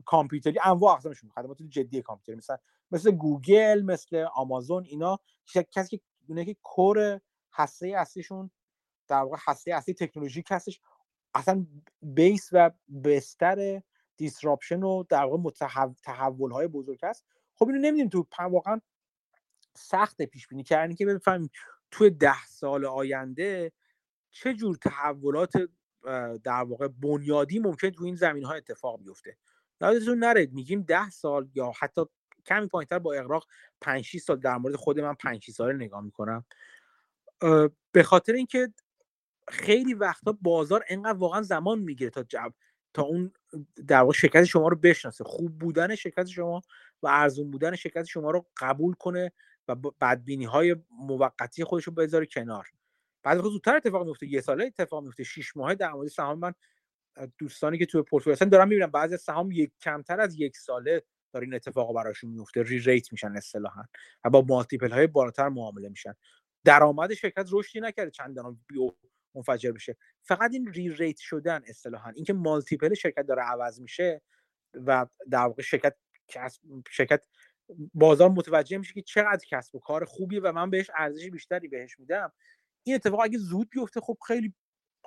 Speaker 1: کامپیوتری انواع اقسامشون خدمات جدی کامپیوتری مثلا مثل گوگل مثل آمازون اینا کسی که که core هسته اصلیشون در واقع هسته اصلی تکنولوژیک هستش. اصلا base و بستر disruption و در واقع تحول های بزرگ هست. خب اینو نمی‌دونیم تو واقعا سخت پیش بینی کردن که بفهمیم توی ده سال آینده چه جور تحولات در واقع بنیادی ممکن تو این زمین ها اتفاق بیفته. یادتون نرید میگیم ده سال یا حتی کمی پایینتر با اقراق 5 سال در مورد خود من 5 ساله نگاه می‌کنم. به خاطر اینکه خیلی وقتا بازار انقدر واقعا زمان می‌گیره تا جب تا اون در واقع شرکت شما رو بشناسه. خوب بودن شرکت شما و ارزون بودن شرکت شما رو قبول کنه و بدبینی های موقتی خودش رو بذاره کنار. بعد زودتر اتفاق میفته یه ساله اتفاق میفته 6 ماهه در مورد سهام من دوستانی که توی پورتفولیو هستن دارم می‌بینم. بعضی سهام یک کمتر از یک ساله داره این اتفاق براشون میفته ری ریت میشن اصطلاحا و با مالتیپل های بالاتر معامله میشن. درآمد شرکت رشدی نکرده چندان منفجر بشه. فقط این ری ریت شدن اصطلاحا. اینکه مالتیپل شرکت داره عوض میشه و در واقع شرکت شرکت بازار متوجه میشه که چقدر کسب و کار خوبیه و من بهش ارزش بیشتری بهش میدم. این اتفاق اگه زود بیفته خب خیلی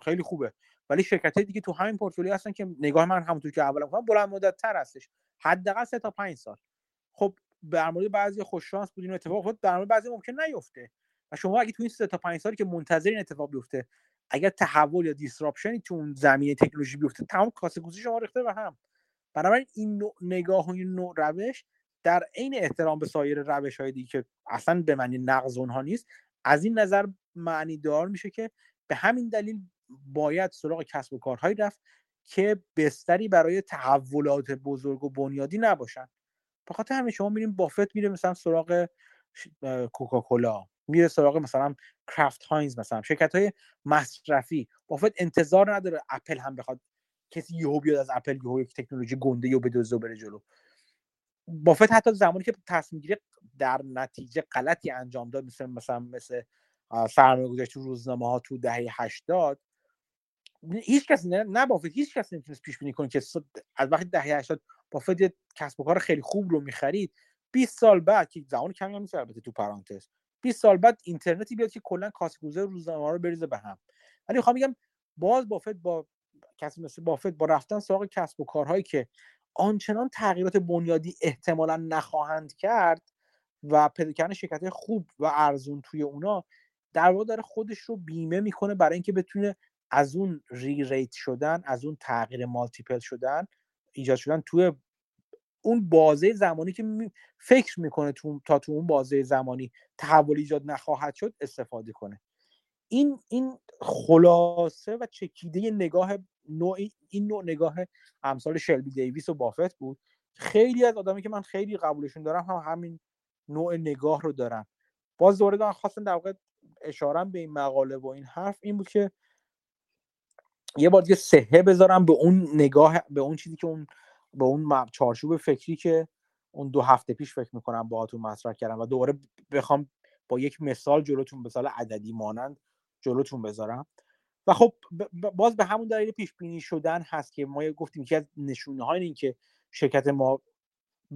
Speaker 1: خیلی خوبه. ولی شرکت دیگه تو همین پورتفولیو هستن که نگاه من همونطور که اول گفتم بلند مدت تر هستش. حداقل سه تا پنج سال. خب در مورد بعضی خوش شانس بود این اتفاق افتاد در مورد بعضی ممکن نیفته. و شما اگه تو این سه تا پنج سالی که منتظر این اتفاق بیفته اگر تحول یا دیسراپشنی تو اون زمینه تکنولوژی بیفته تمام کاسه شما ریخته به هم. بنابراین این نوع نگاه و این نوع روش در عین احترام به سایر روش های دیگه که اصلا به معنی نقض اونها نیست از این نظر معنی دار میشه که به همین دلیل باید سراغ کسب و کارهایی رفت که بستری برای تحولات بزرگ و بنیادی نباشن. به خاطر همین شما میریم بافت میره مثلا سراغ کوکاکولا. میره سراغ مثلا کرافت هاینز مثلا. شرکت های مصرفی. بافت انتظار نداره اپل هم بخواد کسی یهو بیاد از اپل یهو یک تکنولوژی گنده یا بدزده بره جلو. بافت حتی زمانی که تصمیم گیری در نتیجه غلطی انجام داد مثل مثلا مثل سرمایه گذاری تو روزنامه ها تو دهه 80 هیچ کسی نه, نه بافت هیچ کسی نمی‌تونست پیش بینی کنه که از وقتی دهه 80 بافت کسب و کار خیلی خوب رو می‌خرید 20 سال بعد که زمان کمی هم البته تو پرانتز. 20 سال بعد اینترنتی بیاد که کلا کاسبگوزه روزنامه رو بریزه به هم. ولی می‌خوام بگم باز بافت با کسی مثل بافت با رفتن سراغ کسب و کارهایی که آنچنان تغییرات بنیادی احتمالا نخواهند کرد و پیدا کردن شرکت خوب و ارزون توی اونا در واقع داره خودش رو بیمه می‌کنه برای اینکه بتونه از اون ری ریت شدن از اون تغییر مالتیپل شدن ایجاد شدن توی اون بازه زمانی که فکر می‌کنه تو تا تو اون بازه زمانی تحول ایجاد نخواهد شد استفاده کنه. این این خلاصه و چکیده نگاه نوع این نوع نگاه امثال شلبی دیویس و بافت بود. خیلی از آدمی که من خیلی قبولشون دارم هم همین نوع نگاه رو دارن. باز دوره دارم خواستم در واقع اشارم به این مقاله و این حرف این بود که یه بار دیگه سهه بذارم به اون نگاه به اون چیزی که اون به اون چارچوب فکری که اون دو هفته پیش فکر می‌کنم باهاتون مطرح کردم و دوباره بخوام با یک مثال جلوتون مثال عددی مانند جلوتون بذارم. و خب باز به همون دلیل پیش بینی شدن هست که ما گفتیم که از نشونه های این که شرکت ما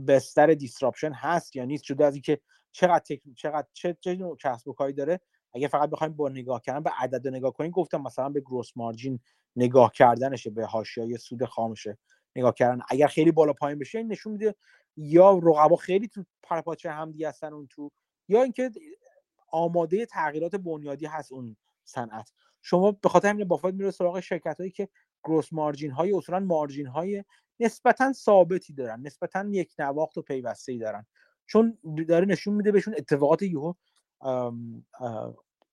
Speaker 1: بستر دیسراپشن هست یا نیست جدا از اینکه چقدر تک... چقدر چه چه نوع کسب و کاری داره. اگه فقط بخوایم با نگاه کردن به عدد نگاه کنیم گفتم مثلا به گروس مارجین نگاه کردنشه به حاشیه سود خامشه. نگاه کردن. اگر خیلی بالا پایین بشه این نشون میده یا رقبا خیلی تو پرپاچه همدی هستن اون تو یا اینکه آماده تغییرات بنیادی هست اون صنعت. شما به خاطر همین بافت میره سراغ شرکت هایی که گروس مارجین های اصولا مارجین های نسبتا ثابتی دارن نسبتا یک نواخت و پیوسته ای دارن. چون داره نشون میده بهشون اتفاقات یهو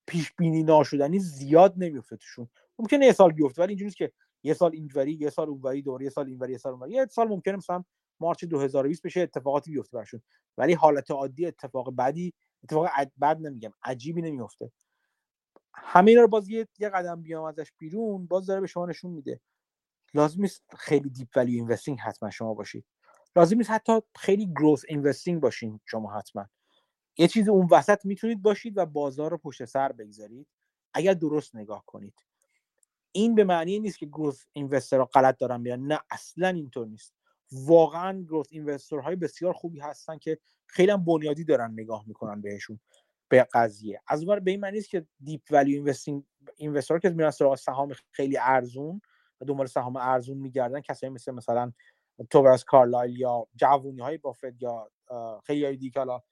Speaker 1: پیش بینی ناشدنی زیاد نمیفته توشون. ممکنه یه سال بیفته ولی اینجوریه که یه سال اینوری یه سال اونوری دوره یه سال اینوری یه سال اونوری. یه سال ممکنه مثلا مارچ 2020 بشه اتفاقاتی بیفته برشون ولی حالت عادی اتفاق بدی اتفاق بد نمیگم عجیبی نمیفته. همه رو باز یه, قدم بیام ازش بیرون باز داره به شما نشون میده. لازم نیست خیلی deep value investing حتما شما باشید. لازم نیست حتی خیلی growth investing باشین شما حتما. یه چیز اون وسط می‌تونید باشید و بازار رو پشت سر بگذارید. اگر درست نگاه کنید. این به معنی نیست که growth ها غلط دارن میرن. نه اصلا اینطور نیست. واقعا growth های بسیار خوبی هستن که خیلی بنیادی دارن نگاه می‌کنن بهشون به قضیه. از اون به این معنی نیست که deep value investing investor که میرن سراغ سهام خیلی ارزون و دنبال سهام ارزون میگردن کسایی مثل مثلا توبایس کارلایل یا جوونی های بافت یا خیلی دیگه حالا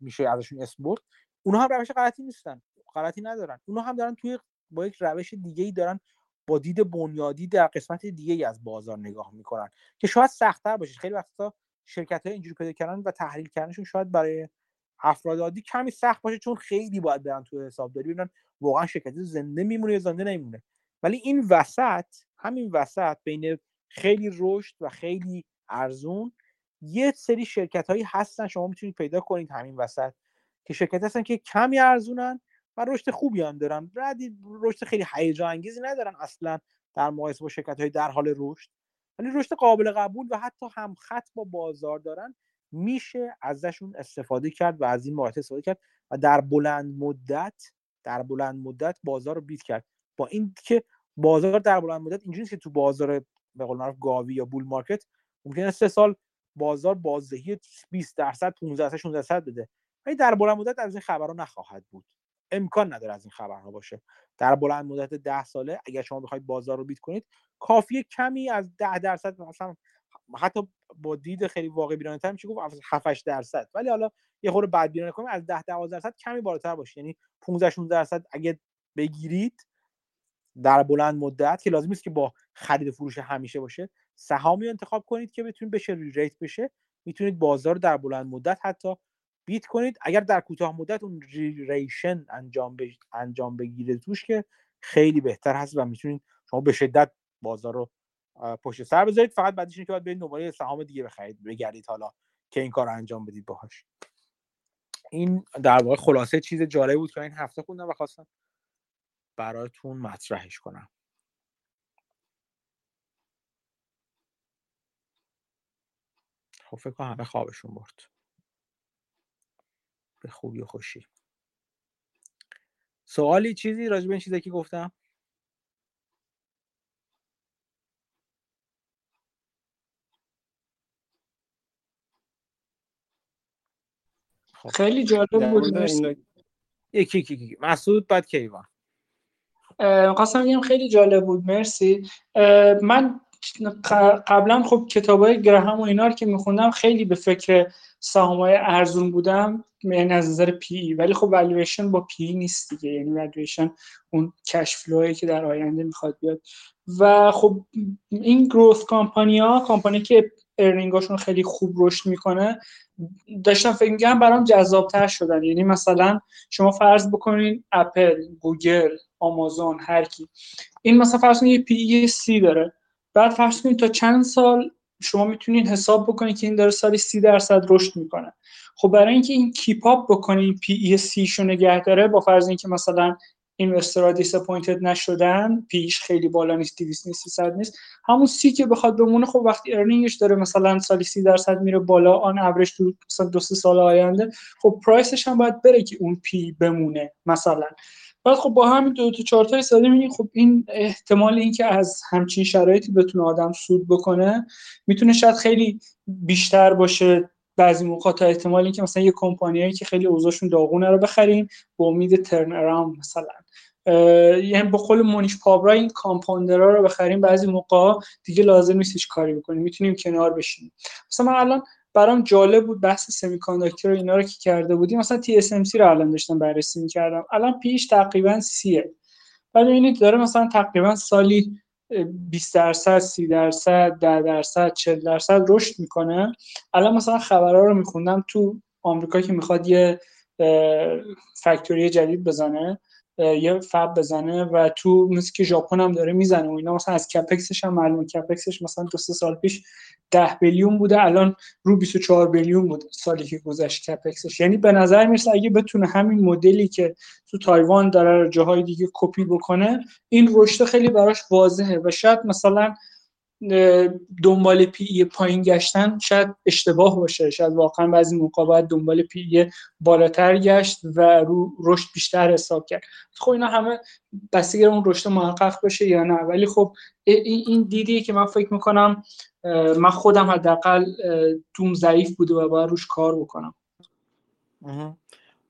Speaker 1: میشه ازشون اسم برد اونها هم روش غلطی نیستن. غلطی ندارن. اونها هم دارن توی با یک روش دیگه ای دارن با دید بنیادی در قسمت دیگه ای از بازار نگاه می‌کنن که شاید سختتر باشه. خیلی وقتا شرکت های اینجوری پیدا کردن و تحلیل کردنشون شاید برای افراد عادی کمی سخت باشه چون خیلی باید برن تو حسابداری ببینن واقعا شرکت زنده میمونه یا زنده نمیمونه. ولی این وسط همین وسط بین خیلی رشد و خیلی ارزون یه سری شرکت هایی هستن شما می‌تونید پیدا کنید همین وسط که شرکت هستن که کمی ارزونن و رشد خوبی هم دارن. ردی رشد خیلی هیجان انگیزی ندارن اصلا در مقایسه با شرکت های در حال رشد. ولی رشد قابل قبول و حتی هم خط با بازار دارن میشه ازشون استفاده کرد و از این مارکت استفاده کرد و در بلند مدت در بلند مدت بازار رو بیت کرد. با این که بازار در بلند مدت اینجوری که تو بازار به قول معروف گاوی یا بول مارکت ممکنه سه سال بازار بازدهی 20 درصد 15 درصد 16 درصد بده. ولی در بلند مدت از این خبرها نخواهد بود. امکان نداره از این خبرها باشه. در بلند مدت 10 ساله اگر شما بخواید بازار رو بیت کنید کافیه کمی از 10 درصد مثلا حتی با دید خیلی واقع بینانه تر میشه گفت 7 8 درصد. ولی حالا یه خورده بد بینانه کنیم از 10 12 درصد کمی بالاتر باشه. یعنی 15 16 درصد اگه بگیرید در بلند مدت که لازم نیست که با خرید فروش همیشه باشه سهامی انتخاب کنید که بتونید بشه ریت بشه. می‌تونید بازار در بلند مدت حتی بیت کنید. اگر در کوتاه مدت اون ریشن انجام انجام بگیره توش که خیلی بهتر هست و می‌تونید شما به شدت بازار رو پشت سر بذارید. فقط بعدش که باید برید سهام دیگه بخرید بگردید حالا که این کار انجام بدید باهاش. این در واقع خلاصه چیز جالب بود که این هفته خوندم و خواستم براتون مطرحش کنم. خب فکر همه خوابشون برد. به خوبی و خوشی. سوالی چیزی راجع به این چیزی که گفتم؟
Speaker 2: خب. خیلی جالب بود
Speaker 1: یکی یکی مسعود بعد کیوان.
Speaker 2: خواستم بگم خیلی جالب بود مرسی. من قبلا خب کتاب های گراهم و اینا که میخوندم خیلی به فکر سهام های ارزون بودم یعنی از نظر P/E ولی خب والویشن با P/E نیست دیگه. یعنی والویشن اون cash که در آینده می‌خواد بیاد. و خب این growth company ها کامپانی که earning اشون خیلی خوب رشد می‌کنه داشتم فکر می‌کنم برام جذابتر شدن. یعنی مثلا شما فرض بکنین اپل گوگل آمازون هر کی. این مثلا فرض کنید یه P/E سی داره. بعد فرض کنید تا چند سال شما می‌تونید حساب بکنید که این داره سالی سی درصد رشد می‌کنه. خب برای اینکه این keep up بکنید P/E سی شو نگه داره با فرض اینکه مثلا investor ها disappointed نشدن P/E ش خیلی بالا نیست 200 نیست 300 نیست همون سی که بخواد بمونه خب وقتی earning ش داره مثلا سالی 30 درصد میره بالا on average تو مثلا دو سه سال آینده خب پرایسش هم باید بره که اون پی بمونه مثلا. بعد خب با همین دو تا چهار تا ساده میگیم خب این احتمال اینکه از همچین شرایطی بتونه آدم سود بکنه می‌تونه شاید خیلی بیشتر باشه. بعضی موقع تا احتمال اینکه مثلا یه کمپانیایی که خیلی اوضاعشون داغونه رو بخریم با امید ترن اراوند مثلا. یعنی با قول مونیش پابرا این کامپاندرها رو بخریم بعضی موقع دیگه لازم نیست کاری بکنیم. می‌تونیم کنار بشیم مثلا من الان برام جالب بود بحث سمی کانداکتور اینا رو که کرده بودیم. مثلا سی رو الان داشتم بررسی می‌کردم. الان پیش تقریبا سیه بعد ببینید داره مثلا تقریبا سالی 20 درصد 30 درصد 10 درصد 40 درصد رشد می‌کنه. الان مثلا خبرها رو میخوندم تو آمریکا که می‌خواد یه فکتوری جدید بزنه. یه فب بزنه و تو مثل که ژاپن هم داره می‌زنه و اینا مثلا از کپکسش هم معلومه. کپکسش مثلا دو سه سال پیش 10 billion بوده الان رو 24 billion بود سالی که گذشت CapEx ش. یعنی به نظر می‌رسه اگه بتونه همین مدلی که تو تایوان داره جاهای دیگه کپی بکنه این رشد خیلی براش واضحه و شاید مثلا دنبال P/E پایین گشتن شاید اشتباه باشه. شاید واقعا بعضی موقع باید دنبال P/E بالاتر گشت و رو رشد بیشتر حساب کرد. خب اینا همه بستگی اون رشد محقق باشه یا نه. ولی خب این دیدی که من فکر می‌کنم من خودم حداقل توم ضعیف بوده و باید روش کار بکنم.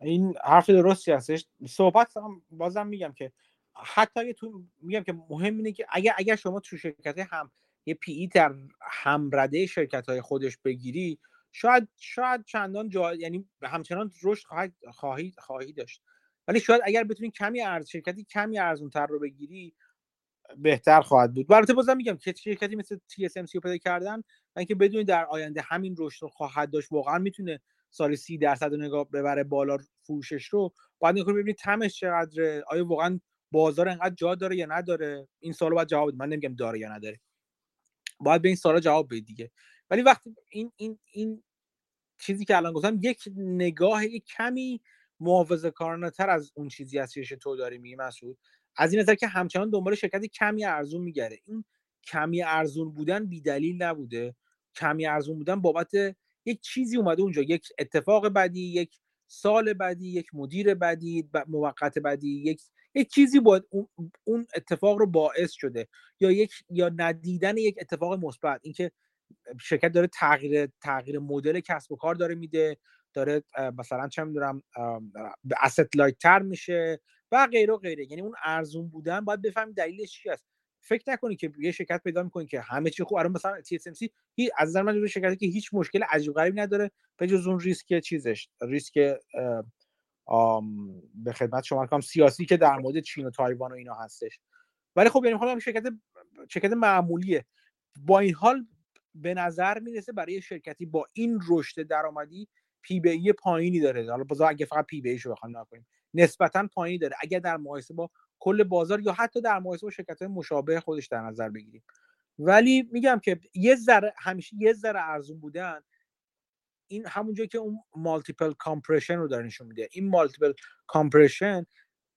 Speaker 1: این حرف درستی هستش. صحبت هم بازم میگم که حتی اگه تو میگم که مهم اینه که اگر اگر شما تو شرکت هم یه پی ای در همرده شرکت های خودش بگیری شاید شاید چندان جا یعنی همچنان رشد خواهی خواهی داشت. ولی شاید اگر بتونی کمی ارز شرکتی کمی ارزون تر رو بگیری بهتر خواهد بود. البته بازم میگم که شرکتی مثل TSMC رو پیدا کردن و اینکه بدونی در آینده همین رشد رو خواهد داشت واقعا می‌تونه سال سی درصد رو نگاه ببره بالا فروشش رو. باید نگاه ببینید تمش چقدره آیا واقعا بازار انقدر جا داره یا نداره؟ این سوالو باید جواب من نمیگم داره یا نداره. باید به این سوالا جواب بدید دیگه. ولی وقتی این این این چیزی که الان گفتم یک نگاه یک کمی محافظه کارانه تر از اون چیزی هستش که تو داری میگی مسعود. از این نظر که همچنان دنبال شرکت کمی ارزون میگره. این کمی ارزون بودن بیدلیل نبوده. کمی ارزون بودن بابت یک چیزی اومده اونجا. یک اتفاق بدی یک سال بعدی یک مدیر بعدی موقت بعدی یک یک چیزی باید اون اتفاق رو باعث شده یا یک یا ندیدن یک اتفاق مثبت. اینکه شرکت داره تغییر تغییر مدل کسب و کار داره میده داره مثلا چه می‌دونم asset light تر میشه و غیره و غیره. یعنی اون ارزون بودن باید بفهمید دلیلش چی است. فکر نکنید که یه شرکت پیدا می‌کنید که همه چی خوب. الان مثلا TSMC از نظر من شرکتی که هیچ مشکل عجیب غریبی نداره به جز اون ریسک چیزش ریسک به خدمت شما کام سیاسی که در مورد چین و تایوان و اینا هستش. ولی خب یعنی خودم شرکت شرکت معمولیه. با این حال به نظر می‌رسه برای شرکتی با این رشد درآمدی P/E پایینی داره. حالا باز اگه فقط P/E شو بخوام نکنیم نسبتا پایینی داره. اگر در مقایسه با کل بازار یا حتی در مقایسه با شرکت های مشابه خودش در نظر بگیریم. ولی میگم که یه ذره همیشه یه ذره ارزون بودن این همونجایی که اون multiple compression رو داره نشون میده. این multiple compression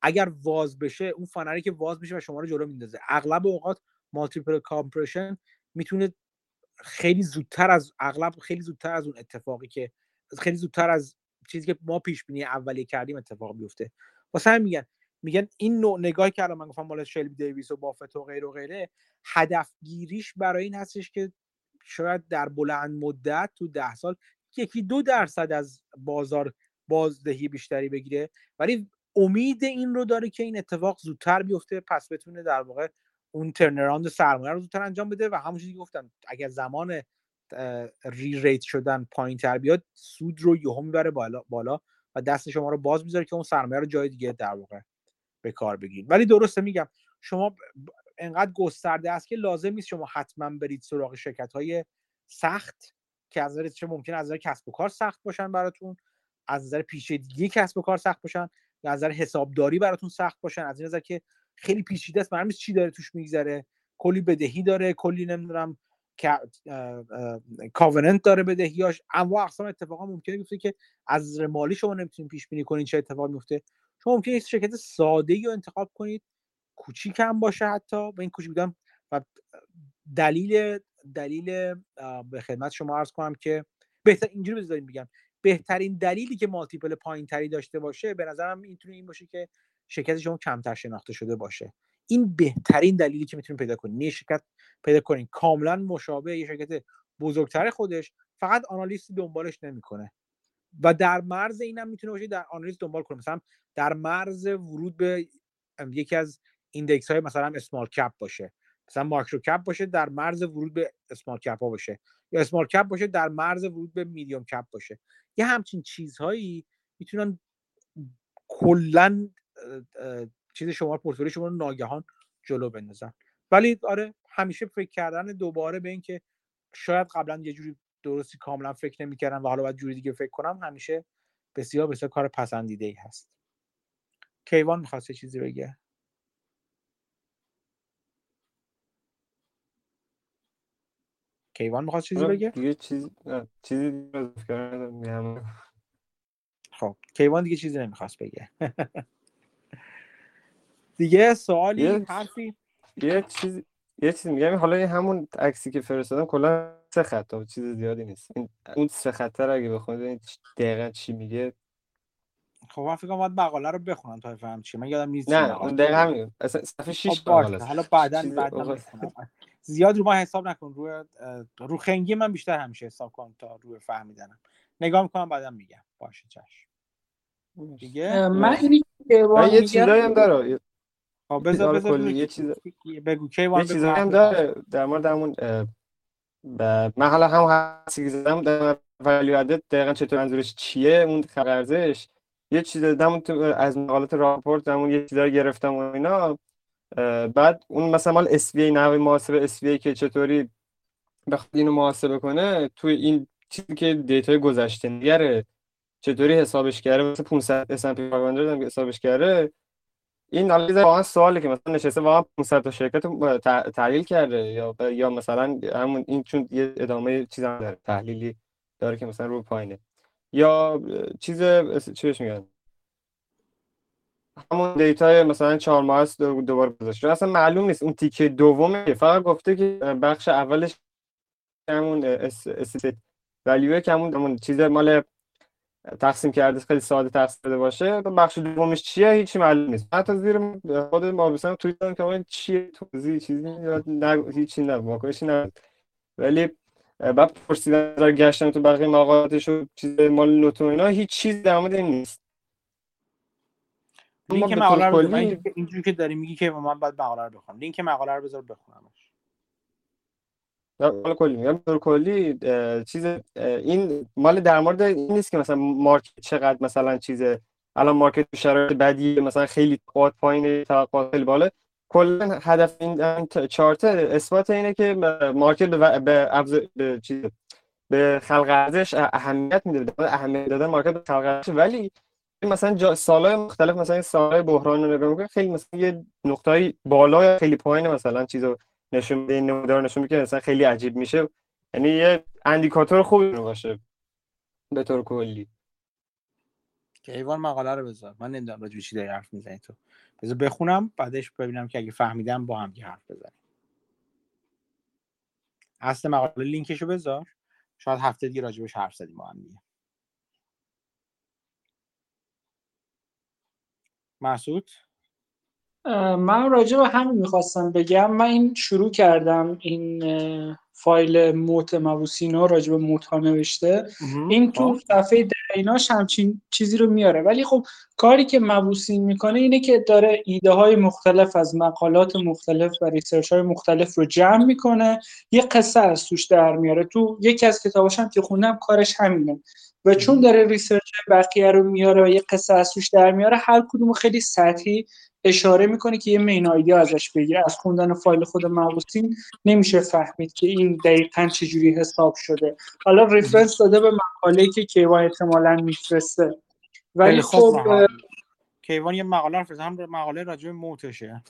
Speaker 1: اگر واز بشه اون فنری که واز میشه و شما رو جلو میندازه. اغلب اوقات مالتیپل کامپرشن می‌تونه خیلی زودتر از اغلب خیلی زودتر از اون اتفاقی که خیلی زودتر از چیزی که ما پیش بینی اولیه کردیم اتفاق بیفته. واسه هم میگن میگن این نوع نگاهی که الان من گفتم مال شلبی دیویس و بافت و غیر و غیره هدف گیریش برای این هستش که شاید در بلند مدت تو ده سال یکی دو درصد از بازار بازدهی بیشتری بگیره. ولی امید این رو داره که این اتفاق زودتر بیفته پس بتونه در واقع اون turnaround سرمایه رو زودتر انجام بده. و همون چیزی گفتم اگر زمان re-rate شدن پایین تر بیاد سود رو یهو می‌بره بالا بالا و دست شما رو باز می‌ذاره که اون سرمایه رو جای دیگه در واقع به کار بگیرید. ولی درسته میگم شما انقدر گسترده است که لازم نیست شما حتما برید سراغ شرکت های سخت. که از نظر چه ممکن از نظر کسب و کار سخت باشن براتون از نظر پیچیدگی کسب و کار سخت باشن از نظر حسابداری براتون سخت باشن؟ از این نظر که خیلی پیچیده است معلوم چی داره توش میگذره؟ کلی بدهی داره کلی نمی‌دونم کاوننت داره بدهیاش. انواع اقسام اتفاقا ممکنه بیفته که از نظر مالی شما نمی‌تونید پیش بینی کنید چه اتفاقی میفته شما ممکنه شرکت ساده ای رو انتخاب کنید کوچیک هم باشه حتی. به این کوچیک بودن و دلیل دلیل به خدمت شما عرض کنم که بهتر اینجوری بذاریم بگم بهترین دلیلی که مالتیپل پایین تری داشته باشه به نظرم می‌تونه این باشه که شرکت شما کمتر شناخته شده باشه. این بهترین دلیلی که می‌تونید پیدا کنید. یه شرکت پیدا کنید. کاملا مشابه یه شرکت بزرگتر خودش. فقط آنالیست دنبالش نمی‌کنه. و در مرز اینم می‌تونه باشه در آنالیست دنبال کنه. مثلا در مرز ورود به یکی از ایندکس های مثلا اسمال کپ باشه. مثلا ماکرو کپ باشه در مرز ورود به اسمال کپ ها باشه یا اسمال کپ باشه در مرز ورود به میدیوم کپ باشه. یه همچین چیزهایی می‌تونن کلا چیز شما پورتفولیو شما رو ناگهان جلو بندازن. ولی آره همیشه فکر کردن دوباره به اینکه شاید قبلا یه جوری درستی کاملا فکر نمی‌کردم و حالا باید جوری دیگه فکر کنم همیشه بسیار بسیار کار پسندیده ای هست. کیوان می‌خواسته چیزی بگه کیوان می‌خواست چیزی بگه؟
Speaker 6: دیگه چیز چیزی
Speaker 1: خب کیوان دیگه چیزی نمی‌خواست بگه. دیگه سوالی
Speaker 6: یه-
Speaker 1: حرفی
Speaker 6: یه چیز یه چیز میگم. حالا این همون عکسی که فرستادم کلا سه خط ها، چیز زیادی نیست. این اون سه خطه رو اگه بخونید دقیقا چی میگه.
Speaker 1: خب من فکر کنم باید مقاله رو بخونم تا بفهم چی. من یادم نیست
Speaker 6: نه اون دقیقا همین. اصلا صفحه 6
Speaker 1: خب.
Speaker 6: مقاله.
Speaker 1: حالا. بعدا بعدا زیاد رو ما حساب نکن. روی رو خنگی من بیشتر همیشه حساب کنم تا روی فهمیدنم نگاه می‌کنم بعدا میگم. باشه چشم. دیگه؟
Speaker 2: من اینی که
Speaker 6: یه چیزایی هم داره.
Speaker 1: خب بذار
Speaker 6: حالا
Speaker 1: بذار.
Speaker 6: یه چیز
Speaker 1: بگو کیوان
Speaker 6: یه چیزایی هم داره در مورد همون من حالا هم حسی که زدم در ولیو ادد دقیقا چطور منظورش چیه اون خلق ارزش. یه چیز دادم تو از مقالات راپورت همون یه چیزا رو گرفتم و اینا. بعد اون مثلا مال اس وی نحوه محاسبه اس که چطوری بخواد اینو محاسبه کنه توی این چیزی که دیتای گذشته نگره چطوری حسابش کرده؟ مثلا 500 S&P 500 هم حسابش کرده. این حالا واقعا سواله که مثلا نشسته واقعا 500 تا شرکت رو تحلیل کرده. یا یا مثلا همون این چون یه ادامه چیز هم داره تحلیلی داره که مثلا رو پایینه. یا چیز چی بهش میگن؟ همون دیتای مثلا چهار ماه است دوباره گذاشته اصلا معلوم نیست. اون تیکه دومه فقط گفته که بخش اولش همون اس ولیو که همون چیز مال تقسیم کرده خیلی ساده تقسیم باشه. بخش دومش چیه؟ هیچی معلوم نیست. حتی زیر خود ما بسن توییت دادم که چیه؟ توضیح چیزی نه هیچی نه واکنشی نه ولی بعد پرسیدن گشتن تو بقیه مقالاتش و چیز مال نوتو اینا هیچ چیز در مورد نیست.
Speaker 1: لینک مقاله رو کلی... اینجوری که داری میگی که من باید مقاله رو بخونم. لینک مقاله رو بذار بخونمش
Speaker 6: مال کلی میگم دور کلی چیز این مال در مورد این نیست که مثلا مارکت چقدر مثلا چیز الان market شرایط بدی مثلا خیلی قوت پایین توقعات خیلی بالا کلا هدف این چارت اثبات اینه که market به به, به چیز به خلق ارزش اهمیت میده. اهمیت دادن market به خلق ارزش. ولی مثلا جا سالهای مختلف مثلا سالهای بحران رو نگاه می‌کنه خیلی مثلا یه نقطه بالا خیلی پایین مثلا چیزو نشون میده این نمودار نشون میده مثلا خیلی عجیب میشه. یعنی یه اندیکاتور خوبی باشه به طور کلی.
Speaker 1: ایوان مقاله رو بذار. من نمی‌دونم راجع چی داری حرف می‌زنی تو. بذار بخونم بعدش ببینم که اگه فهمیدم با هم حرف بزنیم. اصل مقاله لینکشو بذار. شاید هفته دیگه راجبش حرف زدیم با هم دیگه. مسعود
Speaker 2: من راجع به همین می‌خواستم بگم. من این شروع کردم این فایل moat موبوسینو راجع به moat ها نوشته. این تو خب. صفحه دریناش همچین چیزی رو میاره. ولی خب کاری که موبوسین می‌کنه اینه که داره ایده های مختلف از مقالات مختلف و research های مختلف رو جمع می‌کنه. یه قصه از توش در میاره. تو یکی از کتاباشم که خوندم کارش همینه. و چون داره research بقیه رو میاره و یه قصه از توش در میاره هر کدوم خیلی سطحی اشاره می‌کنه که یه main idea ازش بگیره. از خوندن فایل خود موبوسین نمیشه فهمید که این دقیقا چجوری حساب شده. حالا reference داده به مقاله که کیوان احتمالا میفرسته. ولی خب
Speaker 1: کیوان یه مقاله فرسته هم مقاله راجع موتشه.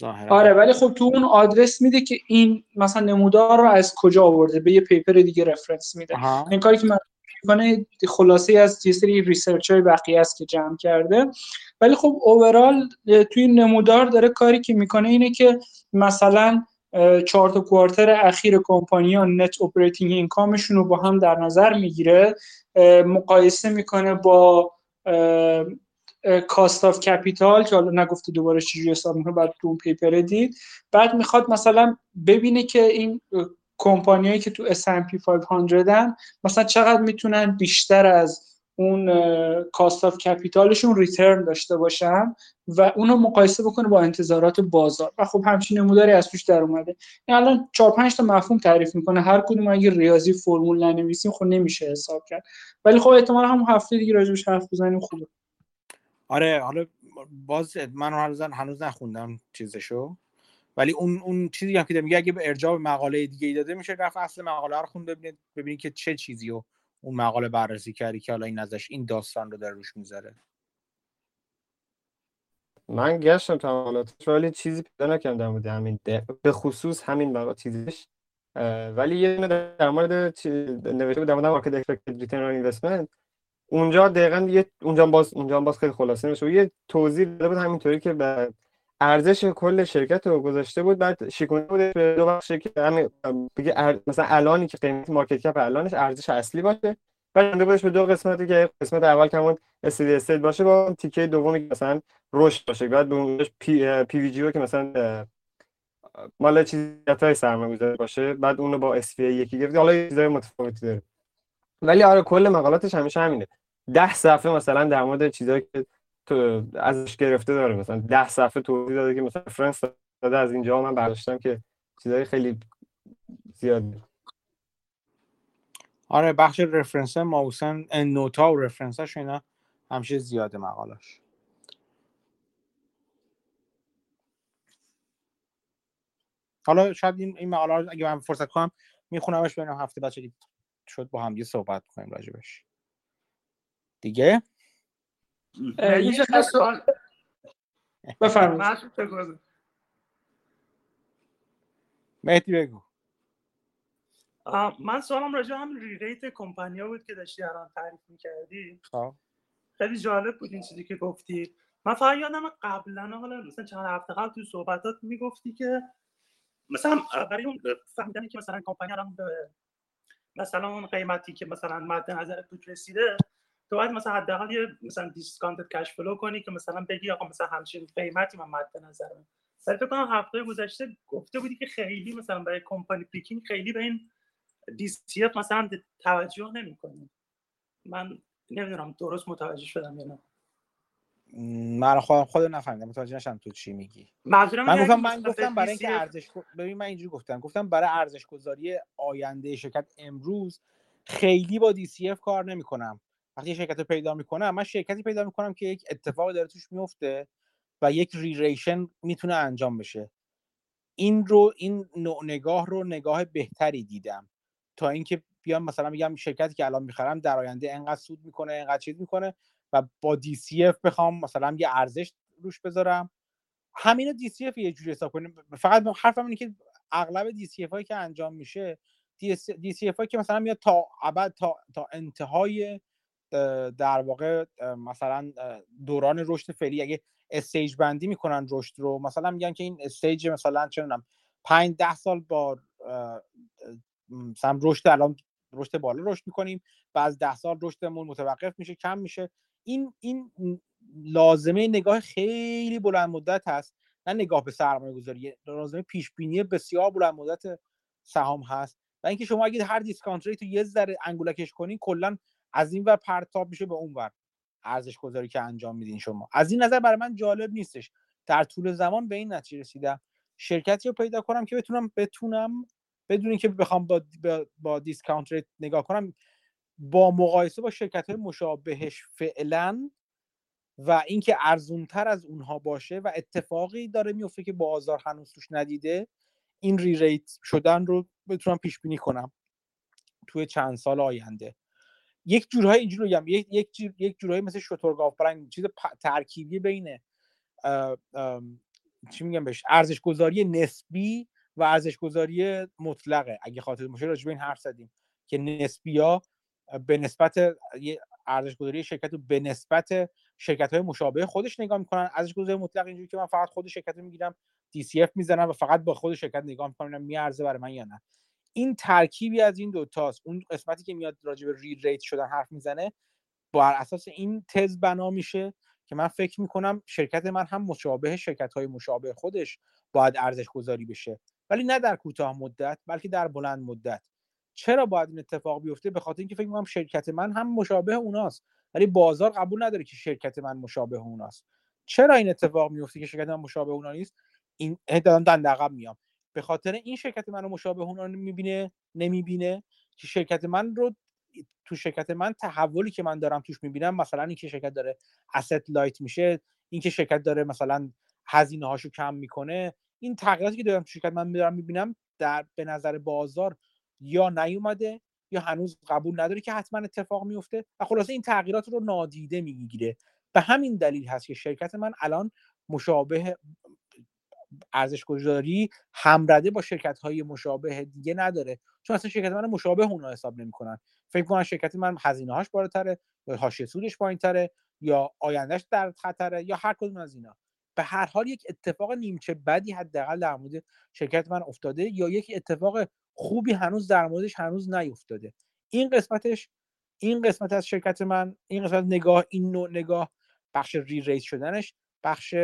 Speaker 2: ظاهرا. آره ولی خب تو اون آدرس میده که این مثلا نمودار رو از کجا آورده. به یه paper دیگه reference میده. این کاری که من می‌کنه خلاصه از یه سری research های بقیه است که جمع کرده. ولی خب overall توی نمودار داره کاری که می‌کنه اینه که مثلا چهار تا quarter اخیر کمپانی ها net operating income شون رو با هم در نظر می‌گیره. مقایسه می‌کنه با cost of capital که حالا نگفته دوباره چجوری حساب می‌کنه بعد تو اون paper دید. بعد می‌خواد مثلا ببینه که این کمپانیایی که تو S&P 500 هن مثلا چقدر می‌تونن بیشتر از اون cost of capital شون return داشته باشن و اونو مقایسه بکنه با انتظارات بازار. و خب همچین نموداری از توش در اومده. این الان 4 5 تا مفهوم تعریف می‌کنه. هر کدوم اگه ریاضی فرمول ننویسیم خب نمیشه حساب کرد. ولی خب احتمال هم هفته دیگه راجبش حرف بزنیم خوبه.
Speaker 1: آره حالا باز من هنوز هنوز نخوندم چیزشو. ولی اون اون چیزی هم که میگه اگه به ارجاع مقاله دیگه ای داده میشه رفت اصل مقاله رو خوند ببینید ببینید که چه چیزی رو اون مقاله بررسی کردی که حالا این ازش این داستان رو داره روش می‌ذاره.
Speaker 6: من گشتم مقالاتش ولی چیزی پیدا نکردم در مورد همین به خصوص همین مقاله چیزش. ولی یه در مورد نوشته بود در مورد ریترن اینوستمنت اونجا دقیقا یه اونجا باز اونجا باز خیلی خلاصه نشه یه توضیح داده بود همینطوری که به ارزش کل شرکت رو گذاشته بود بعد شیکونه بود به دو بخش که بگه مثلا الانی که قیمت مارکت کپ الانش ارزش اصلی باشه بعد بودش به دو قسمتی که قسمت اول که همون استدی استیت باشه با تیکه دومی که مثلا رشد باشه. بعد به اونش پی, پی وی جی که مثلا مال چیزای سرمایه‌گذاری باشه بعد اونو با اس یکی گرفت. حالا چیزای متفاوتی داره. ولی آره کل مقالاتش همیشه همینه. ده صفحه مثلا در مورد چیزایی که تو ازش گرفته داره. مثلا ده صفحه توضیح داده که مثلا فرانس داده از اینجا من برداشتم که چیزای خیلی زیاد
Speaker 1: آره بخش رفرنس ماوسن نوتا و رفرنسش اینا همیشه زیاده مقالاش. حالا شاید این این مقاله رو اگه من فرصت کنم میخونمش ببینم هفته بعد شد با هم یه صحبت کنیم راجبش. دیگه؟
Speaker 2: یه سوال بفرمایید.
Speaker 1: مهدی بگو.
Speaker 7: من سوالم راجع هم ریت کمپانیا بود که داشتی الان تعریف می‌کردی.
Speaker 1: خب.
Speaker 7: خیلی جالب بود این چیزی که گفتی. من فقط یادم قبلا حالا مثلا چند هفته قبل تو صحبتات می‌گفتی که مثلا برای اون فهمیدنی که مثلا کمپانی الان به مثلا اون قیمتی که مثلا مد نظر تو رسیده تو باید مثلا حداقل یه مثلا discount cash flow کنی که مثلا بگی آقا مثلا همچین قیمتی من مد نظرم ولی فکر کنم هفته گذشته گفته بودی که خیلی مثلا برای کمپانی picking خیلی به این DCF مثلا توجه نمی‌کنی. من نمی‌دونم درست متوجه شدم یا نه.
Speaker 1: من خودم خود نفهمیدم. متوجه نشدم تو چی میگی. من گفتم من گفتم برای اینکه
Speaker 7: DCF
Speaker 1: ارزش ببین من اینجوری گفتم. گفتم برای ارزش گذاری آینده شرکت امروز خیلی با DCF کار نمی‌کنم. وقتی شرکت رو پیدا می‌کنم من شرکتی پیدا می‌کنم که یک اتفاق داره توش میفته و یک ریریشن می‌تونه انجام بشه. این رو این نوع نگاه رو نگاه بهتری دیدم. تا اینکه بیام مثلا میگم شرکتی که الان می‌خرم در آینده انقدر سود می‌کنه انقدر چیز می‌کنه و با DCF بخوام مثلا یه ارزش روش بذارم. همین DCF یه جوری حساب کنیم. فقط حرفم اینه که اغلب DCF هایی که انجام میشه DCF هایی که مثلا میاد تا ابد تا, تا انتهای در واقع مثلا دوران رشد فعلی اگه stage بندی می‌کنن رشد رو مثلا میگن که این stage مثلا چه می‌دونم 5 10 سال با مثلا رشد الان رشد بالا رشد می‌کنیم بعد از 10 سال رشدمون متوقف میشه کم میشه. این این لازمه نگاه خیلی بلند مدت هست نه نگاه به سرمایه گذاری لازمه پیش بینی بسیار بلند مدت سهام هست. و اینکه شما اگه هر discount rate رو یه ذره انگولکش کنین کلا از این ور پرتاب میشه به اون ور. ارزش گذاری که انجام میدین شما. از این نظر برای من جالب نیستش. در طول زمان به این نتیجه رسیدم. شرکتی رو پیدا کنم که بتونم بتونم بدون اینکه بخوام با با, discount rate نگاه کنم با مقایسه با شرکت های مشابهش فعلا و اینکه ارزونتر از اونها باشه و اتفاقی داره میفته که بازار هنوز توش ندیده این ری ریت شدن رو بتونم پیش بینی کنم. توی چند سال آینده. یک جورهای اینجوری بگم یک یک جور یک جورهای مثل شترگاف برنگ چیز ترکیبی بین چی میگم بهش ارزش گذاری نسبی و ارزش گذاری مطلقه. اگه خاطر باشه راجع به این حرف زدیم که نسبی ها به نسبت ارزش گذاری شرکت رو به نسبت شرکت های مشابه خودش نگاه می‌کنن. ارزش گذاری مطلق اینجوری که من فقط خود شرکت رو می‌گیرم DCF می‌زنم و فقط با خود شرکت نگاه می‌کنم میارزه برای من یا نه. این ترکیبی از این دوتاست اون قسمتی که میاد راجع به ری ریت شدن حرف می‌زنه بر اساس این تز بنا میشه که من فکر می‌کنم شرکت من هم مشابه شرکت های مشابه خودش باید ارزش گذاری بشه. ولی نه در کوتاه مدت بلکه در بلند مدت. چرا باید این اتفاق بیفته؟ به خاطر اینکه فکر می‌کنم شرکت من هم مشابه اوناست. ولی بازار قبول نداره که شرکت من مشابه اوناست. چرا این اتفاق میفته که شرکت من مشابه اونا نیست؟ این دارم دنده عقب میام. به خاطر این شرکت من رو مشابه اونا می‌بینه نمی‌بینه. که شرکت من رو تو شرکت من تحولی که من دارم توش می‌بینم مثلا اینکه شرکت داره asset لایت میشه اینکه شرکت داره مثلا هزینه هاشو کم می‌کنه این تغییراتی که دارم تو شرکت من دارم می‌بینم در به نظر بازار یا نیومده یا هنوز قبول نداره که حتما اتفاق میفته و خلاصه این تغییرات رو نادیده می‌گیره. به همین دلیل هست که شرکت من الان مشابه ارزش گذاری همرده با شرکت های مشابه دیگه نداره. چون اصلا شرکت من مشابه اونا حساب نمی‌کنن. فکر کنن شرکت من هزینه هاش بالاتره یا حاشیه سودش پایینتره یا آیندهش در خطره یا هر کدوم از اینا. به هر حال یک اتفاق نیمچه بدی حداقل در مورد شرکت من افتاده یا یک اتفاق خوبی هنوز در موردش هنوز نیفتاده. این قسمتش این قسمت از شرکت من این قسمت نگاه این نوع نگاه بخش ری ریز شدنش بخش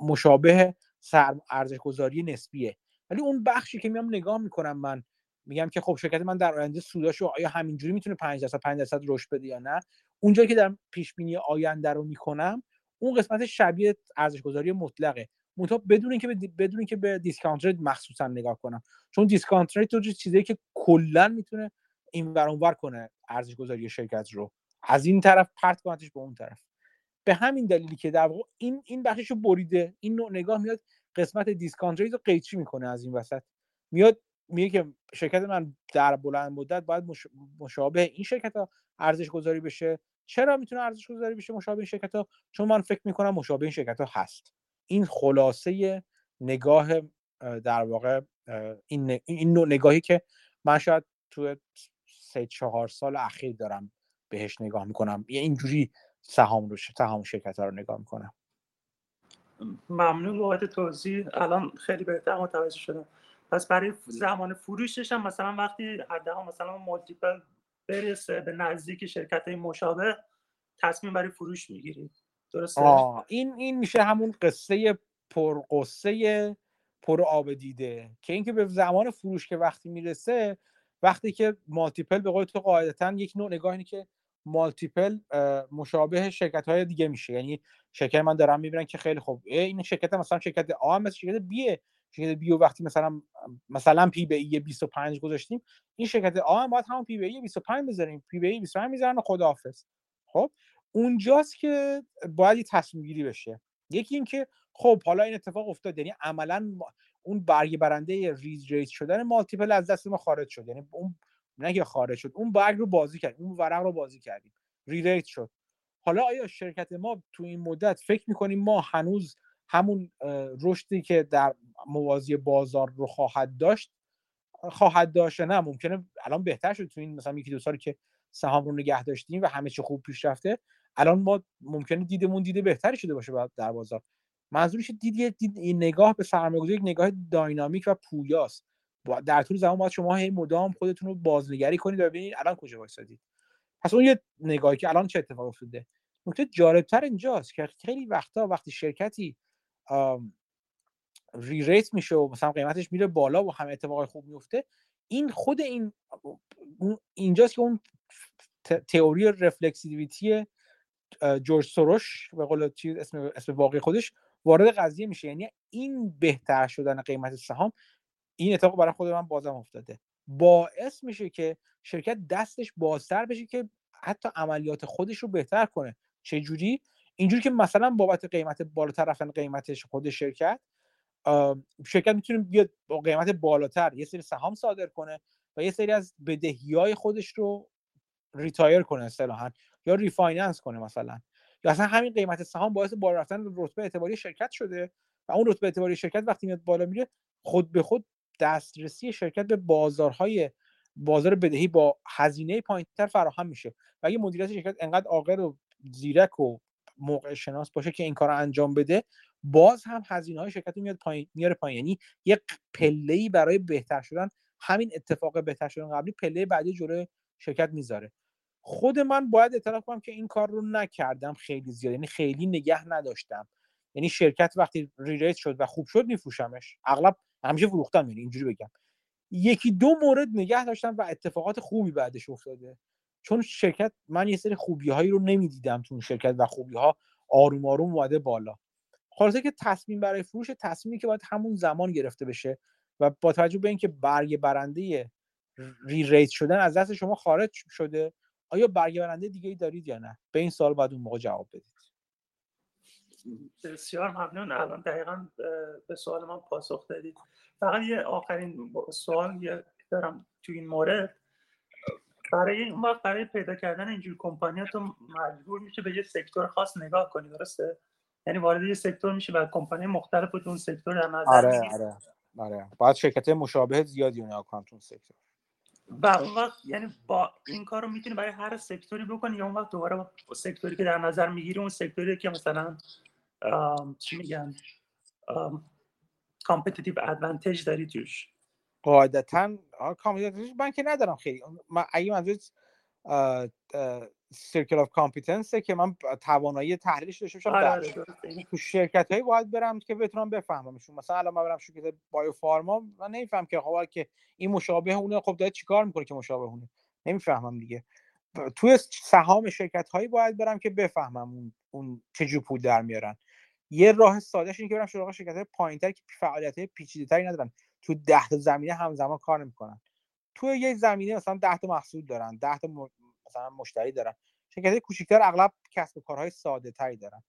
Speaker 1: مشابه ارزش گذاری نسبیه. ولی اون بخشی که میام نگاه می‌کنم من میگم که خب شرکت من در آینده سوداشو آیا همینجوری می‌تونه 5 درصد 5 درصد رشد بده یا نه؟ اونجایی که در پیش بینی آینده رو می‌کنم اون قسمت شبیه ارزش گذاری مطلقه. منتها بدون اینکه بدون اینکه به discount rate مخصوصا نگاه کنم. چون discount rate رو چیزی که کلا می‌تونه این ور کنه ارزش گذاری شرکت رو. از این طرف پرت کنتش به اون طرف. به همین دلیلی که در واقع این این بخشش رو بریده این نوع نگاه میاد قسمت discount rate رو قیچی می‌کنه از این وسط. میاد میگه که شرکت من در بلند مدت باید مشابه این شرکت ها ارزش گذاری بشه. چرا می‌تونه ارزش گذاری بشه مشابه این شرکت ها چون من فکر می‌کنم مشابه این شرکت ها هست. این خلاصه نگاه در واقع این این نوع نگاهی که من شاید تو سه چهار سال اخیر دارم بهش نگاه می‌کنم. یه اینجوری سهام رو سهام شرکت ها رو نگاه می‌کنم.
Speaker 7: ممنون بابت توضیح. الان خیلی بهتر متوجه شدم. پس برای زمان فروشش هم مثلا وقتی حداقل مثلا مالتیپل برسه به نزدیک شرکت های مشابه تصمیم برای فروش می‌گیرید. درسته؟
Speaker 1: این این میشه همون قصه پرقصه پر آب دیده. که اینکه به زمان فروش که وقتی می‌رسه وقتی که مالتیپل به قول تو قاعدتا یک نوع نگاه اینه که مالتیپل مشابه شرکت های دیگه میشه. یعنی شرکت من دارم می‌بینن که خیلی خوب. این شرکت مثلا شرکت آ مثل شرکت بیه شرکت بیو وقتی مثلا مثلا P/E 25 گذاشتیم این شرکت آ هم باید همون P/E 25 بذاریم. P/E 25 می‌ذارن و خداحافظ. خب؟ اونجاست که باید تصمیم گیری بشه. یکی اینکه خب حالا این اتفاق افتاد. یعنی عملا اون برگ برنده re-rate شدن multiple از دست ما خارج شد. یعنی اون نه خارج شد اون برگ رو بازی کرد اون ورق رو بازی کردیم re-rate شد. حالا آیا شرکت ما تو این مدت فکر می‌کنیم ما هنوز همون رشدی که در موازی بازار رو خواهد داشت خواهد داشت نه؟ ممکنه الان بهتر شد تو این مثلا یکی دو سالی که سهام رو نگه داشتیم و همه چی خوب پیش رفته الان ما ممکنه دیدمون دیده بهتری شده باشه در بازار. منظورش دید, دید این نگاه به سرمایه‌گذاری یک نگاه داینامیک و پویاست. در طول زمان باید شما هی مدام خودتون رو بازنگری کنید و ببینید الان کجا وایسادید. پس اون یه نگاهی که الان چه اتفاق افتاده. نکته جالبتر اینجاست که خیلی وقتا وقتی شرکتی ری ریت میشه و مثلا قیمتش میره بالا و همه اتفاقای خوب میفته این خود این اینجاست که اون تئوری رفلکسیویتی جورج سوروش به قول اسم اسم واقعی خودش وارد قضیه میشه. یعنی این بهتر شدن قیمت سهام این اتفاق برای خود من بازم افتاده. باعث میشه که شرکت دستش بازتر بشه که حتی عملیات خودش رو بهتر کنه. چه جوری اینجوری که مثلا بابت قیمت بالاتر رفتن قیمتش خود شرکت شرکت می‌تونه بیاد با قیمت بالاتر یه سری سهام صادر کنه و یه سری از بدهی های خودش رو retire کنه اصطلاحا یا refinance کنه مثلا. یا اصلا همین قیمت سهام باعث بالا رفتن رتبه اعتباری شرکت شده و اون رتبه اعتباری شرکت وقتی میاد بالا میره خود به خود دسترسی شرکت به بازارهای بازار بدهی با هزینه پایینتر فراهم میشه. و اگه مدیریت شرکت انقدر عاقل و زیرک و موقع شناس باشه که این کار رو انجام بده باز هم هزینه های شرکت میاد پایین میاره پایین. یعنی یک پله برای بهتر شدن همین اتفاق بهتر شدن قبلی پله بعدی جلوی شرکت می‌ذاره. خود من باید اعتراف کنم که این کار رو نکردم خیلی زیاد یعنی خیلی نگه نداشتم. یعنی شرکت وقتی ریریت شد و خوب شد میفروشمش. اغلب همیشه فروختم یعنی اینجوری بگم. یکی دو مورد نگه داشتم و اتفاقات خوبی بعدش افتاده. چون شرکت من یه سری خوبی هایی رو نمی‌دیدم تو اون شرکت و خوبی ها آروم آروم اومده بالا. خلاصه که تصمیم برای فروش تصمیمی که باید همون زمان گرفته بشه و با توجه به اینکه برگ برنده ری ریت شدن از دست شما خارج شده آیا برگ برنده دیگه ای دارید یا نه؟ به این سوال باید اون موقع جواب بدید.
Speaker 7: بسیار ممنون. الان دقیقا به سوال من پاسخ دادید. فقط یه آخرین سوال دارم تو این مورد. برای این وقت برای پیدا کردن اینجور کمپانی تو مجبور میشه به یه سکتور خاص نگاه کنی درسته؟ یعنی وارد یه سکتور میشه و کمپانی مختلف تو اون سکتور در نظر
Speaker 1: آره آره آره. باید شرکت مشابه زیادی نگاه کنم تو اون سکتور.
Speaker 7: و اون وقت یعنی با این کار رو می‌تونی برای هر sector ی بکنی یا اون وقت دوباره با sector ی که در نظر می‌گیری اون sector ی که مثلا چی میگن؟ competitive advantage داری توش.
Speaker 1: قاعدتا competitive من که ندارم خیلی. من اگه منظور circle of competence که من توانایی تحلیلش داشته باشم
Speaker 7: آره
Speaker 1: تو شرکت هایی باید برم که بتونم بفهممشون مثلا الان من برم شرکت biopharma من نمیفهم که خب که این مشابه اونه خب داره چیکار می‌کنه که مشابه اونه؟ نمی‌فهمم دیگه. توی سهام شرکت هایی باید برم که بفهمم اون, اون چه پول در میارن. یه راه سادهش اینه که برم سراغ شرکت های پایینتر که فعالیت های پیچیده تری ندارن. تو ده تا زمینه همزمان کار نمی‌کنن. تو یه زمینه مثلا 10 تا محصول دارن 10 تا مثلا مشتری دارن. شرکت کوچیکتر اغلب کسب و کارهای ساده تری دارن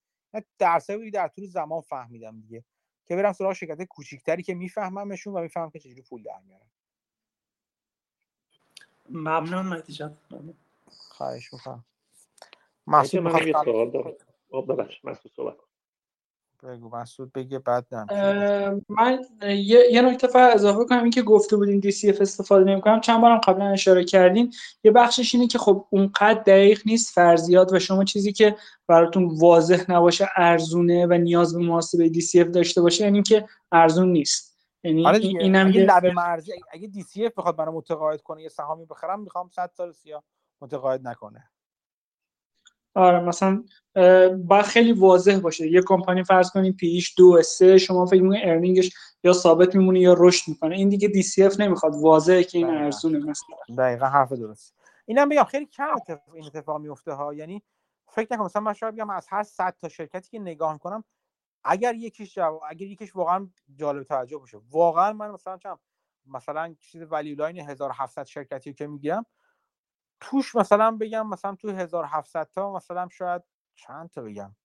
Speaker 1: درصدی در طول زمان فهمیدم دیگه. که برم سراغ شرکت کوچیکتری که میفهممشون و می‌فهمم که چجوری پول در میارن.
Speaker 7: ممنون مهدی جان. ممنون.
Speaker 1: خواهش می‌کنم.
Speaker 8: من
Speaker 1: مسعود
Speaker 8: من یه
Speaker 1: می‌خواد
Speaker 8: سوال دارم. آه، ببخشید مسعود صحبت.
Speaker 1: بگو مسعود بگه بعد
Speaker 2: من یه, یه نکته فقط اضافه کنم این که گفته بودین دی سی اف استفاده نمی‌کنم. چند بارم قبلا اشاره کردین. یه بخشش اینه که خب اونقدر دقیق نیست فرضیات و شما چیزی که براتون واضح نباشه ارزونه و نیاز به محاسبه DCF داشته باشه یعنی که ارزون نیست. یعنی
Speaker 1: آره
Speaker 2: اینم
Speaker 1: اگه
Speaker 2: یه-
Speaker 1: لب مرزی اگه DCF بخواد منو متقاعد کنه یه سهامی بخرم می‌خوام 100 سال سیاه متقاعد نکنه.
Speaker 2: آره مثلا باید خیلی واضح باشه. یه کمپانی فرض کنیم P/E دو سه شما فکر می‌کنید earning ش یا ثابت میمونه یا رشد می‌کنه. این دیگه DCF نمی‌خواد. واضحه که این. ارزونه مثلا.
Speaker 1: دقیقا حرف درست اینم بگم خیلی کم اتفاق این اتفاق میفته ها. یعنی فکر نکنم مثلا من شاید بگم از هر 100 تا شرکتی که نگاه می‌کنم اگر یکیش جواب اگر یکیش واقعا جالب توجه باشه. واقعا من مثلا چم مثلا چیز ولیو لاین 1700 شرکتی که می‌گیرم توش مثلا بگم مثلا تو 1700 تا مثلا شاید چند تا بگم.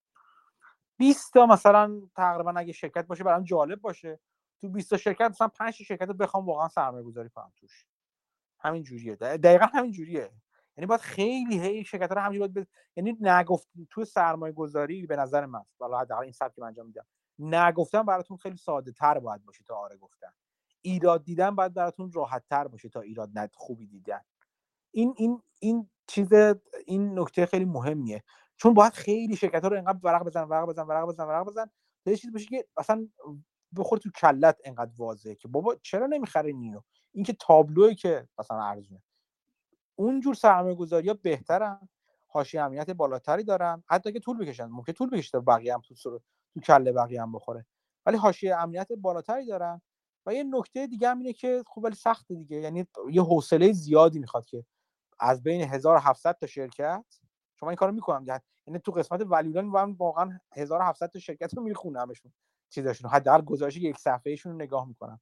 Speaker 1: 20 تا مثلا تقریبا اگه شرکت باشه برام جالب باشه. تو 20 تا شرکت مثلا 5 تا شرکت رو بخوام واقعا سرمایه گذاری کنم توش. همین جوریه. دق- دقیقا همین جوریه. یعنی باید خیلی هی شرکت رو همینجوری باید یعنی نگفت تو سرمایه گذاری به نظر من حالا حداقل این سبک که من انجام میدم. نگفتن براتون خیلی ساده تر باید باشه تا آره گفتن. ایراد دیدن باید براتون راحت تر باشه تا ایراد ند خوبی دیدن. این این این چیز این نکته خیلی مهمیه. چون باید خیلی شرکت ها رو انقدر ورق بزن ورق بزن ورق بزن ورق بزن تا یه چیز بشه که اصلا بخور تو کلت انقدر واضحه که بابا چرا نمی‌خرین اینو این که تابلوه که مثلا ارزونه. اونجور سرمایه گذاری بهترن حاشیه امنیت بالاتری دارن حتی که طول بکشن. ممکن طول بکشه بقیه هم تو سر... تو کله بقیه هم بخوره. ولی حاشیه امنیت بالاتری دارن. و یه نکته دیگه هم اینه که خب ولی سخته دیگه. یعنی یه حوصله زیادی می‌خواد که از بین 1700 تا شرکت شما این کارو می‌کنم. یعنی تو قسمت ولیولان من واقعا 1700 تا شرکت رو میخونمشون چیزاشون حداقل گزارش یک صفحه ایشون رو نگاه می‌کنم.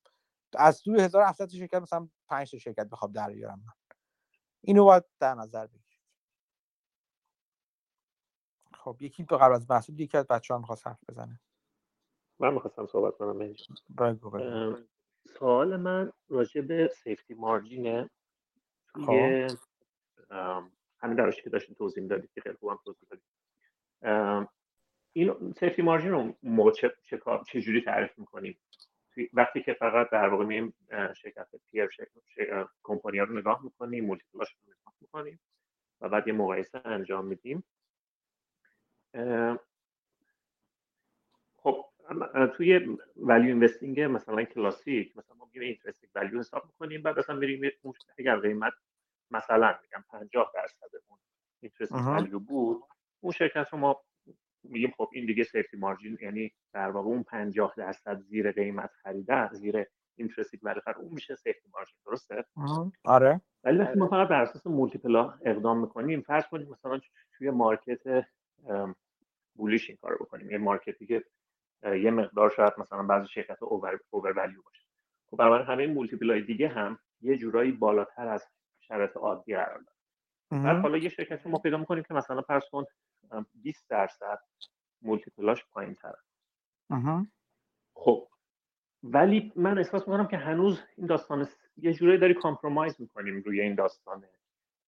Speaker 1: از توی 1700 تا شرکت مثلا 5 تا شرکت بخوام در بیارم من. اینو باید در نظر بگیرید. خب یکی به قبل از محسود یکی از بچه‌ها می‌خواست حرف بزنه.
Speaker 8: من می‌خواستم صحبت کنم.
Speaker 1: بگو
Speaker 8: سوال من راجع به سیفتی مارجینه
Speaker 1: خب.
Speaker 8: توی ام، همین دراشی که داشتین توضیح می‌دادید که خیلی خوبم توضیح دادید. این safety margin رو موقع چه, چه, چه جوری تعریف می‌کنیم؟ وقتی که فقط در واقع میایم شرکت peer company رو نگاه می‌کنیم multiple‌اش رو نگاه می‌کنیم و بعد یه مقایسه انجام میدیم. خب توی value investing مثلا کلاسیک مثلا ما میگیم intrinsic value حساب می‌کنیم بعد مثلا میریم اگر قیمت مثلا میگم 50 درصد اون intrinsic
Speaker 1: اها.
Speaker 8: value بود اون شرکت رو ما میگیم خب این دیگه safety margin یعنی در واقع اون 50 درصد زیر قیمت خریدن زیر value خرید اون میشه safety margin درسته.
Speaker 1: آره
Speaker 8: ولی وقتی ما فقط بر اساس multiple‌ها اقدام می‌کنیم فرض کنید مثلا توی market bullish این کارو بکنیم یه market ی که یه مقدار شاید مثلا بعضی شرکت اوور اوور ولیو باشه خب بنابراین همه multiple‌های دیگه هم یه جورایی بالاتر از شرایط عادی قرار داره بعد. حالا یه شرکتی ما پیدا می‌کنیم که مثلا فرض کن ام، 20 درصد multiple‌اش پایین تره. خب ولی من احساس می‌کنم که هنوز این داستان س- یه جورایی داری compromise می‌کنیم روی این داستان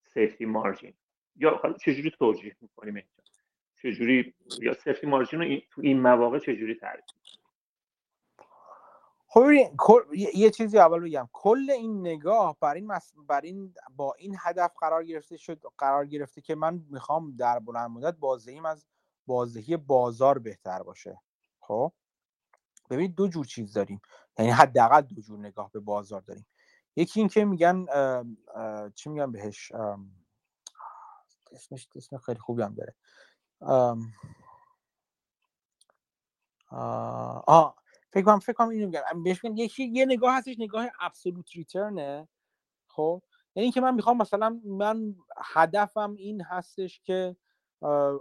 Speaker 8: safety margin یا چجوری توجیه می‌کنیم اینجا؟ چجوری یا safety margin رو این- تو این مواقع چجوری تعریف
Speaker 1: خب یه چیزی اول بگم. کل این نگاه بر این, مس... بر این با این هدف قرار گرفته شد قرار گرفته که من می‌خوام در بلند مدت بازدهیم از بازدهی بازار بهتر باشه. خب؟ ببینید دو جور چیز داریم. یعنی حداقل دو جور نگاه به بازار داریم. یکی این که میگن اه، اه، چی میگن بهش؟ اسمش اسم خیلی خوبی هم داره. آه آه، فکر کنم فکر کنم اینو میگن بهش میگن یکی یه نگاه هستش نگاه ابسولوت ریترنه خب؟ یعنی اینکه من می‌خوام مثلا من هدفم این هستش که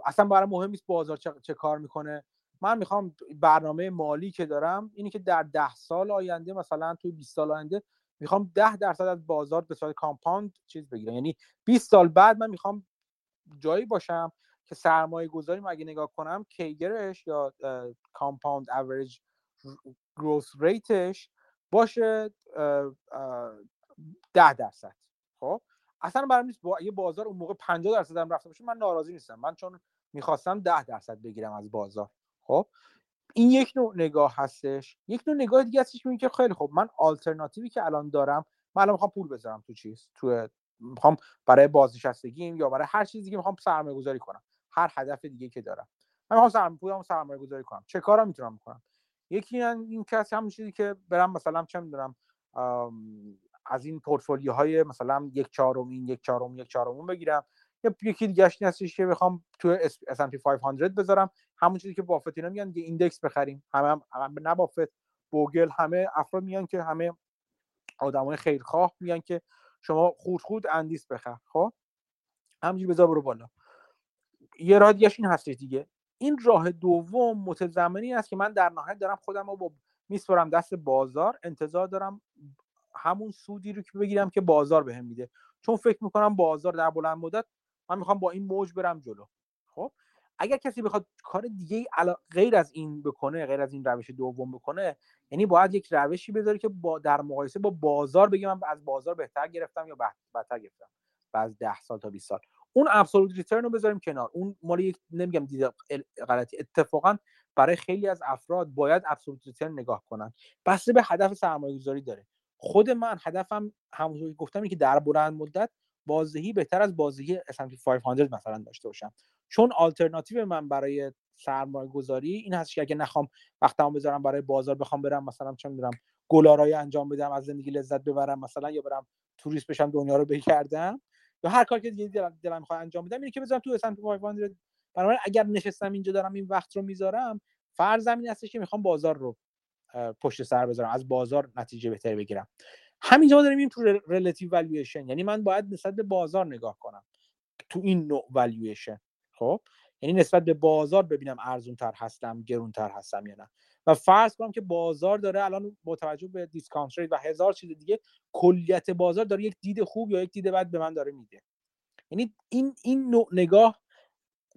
Speaker 1: اصلا برای مهم نیست بازار چه, چه کار می‌کنه. من می‌خوام برنامه مالی که دارم اینی که در ده سال آینده مثلا توی 20 سال آینده می‌خوام ده درصد از بازار به صورت کامپاند چیز بگیرم. یعنی 20 سال بعد من می‌خوام جایی باشم که سرمایه گذاری اگه نگاه کنم CAGR ش یا compound average growth rate ش باشه ده درصد. خب؟ اصلا برام نیست با یه بازار اون موقع 50 درصد هم رفته باشه من ناراضی نیستم. من چون می‌خواستم 10 درصد بگیرم از بازار. خب؟ این یک نوع نگاه هستش. یک نوع نگاه دیگه هستش که خیلی خب من آلترناتیوی که الان دارم من الان می‌خوام پول بذارم تو چیز تو می‌خوام برای بازنشستگیم یا برای هر چیزی که می‌خوام سرمایه گذاری کنم. هر هدف دیگه که دارم. من می‌خوام سرمایه گذاری کنم. چه کارا می‌تونم بکنم؟ یکی این کسی همون چیزی که برم مثلا چه می‌دونم از این پورتفولیوهای مثلا یک چهارم این یک چهارم یک چهارم بگیرم. یا یکی دیگه این هستش که بخوام تو S&P 500 بذارم. همون چیزی که بافت اینا میگن ایندکس بخریم. همه هم, هم نه بافت بوگل همه افراد میگن که همه آدمای خیرخواه میگن که شما خود خود اندیس بخر. خب؟ همینجوری بذار برو بالا. یه راه دیگه این هستش دیگه. این راه دوم متضمنی است که من در نهایت دارم خودم رو با میسپرم دست بازار. انتظار دارم همون سودی رو که بگیرم که بازار بهم میده. چون فکر می‌کنم بازار در بلند مدت من می‌خوام با این موج برم جلو. خب؟ اگر کسی بخواد کار دیگه غیر از این بکنه غیر از این روش دوم بکنه یعنی باید یک روشی بذاره که با در مقایسه با بازار بگم من از بازار بهتر گرفتم یا بدتر گرفتم. بعد 10 سال تا 20 سال. اون ابسولوت ریترن رو بذاریم کنار. اون مال یک نمیگم دید غلطی. اتفاقا برای خیلی از افراد باید ابسولوت ریترن نگاه کنن. بسته به هدف سرمایه گذاری داره. خود من هدفم همونطور که گفتم که در بلند مدت بازدهی بهتر از بازدهی S&P 500 مثلا داشته باشم. چون آلترناتیو من برای سرمایه گذاری این هست که اگه نخوام وقتمو بذارم برای بازار بخوام برم مثلا چه می‌دونم گلارای انجام بدم از زندگی لذت ببرم مثلا یا برم توریست بشم دنیا رو بگردم یا هر کار که دیگه دلم, دلم می‌خواد انجام بدم اینه که بذارم تو S&P 500 بنابراین اگر نشستم اینجا دارم این وقت رو می‌ذارم فرض این هستش که می‌خوام بازار رو پشت سر بذارم از بازار نتیجه بهتری بگیرم. همینجا ما داریم این تو relative valuation یعنی من باید نسبت به بازار نگاه کنم تو این نوع والویشن خب؟ یعنی نسبت به بازار ببینم ارزون تر هستم گرون تر هستم یا نه. و فرض کنم که بازار داره الان با توجه به discount و هزار چیز دیگه کلیت بازار داره یک دید خوب یا یک دید بد به من داره میده. یعنی این این نوع نگاه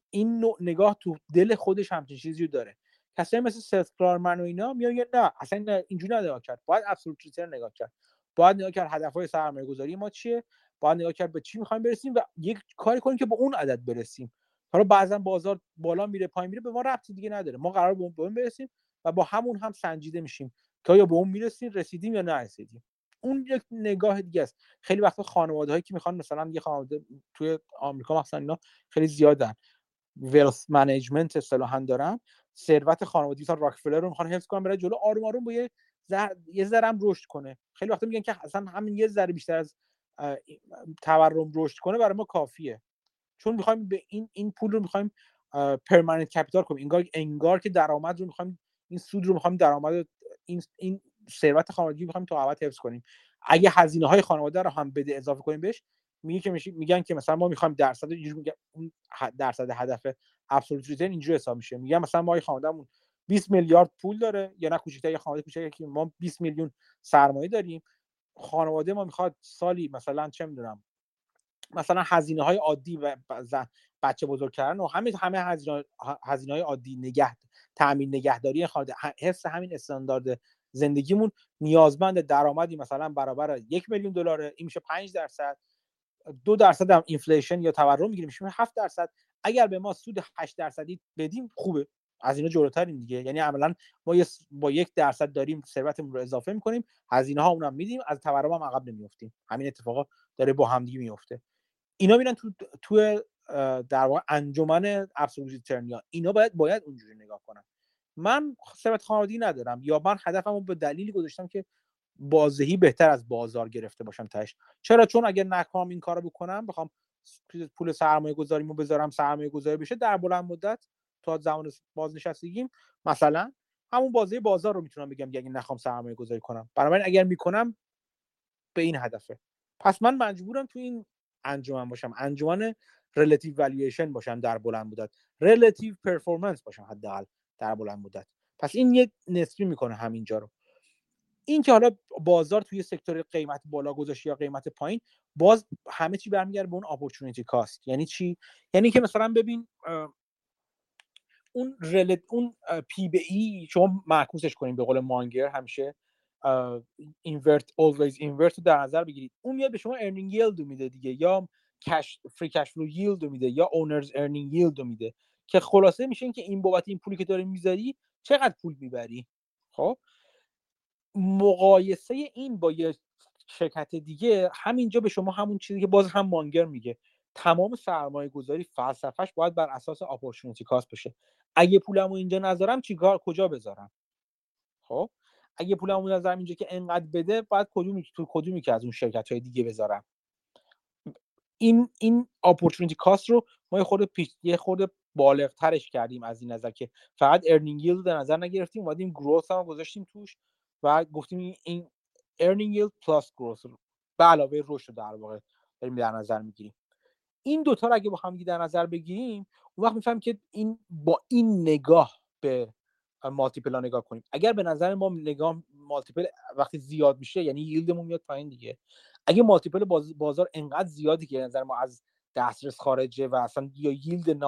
Speaker 1: این نوع نگاه تو دل خودش همچین چیزی داره. کسایی مثل سث کلارمن و اینا میگن نه اصلا اینجوری نگاه کرد. باید absolute return نگاه کرد. باید نگاه کرد هدفهای سرمایه گذاری ما چیه؟ باید نگاه کرد به چی می‌خوایم برسیم و یک کاری کنیم که به اون عدد برسیم. حالا بعضا بازار بالا میره پایین میره به ما ربطی دیگه نداره. ما قرار به اون برسیم. و با همون هم سنجیده میشیم که یا به اون می‌رسیم رسیدیم یا نرسیدیم اون یک نگاه دیگه است. خیلی وقتا خانواده هایی که می‌خوان مثلا یه خانواده توی آمریکا مثلا اینا خیلی زیادن. ویلث منیجمنت اصطلاحا دارن. ثروت خانوادگی مثلا راکفلر رو می‌خوان حفظ کنن برای جلو آروم آروم با یه زر... یه ذره رشد کنه. خیلی وقتا میگن که اصلا همین یه ذره بیشتر از تورم رشد کنه برای ما کافیه. چون می‌خوایم به این این پول رو می‌خوایم permanent capital کنیم. انگار انگار که درآمد رو می‌خوایم این سود رو می‌خوایم درآمد این این ثروت خانوادگی می‌خوایم تا ابد حفظ کنیم. اگه هزینه های خانواده رو هم بده اضافه کنیم بهش میگه که میگن که مثلا ما می‌خوایم درصد اون درصد هدف absolute return اینجوری حساب میشه. میگن مثلا ما خانوادهمون 20 میلیارد پول داره یا نه کوچکتر یه خانواده کوچکی که ما 20 میلیون سرمایه داریم. خانواده ما می‌خواد سالی مثلا چه می‌دونم مثلا هزینه های عادی و بچه بزرگ کردن و همه همه هزینه های عادی نگه تامین نگهداری خانواده حفظ همین استاندارد زندگیمون نیازمند درآمدی مثلا برابر یک میلیون دلار این میشه 5 درصد دو درصد هم اینفلیشن یا تورم می‌گیریم میشه 7 درصد. اگر به ما سود 8 درصدی بدیم خوبه. از اینا جلوترین دیگه. یعنی عملا ما با یک درصد داریم ثروتمون رو اضافه می‌کنیم هزینه ها اونم میدیم از تورم هم عقب نمیافتیم. همین اتفاقا داره با همدیگه میفته اینا میرن تو تو در واقع انجمن ابسولوت ترنیا اینا باید باید اونجوری نگاه کنن. من ثروت خانوادگی ندارم یا من هدفمو به دلیلی گذاشتم که بازدهی بهتر از بازار گرفته باشم تاش چرا؟ چون اگر نکنم این کارو بکنم بخوام پول سرمایه گذاریمو بذارم سرمایه گذاری بشه در بلند مدت تا زمان بازنشستگیم مثلا همون بازه بازار رو می‌تونم بگم اگه نخوام سرمایه گذاری کنم. برای اگر می‌کنم به این هدفه. پس من مجبورم تو این انجمن باشم. انجمن relative valuation باشم در بلند مدت. relative performance باشم حداقل در بلند مدت. پس این یه نسبی می‌کنه همینجا رو. این که حالا بازار توی sector قیمت بالا گذاشته یا قیمت پایین باز همه چی برمیگرده به اون opportunity cost یعنی چی؟ یعنی که مثلا ببین اون رلت اون P به E شما معکوسش کنیم به قول مانگر همیشه. invert always invert رو در نظر بگیرید. اون میاد به شما earning yield میده دیگه یا cash free cash flow yield میده یا owner's earning yield میده. که خلاصه میشه که این بابت این پولی که داری می‌ذاری چقدر پول می‌بری؟ خب؟ مقایسه این با یه شرکت دیگه همینجا به شما همون چیزی که باز هم مانگر میگه. تمام سرمایه گذاری فلسفهش باید بر اساس اپورتونتی کاست بشه اگه پولمو اینجا نذارم چیکار کجا بذارم؟ خب؟ اگه پولمو نذارم اینجا که انقدر بده باید کدومی تو کدومی که از اون شرکت های دیگه بذارم؟ این این اپورتونتی کاست رو ما یه خورده پیش یه خورده بالغ ترش کردیم از این نظر که فقط earning yield در نظر نگرفتیم اومدیم growth هم گذاشتیم توش و گفتیم این earning yield plus growth به علاوه رشد در واقع داریم در نظر می‌گیریم. این دوتا رو اگه با هم در نظر بگیریم اون وقت می‌فهمیم که این با این نگاه به multiple ها نگاه کنیم. اگر به نظر ما نگاه multiple وقتی زیاد میشه یعنی yield مون میاد پایین دیگه. اگه مالتیپل بازار انقدر زیادی که نظر ما از دسترس خارجه و اصلا یا ییلد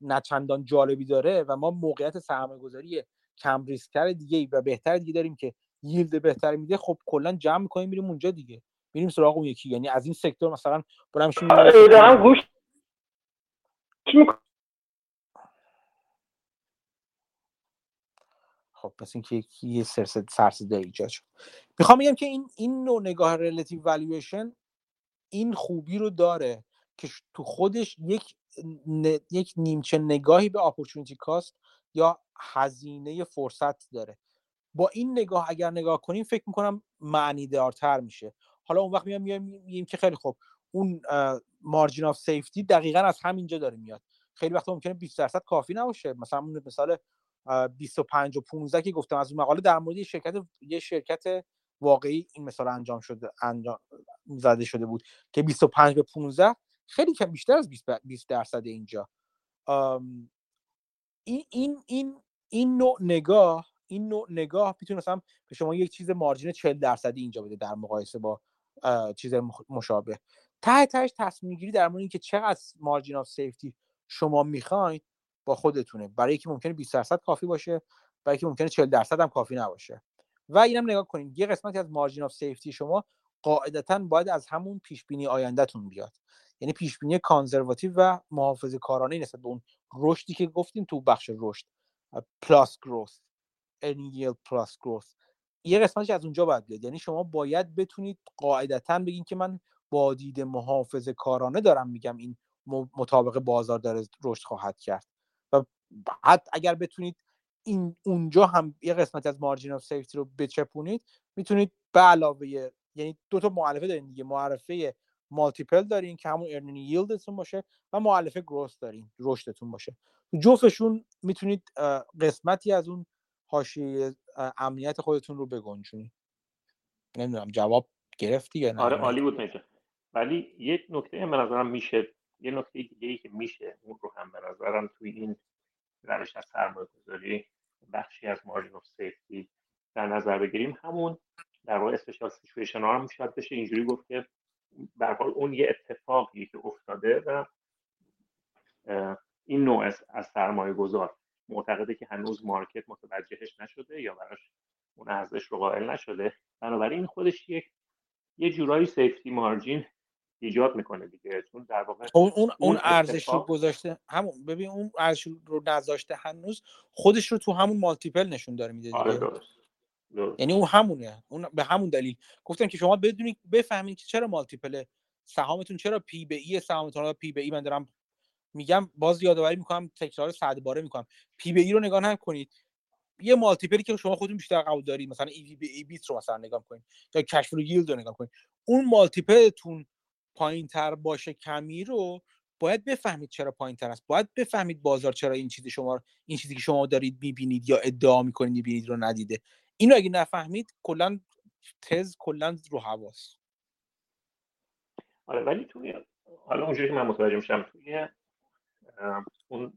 Speaker 1: نه چندان جالبی داره و ما موقعیت سرمایه گذاری کم ریسکتر دیگه و بهتر دیگه داریم که ییلد بهتری میده خب کلا جمع می‌کنیم میریم اونجا دیگه. میریم سراغ اون یکی. یعنی از این سکتور مثلا برام
Speaker 8: دارم گوش
Speaker 1: خب پس اینکه یه سرسده ایجاد شد. می‌خوام بگم که این این نوع نگاه relative valuation این خوبی رو داره که تو خودش یک یک نیمچه نگاهی به opportunity cost یا هزینه فرصت داره. با این نگاه اگر نگاه کنیم فکر می‌کنم معنی دارتر میشه. حالا اون وقت میام میگیم که خیلی خوب اون margin of safety دقیقا از همینجا داره میاد. خیلی وقت ممکنه 20 درصد کافی نباشه. مثلا مثال 25 و 15 که گفتم از اون مقاله در مورد شرکت یه شرکت واقعی این مثال انجام شده انجام زده شده بود که 25 به 15 خیلی کم بیشتر از 20 درصد اینجا. این این این این نوع نگاه این نوع نگاه می‌تونه مثلا به شما یک چیز مارجین 40 درصدی اینجا بده در مقایسه با چیز مشابه. ته تهش تصمیم گیری در مورد اینکه چقدر مارجین آف سیفتی شما می‌خواین با خودتونه. برای یکی ممکنه 20 درصد کافی باشه برای یکی ممکنه 40 درصد هم کافی نباشه. و اینم نگاه کنید یه قسمتی از margin of safety شما قاعدتا باید از همون پیش بینی آیندهتون بیاد. یعنی پیش بینی conservative و محافظه کارانه نسبت به اون رشدی که گفتیم تو بخش رشد. plus growth، earning yield plus growth یه قسمتش از اونجا باید بیاد. یعنی شما باید بتونید قاعدتا بگین که من با دید محافظه کارانه دارم میگم این مطابق بازار داره رشد خواهد کرد. حتی اگر بتونید این اونجا هم یه قسمت از margin of safety رو بچپونید می‌تونید به علاوه یعنی دو تا معرفه دارین دیگه مؤلفه multiple دارین که همون earning yield تون باشه و مؤلفه growth دارین رشدتون باشه. جفتشون می‌تونید قسمتی از اون حاشیه امنیت خودتون رو بگنجونید. نمی‌دونم جواب گرفتی یا نه؟
Speaker 8: آره عالی بود میشه ولی یک نکته به نظرم میشه یه نکته دیگه ای که میشه اون رو هم به نظرم توی این روش از سرمایه گذاری بخشی از margin of safety در نظر بگیریم. همون در واقع special situation ها هم شاید بشه اینجوری گفت که به حال اون یه اتفاقی که افتاده و این نوع از سرمایه گذار معتقده که هنوز market متوجهش نشده یا براش اون ارزش رو قائل نشده. بنابراین خودش یک یه جورایی safety margin ایجاد می‌کنه دیگه چون در واقع
Speaker 1: اون اون اون ارزش رو گذاشته همون ببین اون ارزش رو نذاشته هنوز خودش رو تو همون multiple نشون داره میده دیگه.
Speaker 8: آره درست.
Speaker 1: یعنی اون همونه اون به همون دلیل. گفتم که شما بدونید بفهمید که چرا multiple سهامتون چرا P به E سهامتون P به E من دارم میگم باز یادآوری می‌کنم تکرار صد باره می‌کنم. P به E رو نگاه نکنید. یه multiple ی که شما خودتون بیشتر قبول دارید مثلا EV به EBIT رو مثلا نگاه کنید یا cash flow yield رو نگاه کنید. اون multiple تون پایین تر باشه کمی رو باید بفهمید چرا پایین تر است. باید بفهمید بازار چرا این چیزی شما این چیزی که شما دارید می‌بینید یا ادعا می‌کنید می‌بینید رو ندیده. اینو اگه نفهمید کلا تز کلا رو هواست.
Speaker 8: آره ولی توی حالا اونجوری که من متوجه میشم توی اون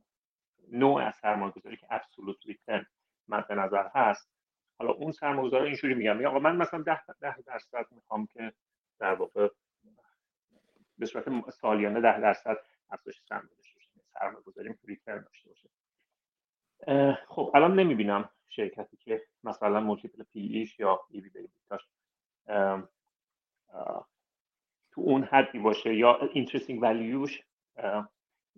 Speaker 8: نوع از سرمایه‌گذاری که absolute return مد نظر هست حالا اون سرمایه‌گذار اینجوری میگم میگم من مثلا 10 ده درصد می‌خوام که در واقع به صورت سالیانه 10 درصد افزایش سرمایه داشته باشه. سرمایه گذاریم return داشته باشه. خب الان نمی‌بینم شرکتی که مثلا multiple PE ش یا EV تو اون حدی باشه یا intrinsic value ش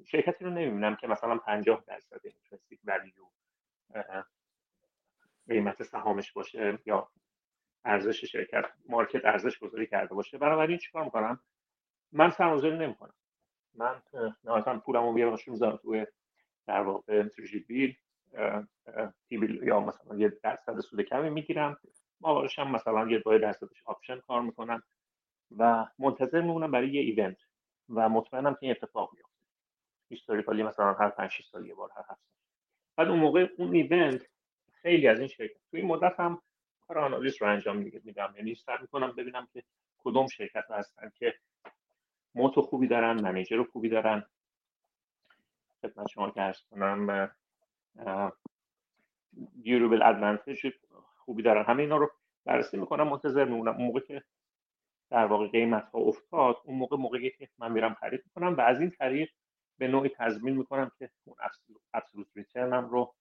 Speaker 8: شرکتی رو نمی‌بینم که مثلا 50 درصد intrinsic value قیمت سهامش باشه یا ارزش شرکت market ارزش گذاری کرده باشه. بنابراین چیکار می‌کنم؟ من سرمایه‌گذاری نمی‌کنم. من نهایتا پولمو بیارم می‌ذارم توی در واقع bill bill یا مثلا یه درصد سود کمی می‌گیرم. مابقاش هم مثلا یه دو درصدش option کار می‌کنم و منتظر میمونم برای یه event و مطمئنم که این اتفاق میفته historically مثلا هر 5 6 سال یه بار هر هفت بعد اون موقع اون event خیلی از این شرکت. تو این مدت هم کار آنالیز رو انجام میدم. یعنی سرچ می‌کنم ببینم که کدوم شرکت هستن که moat خوبی دارن manager خوبی دارن. خدمت شما که عرض کنم دیوریبل ادوانتج خوبی دارن. همه اینا رو بررسی می‌کنم منتظر میمونم. اون موقع که در واقع قیمت ها افتاد اون موقع موقعی که من میرم خرید می‌کنم و از این طریق به نوعی تضمین می‌کنم که اون ابسولوت ریترنم رو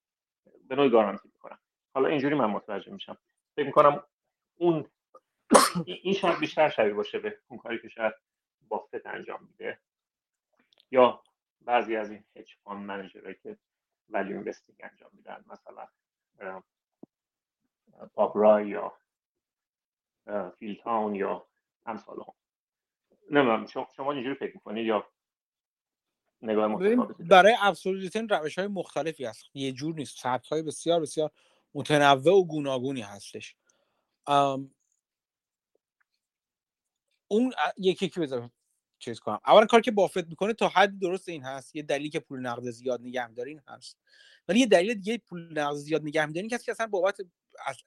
Speaker 8: به نوعی گارانتی می‌کنم. حالا اینجوری من متوجه میشم. فکر می‌کنم اون این شاید بیشتر شبیه باشه به اون کاری که شاید بافت انجام میده. یا بعضی از این hedge fund manager هایی که value investing انجام میدن مثلا پابرای یا فیل تاون یا امثال هم نمی‌دونم شما اینجوری فکر می‌کنید؟ یا نگاه
Speaker 1: برای absolute return روش های مختلفی هست. یه جور نیست. سبک های بسیار بسیار متنوع و گوناگونی هستش. اون یکی که بذارم چیز کنم. اولا کار که بافت می‌کنه تا حد درست این هست. یه دلیلی که پول نقد زیاد نگه این هست. ولی یه دلیل دیگه پول نقد زیاد نگه میدارین که اصلا بابت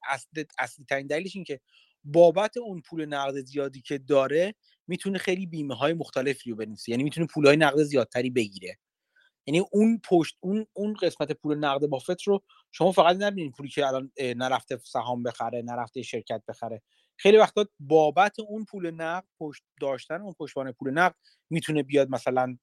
Speaker 1: اصلی, اصلی ترین دلیلش این که بابت اون پول نقد زیادی که داره می‌تونه خیلی بیمه های مختلفی رو بنویسه. یعنی می‌تونه پول های نقد زیادتری بگیره. یعنی اون پشت اون اون قسمت پول نقد بافت رو شما فقط نبینید پولی که الان نرفته سهام بخره نرفته شرکت بخره. خیلی وقتا بابت اون پول نقد پشت داشتن اون پشتوانه پول نقد می‌تونه بیاد مثلا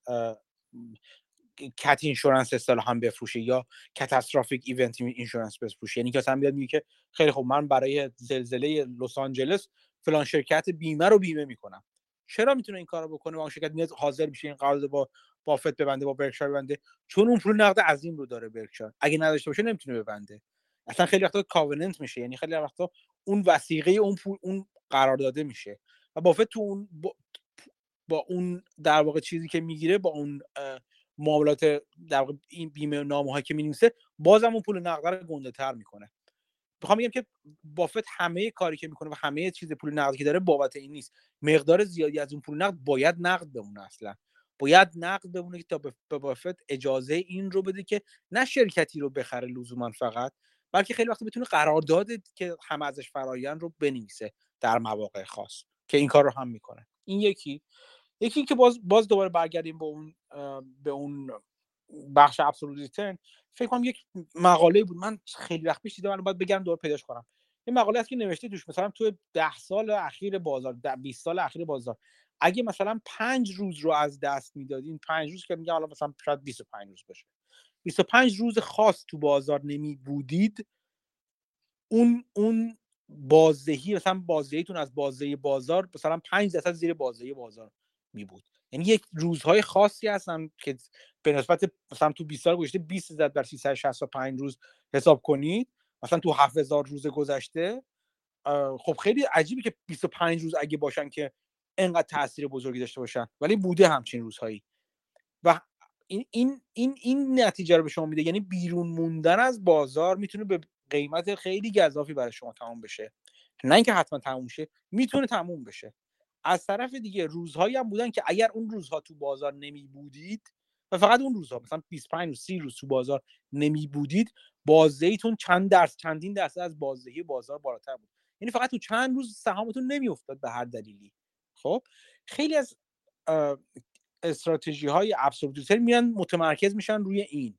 Speaker 1: cat insurance اصطلاح هم بفروشه یا catastrophic event insurance بفروشه. یعنی که بیاد میگه که خیلی خب من برای زلزله لس آنجلس فلان شرکت بیمه رو بیمه می‌کنم. چرا می‌تونه این کارو بکنه و اون شرکت میاد حاضر میشه این قرارداد با بافت ببنده با برکشایر ببنده؟ چون اون پول نقد عظیم رو داره برکشایر. اگه نداشته باشه نمی‌تونه ببنده. اصلا خیلی وقتا کاوننت میشه. یعنی خیلی وقتا اون وسیقه اون پول اون قرار داده میشه و بافت تو اون با, اون در واقع چیزی که می‌گیره با اون معاملات در واقع این بیمه نامه هایی که می‌نویسه بازم اون پول نقد رو گنده تر می‌کنه. می‌خوام بگم که بافت همه کاری که می‌کنه و همه چیز پول نقدی که داره بابت این نیست. مقدار زیادی از اون پول نقد باید نقد بمونه اصلا. باید نقد بمونه که تا به بافت اجازه این رو بده که نه شرکتی رو بخره لزوما فقط بلکه خیلی وقتی بتونه قرارداد که همه ازش فرایان رو بنویسه در مواقع خاص که این کار رو هم می‌کنه. این یکی. یکی که باز باز دوباره برگردیم به اون به اون بخش ابسولوت ریترن فکر کنم یک مقاله بود. من خیلی وقت پیش دیدم باید بگم دوباره پیداش کنم. این مقاله است که نوشته توش مثلا تو 10 سال اخیر بازار 20 سال اخیر بازار. اگه مثلا 5 روز رو از دست می‌دادین 5 روز که میگم حالا مثلا شاید 25 روز باشه. 25 روز خاص تو بازار نمی بودید اون اون بازدهی مثلا بازدهیتون از بازدهی بازار مثلا 5 درصد زیر بازدهی بازار می بود. یعنی یک روزهای خاصی هستن که به نسبت مثلا تو 20 سال گذشته 20 زد بر 365 روز حساب کنید. مثلا تو 7000 روز گذشته خب خیلی عجیبه که 25 روز اگه باشن که انقدر تاثیر بزرگی داشته باشن. ولی بوده همچین روزهایی. و این این این نتیجه رو به شما میده. یعنی بیرون موندن از بازار می‌تونه به قیمت خیلی گذافی برای شما تموم بشه. نه اینکه حتما تموم شه می‌تونه تموم بشه. از طرف دیگه روزهایی هم بودن که اگر اون روزها تو بازار نمی بودید و فقط اون روزها مثلا 25 روز 30 روز تو بازار نمی بودید بازدهیتون چند درصد چندین درصد از بازدهی بازار بالاتر بود. یعنی فقط تو چند روز سهامتون نمیافتاد به هر دلیلی. خب؟ خیلی از استراتژی های میان متمرکز میشن روی این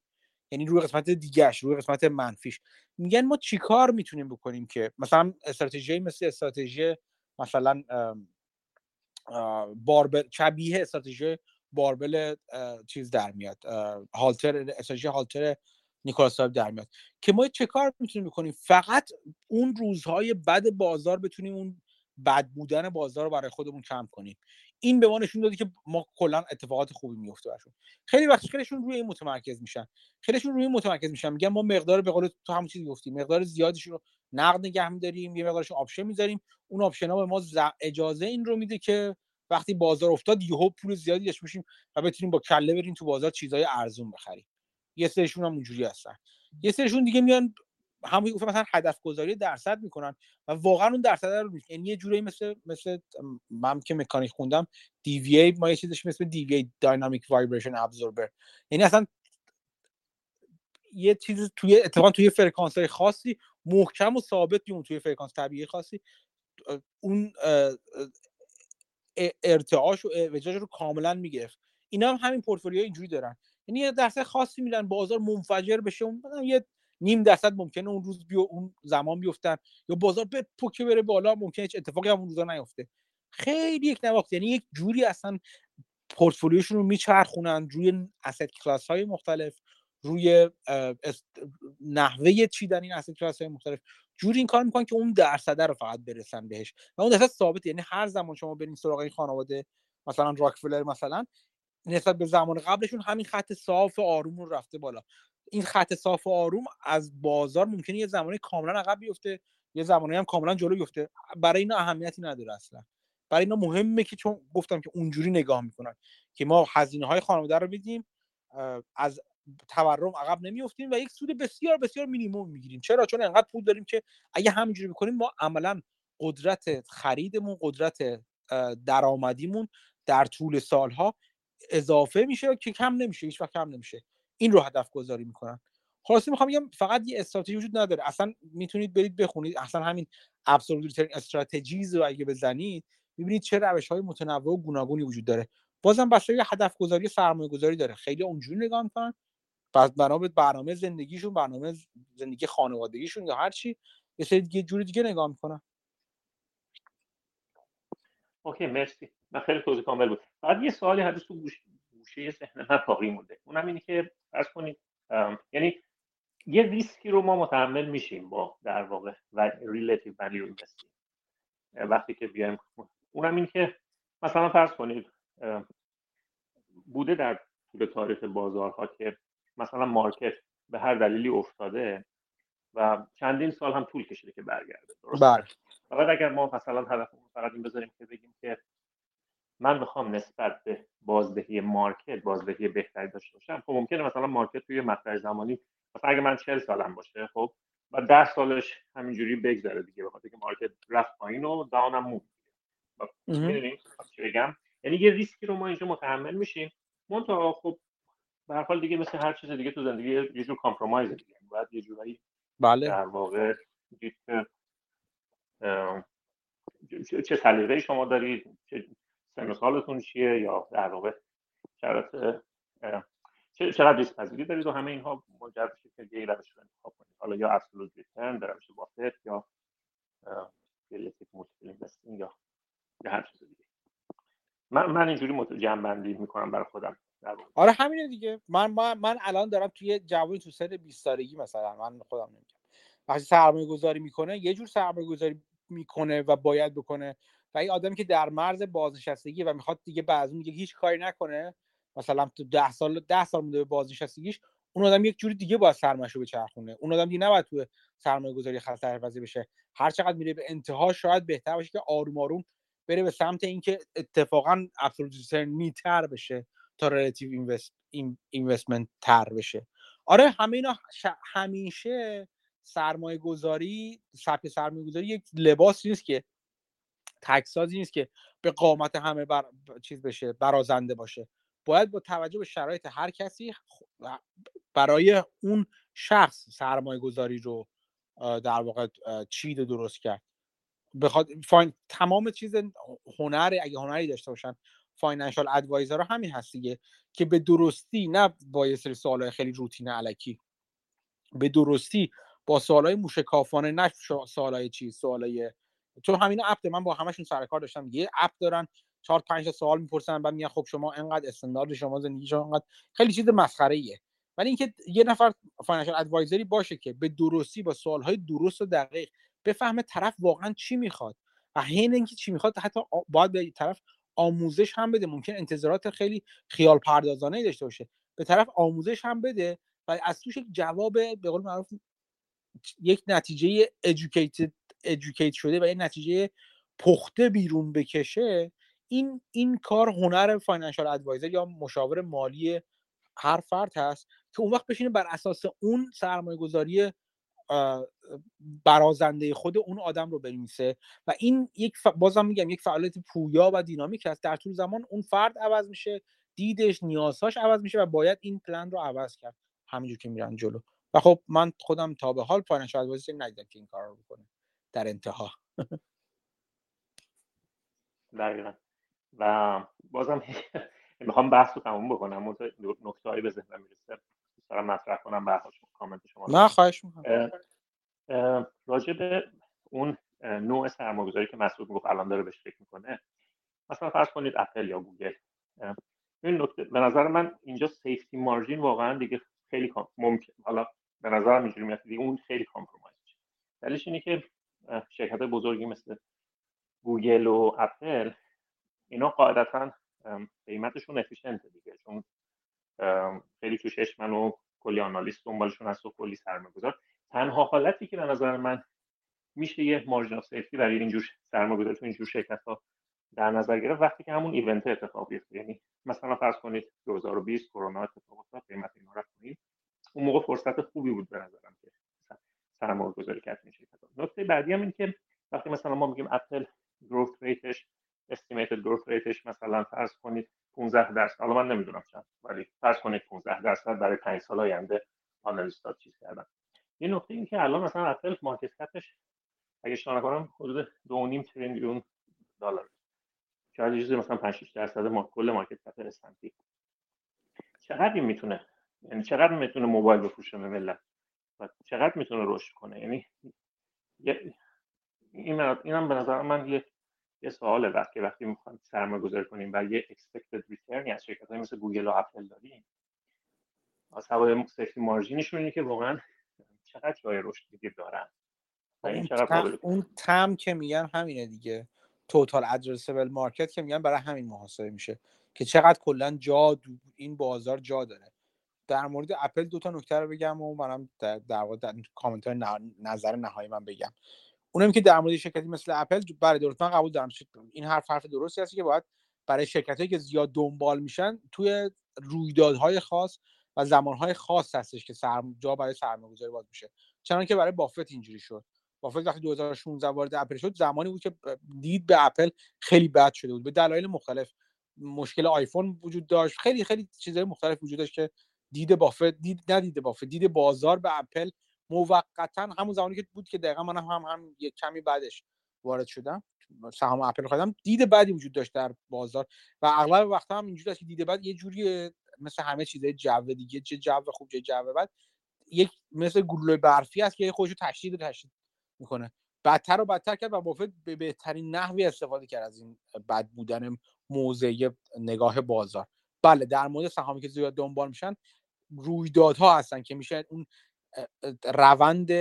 Speaker 1: یعنی روی قسمت دیگهش روی قسمت منفیش. میگن ما چیکار می‌تونیم بکنیم که مثلا استراتژی مثل استراتژی مثلا باربل شبیه استراتژی باربل چیز در میاد هالتر استراتژی هالتر نیکولاس در میاد. که ما چه کار می‌تونیم بکنیم؟ فقط اون روزهای بد بازار بتونیم اون بد بودن بازار رو برای خودمون کم کنیم. این به ما نشون داده که ما کلا اتفاقات خوبی میفته براشون. خیلی وقت خیلیشون روی این متمرکز میشن. خیلیشون روی این متمرکز میشن. میگن ما مقدار به قول تو همون چیزی گفتی مقدار زیادیشون رو نقد نگه میداریم یه مقدارش option می‌ذاریم. اون option ها به ما اجازه این رو میده که وقتی بازار افتاد یهو پول زیادی داشت میشیم و بتونیم با کله بریم تو بازار چیزای ارزون بخریم. یه سرشون هم اونجوری هستن. یه سرشون دیگه میان همون گفتم مثلا هدف گذاری درصد می‌کنن و واقعا اون درصد رو یعنی یه جوری مثل مثل من که مکانیک خوندم DVA ما یه چیزش مثل DVA Dynamic Vibration Absorber یعنی اصلا یه چیز توی اتفاقا توی فرکانس های خاصی محکم و ثابت میمون توی فرکانس طبیعی خاصی. اون ارتعاش و وجاج رو کاملا می‌گرفت. اینا هم همین پورتفولیو اینجوری دارن. یعنی یه درصد خاصی میرن بازار منفجر بشه یه نیم درصد ممکنه اون روز بیو اون زمان بیفتن. یا بازار به پوکه بره بالا ممکنه هیچ اتفاقی هم اون روزا نیفته. خیلی یک نواخت. یعنی یک جوری اصلا پورتفولیوشون رو میچرخونن روی اسید کلاس های مختلف روی نحوه چیدن این اسید کلاس های مختلف. جوری این کار می‌کنن که اون درصده رو فقط برسن بهش. و اون درصد ثابت یعنی هر زمان شما برین سراغ این خانواده مثلا راکفلر مثلا نسبت به زمان قبلشون همین خط صاف آروم رو رفته بالا. این خط صاف و آروم از بازار ممکنه یه زمانی کاملا عقب بیفته یه زمانی هم کاملا جلو بیفته. برای اینا اهمیتی نداره اصلا. برای اینا مهمه که چون گفتم که اونجوری نگاه می‌کنن که ما هزینه های خانواده رو بدیم از تورم عقب نمیافتیم و یک سود بسیار بسیار مینیمم می‌گیریم. چرا؟ چون انقدر پول داریم که اگه همینجوری بکنیم ما عملا قدرت خریدمون قدرت درآمدیمون در طول سالها اضافه میشه که کم نمیشه هیچ وقت کم نمیشه. این رو هدف گذاری می‌کنن. خلاصی می‌خوام بگم فقط یه استراتژی وجود نداره. اصلا می‌تونید برید بخونید. اصلا همین ابسولوت استراتژیز رو اگه بزنید می‌بینید چه روش های متنوع و گوناگونی وجود داره. بازم بسته هدف گذاری سرمایه گذاری داره. خیلی اونجوری نگاه می‌کنن. بنا به برنامه زندگیشون برنامه زندگی خانوادگیشون یا هر چی یه سری دیگه جوری دیگه نگاه می‌کنن.
Speaker 8: okay مرسی. من خیلی توضیح کامل بود. بعد یه سوالی هست تو گوشه ذهن من باقی مونده. اونم اینه که فرض کنید یعنی یه ریسکی رو ما متحمل میشیم با در واقع و relative value وقتی که بیایم اونم این که مثلا فرض کنید بوده در طول تاریخ بازارها که مثلا مارکت به هر دلیلی افتاده و چندین سال هم طول کشیده که برگرده درست
Speaker 1: بله.
Speaker 8: فقط اگر ما مثلا هدفمون فقط این بذاریم که بگیم که من می‌خوام نسبت به بازدهی مارکت بازدهی بهتری داشته باشم. خب ممکنه مثلا مارکت توی مقطع زمانی مثلا اگه من 40 سالم باشه خب و 10 سالش همینجوری بگذره دیگه بخاطر که market رفت پایین و down موند می‌دونی بگم؟ یعنی یه ریسکی رو ما اینجا متحمل میشیم. منتها خب به هر حال دیگه مثل هر چیز دیگه تو زندگی یه جور compromise دیگه. باید یه جورایی
Speaker 1: بله.
Speaker 8: در واقع چه سلیقه شما دارید چه سن سالتون چیه یا در واقع شرط چقدر ریسک پذیری دارید و همه اینها منجر میشه که یه روش رو انتخاب کنید؟ حالا یا absolute return در روش بافت یا relative multiple investing یا هر چیز دیگه. من من اینجوری جمع بندی می‌کنم برای خودم.
Speaker 1: آره همینه دیگه. من من, من الان دارم توی جوانی تو سن 20 سالگی مثلا من خودم نمیگم. وقتی سرمایه گذاری می‌کنه یه جور سرمایه گذاری می‌کنه و باید بکنه. و این آدمی که در مرز بازنشستگی و می‌خواد دیگه بعد دیگه هیچ کاری نکنه مثلا تو 10 سال 10 سال مونده به بازنشستگیش اون آدم یک جوری دیگه باید سرمایه‌شو بچرخونه. اون آدم دیگه نباید تو سرمایه گذاری خطر بشه. هر چقدر میره به انتها شاید بهتر باشه که آروم آروم بره به سمت اینکه اتفاقا absolute return تر بشه تا relative invest investment تر بشه. آره همه اینا همیشه سرمایه گذاری سبک سرمایه گذاری یک لباس نیست که تک سایزی نیست که به قامت همه بر... چیز بشه برازنده باشه. باید با توجه به شرایط هر کسی برای اون شخص سرمایه گذاری رو در واقع چید درست کرد. بخواد fin... تمام چیز هنر اگه هنری داشته باشن financial advisor همین هست دیگه که به درستی نه با یه سری سوالای خیلی روتین الکی. به درستی با سوالای موشکافانه نه سوالای چیز سوالای چون همین اپ من با همشون سر کار داشتم. یه اپ دارن چهار پنج سوال می‌پرسن بعد میگن خب شما انقدر استاندارد شما زندگی شما انقدر خیلی چیز مسخره ایه ولی اینکه یه نفر financial advisor ی باشه که به درستی با سوالهای درست و دقیق بفهمه طرف واقعا چی می‌خواد و حین اینکه چی می‌خواد حتی باید به طرف آموزش هم بده. ممکن انتظارات خیلی خیال پردازانه داشته باشه. به طرف آموزش هم بده و از توش یک جواب به قول معروف یک نتیجه educated educate شده و یک نتیجه پخته بیرون بکشه این این کار هنر financial advisor یا مشاور مالی هر فرد هست که اون وقت بشینه بر اساس اون سرمایه گذاری برازنده خود اون آدم رو بنویسه و این یک ف... بازم میگم یک فعالیت پویا و دینامیک هست. در طول زمان اون فرد عوض میشه دیدش نیازهاش عوض میشه و باید این پلن رو عوض کرد. همینجور که میرن جلو. و خب من خودم تا به حال financial advisor ندیدم که این کار رو بکنه. در انتها.
Speaker 8: دقیقا. و بازم می‌خوام بحث رو تموم بکنم. نکته هایی به ذهنم می‌رسه. دارم مطرح کنم بعد کامنت شما
Speaker 1: نه خواهش می‌کنم.
Speaker 8: راجع به اون نوع سرمایه‌گذاری که مسعود می‌گفت الان داره بهش فکر می‌کنه. مثلا فرض کنید اپل یا گوگل. این نکته به نظر من اینجا safety margin واقعا دیگه خیلی ممکن حالا به نظرم اینجوری میاد. دیگه اون خیلی compromise میشه. دلیلش اینه که شرکت بزرگی مثل گوگل و اپل اینا قاعدتا قیمتشون efficient ه دیگه چون خیلی تو چشمن و کلی analyst دنبالشون هست و کلی سرمایه گذار تنها حالتی که به نظر من میشه یه margin safety برای اینجور سرمایه تو اینجور شرکت ها در نظر گرفت وقتی که همون event اتفاق بیفته. یعنی مثلا فرض کنید 2020 کرونا اتفاق افتاد قیمت اینا رفت اون موقع فرصت خوبی بود به نظرم سرمایه گذاری کرد این شرکت ها نکته بعدی هم این که وقتی مثلا ما میگیم اپل growth rate ش estimated growth rate ش مثلا فرض کنید 15 درصد. حالا من نمی‌دونم چند ولی فرض کنید 15 درصد برای 5 سال آینده analyst ها چیز کردن. یه نکته این که الان مثلا اپل market cap ش اگه اشتباه نکنم حدود 2.5 تریلیون دلار. شاید یه چیزی مثلا 5 6 درصد ما کل market cap S&P چقدر این می‌تونه یعنی چقدر می‌تونه موبایل بفروشه به ملت؟ و چقدر می‌تونه رشد کنه؟ یعنی این اینم به نظر من یه یه سواله وقتی وقتی می‌خوایم سرمایه گذاری کنیم و یه expected return از شرکت های مثل گوگل و اپل داریم از هوای safety margin شون اینه که واقعا چقدر جای رشد دیگه دارن
Speaker 1: اون, TAM, اون TAM که میگن همینه دیگه. total addressable market که میگن برای همین محاسبه میشه که چقدر کلا جا این بازار جا داره. در مورد اپل دو تا نکته رو بگم و منم در, در واقع کامنت نظر نهایی من بگم. اونم که در مورد شرکتی مثل اپل برای درست من قبول دارم این حرف حرف درستی هست که باید برای شرکت که زیاد دنبال میشن توی رویدادهای خاص و زمانهای خاص هستش که سرم جا برای سرمایه‌گذاری باز میشه. چنانکه که برای بافت اینجوری شد. بافت وقتی 2016 وارد اپل شد زمانی بود که دید به اپل خیلی بد شده بود. به دلایل مختلف مشکل آیفون وجود داشت. خیلی خیلی چیزهای مختلف وجود داشت که دید بافت دید ندیده بافت دید بازار به اپل موقتا همون زمانی که بود که دقیقا من هم, هم, هم یک کمی بعدش وارد شدم سهام اپل خریدم دید بعدی وجود داشت در بازار و اغلب وقتا هم اینجوری است که دید بعد یه جوری مثل همه چیزای جو دیگه چه جو خوب چه جو بعد یک مثل گلوله برفی است که خودشو تشدید و تشدید می‌کنه. بدتر و بدتر کرد و بافت به بهترین نحوی استفاده کرد از این بد بودن موضع نگاه بازار. بله در مورد سهامی که زیاد دنبال میشن رویدادها هستن که میشه اون روند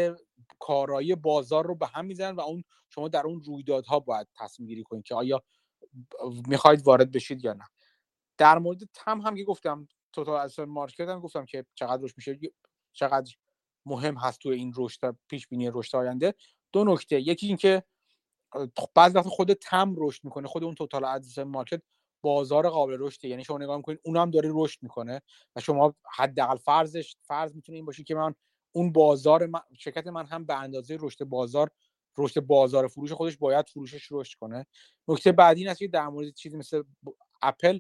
Speaker 1: کارایی بازار رو به هم می‌زنن و اون شما در اون رویدادها باید تصمیم گیری کنید که آیا می‌خواید وارد بشید یا نه. در مورد تم هم که گفتم توتال اسن مارکت هم گفتم که چقدر روش میشه چقدر مهم هست تو این رشد پیش بینی رشد آینده. دو نکته یکی اینکه بعضی وقت خود تم رشد می‌کنه خود اون توتال ادرس مارکت بازار قابل رشده. یعنی شما نگاه می‌کنید اونم داره رشد می‌کنه و شما حداقل فرضش فرض می‌تونه این باشه که من اون بازار من، شرکت من هم به اندازه رشد بازار رشد بازار فروش خودش باید فروشش رشد کنه. نکته بعدی این است که در مورد چیزی مثل اپل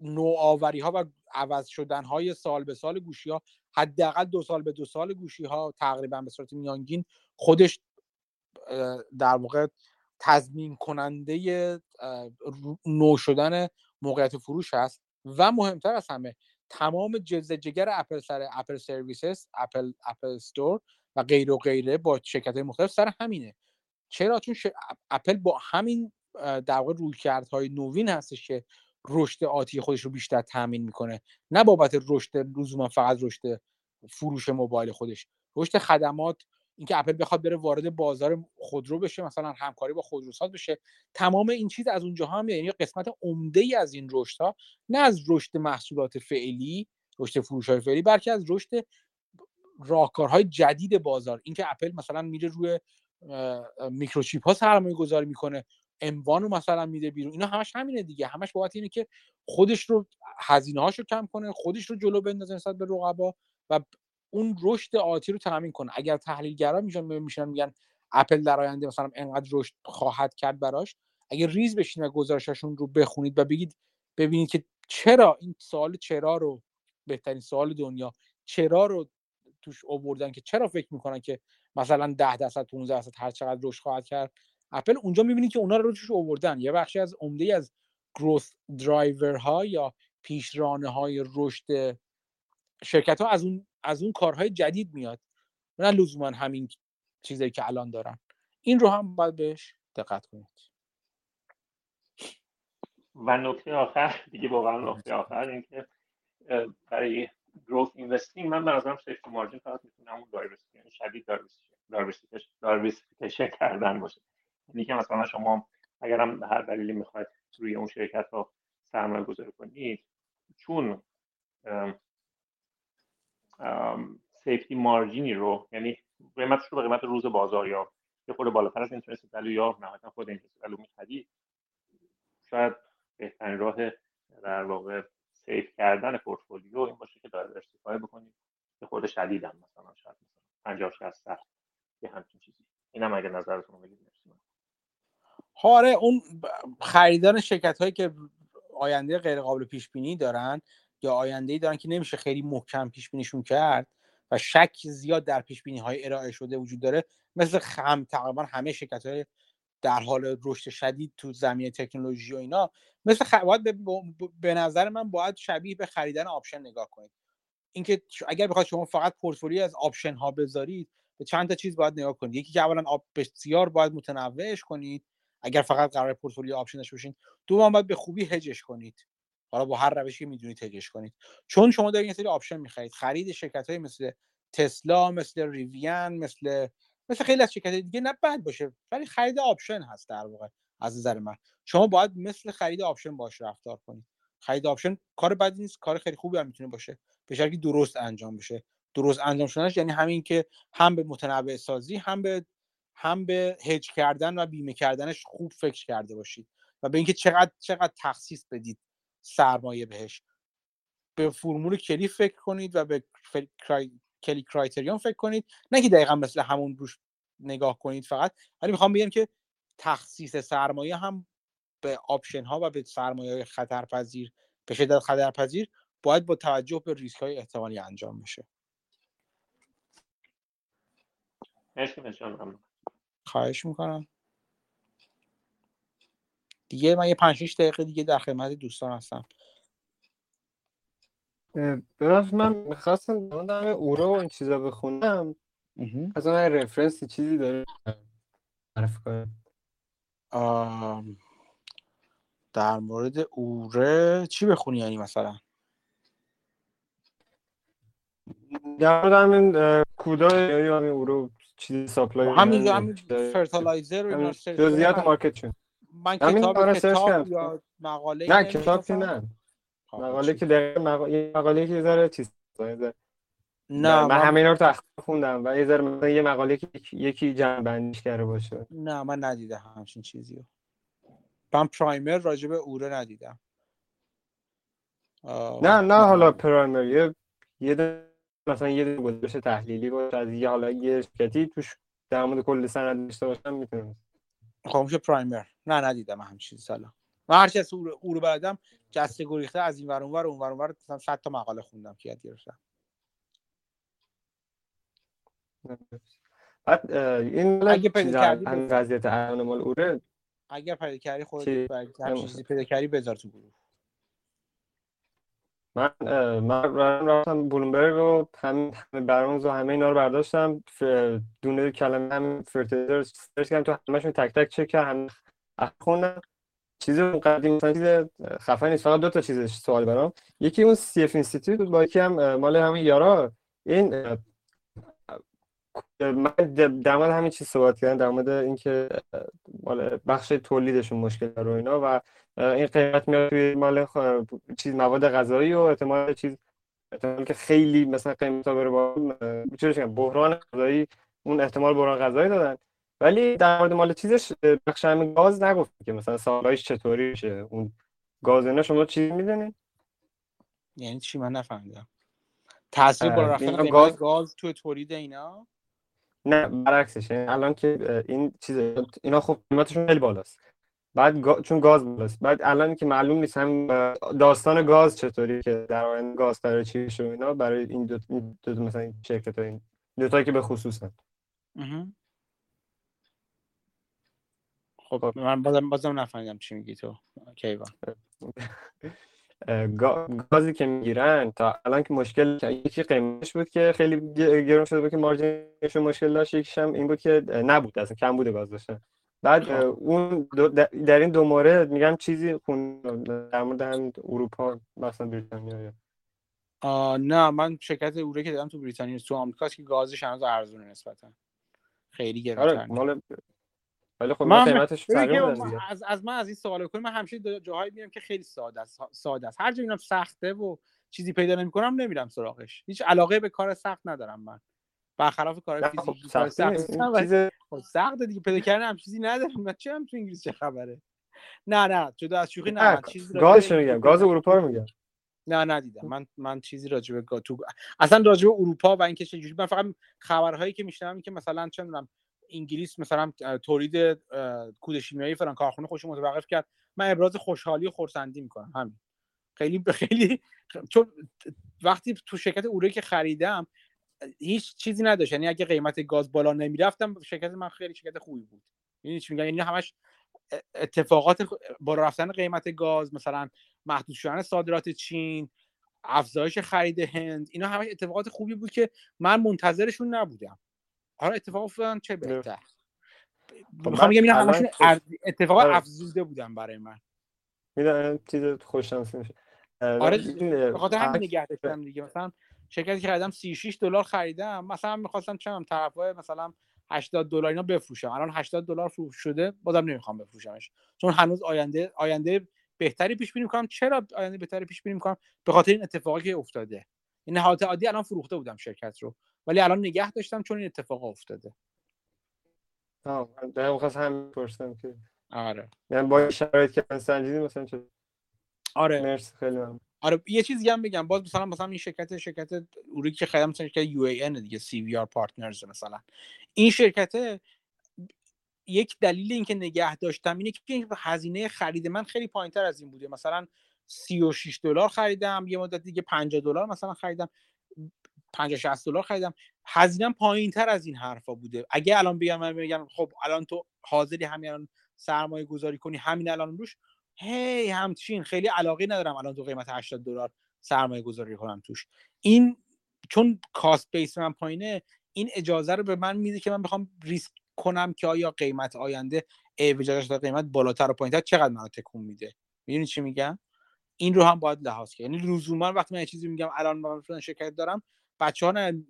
Speaker 1: نوآوری ها و عوض شدن های سال به سال گوشی ها حداقل دو سال به دو سال گوشی ها تقریبا به صورت میانگین خودش در واقع تضمین کننده نو شدن موقعیت فروش هست و مهمتر از همه تمام جز جگر اپل سر Apple services اپل Apple Store و غیر و غیره با شرکت های مختلف سر همینه. چرا؟ چون اپل با همین در واقع رویکردهای نوین هستش که رشد آتی خودش رو بیشتر تامین می‌کنه. نه بابت رشد لزوما فقط رشد فروش موبایل خودش. رشد خدمات اینکه اپل بخواد بره وارد بازار خودرو بشه مثلا همکاری با خودروساز بشه. تمام این چیز از اونجا هم یعنی قسمت عمده ای از این رشد ها نه از رشد محصولات فعلی رشد فروش های فعلی بلکه از رشد راهکارهای جدید بازار. اینکه اپل مثلا میره روی میکروچیپ ها سرمایه گذاری می‌کنه اموانو مثلا میده بیرون. اینا همش همینه دیگه. همش بابت اینه که خودش رو هزینه هاشو کم کنه خودش رو جلو بندازه نسبت به رقبا و اون رشد آتی رو تامین کنه. اگر تحلیلگرا میشن میشن میگن اپل در آینده مثلا انقدر رشد خواهد کرد براش. اگر ریز بشین و گزارششون رو بخونید و بگید ببینید که چرا این سوال چرا رو بهترین سوال دنیا چرا رو توش آوردن که چرا فکر می‌کنن که مثلا 10 درصد 15 درصد هر چقدر رشد خواهد کرد. اپل اونجا می‌بینید که اونا رو توش آوردن. یه بخشی از عمده از growth driver ها یا پیشرانه های رشد شرکت ها از اون از اون کارهای جدید میاد. نه لزوما همین چیزایی که الان دارن. این رو هم باید بهش دقت کنید.
Speaker 8: و نکته آخر دیگه واقعا نکته آخر این که برای growth investing من به نظرم safety margin فقط می‌تونه اون diversity یعنی شدید diversification کردن باشه. یعنی که مثلا شما اگر هم هر دلیلی می‌خواید روی اون شرکت ها سرمایه گذاری کنید چون safety margin ی رو یعنی قیمتش رو به قیمت روز بازار یا یه خورده بالاتر از intrinsic value یا نهایتا خود intrinsic value می‌خری شاید بهترین راه در واقع safe کردن پورتفولیو این باشه که diversify بکنید یه خورده شدید مثلا شاید مثلا 50 60 درصد یه همچین چیزی. اینم اگه نظرتون بگید
Speaker 1: آره اون خریدن شرکت هایی که آینده غیر قابل پیش بینی دارن یا آینده ای دارن که نمیشه خیلی محکم پیش بینیشون کرد و شک زیاد در پیش بینی های ارائه شده وجود داره. مثل هم تقریبا همه شرکت های در حال رشد شدید تو زمینه تکنولوژی و اینا مثل خ... باید به... به نظر من باید شبیه به خریدن option نگاه کنید. اینکه اگر بخواد شما فقط پورتفولیو از option ها بذارید به چند تا چیز باید نگاه کنید. یکی که اولا آب بسیار باید متنوعش کنید. اگر فقط قرار portfolio option داشته باشین دوم باید به خوبی هجش کنید. حالا با هر روشی می‌دونید هجش کنید. چون شما دارید یه سری option می‌خرید خرید شرکت های مثل تسلا مثل ریویان مثل مثل خیلی از شرکت دیگه نه بد باشه ولی خرید option هست در واقع از نظر من. شما باید مثل خرید option باش رفتار کنید. خرید option کار بدی نیست کار خیلی خوبی هم می‌تونه باشه به شرطی درست انجام بشه. درست انجام شدنش یعنی همین که هم به متنوع سازی هم به هم به هج کردن و بیمه کردنش خوب فکر کرده باشید و به اینکه چقدر چقدر تخصیص بدید. سرمایه بهش. به فرمول Kelly فکر کنید و به Kelly criterion فکر کنید. نه که دقیقا مثل همون روش نگاه کنید فقط ولی می‌خوام بگم که تخصیص سرمایه هم به option ها و به سرمایه خطرپذیر به شدت خطرپذیر باید با توجه به ریسک های احتمالی انجام بشه. خواهش می‌کنم. دیگه من یه 5 دقیقه دیگه در خدمت دوستان هستم.
Speaker 6: براز من می‌خواستم در اورو و این چیزا بخونم. از اون رفرنس چیزی داره. معرف کنم.
Speaker 1: در مورد اوره چی بخونی یعنی مثلا؟
Speaker 6: در مورد همین کودا یا همین اورو چیزی ساپلای
Speaker 1: همین همین فرتالایزر
Speaker 6: جزئیات مارکت چون
Speaker 1: من کتاب کتاب یا مقاله
Speaker 6: نه کتاب که نه. مقاله که دقیقا مقاله, مقاله که ذره چیز نه من همین رو تخت خوندم و یه ذره مثلا یه مقاله که یکی جمع بندیش کرده باشه.
Speaker 1: نه من ندیدم همچین چیزی رو. من پرایمر راجب اوره ندیدم.
Speaker 6: نه نه حالا پرایمر. یه یه مثلا یه گزارش تحلیلی باشه از یه حالا یه شرکتی توش در مورد کل سند داشته باشم می‌تونم
Speaker 1: خب میشه پرایمر. نه ندیدم همین چیز سالا من هر چیز او رو بلدم جسته گریخته از این ور اونور اونور اونور مثلا 100 تا مقاله خوندم که یاد گرفتم.
Speaker 6: بعد این اگه پیدا کردی وضعیت الان مال اوره؟
Speaker 1: اگر پیدا کردی خودت پیدا کردی بذار تو گروه.
Speaker 6: من من رفتم بلومبرگ و همین همه Barron's و همه اینا رو برداشتم. دونه کلمه هم fertilizer search کردم. تو همشون تک تک چک کردم. خوندم. چیز قدیم مثلا چیز خفن نیست. فقط دو تا چیز سوال برام. یکی اون CFA Institute بود با یکی هم مال همین یارا. این من در مورد همین چیز صحبت کردم در مورد اینکه مال بخش تولیدشون مشکل رو اینا و این قیمت میاد توی مال چیز مواد غذایی و احتمال چیز احتمال که خیلی مثلا قیمت ها بره با بحران غذایی اون احتمال بحران غذایی دادن. ولی در مورد مال چیزش بخش همین گاز نگفت که مثلا سالایش چطوری میشه. اون گاز اینا شما چیزی می‌دونید
Speaker 1: یعنی چی؟ من نفهمیدم. تاثیر بالا رفتن
Speaker 6: گاز...
Speaker 1: گاز تو تولید اینا؟
Speaker 6: نه برعکسش یعنی الان که این چیز اینا خب قیمتشون خیلی بالاست. بعد گا... چون گاز بالاست. بعد الان که معلوم نیست هم داستان گاز چطوری که در آینده گاز قرار چی بشه اینا برای این دو, این دو, دو مثلا این شرکت ها این دو تا که به خصوصن
Speaker 1: خب. من بازم بازم نفهمیدم چی میگی تو کیوان.
Speaker 6: گازی که می‌گیرن تا الان که مشکل یکی قیمتش بود که خیلی گرون شده بود که مارجینش مشکل داشت. یکیش هم این بود که نبود اصلا کم بوده گاز داشتن. بعد اون در این دو مورد میگم چیزی خون در مورد هم اروپا مثلا بریتانیا
Speaker 1: نه من شرکت اوره که دیدم تو بریتانیا تو آمریکا که گازش هنوز ارزونه نسبتا. خیلی گرونتر
Speaker 6: آره مال ولی خب
Speaker 1: من
Speaker 6: قیمتش
Speaker 1: از از من از این سوال کنم من همیشه جاهایی میرم که خیلی ساده است ساده است. هر جا میرم سخته و چیزی پیدا نمی‌کنم نمیرم سراغش. هیچ علاقه به کار سخت ندارم من. برخلاف کار فیزیکی
Speaker 6: خب
Speaker 1: سخت
Speaker 6: چیز
Speaker 1: سخت دیگه پیدا کردن هم چیزی ندارم. من چه هم تو انگلیسی چه خبره؟ نه نه جدا از شوخی نه من چیزی
Speaker 6: گازش میگم؟ گاز اروپا رو میگم.
Speaker 1: نه ندیدم. من من چیزی راجع به تو اصلا راجع به اروپا و اینکه چه من فقط خبرهایی که میشنوم که مثلا چه می‌دونم انگلیس مثلا تولید کود شیمیایی فلان کارخونه خوش متوقف کرد. من ابراز خوشحالی و خرسندی می‌کنم. همین. خیلی خیلی چون وقتی تو شرکت اوره که خریدم هیچ چیزی نداشت. یعنی اگه قیمت گاز بالا نمی‌رفتم شرکت من خیلی شرکت خوبی بود. یعنی چی میگم؟ یعنی همش اتفاقات بالا رفتن قیمت گاز مثلا محدود شدن صادرات چین افزایش خرید هند اینا همش اتفاقات خوبی بود که من منتظرشون نبودم. حالا اتفاق افتادن چه بهتر. می‌خوام بگم اینا همشون اتفاق افزوده بودن برای من.
Speaker 6: می‌دونم چیز خوششانسی میشه.
Speaker 1: آره به خاطر همین نگه داشتم دیگه. مثلا شرکتی که خریدم 36 دلار خریدم. مثلا می‌خواستم چم طرفای مثلا 80 دلار اینا بفروشم. الان 80 دلار فروش شده بازم نمی‌خوام بفروشمش. چون هنوز آینده آینده بهتری پیش بینی می‌کنم. چرا آینده بهتری پیش بینی می‌کنم؟ به خاطر این اتفاقی که افتاده. این حالت عادی الان فروخته بودم شرکت رو. ولی الان نگه داشتم چون این اتفاق افتاده.
Speaker 6: آه من خواست هم پرسیدم که.
Speaker 1: آره.
Speaker 6: یعنی با شرایط که سنجیدی مثلا چه
Speaker 1: آره.
Speaker 6: مرسی خیلی ممنون.
Speaker 1: آره یه چیزی هم بگم. باز مثلا مثلا این شرکت شرکت اوری که خریدم مثلا شرکت یو ای ان دیگه سی وی آر پارتنرز مثلا. این شرکت یک دلیل اینکه نگه داشتم اینه که هزینه خرید من خیلی پایینتر از این بوده. مثلا 36 دلار خریدم یه مدت دیگه 50 دلار مثلا خریدم. 50 60 دلار خریدم. هزینه پایینتر از این حرفا بوده. اگه الان بیان من بگم خب الان تو حاضری همین الان سرمایه گذاری کنی همین الان روش. هی همچین. خیلی علاقه ندارم الان تو قیمت 80 دلار سرمایه گذاری کنم توش. این چون کاست بیس من پایینه این اجازه رو به من میده که من بخوام ریسک کنم که آیا قیمت آینده ایوجاش قیمت بالاتر و پایینتر چقدر منو تکون میده. می‌دونی چی میگم؟ این رو هم باید لحاظ کرد. یعنی لزوما وقتی من یه چیزی میگم الان من شرکت دارم بچه ها نه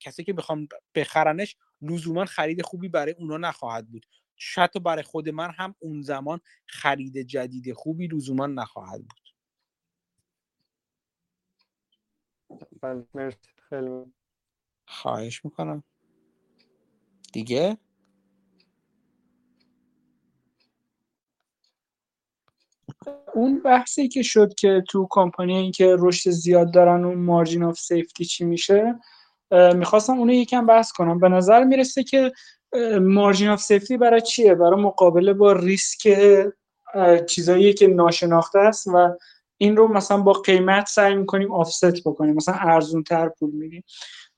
Speaker 1: کسی که بخوام بخرنش لزوما خرید خوبی برای اونا نخواهد بود. شاید برای خود من هم اون زمان خرید جدید خوبی لزوما نخواهد بود.
Speaker 6: بله خیلی
Speaker 1: خواهش می‌کنم. دیگه؟
Speaker 2: اون بحثی که شد که تو کمپانی که رشد زیاد دارن اون margin of safety چی میشه می‌خواستم اونو یکم بحث کنم. به نظر می‌رسه که margin of safety برای چیه؟ برای مقابله با ریسک چیزایی که ناشناخته است و این رو مثلا با قیمت سعی می‌کنیم offset بکنیم. مثلا ارزون تر پول میدیم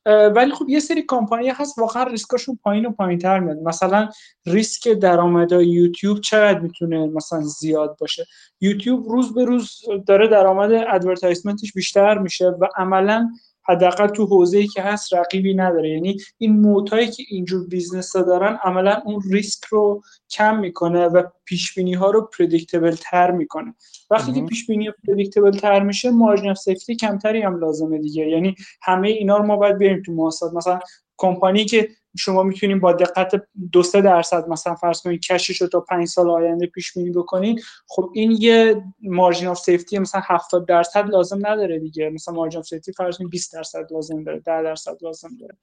Speaker 2: ولی خب یه سری کمپانی هست واقعا ریسکاشون پایین و پایین تر میاد. مثلا ریسک درآمد یوتیوب چقدر می‌تونه مثلا زیاد باشه؟ یوتیوب روز به روز داره درآمد advertisement ش بیشتر میشه و عملا حداقل تو حوزه‌ای که هست رقیبی نداره. یعنی این moat هایی که اینجور business ها دارن عملا اون ریسک رو کم می‌کنه و پیش بینی ها رو predictable تر می‌کنه. وقتی که پیش بینی predictable تر میشه margin of safety کمتری هم لازمه دیگه. یعنی همه اینا رو ما باید بریم تو محاسبات مثلا کمپانی که شما می‌تونید با دقت دو سه درصد مثلا فرض کنید cash ش رو تا پنج سال آینده پیش بینی بکنید خب این یه margin of safety مثلا 70 درصد لازم نداره دیگه. مثلا margin of safety فرض کنید 20 درصد لازم داره 10 درصد لازم داره.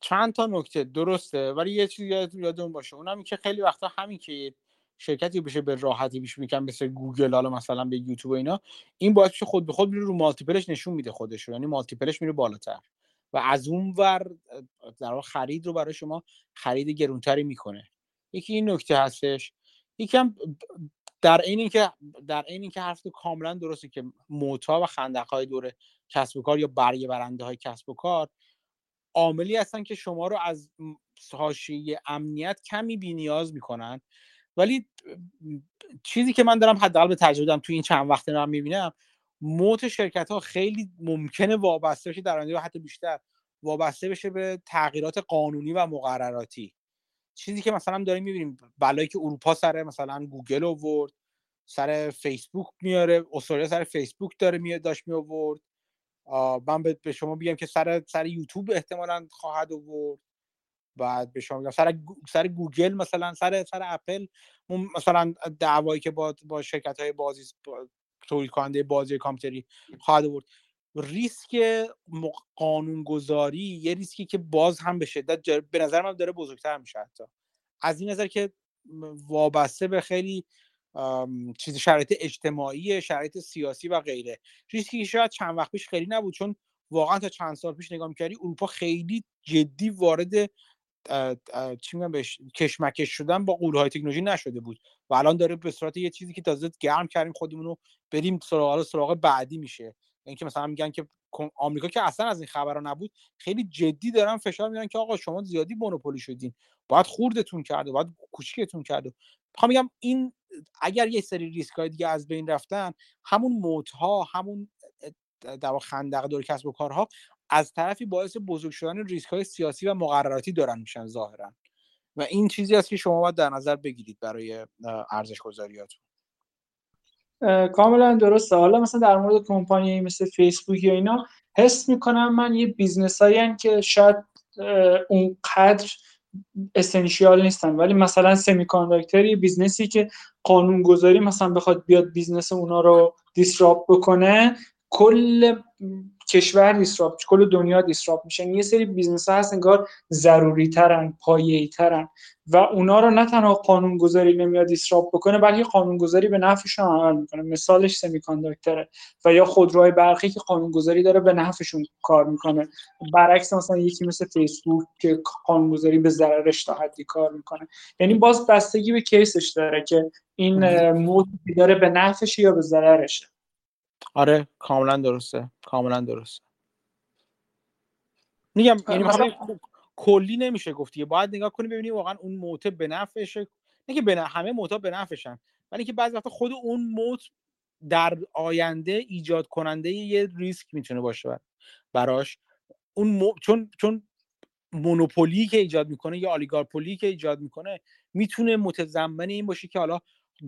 Speaker 1: چند تا نکته؟ درسته ولی یه چیزی یادتون باشه. اونم که خیلی وقتا همین که شرکتی بشه به راحتی پیش می‌کنم مثل گوگل حالا مثلا به یوتیوب و اینا این باعث خود به خود میره رو مالتیپلش نشون میده خودش یعنی مالتیپلش میره بالاتر. و از اون ور در خرید رو برای شما خرید گرونتری می‌کنه. یکی این نکته هستش یکم در این اینکه در این اینکه حرف کاملا درسته که موتا و خندق های دور کسب و کار یا برگ برنده های کسب و کار عاملی هستن که شما رو از حاشیه امنیت کمی بی نیاز می‌کنن. ولی چیزی که من دارم حداقل به تجربه دارم تو این چند وقت دارم می‌بینم موت شرکت ها خیلی ممکنه وابسته بشه در آینده حتی بیشتر وابسته بشه به تغییرات قانونی و مقرراتی. چیزی که مثلا داریم می‌بینیم بلایی که اروپا سر مثلا گوگل آورد سر فیسبوک میاره استرالیا سر فیسبوک داره میاد داشت می آورد من به شما بگم که سر سر یوتیوب احتمالا خواهد آورد. بعد به شما بگم سر سر گوگل مثلا سر سر اپل مثلا دعوایی که با با شرکت های بازی تولید کننده بازی کامپیوتری خواهد آورد. ریسک قانونگذاری یه ریسکی که باز هم به شدت به نظر من داره بزرگتر میشه حتی. از این نظر که وابسته به خیلی چیز شرایط اجتماعی شرایط سیاسی و غیره. ریسکی که شاید چند وقت پیش خیلی نبود چون واقعا تا چند سال پیش نگاه می‌کردی اروپا خیلی جدی وارد چی میگم بهش کشمکش شدن با قولهای تکنولوژی نشده بود و الان داره به صورت یه چیزی که تازه گرم کردیم خودمون رو بریم سراغ سراغ بعدی میشه. اینکه مثلا میگن که آمریکا که اصلا از این خبرها نبود خیلی جدی دارن فشار میدن که آقا شما زیادی مونوپولی شدین. باید خوردتون کرده باید کوچیکتون کرده می‌خوام میگم این اگر یه سری ریسک های دیگه از بین رفتن همون moat ها همون در خندق دور کسب و کارها از طرفی باعث بزرگ شدن ریسک های سیاسی و مقرراتی دارن میشن ظاهرا. و این چیزی است که شما باید در نظر بگیرید برای ارزش گذاریاتون
Speaker 2: کاملا درسته حالا مثلا در مورد کمپانی مثل فیسبوک یا اینا حس می‌کنم من یه business هایی که شاید اونقدر essential نیستن. ولی مثلا سمی یه business ی که قانون گذاری مثلا بخواد بیاد business اونا رو disrupt بکنه کل کشور disrupt کل دنیا disrupt میشن یه سری business ها هست انگار ضروری ترن پایه‌ای ترن و اونا رو نه تنها قانون گذاری نمیاد disrupt بکنه بلکه قانون گذاری به نفعشون عمل می‌کنه. مثالش سمی و یا خودروهای برقی که قانون گذاری داره به نفعشون کار می‌کنه. برعکس مثلا یکی مثل فیسبوک که قانون گذاری به ضررش تا حدی کار می‌کنه. یعنی باز بستگی به کیسش داره که این مود داره به نفعش یا به ضررشه.
Speaker 1: آره کاملا درسته کاملا درسته. میگم یعنی کلی نمیشه گفتی. باید نگاه کنی ببینی واقعا اون موت به نفعشه. نه که به همه موتا به نفعشن ولی که بعضی وقتا خود اون موت در آینده ایجاد کننده یه ریسک می‌تونه باشه براش. اون چون چون مونوپولی که ایجاد می‌کنه یا آلیگارپولی که ایجاد می‌کنه می‌تونه متضمن این باشه که حالا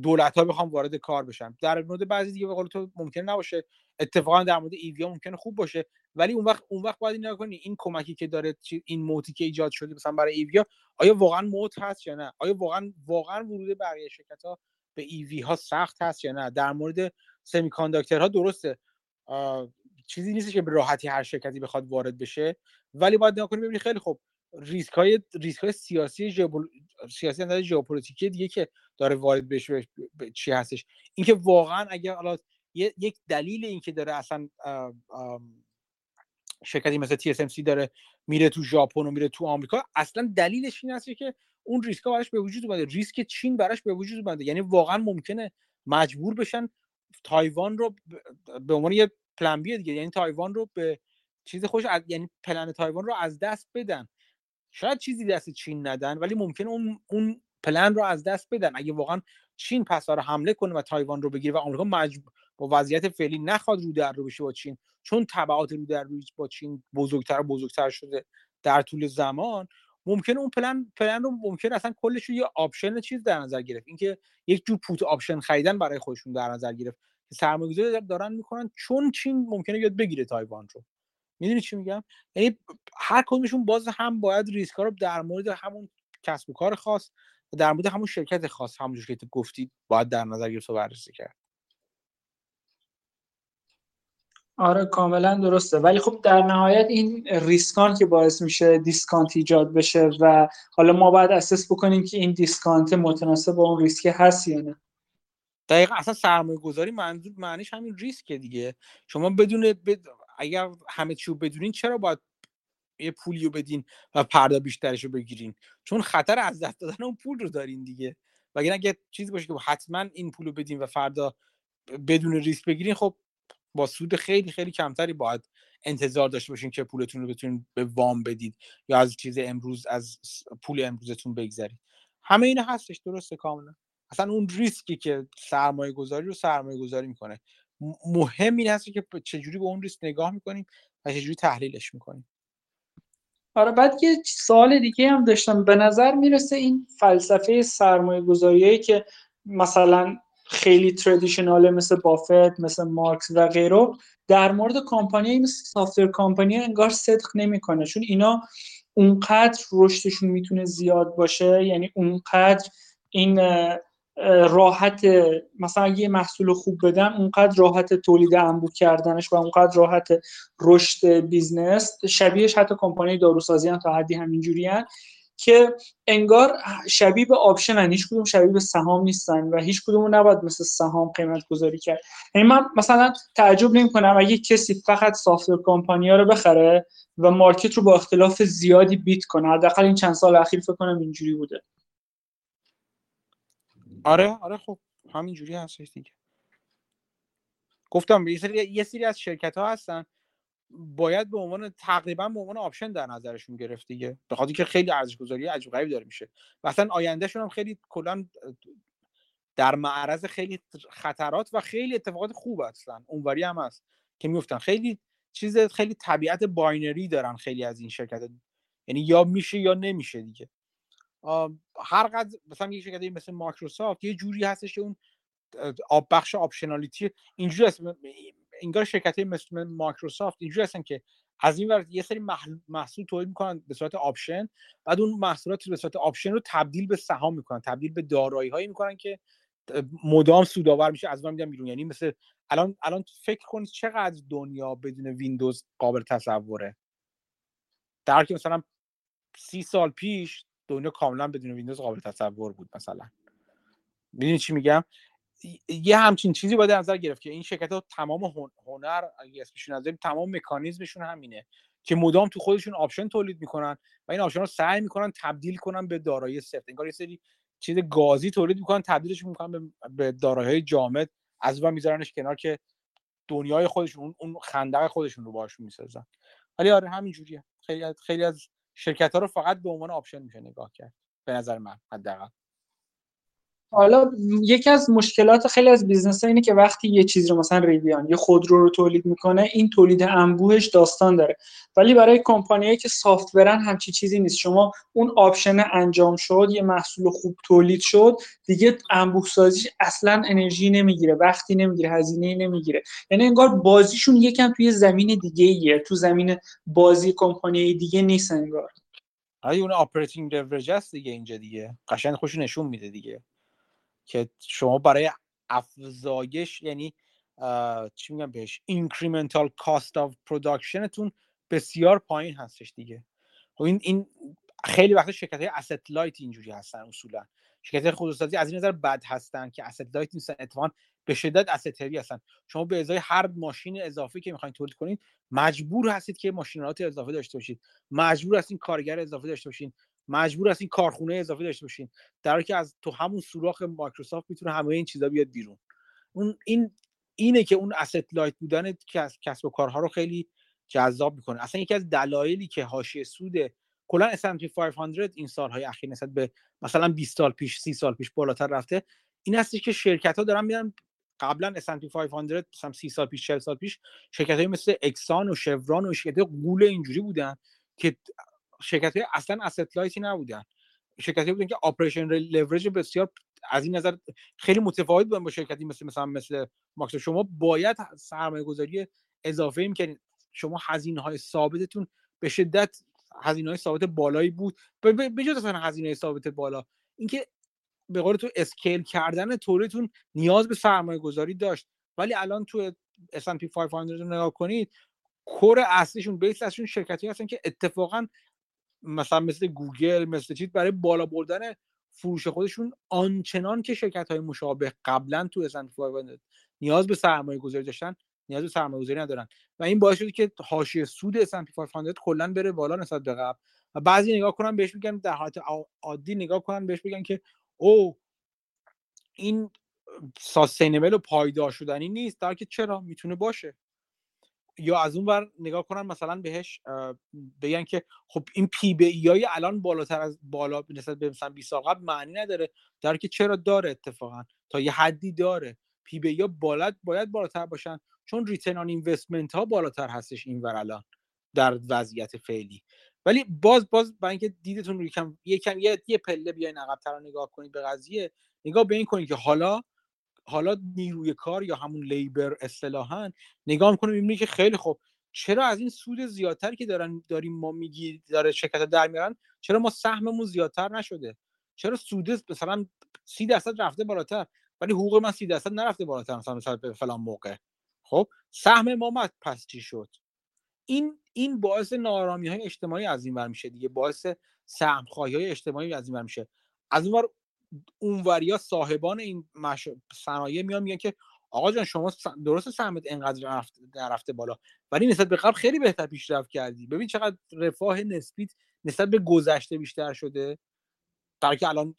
Speaker 1: دولت ها بخوام وارد کار بشن. در مورد بعضی دیگه به قول تو ممکن نباشه. اتفاقا در مورد ایویا ممکنه خوب باشه. ولی اون وقت اون وقت باید نگاه کنی این کمکی که داره این موتی که ایجاد شده مثلا برای ایویا آیا واقعا موت هست یا نه؟ آیا واقعا واقعا ورود بقیه شرکت ها به ایوی ها سخت هست یا نه؟ در مورد سمی ها درسته چیزی نیست که به راحتی هر شرکتی بخواد وارد بشه. ولی باید نگاه کنی ببینی خیلی خوب ریسک های ریسک های سیاسی ژئوپل... سیاسی ژئوپلیتیکی دیگه که داره وارد بشه چی هستش. اینکه واقعا اگر حالا یک دلیل اینکه داره اصلا شرکتی مثل TSMC داره میره تو ژاپن و میره تو آمریکا اصلا دلیلش این هست که اون ریسک براش به وجود اومده. ریسک چین براش به وجود اومده. یعنی واقعا ممکنه مجبور بشن تایوان رو به عنوان یه plan B دیگه یعنی تایوان رو به چیز خوش یعنی پلن تایوان رو از دست بدن. شاید چیزی دست چین ندن ولی ممکنه اون اون پلن رو از دست بدن. اگه واقعا چین پس رو حمله کنه و تایوان رو بگیره و آمریکا با وضعیت فعلی نخواد رو در رو بشه با چین چون تبعات رو در رو با چین بزرگتر و بزرگتر شده در طول زمان ممکنه اون plan plan رو ممکن اصلا کلش رو یه option چیز در نظر گرفت. اینکه یک جور put option خریدن برای خودشون در نظر گرفت. که سرمایه‌گذاری دارن می‌کنن چون چین ممکنه بیاد بگیره تایوان رو. می‌دونی چی میگم؟ یعنی هر کدومشون باز هم باید ریسک رو در مورد همون کسب و کار خاص در مورد همون شرکت خاص همونجور که تو گفتی باید در نظر گرفت و بررسی کرد.
Speaker 2: آره کاملا درسته. ولی خب در نهایت این ریسکان که باعث میشه discount ایجاد بشه و حالا ما باید assess بکنیم که این discount متناسب با اون ریسک هست یا نه.
Speaker 1: دقیقا اصلا سرمایه گذاری منظور معنیش همین ریسکه دیگه. شما بدون بد... اگر همه چیو بدونین چرا باید یه پولی رو بدین و پردا بیشترش رو بگیرین. چون خطر از دست دادن اون پول رو دارین دیگه. وگرنه اگه چیزی باشه که حتما این پول رو بدین و فردا بدون ریسک بگیرین خب با سود خیلی خیلی کمتری باید انتظار داشته باشین که پولتون رو بتونین به وام بدید یا از چیز امروز از پول امروزتون بگذرید. همه اینا هستش درسته کاملا. اصلا اون ریسکی که سرمایه گذاری رو سرمایه گذاری می‌کنه مهم این هست که چجوری به اون ریسک نگاه می‌کنیم و چجوری تحلیلش می‌کنیم.
Speaker 2: آره بعد یه سوال دیگه هم داشتم. به نظر می‌رسه این فلسفه سرمایه گذاریایی که مثلا خیلی traditional ه مثل بافت مثل مارکس و غیره در مورد کمپانی مثل software company انگار صدق نمی‌کنه. چون اینا اونقدر رشدشون می‌تونه زیاد باشه یعنی اونقدر این راحت مثلا یه محصول خوب بدن اونقدر راحت تولید انبوه کردنش و اونقدر راحت رشد business شبیهش حتی کمپانی داروسازی هم تا حدی همینجوری که انگار شبیه به option هن. هیچ کدوم شبیه به سهام نیستن و هیچ کدوم نباید مثل سهام قیمت گذاری کرد. یعنی من مثلا تعجب نمی کنم اگه کسی فقط software company ها رو بخره و market رو با اختلاف زیادی beat کنه. حداقل این چند سال اخیر فکر کنم اینجوری بوده.
Speaker 1: آره. آره خب همینجوری هستش دیگه. گفتم یه سری یه سری از شرکت ها هستن. باید به عنوان تقریبا به عنوان option در نظرشون گرفت دیگه. به خاطر که خیلی ارزش گذاری عجیب غریب داره میشه. و اصلا آیندهشون هم خیلی کلا در معرض خیلی خطرات و خیلی اتفاقات خوب هستن. اونوری هم هست که میفتن خیلی چیز خیلی طبیعت binary دارن خیلی از این شرکت. یعنی یا میشه یا نمیشه دیگه. هر قدر مثلا یه شرکتی مثل مایکروسافت یه جوری هستش که اون آب بخش optionality اینجوری هست انگار شرکت مثل مایکروسافت اینجوری هستن که از این ور یه سری محصول تولید می‌کنن به صورت option بعد اون محصولات به صورت option رو تبدیل به سهام می‌کنن تبدیل به دارایی هایی می‌کنن که مدام سودآور میشه از اون میدن بیرون. یعنی مثل الان الان فکر کنید چقدر دنیا بدون ویندوز قابل تصوره؟ در که مثلا سی سال پیش دنیا کاملا بدون ویندوز قابل تصور بود مثلا. می‌دونی چی میگم؟ یه همچین چیزی باید نظر گرفت که این شرکت ها تمام هنر اگه اسمشون نظر تمام مکانیزمشون همینه که مدام تو خودشون option تولید می‌کنن و این option رو سعی می‌کنن تبدیل کنن به دارایی سفت. انگار یه سری چیز گازی تولید می‌کنن تبدیلش می‌کنن به دارایی جامد. از اون میذارنش کنار که دنیای خودشون اون خندق خودشون رو باشون می‌سازن. ولی آره همین جوریه خیلی خیلی از شرکت ها رو فقط به عنوان option میشه نگاه کرد به نظر من حداقل.
Speaker 2: حالا یکی از مشکلات خیلی از business ها اینه که وقتی یه چیز رو مثلا Rivian یه خودرو رو تولید می‌کنه این تولید انبوهش داستان داره. ولی برای کمپانیایی که software ن همچی چیزی نیست. شما اون option انجام شد یه محصول خوب تولید شد دیگه انبوه سازیش اصلا انرژی نمی‌گیره وقتی نمی‌گیره هزینه نمی‌گیره. یعنی انگار بازیشون یکم توی زمین دیگه ایه تو زمین بازی کمپانی دیگه نیست انگار.
Speaker 1: آره اون اپراتینگ لورج دیگه اینجا دیگه؟ قشنگ خوش نشون میده دیگه. که شما برای افزایش یعنی چی میگم بهش incremental cost of productionتون بسیار پایین هستش دیگه. خب این این خیلی وقت شرکت های asset light اینجوری هستن اصولا. شرکت خودروسازی از این نظر بد هستن که asset light نیستن اتفاقا به شدت asset هری هستن. شما به ازای هر ماشین اضافی که می‌خواین تولید کنید مجبور هستید که ماشین‌آلات اضافه داشته باشید. مجبور هستید کارگر اضافه داشته باشید مجبور هستین کارخونه اضافی داشته باشین. در که از تو همون سوراخ مایکروسافت می‌تونه همه این چیزا بیاد بیرون. اون این اینه که اون asset light بودن کسب و کارها رو خیلی جذاب می‌کنه. اصلا یکی از دلایلی که حاشیه سود کلا S&P 500 این سالهای اخیر نسبت به مثلا 20 سال پیش 30 سال پیش بالاتر رفته این هستش که شرکت ها دارن میرن قبلا S&P 500 مثلا 30 سال پیش 40 سال پیش شرکت های مثل اکسان و شوران و شرکت قول اینجوری بودن که شرکت های اصلا asset light ی نبودن. شرکتی بودن که operation leverage بسیار از این نظر خیلی متفاوت بودن با شرکتی مثل مثلا مثل ماکس. شما باید سرمایه گذاری اضافه می‌کنید شما هزینه های ثابتتون به شدت هزینه های ثابت بالایی بود. به جز اصلا هزینه ثابت بالا. اینکه به قول تو scale کردن تولیدتون نیاز به سرمایه گذاری داشت. ولی الان تو S&P 500 رو نگاه کنید core اصلیشون base اصلیشون شرکتی هستن که اتفاقا مثلا مثل گوگل مثل چیز برای بالا بردن فروش خودشون آنچنان که شرکت های مشابه قبلا تو 500 نیاز به سرمایه گذاری داشتن نیاز به سرمایه گذاری ندارن. و این باعث شده که حاشیه سود S&P 500 کلا بره بالا نسبت به قبل. و بعضی نگاه کنن بهش میگن در حالت عادی نگاه کنن بهش بگن که او این ساستینبل و پایدار شدنی نیست در که چرا؟ می‌تونه باشه. یا از اون بر نگاه کنن مثلا بهش بگن که خب این P/E الان بالاتر از بالا نسبت به مثلا 20 سال قبل معنی نداره. در که چرا داره اتفاقا؟ تا یه حدی داره. P/E باید باید بالاتر باشن. چون return on investment ها بالاتر هستش این ور الان در وضعیت فعلی. ولی باز باز با اینکه دیدتون رو یکم یکم یه, یه پله بیاین عقب‌تر نگاه کنید به قضیه نگاه به این کنید که حالا حالا نیروی کار یا همون labor اصطلاحا نگاه می‌کنه می‌بینی که خیلی خوب چرا از این سود زیادتر که دارن داریم ما میگی داره شرکت در میارن چرا ما سهممون زیادتر نشده؟ چرا سود مثلا سی درصد رفته بالاتر ولی حقوق من سی درصد نرفته بالاتر مثلا مثلا فلان موقع؟ خب سهم ما پس چی شد؟ این این باعث نارامی های اجتماعی از این میشه دیگه باعث سهم های اجتماعی از این میشه. از اون اونوریا صاحبان این مش... صنایع میان میگن که آقا جان شما درست سهمت انقدر رفت رفته بالا ولی نسبت به قبل خیلی بهتر پیشرفت کردی. ببین چقدر رفاه نسبیت نسبت به گذشته بیشتر شده. در که الان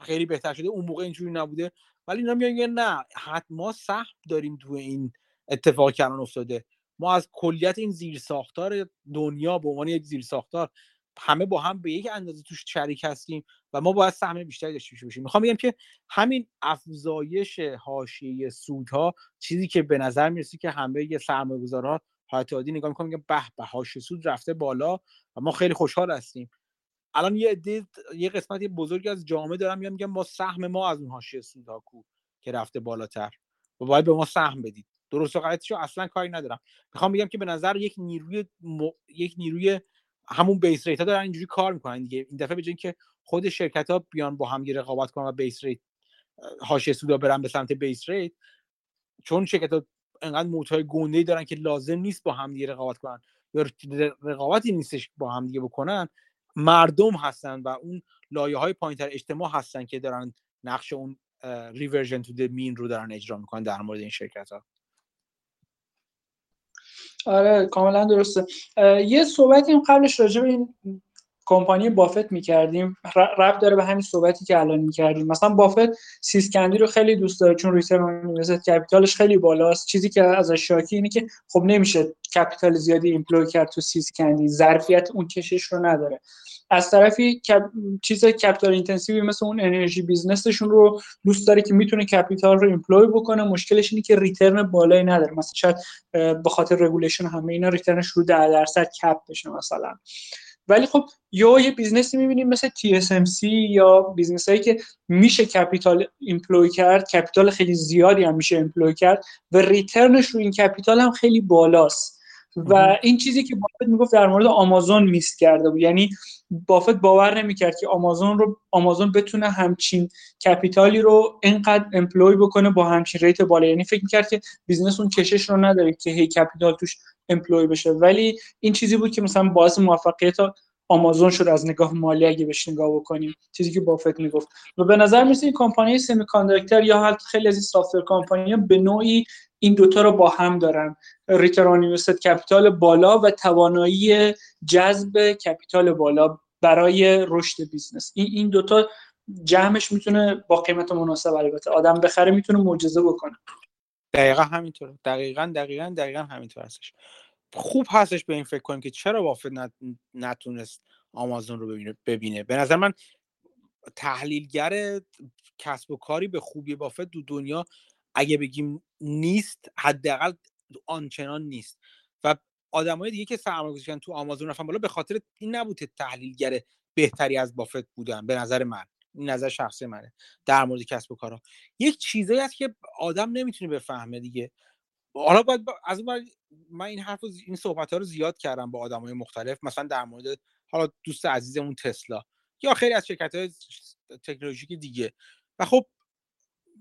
Speaker 1: خیلی بهتر شده اون موقع اینجوری نبوده. ولی اینا میگن نه حتما سهم داریم تو این اتفاق الان افتاده. ما از کلیت این زیر ساختار دنیا به عنوان یک زیر ساختار همه با هم به یک اندازه توش شریک هستیم و ما باید سهم بیشتری داشته باشیم می‌خوام بگم که همین افزایش حاشیه سودها چیزی که به نظر می‌رسه که همه یه سرمایه‌گذارها حالت عادی نگاه می‌کنن میگن به به حاشیه سود رفته بالا و ما خیلی خوشحال هستیم. الان یه عده یه قسمتی بزرگی از جامعه دارن میگن میگن ما سهم ما از اون حاشیه سودها کو که رفته بالاتر. و باید به ما سهم بدید. درست و اصلا کاری ندارم. می‌خوام بگم که به نظر یک نیروی یک نیروی همون base rate ها دارن اینجوری کار می‌کنن دیگه. این دفعه به که خود شرکت ها بیان با هم رقابت کنن و بیس ریت حاشیه سودا برن به سمت base rate چون شرکت ها انقدر moat های گنده دارن که لازم نیست با هم رقابت کنن. یا رقابتی نیستش با هم دیگه بکنن مردم هستن و اون لایه های پایینتر اجتماع هستن که دارن نقش اون reversion to mean رو دارن اجرا می‌کنن در مورد این شرکت ها
Speaker 2: آره کاملا درسته. یه صحبتی قبلش راجع به این کمپانی بافت می‌کردیم ربط داره به همین صحبتی که الان می‌کردیم. مثلا بافت See's Candy رو خیلی دوست داره چون return capital ش خیلی بالاست. چیزی که ازش شاکی اینه که خب نمیشه capital زیادی employ کرد تو See's Candy ظرفیت اون کشش رو نداره. از طرفی cap... چیز capital intensive ی مثل اون energy business شون رو دوست داره که می‌تونه capital رو employ بکنه. مشکلش اینه که return بالایی نداره. مثلا شاید به خاطر regulation همه اینا return ش رو 10 درصد cap بشه مثلا. ولی خب یا یه business ی می‌بینیم مثل TSMC یا business هایی که میشه capital employ کرد capital خیلی زیادی هم میشه employ کرد و return ش رو این capital هم خیلی بالاست. و این چیزی که بافت می‌گفت در مورد آمازون miss کرده بود. یعنی بافت باور نمی‌کرد که آمازون رو آمازون بتونه همچین capital ی رو اینقدر employ بکنه با همچین rate بالا. یعنی فکر می‌کرد که business اون کشش رو نداره که هی capital توش employ بشه. ولی این چیزی بود که مثلا باعث موفقیت آمازون شد از نگاه مالی اگه بهش نگاه بکنیم. چیزی که بافت می‌گفت. و به نظر میرسه این کمپانی سمی یا حتی خیلی از این software company به نوعی این دوتا رو با هم دارن. return on capital بالا و توانایی جذب capital بالا برای رشد business. این این دوتا جمعش می‌تونه با قیمت مناسب البته. آدم بخره می‌تونه معجزه بکنه.
Speaker 1: دقیقا همینطور. دقیقا دقیقا دقیقا همینطور هستش. خوب هستش به این فکر کنیم که چرا بافت نتونست آمازون رو ببینه ببینه. به نظر من تحلیلگر کسب و کاری به خوبی بافت دو دنیا اگه بگیم نیست حداقل آنچنان نیست. و آدمای دیگه که سرمایه گذاشتن تو آمازون رفتن بالا به خاطر این نبود که تحلیلگر بهتری از بافت بودن به نظر من. نظر شخصی منه در مورد کسب و کارها یک چیزایی هست که آدم نمی‌تونه بفهمه دیگه. حالا باید از اون من این حرف این صحبت ها رو زیاد کردم با آدم های مختلف مثلا در مورد حالا دوست عزیزمون تسلا یا خیلی از شرکت های تکنولوژیک دیگه. و خب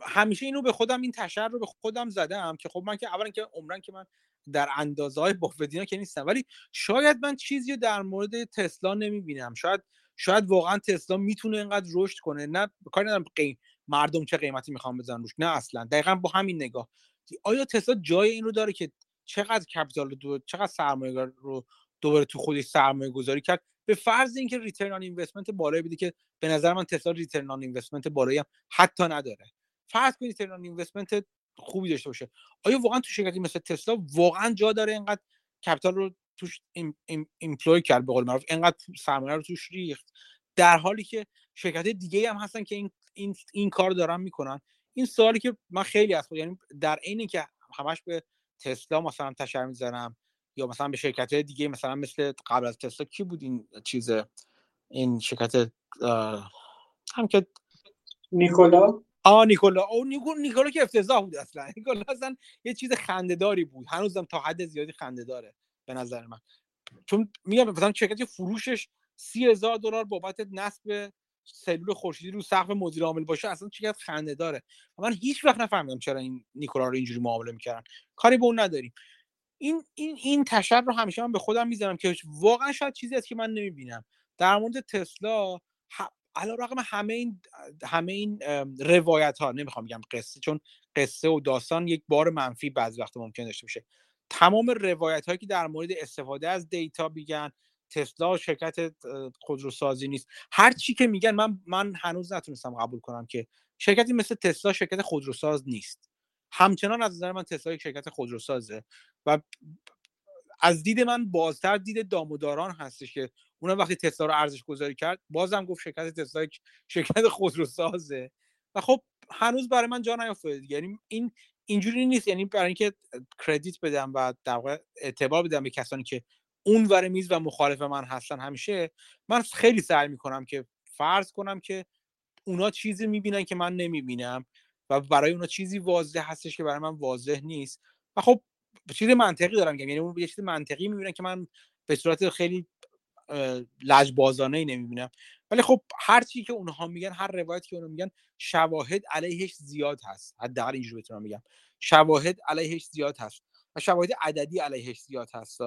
Speaker 1: همیشه اینو به خودم این تشر رو به خودم زدم که خب من که اولا که عمرن که من در اندازه های بافدینا که نیستم ولی شاید من چیزی رو در مورد تسلا نمی‌بینم. شاید شاید واقعا تسلا می‌تونه اینقدر رشد کنه. نه کاری ندارم قیم مردم چه قیمتی می‌خوام بزنن روش. نه اصلا. دقیقا با همین نگاه. آیا تسلا جای این رو داره که چقدر capital رو چقدر سرمایه رو دوباره تو خودش سرمایه گذاری کرد؟ به فرض اینکه return on investment بالایی بده که به نظر من تسلا return on investment بالایی هم حتی نداره. فرض کنید return on investment خوبی داشته باشه. آیا واقعا تو شرکتی مثل تسلا واقعا جا داره اینقدر کپیتال رو توش ایمپلوی کرد به قول معروف اینقدر سرمایه رو توش ریخت. در حالی که شرکت دیگه هم هستن که این این, این کار دارن می‌کنن. این سوالی که من خیلی از یعنی در عین که همش به تسلا مثلا تشر می‌زنم یا مثلا به شرکت دیگه مثلا مثل قبل از تسلا کی بود این چیز؟ این شرکت هم که
Speaker 2: نیکولا؟
Speaker 1: آ نیکولا. او نیکولا که افتضاح بود اصلا. نیکولا اصلا یه چیز خندهداری بود. هنوزم تا حد زیادی خنده داره به نظر من. چون میگم مثلا شرکتی فروشش سی هزار دلار بابت نصب سلول خورشیدی رو سقف مدیر عامل باشه اصلا چقدر خنده داره. من هیچ وقت نفهمیدم چرا این نیکولا رو اینجوری معامله می‌کردن. کاری به اون نداریم. این این این تشر رو همیشه من به خودم می‌زنم که واقعا شاید چیزی هست که من نمی‌بینم. در مورد تسلا علا رقم همه این همه این روایت ها نمی‌خوام بگم قصه چون قصه و داستان یک بار منفی بعضی وقت ممکن داشته باشه. تمام روایت هایی که در مورد استفاده از دیتا میگن تسلا شرکت خودروسازی نیست. هر چی که میگن من من هنوز نتونستم قبول کنم که شرکتی مثل تسلا شرکت خودروساز نیست. همچنان از نظر من تسلا یک شرکت خودروسازه و از دید من بازتر دید داموداران هستش که اونم وقتی تسلا رو ارزش گذاری کرد بازم گفت شرکت تسلا شرکت خودروسازه. و خب هنوز برای من جا نیافتاده یعنی این اینجوری نیست یعنی برای اینکه کردیت بدم و در واقع اعتبار بدم به کسانی که اون ور میز و مخالف من هستن همیشه من خیلی سعی می‌کنم که فرض کنم که اونا چیزی می‌بینن که من نمی‌بینم و برای اونا چیزی واضح هستش که برای من واضح نیست. و خب چیز منطقی دارم میگم یعنی اون یه چیز منطقی می‌بینن که من به صورت خیلی لجبازانه ای نمی‌بینم. ولی خب هر چی که اونها میگن هر روایتی که اونها میگن شواهد علیهش زیاد هست. حداقل اینجوری بتونم میگم شواهد علیهش زیاد هست و شواهد عددی علیهش زیاد هست.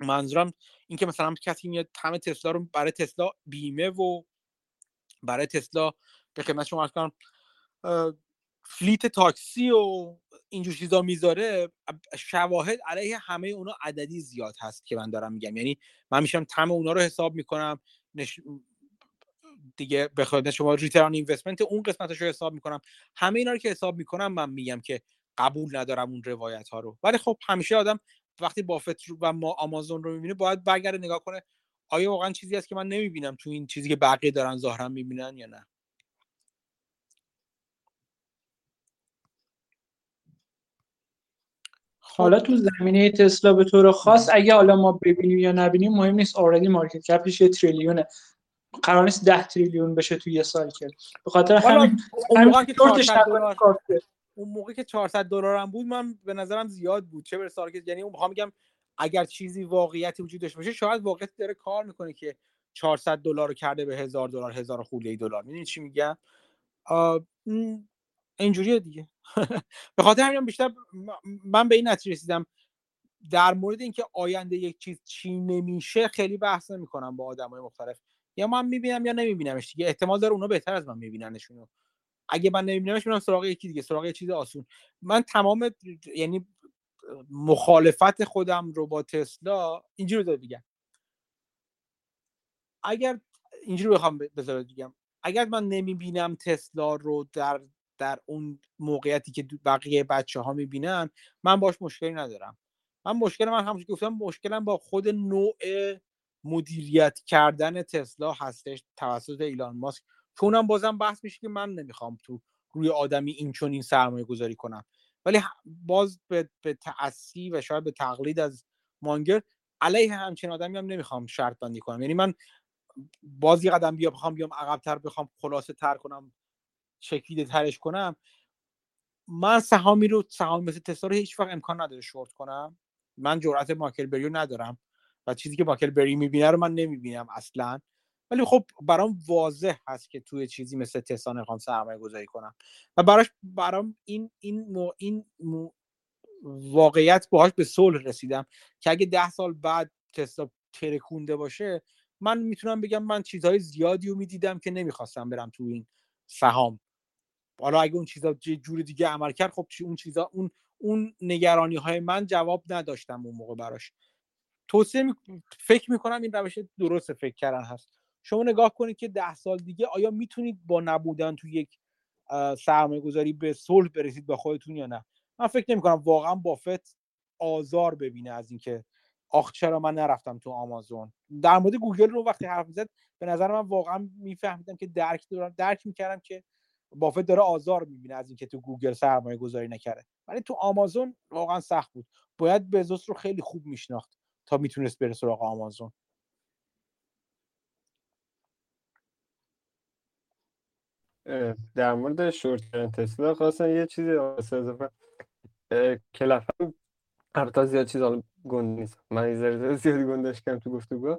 Speaker 1: منظورم این که مثلا کسی میاد همه تسلا رو برای تسلا بیمه و برای تسلا به خدمت شما فلیت تاکسی و اینجور چیزا می‌ذاره شواهد علیه همه اونا عددی زیاد هست که من دارم میگم. یعنی من میشم تم اونا رو حساب می‌کنم نش... دیگه به شما ریترن اینوستمنت اون قسمتش رو حساب می‌کنم. همه اینا رو که حساب می‌کنم من میگم که قبول ندارم اون روایت ها رو. ولی خب همیشه آدم وقتی بافت و ما آمازون رو می‌بینه باید برگرده نگاه کنه آیا واقعا چیزی هست که من نمی‌بینم تو این چیزی که بقیه دارن ظاهرا می‌بینن یا نه؟
Speaker 2: حالا تو زمینه تسلا به طور خاص اگه حالا ما ببینیم یا نبینیم مهم نیست. اوردی مارکت کپش یه تریلیونه. قرار نیست 10 تریلیون بشه تو یه سال که. به خاطر همین
Speaker 1: اون موقع که 400 دلار اون موقع که 400 دلار هم بود من به نظرم زیاد بود. چه برسه که یعنی می‌خوام میگم اگر چیزی واقعیتی وجود داشته باشه شاید واقعیت داره کار می‌کنه که 400 دلار رو کرده به هزار دلار هزار خورده دلار. می‌دونی چی میگم؟ اینجوریه دیگه. به خاطر همین بیشتر من به این نتیجه رسیدم. در مورد اینکه آینده یک چیز چی نمیشه خیلی بحث نمی‌کنم با آدمای مختلف. یا من می‌بینم یا نمیبینمش دیگه. احتمال داره اونا بهتر از من میبیننشونو. اگه من نمیبینمش میرم سراغ یکی دیگه سراغ یه چیز آسون. من تمام یعنی مخالفت خودم رو با تسلا اینجوری رو بگم. اگر اینجوری بخوام بذارم بگم. اگر من نمی‌بینم تسلا رو در در اون موقعیتی که بقیه بچه ها می‌بینن من باش مشکلی ندارم. من مشکل من همونجوری گفتم مشکلم با خود نوع مدیریت کردن تسلا هستش توسط ایلان ماسک. که اونم بازم بحث میشه که من نمی‌خوام تو روی آدمی این چون این سرمایه گذاری کنم. ولی باز به, به تعصی و شاید به تقلید از مانگر علیه همچین آدمی هم نمی‌خوام شرط بندی کنم. یعنی من باز یه قدم بیا بخوام بیام عقبتر بخوام خلاصه تر کنم چکیده ترش کنم من سهامی رو سهامی مثل تسلا رو هیچ وقت امکان نداره شورت کنم. من جرأت ماکل بری ندارم و چیزی که ماکل بری می‌بینه رو من نمی‌بینم اصلا. ولی خب برام واضح هست که توی چیزی مثل تسلا نخوام سرمایه گذاری کنم. و براش برام این این مو این مو واقعیت باهاش به صلح رسیدم که اگه ده سال بعد تسلا ترکونده باشه من می‌تونم بگم من چیزهای زیادی رو می‌دیدم که نمی‌خواستم برم تو این سهام. حالا اگه اون چیزا جور دیگه عمل کرد خب اون چیزا اون اون نگرانی های من جواب نداشتم اون موقع براش. توصیه می... فکر می‌کنم این روش درست فکر کردن هست. شما نگاه کنید که ده سال دیگه آیا می‌تونید با نبودن تو یک سرمایه گذاری به صلح برسید با خودتون یا نه؟ من فکر نمی کنم واقعا بافت آزار ببینه از اینکه آخ چرا من نرفتم تو آمازون. در مورد گوگل رو وقتی حرف زد به نظر من واقعا میفهمیدم که درک دارم درک می‌کردم که بافت داره آزار می‌بینه از اینکه تو گوگل سرمایه گذاری نکرده. ولی تو آمازون واقعا سخت بود. باید بزوس رو خیلی خوب میشناخت تا می‌تونست بره سراغ آمازون.
Speaker 6: در مورد شورت تسلا خواستم یه چیزی اضافه. کلفم البته زیاد چیز گند نیست. من یه زیادی گندش کردم تو گفتگو.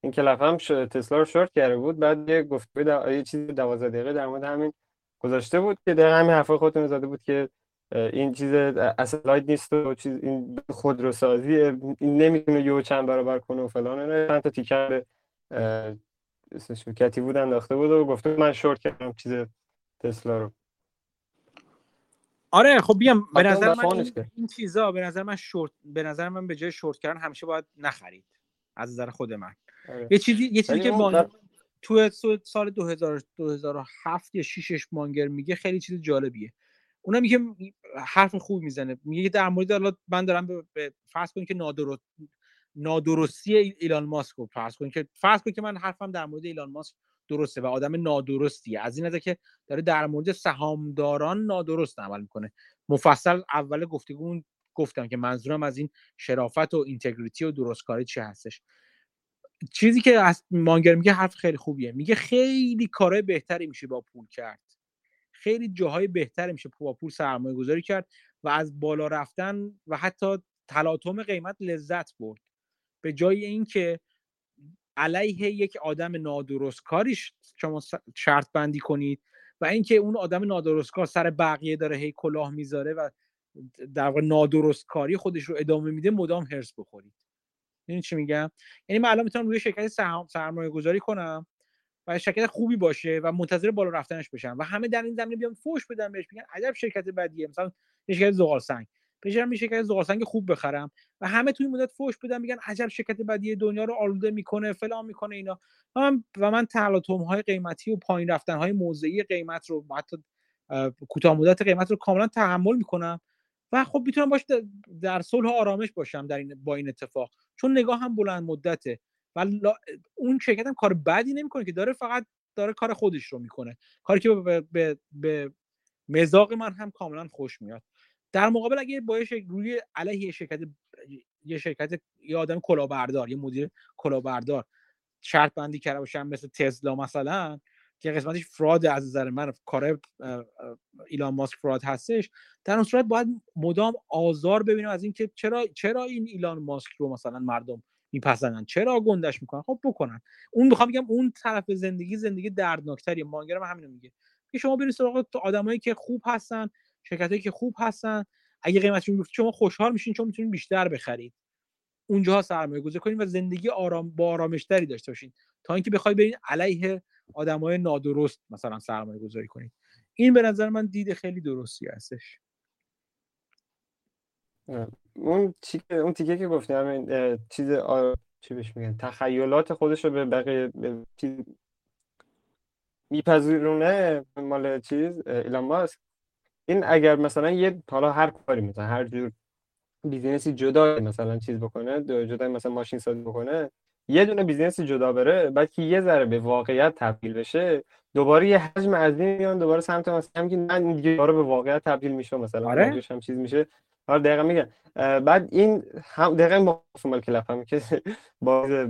Speaker 6: این کلفه هم تسلا رو شورت کرده بود. بعد یه گفتگو. یه چیزی 12 دقیقه در مورد همین گذاشته بود که در همین حرفای خودتون زده بود که این چیز اسلاید نیست و چیز این خودروسازی این نمی‌تونه یه چند برابر کنه و فلان. چند تا تیکر اسمش کتی بود انداخته بود و گفته من شورت کردم چیز تسلا رو.
Speaker 1: آره خب بیام به نظر من این, این چیزا به نظر من شورت به نظر من به جای شورت کردن همیشه باید نخرید از نظر خود من. آره. یه چیزی یه چیزی که تو سال 2000 2007 یا 6 مانگر میگه خیلی چیز جالبیه. اونم میگه حرف خوب می‌زنه. میگه در مورد حالا من دارم به فرض کنید که نادرست نادرستی ایلان ماسک رو فرض کنید که فرض کنید که من حرفم در مورد ایلان ماسک درسته و آدم نادرستیه. از این نظر که داره در مورد سهامداران نادرست عمل می‌کنه. مفصل اول گفتگو گفتم که منظورم از این شرافت و اینتگریتی و درستکاری چه هستش. چیزی که از مانگر میگه حرف خیلی خوبیه. میگه خیلی کارهای بهتری میشه با پول کرد. خیلی جاهای بهتری میشه با پول سرمایه گذاری کرد و از بالا رفتن و حتی تلاطم قیمت لذت برد. به جای اینکه علیه یک آدم نادرست کاریش شما شرط بندی کنید و اینکه اون آدم نادرست کار سر بقیه داره هی کلاه می‌ذاره و در واقع نادرست کاری خودش رو ادامه میده مدام هرس بخورید. این چی میگم؟ یعنی من الان می‌تونم روی شرکت سرمایه گذاری کنم و شرکت خوبی باشه و منتظر بالا رفتنش بشم و همه در این زمینه بیان فوش بدن بهش میگن عجب شرکت بدیه. مثلا شرکت زغال سنگ بشم یه شرکت زغال سنگ خوب بخرم و همه توی مدت فوش بدن میگن عجب شرکت بدیه دنیا رو آلوده می‌کنه فلان می‌کنه اینا. و من و من تلاطم های قیمتی و پایین رفتن های موضعی قیمت رو حتی کوتاه مدت قیمت رو کاملا تحمل می‌کنم و خب می‌تونم باش در صلح و آرامش باشم در این با این اتفاق. چون نگاه هم بلند مدته و اون شرکت هم کار بدی نمی‌کنه که داره فقط داره کار خودش رو می‌کنه. کاری که به, به, به مزاق من هم کاملا خوش میاد. در مقابل اگه با روی علیه شرکت یه شرکت یه آدم کلاهبردار یه مدیر کلاهبردار شرط بندی کرده باشم مثل تسلا مثلا که قسمتش فراد از نظر من کار ایلان ماسک فراد هستش در اون صورت باید مدام آزار ببینیم از اینکه چرا چرا این ایلان ماسک رو مثلا مردم میپسندن؟ چرا گندش می‌کنن؟ خب بکنن. اون می‌خوام بگم اون طرف زندگی زندگی دردناکتریه. مانگر هم همینو میگه. که شما برید سراغ آدمایی که خوب هستن شرکتایی که خوب هستن اگه قیمتشون بیفته شما خوشحال میشین چون می‌تونید بیشتر بخرید. اونجا سرمایه گذاری کنید و زندگی آرام با آرامشتری داشته باشین. تا اینکه بخواید برید علیه آدمای نادرست مثلا سرمایه گذاری کنید. این به نظر من دید خیلی درستی هستش.
Speaker 6: اون چی... اون تیکه که گفتیم همین چیز آ... چی بهش میگن تخیلات خودش رو به بقیه چیز میپذیرونه مال چیز ایلان ماسک. این اگر مثلا یه حالا هر کاری مثلا هر جور business ی جدا مثلا چیز بکنه جدا مثلا ماشین سازی بکنه یه دونه business جدا بره بعد که یه ذره به واقعیت تبدیل بشه دوباره یه حجم عظیم میان دوباره سمت مثلا که نه دیگه دوباره به واقعیت تبدیل میشه مثلا
Speaker 1: آره؟
Speaker 6: هم چیز میشه. آره دقیقا میگم. بعد این هم دقیقا با مال کلپ هم که باز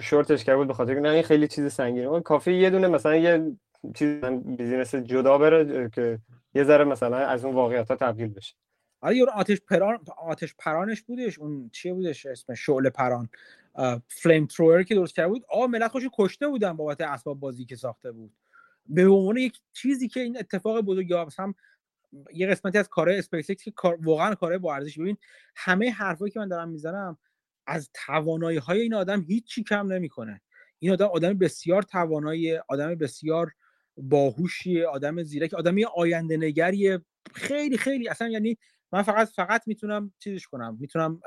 Speaker 6: شورتش کرد بود به خاطر نه این خیلی چیز سنگینه. اون کافی یه دونه مثلا یه چیز بیزینس جدا بره که یه ذره مثلا از اون واقعیت ها تبدیل بشه.
Speaker 1: آره یه آتش پران آتش پرانش بودش اون چیه بودش اسم شعله پران. فلیم تروور که درست کرده بود. آ ملت خوش کشته بودن بابت اسباب بازی که ساخته بود. به عنوان یک چیزی که این اتفاق بزرگ مثلا یه قسمتی از کارهای اسپیس که کار... واقعا کارهای با ارزش. ببین همه حرفایی که من دارم می‌زنم از توانایی های این آدم هیچی کم نمی‌کنه. این آدم آدم بسیار توانایی آدم بسیار باهوشی آدم زیرک آدمی آینده نگری خیلی خیلی. اصلا یعنی من فقط فقط می‌تونم چیزش کنم. می‌تونم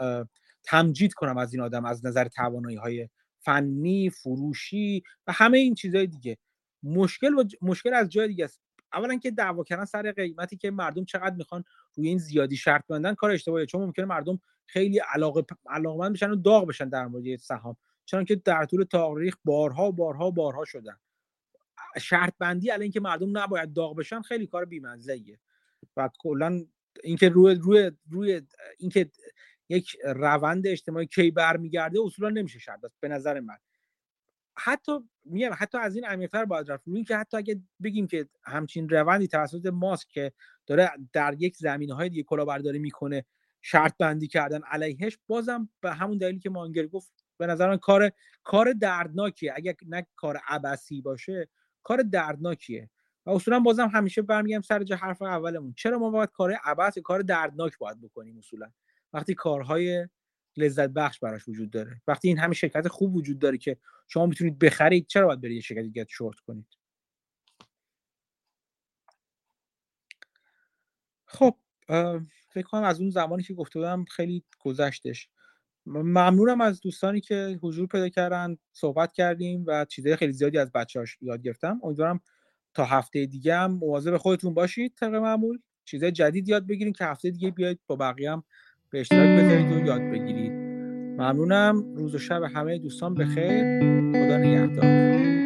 Speaker 1: تمجید کنم از این آدم از نظر توانایی های فنی فروشی و همه این چیزهای دیگه. مشکل و مشکل از جای دیگه است. اولا که دعوا کردن سر قیمتی که مردم چقدر می‌خوان روی این زیادی شرط بندن کار اشتباهیه. چون ممکنه مردم خیلی علاقه علاقمند بشن و داغ بشن در مورد سهام. چون که در طول تاریخ بارها بارها بارها شدن. شرط بندی الان اینکه مردم نباید داغ بشن خیلی کار بی‌مزه‌ایه. و کلا اینکه روی روی روی اینکه یک روند اجتماعی کی برمیگرده اصولا نمیشه شرط به نظر من. حتی میگم حتی از این عمیق‌تر باید رفت روی که حتی اگه بگیم که همچین روندی توسط ماسک که داره در یک زمینه های دیگه کلاهبرداری می‌کنه شرط بندی کردن علیهش بازم به همون دلیلی که مانگر گفت به نظر من کار کار دردناکیه. اگه نه کار عبسی باشه کار دردناکیه. و اصولا بازم همیشه برمیگم سر جا حرف اولمون. چرا ما باید کار عبس کار دردناک باید بکنیم اصولا؟ وقتی کارهای لذت بخش براش وجود داره. وقتی این همه شرکت خوب وجود داره که شما می‌تونید بخرید چرا باید برید شرکت دیگه شورت کنید؟ خب فکر کنم از اون زمانی که گفته بودم خیلی گذشتش. ممنونم از دوستانی که حضور پیدا کردن صحبت کردیم و چیزهای خیلی زیادی از بچه‌هاش یاد گرفتم. امیدوارم تا هفته دیگه هم مواظب خودتون باشید طبق معمول. چیزهای جدید یاد بگیرید که هفته دیگه بیاید با بقیه هم به اشتراک بذارید و یاد بگیرید. ممنونم. روز و شب همه دوستان بخیر. خدا نگهدار.